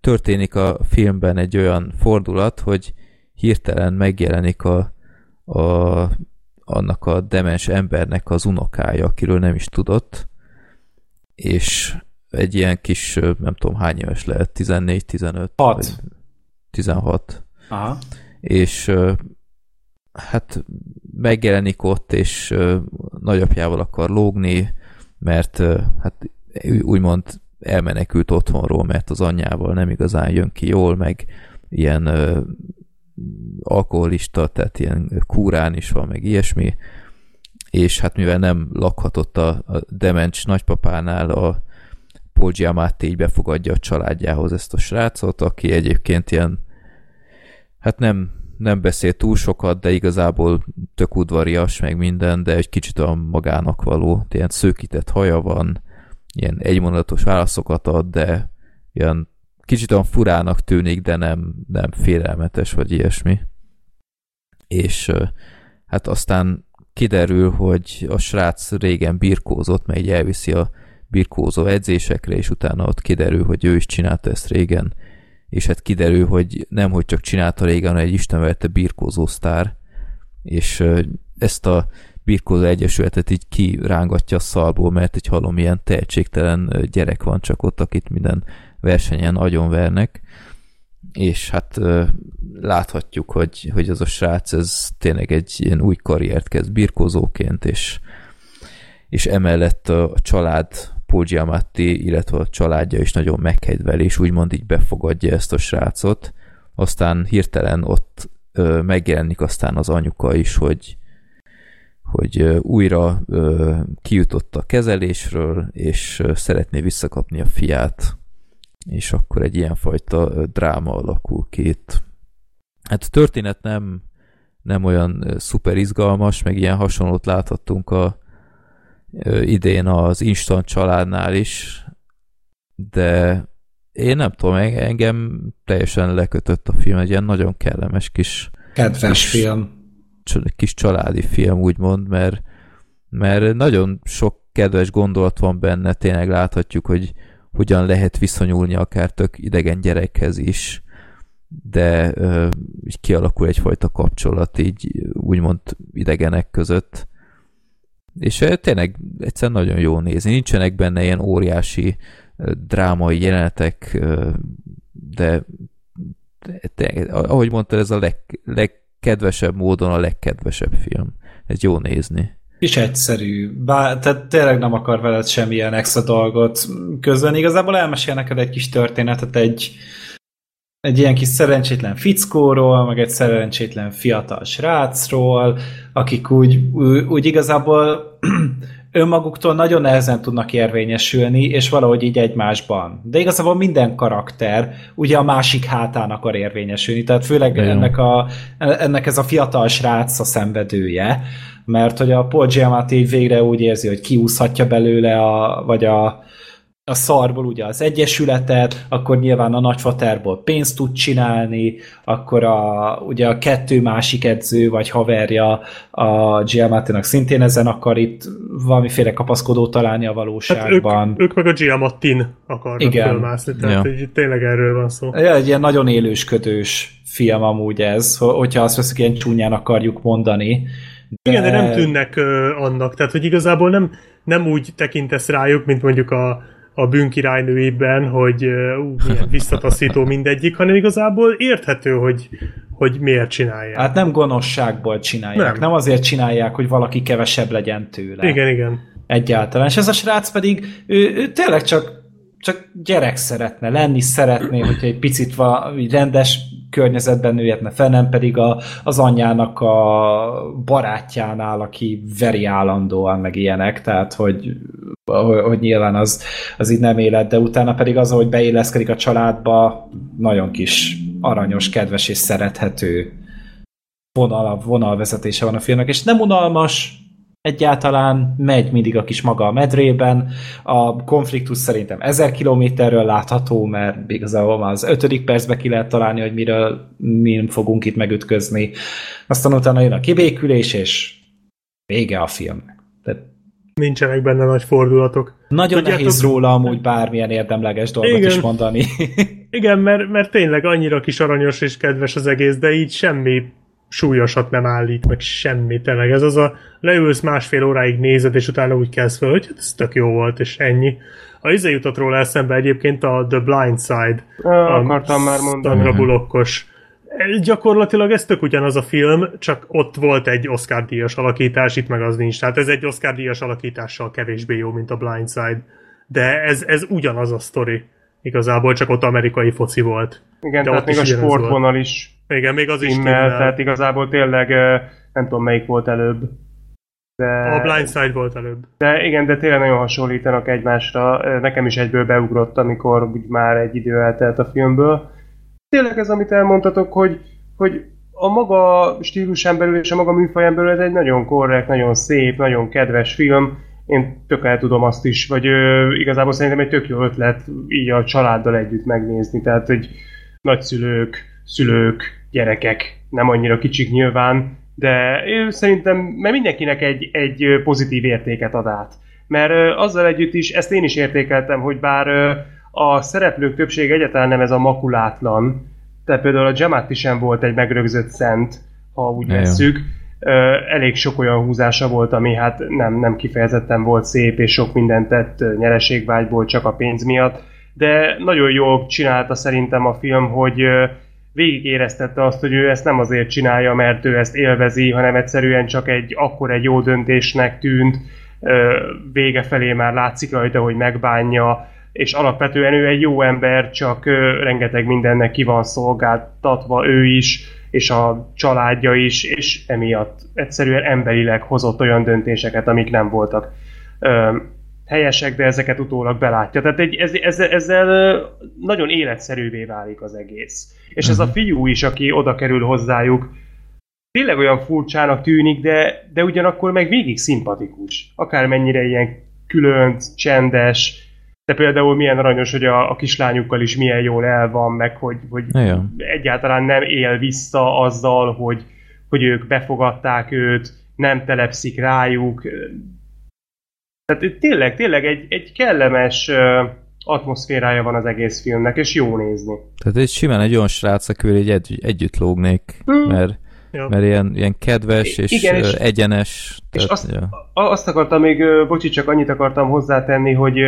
történik a filmben egy olyan fordulat, hogy hirtelen megjelenik a, a, annak a demens embernek az unokája, akiről nem is tudott, és egy ilyen kis, nem tudom hány éves lehet, 14-15? 6. 16. Aha. És hát megjelenik ott, és nagyapjával akar lógni, mert hát úgymond elmenekült otthonról, mert az anyjával nem igazán jön ki jól, meg ilyen uh, alkoholista, tehát ilyen kúrán is van, meg ilyesmi, és hát mivel nem lakhatott a, a demens nagypapánál, a Paul Giamatti így befogadja a családjához ezt a srácot, aki egyébként ilyen hát nem nem beszél túl sokat, de igazából tök udvarias, meg minden, de egy kicsit olyan magának való, ilyen szőkített haja van, ilyen egymondatos válaszokat ad, de ilyen kicsit olyan furának tűnik, de nem, nem félelmetes, vagy ilyesmi. És hát aztán kiderül, hogy a srác régen birkózott, mert így elviszi a birkózó edzésekre, és utána ott kiderül, hogy ő is csinálta ezt régen, és hát kiderül, hogy nem, hogy csak csinálta régen, egy istenverte birkózó sztár, és ezt a birkózó egyesületet így kirángatja a szalból, mert egy halom ilyen tehetségtelen gyerek van csak ott, akit minden versenyen agyonvernek, és hát láthatjuk, hogy, hogy az a srác, ez tényleg egy ilyen új karriert kezd birkózóként, és, és emellett a család Paul Giamatti, illetve a családja is nagyon meghegyvel, és úgymond így befogadja ezt a srácot. Aztán hirtelen ott ö, megjelenik aztán az anyuka is, hogy, hogy újra ö, kijutott a kezelésről, és szeretné visszakapni a fiát, és akkor egy ilyenfajta dráma alakul itt. Hát a történet nem, nem olyan szuper izgalmas, meg ilyen hasonlót láthattunk a idén az Instant családnál is, de én nem tudom, engem teljesen lekötött a film, egy ilyen nagyon kellemes kis kedves kis, film. Kis családi film, úgymond, mert, mert nagyon sok kedves gondolat van benne, tényleg láthatjuk, hogy hogyan lehet viszonyulni akár tök idegen gyerekhez is, de ö, kialakul egyfajta kapcsolat így úgymond idegenek között, és tényleg egyszerűen nagyon jó nézni. Nincsenek benne ilyen óriási drámai jelenetek, de tényleg, ahogy mondtad, ez a leg, legkedvesebb módon a legkedvesebb film. Ez jó nézni. És egyszerű. Bár, tehát tényleg nem akar veled semmilyen extra dolgot közölni. Igazából elmesél neked egy kis történetet egy, egy ilyen kis szerencsétlen fickóról, meg egy szerencsétlen fiatal srácról, akik úgy, úgy igazából önmaguktól nagyon nehezen tudnak érvényesülni, és valahogy így egymásban. De igazából minden karakter ugye a másik hátán akar érvényesülni, tehát főleg ennek, a, ennek ez a fiatal srác a szenvedője, mert hogy a Paul Giamatti végre úgy érzi, hogy kiúszhatja belőle, a, vagy a, a szarból ugye az egyesületet, akkor nyilván a nagyfaterból pénzt tud csinálni, akkor a, ugye a kettő másik edző vagy haverja a Giamattinak szintén ezen akar itt valamiféle kapaszkodót találni a valóságban. Hát ők, ők meg a Giamattin akarnak Igen. fölmászni, tehát ja. így tényleg erről van szó. Ja, egy ilyen nagyon élősködős film amúgy ez, hogyha azt veszük, ilyen csúnyán akarjuk mondani. De... Igen, de nem tűnnek uh, annak, tehát hogy igazából nem, nem úgy tekintesz rájuk, mint mondjuk a a bűnkirálynőiben, hogy ú, milyen visszataszító mindegyik, hanem igazából érthető, hogy, hogy miért csinálják. Hát nem gonoszságból csinálják, nem. nem azért csinálják, hogy valaki kevesebb legyen tőle. Igen, igen. Egyáltalán. És ez a srác pedig, ő, ő tényleg csak, csak gyerek szeretne lenni, szeretné, hogyha egy picit valami rendes környezetben nőjetne fel, nem pedig a, az anyjának a barátjánál, aki veri állandóan, meg ilyenek, tehát hogy, hogy nyilván az, az így nem élet, de utána pedig az, hogy beilleszkedik a családba, nagyon kis aranyos, kedves és szerethető vonal, vonalvezetése van a filmnek, és nem unalmas, egyáltalán, megy mindig a kis maga a medrében. A konfliktus szerintem ezer kilométerről látható, mert igazából már az ötödik percbe ki lehet találni, hogy miről mi fogunk itt megütközni. Aztán utána jön a kibékülés, és vége a filmnek. Tehát Nincsenek benne nagy fordulatok. Nagyon Tudjátok, nehéz róla amúgy bármilyen érdemleges dolgot igen, is mondani. igen, mert, mert tényleg annyira kis aranyos és kedves az egész, de így semmi súlyosat nem állít, meg semmit, tényleg ez az a leülsz másfél óráig nézed, és utána úgy kezd fel, hogy hát ez tök jó volt, és ennyi. A izé jutott róla eszembe egyébként a The Blind Side. Ah, akartam már mondani. Sandra Bullockos. Gyakorlatilag ez tök ugyanaz a film, csak ott volt egy Oscar díjas alakítás, itt meg az nincs. Tehát ez egy Oscar díjas alakítással kevésbé jó, mint a Blind Side. De ez, ez ugyanaz a sztori. Igazából csak ott amerikai foci volt. Igen, De tehát még a sportvonal is igen, még az is timmel, tehát igazából tényleg nem tudom melyik volt előbb. De... A Blindside volt előbb. De igen, de tényleg nagyon hasonlítanak egymásra. Nekem is egyből beugrott, amikor úgy már egy idő eltelt a filmből. Tényleg ez, amit elmondtatok, hogy, hogy a maga stílusán belül és a maga műfaján belül ez egy nagyon korrekt, nagyon szép, nagyon kedves film. Én tök el tudom azt is, vagy ö, igazából szerintem egy tök jó ötlet így a családdal együtt megnézni. Tehát, hogy nagyszülők, szülők, gyerekek, nem annyira kicsik nyilván, de ő szerintem, mert mindenkinek egy, egy pozitív értéket ad át. Mert azzal együtt is, ezt én is értékeltem, hogy bár a szereplők többség egyáltalán nem ez a makulátlan, tehát például a Jamatti sem volt egy megrögzött szent, ha úgy vesszük, elég sok olyan húzása volt, ami hát nem, nem kifejezetten volt szép, és sok mindent tett nyereségvágyból csak a pénz miatt, de nagyon jól csinálta szerintem a film, hogy végigéreztette azt, hogy ő ezt nem azért csinálja, mert ő ezt élvezi, hanem egyszerűen csak egy akkor egy jó döntésnek tűnt, vége felé már látszik rajta, hogy megbánja, és alapvetően ő egy jó ember, csak rengeteg mindennek ki van szolgáltatva ő is, és a családja is, és emiatt egyszerűen emberileg hozott olyan döntéseket, amik nem voltak helyesek, de ezeket utólag belátja. Tehát egy, ez, ez, ezzel nagyon életszerűvé válik az egész. És ez a mhm. fiú is, aki oda kerül hozzájuk, tényleg olyan furcsának tűnik, de, de ugyanakkor meg végig szimpatikus. Akármennyire ilyen különc, csendes, de például milyen aranyos, hogy a, a kislányukkal is milyen jól el van, meg hogy, hogy egyáltalán nem él vissza azzal, hogy, hogy ők befogadták őt, nem telepszik rájuk, tehát tényleg, tényleg egy, egy kellemes atmoszférája van az egész filmnek, és jó nézni. Tehát egy simán egy olyan srác, akivel egy, egy, együtt lógnék, hmm. mert, ja. mert ilyen, ilyen kedves és, Igen, és egyenes. És tehát, azt, ja. azt akartam még, bocsi, csak annyit akartam hozzátenni, hogy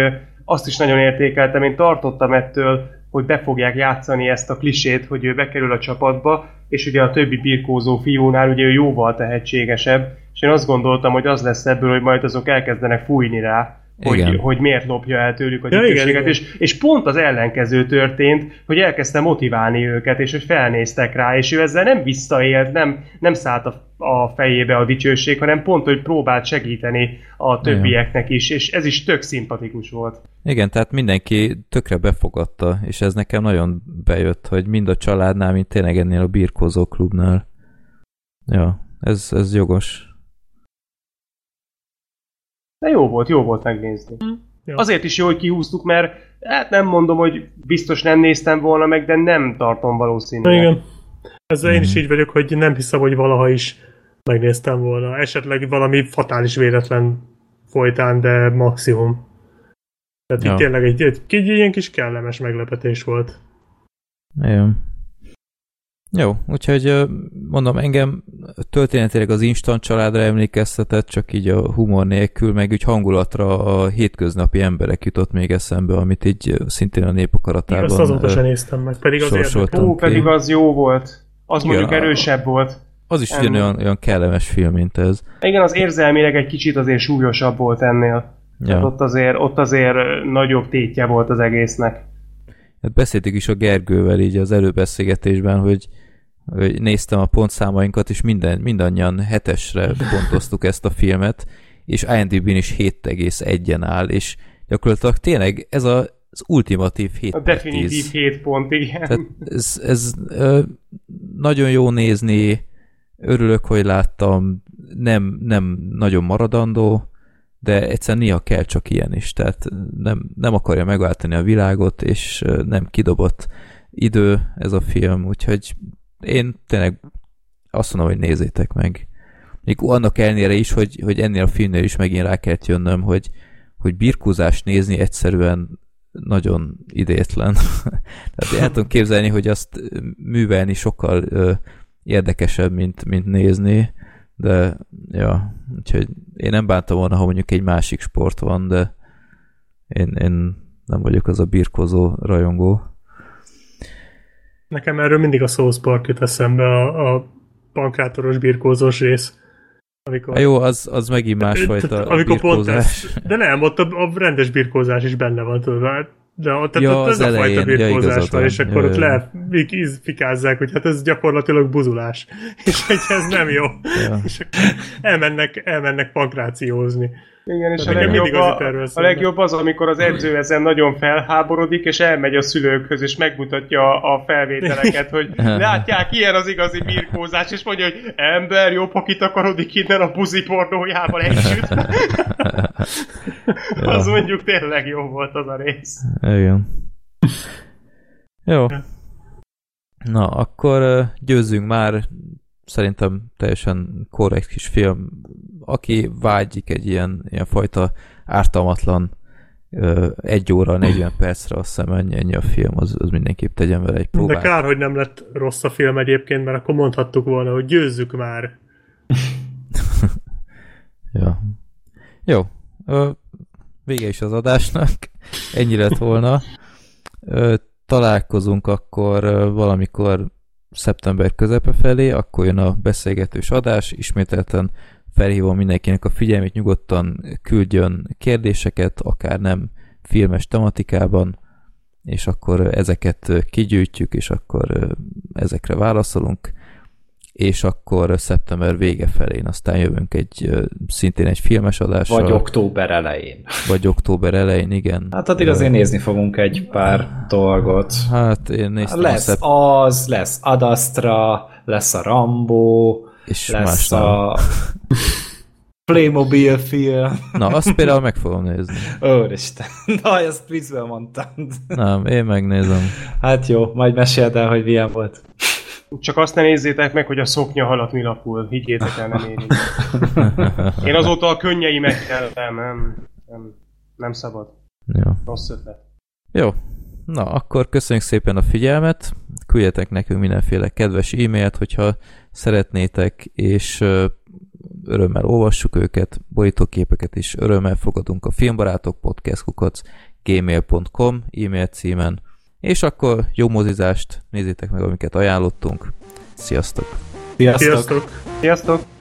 azt is nagyon értékeltem, én tartottam ettől, hogy be fogják játszani ezt a klisét, hogy ő bekerül a csapatba, és ugye a többi birkózó fiúnál ugye ő jóval tehetségesebb, és én azt gondoltam, hogy az lesz ebből, hogy majd azok elkezdenek fújni rá, hogy, hogy miért lopja el tőlük a ja, és, és pont az ellenkező történt, hogy elkezdte motiválni őket, és hogy felnéztek rá, és ő ezzel nem visszaélt, nem, nem szállt a, a fejébe a dicsőség, hanem pont, hogy próbált segíteni a többieknek is, és ez is tök szimpatikus volt. Igen, tehát mindenki tökre befogadta, és ez nekem nagyon bejött, hogy mind a családnál, mint tényleg ennél a birkózó klubnál. Ja, ez, ez jogos. De jó volt, jó volt megnézni. Mm. Azért is jó, hogy kihúztuk, mert hát nem mondom, hogy biztos nem néztem volna meg, de nem tartom valószínűleg. Igen. Ezzel én is így vagyok, hogy nem hiszem, hogy valaha is megnéztem volna. Esetleg valami fatális véletlen folytán, de maximum. Tehát ja. itt tényleg egy, egy, egy ilyen kis kellemes meglepetés volt. Igen. Jó, úgyhogy mondom, engem történetileg az instant családra emlékeztetett, csak így a humor nélkül, meg úgy hangulatra a hétköznapi emberek jutott még eszembe, amit így szintén a népakaratában Azt azóta sem néztem meg, pedig az Ó, pedig az jó volt. Az Igen, mondjuk erősebb volt. Az is ugyanolyan olyan kellemes film, mint ez. Igen, az érzelmileg egy kicsit azért súlyosabb volt ennél. Ja. ott, azért, ott azért nagyobb tétje volt az egésznek. Hát beszéltük is a Gergővel így az előbeszélgetésben, hogy, hogy néztem a pontszámainkat, és minden, mindannyian hetesre pontoztuk ezt a filmet, és IMDb-n is 7,1-en áll, és gyakorlatilag tényleg ez a, az ultimatív 7 A definitív 10. 7 pont, igen. Tehát ez, ez ö, nagyon jó nézni, örülök, hogy láttam, nem, nem nagyon maradandó, de egyszerűen néha kell csak ilyen is, tehát nem, nem akarja megváltani a világot, és nem kidobott idő ez a film, úgyhogy én tényleg azt mondom, hogy nézzétek meg. Még annak ellenére is, hogy, hogy ennél a filmnél is megint rá kellett jönnöm, hogy, hogy birkózást nézni egyszerűen nagyon idétlen. Tehát el tudom képzelni, hogy azt művelni sokkal érdekesebb, mint, mint nézni, de ja, úgyhogy én nem bántam volna, ha mondjuk egy másik sport van, de én, én nem vagyok az a birkozó rajongó. Nekem erről mindig a South Park jut eszembe a, a bankrátoros birkózós rész. Amikor, a jó, az, az megint másfajta amikor birkózás. Pont ez, de nem, ott a, a rendes birkózás is benne van, tudod, de ott, ja, ott ez a fajta birkózás ja, van, és akkor ja, ott le fikázzák, hogy hát ez gyakorlatilag buzulás, és hogy ez nem jó. Ja. És elmennek, elmennek pankrációzni. Igen, és a legjobb, a, a legjobb az, amikor az edző ezen nagyon felháborodik, és elmegy a szülőkhöz, és megmutatja a felvételeket, hogy látják, ilyen az igazi birkózás, és mondja, hogy ember, jobb, ha kitakarodik innen a buzi pornójával együtt. az mondjuk tényleg jó volt az a rész. Igen. Jó. Na, akkor győzzünk már szerintem teljesen korrekt kis film. Aki vágyik egy ilyen, ilyen fajta ártalmatlan egy óra, 40 percre azt hiszem ennyi, ennyi a film, az, az mindenképp tegyen vele egy próbát. De kár, hogy nem lett rossz a film egyébként, mert akkor mondhattuk volna, hogy győzzük már. ja. Jó. Vége is az adásnak. Ennyi lett volna. Találkozunk akkor valamikor szeptember közepe felé, akkor jön a beszélgetős adás, ismételten felhívom mindenkinek a figyelmét, nyugodtan küldjön kérdéseket, akár nem filmes tematikában, és akkor ezeket kigyűjtjük, és akkor ezekre válaszolunk, és akkor szeptember vége felén aztán jövünk egy szintén egy filmes adással. Vagy október elején. Vagy október elején, igen. Hát addig azért nézni fogunk egy pár dolgot. Hát én néztem Lesz szep... az, lesz Adastra, lesz a Rambo, és lesz a Playmobil film. Na, azt például meg fogom nézni. Úristen, na, ezt vízből mondtam. Nem, én megnézem. Hát jó, majd meséld el, hogy milyen volt. Csak azt ne nézzétek meg, hogy a szoknya halat mi lapul. Higgyétek el, nem én. Én azóta a könnyei megkeltem, nem, nem, nem szabad. Jó. Rossz ötlet. Jó. Na, akkor köszönjük szépen a figyelmet. Küldjetek nekünk mindenféle kedves e-mailt, hogyha szeretnétek, és örömmel olvassuk őket, borítóképeket is örömmel fogadunk a filmbarátok podcastkukat gmail.com e-mail címen, és akkor jó mozizást, nézzétek meg, amiket ajánlottunk. Sziasztok! Sziasztok! Sziasztok! Sziasztok.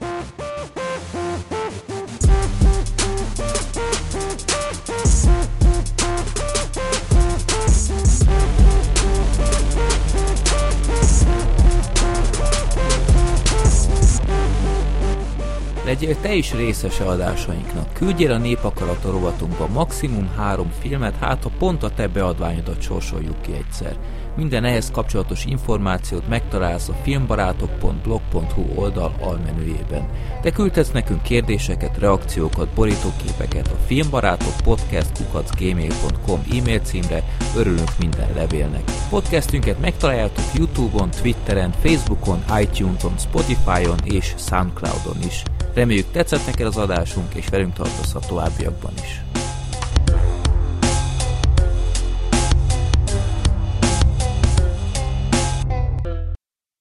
Legyél te is részese adásainknak. Küldjél a népakarata rovatunkba maximum három filmet, hát ha pont a te beadványodat sorsoljuk ki egyszer. Minden ehhez kapcsolatos információt megtalálsz a filmbarátok.blog.hu oldal almenüjében. Te küldhetsz nekünk kérdéseket, reakciókat, borítóképeket a filmbarátok podcast gmail.com e-mail címre, örülünk minden levélnek. Podcastünket megtaláljátok Youtube-on, Twitteren, Facebookon, iTunes-on, Spotify-on és Soundcloud-on is. Reméljük tetszett neked az adásunk, és velünk tartozhat továbbiakban is.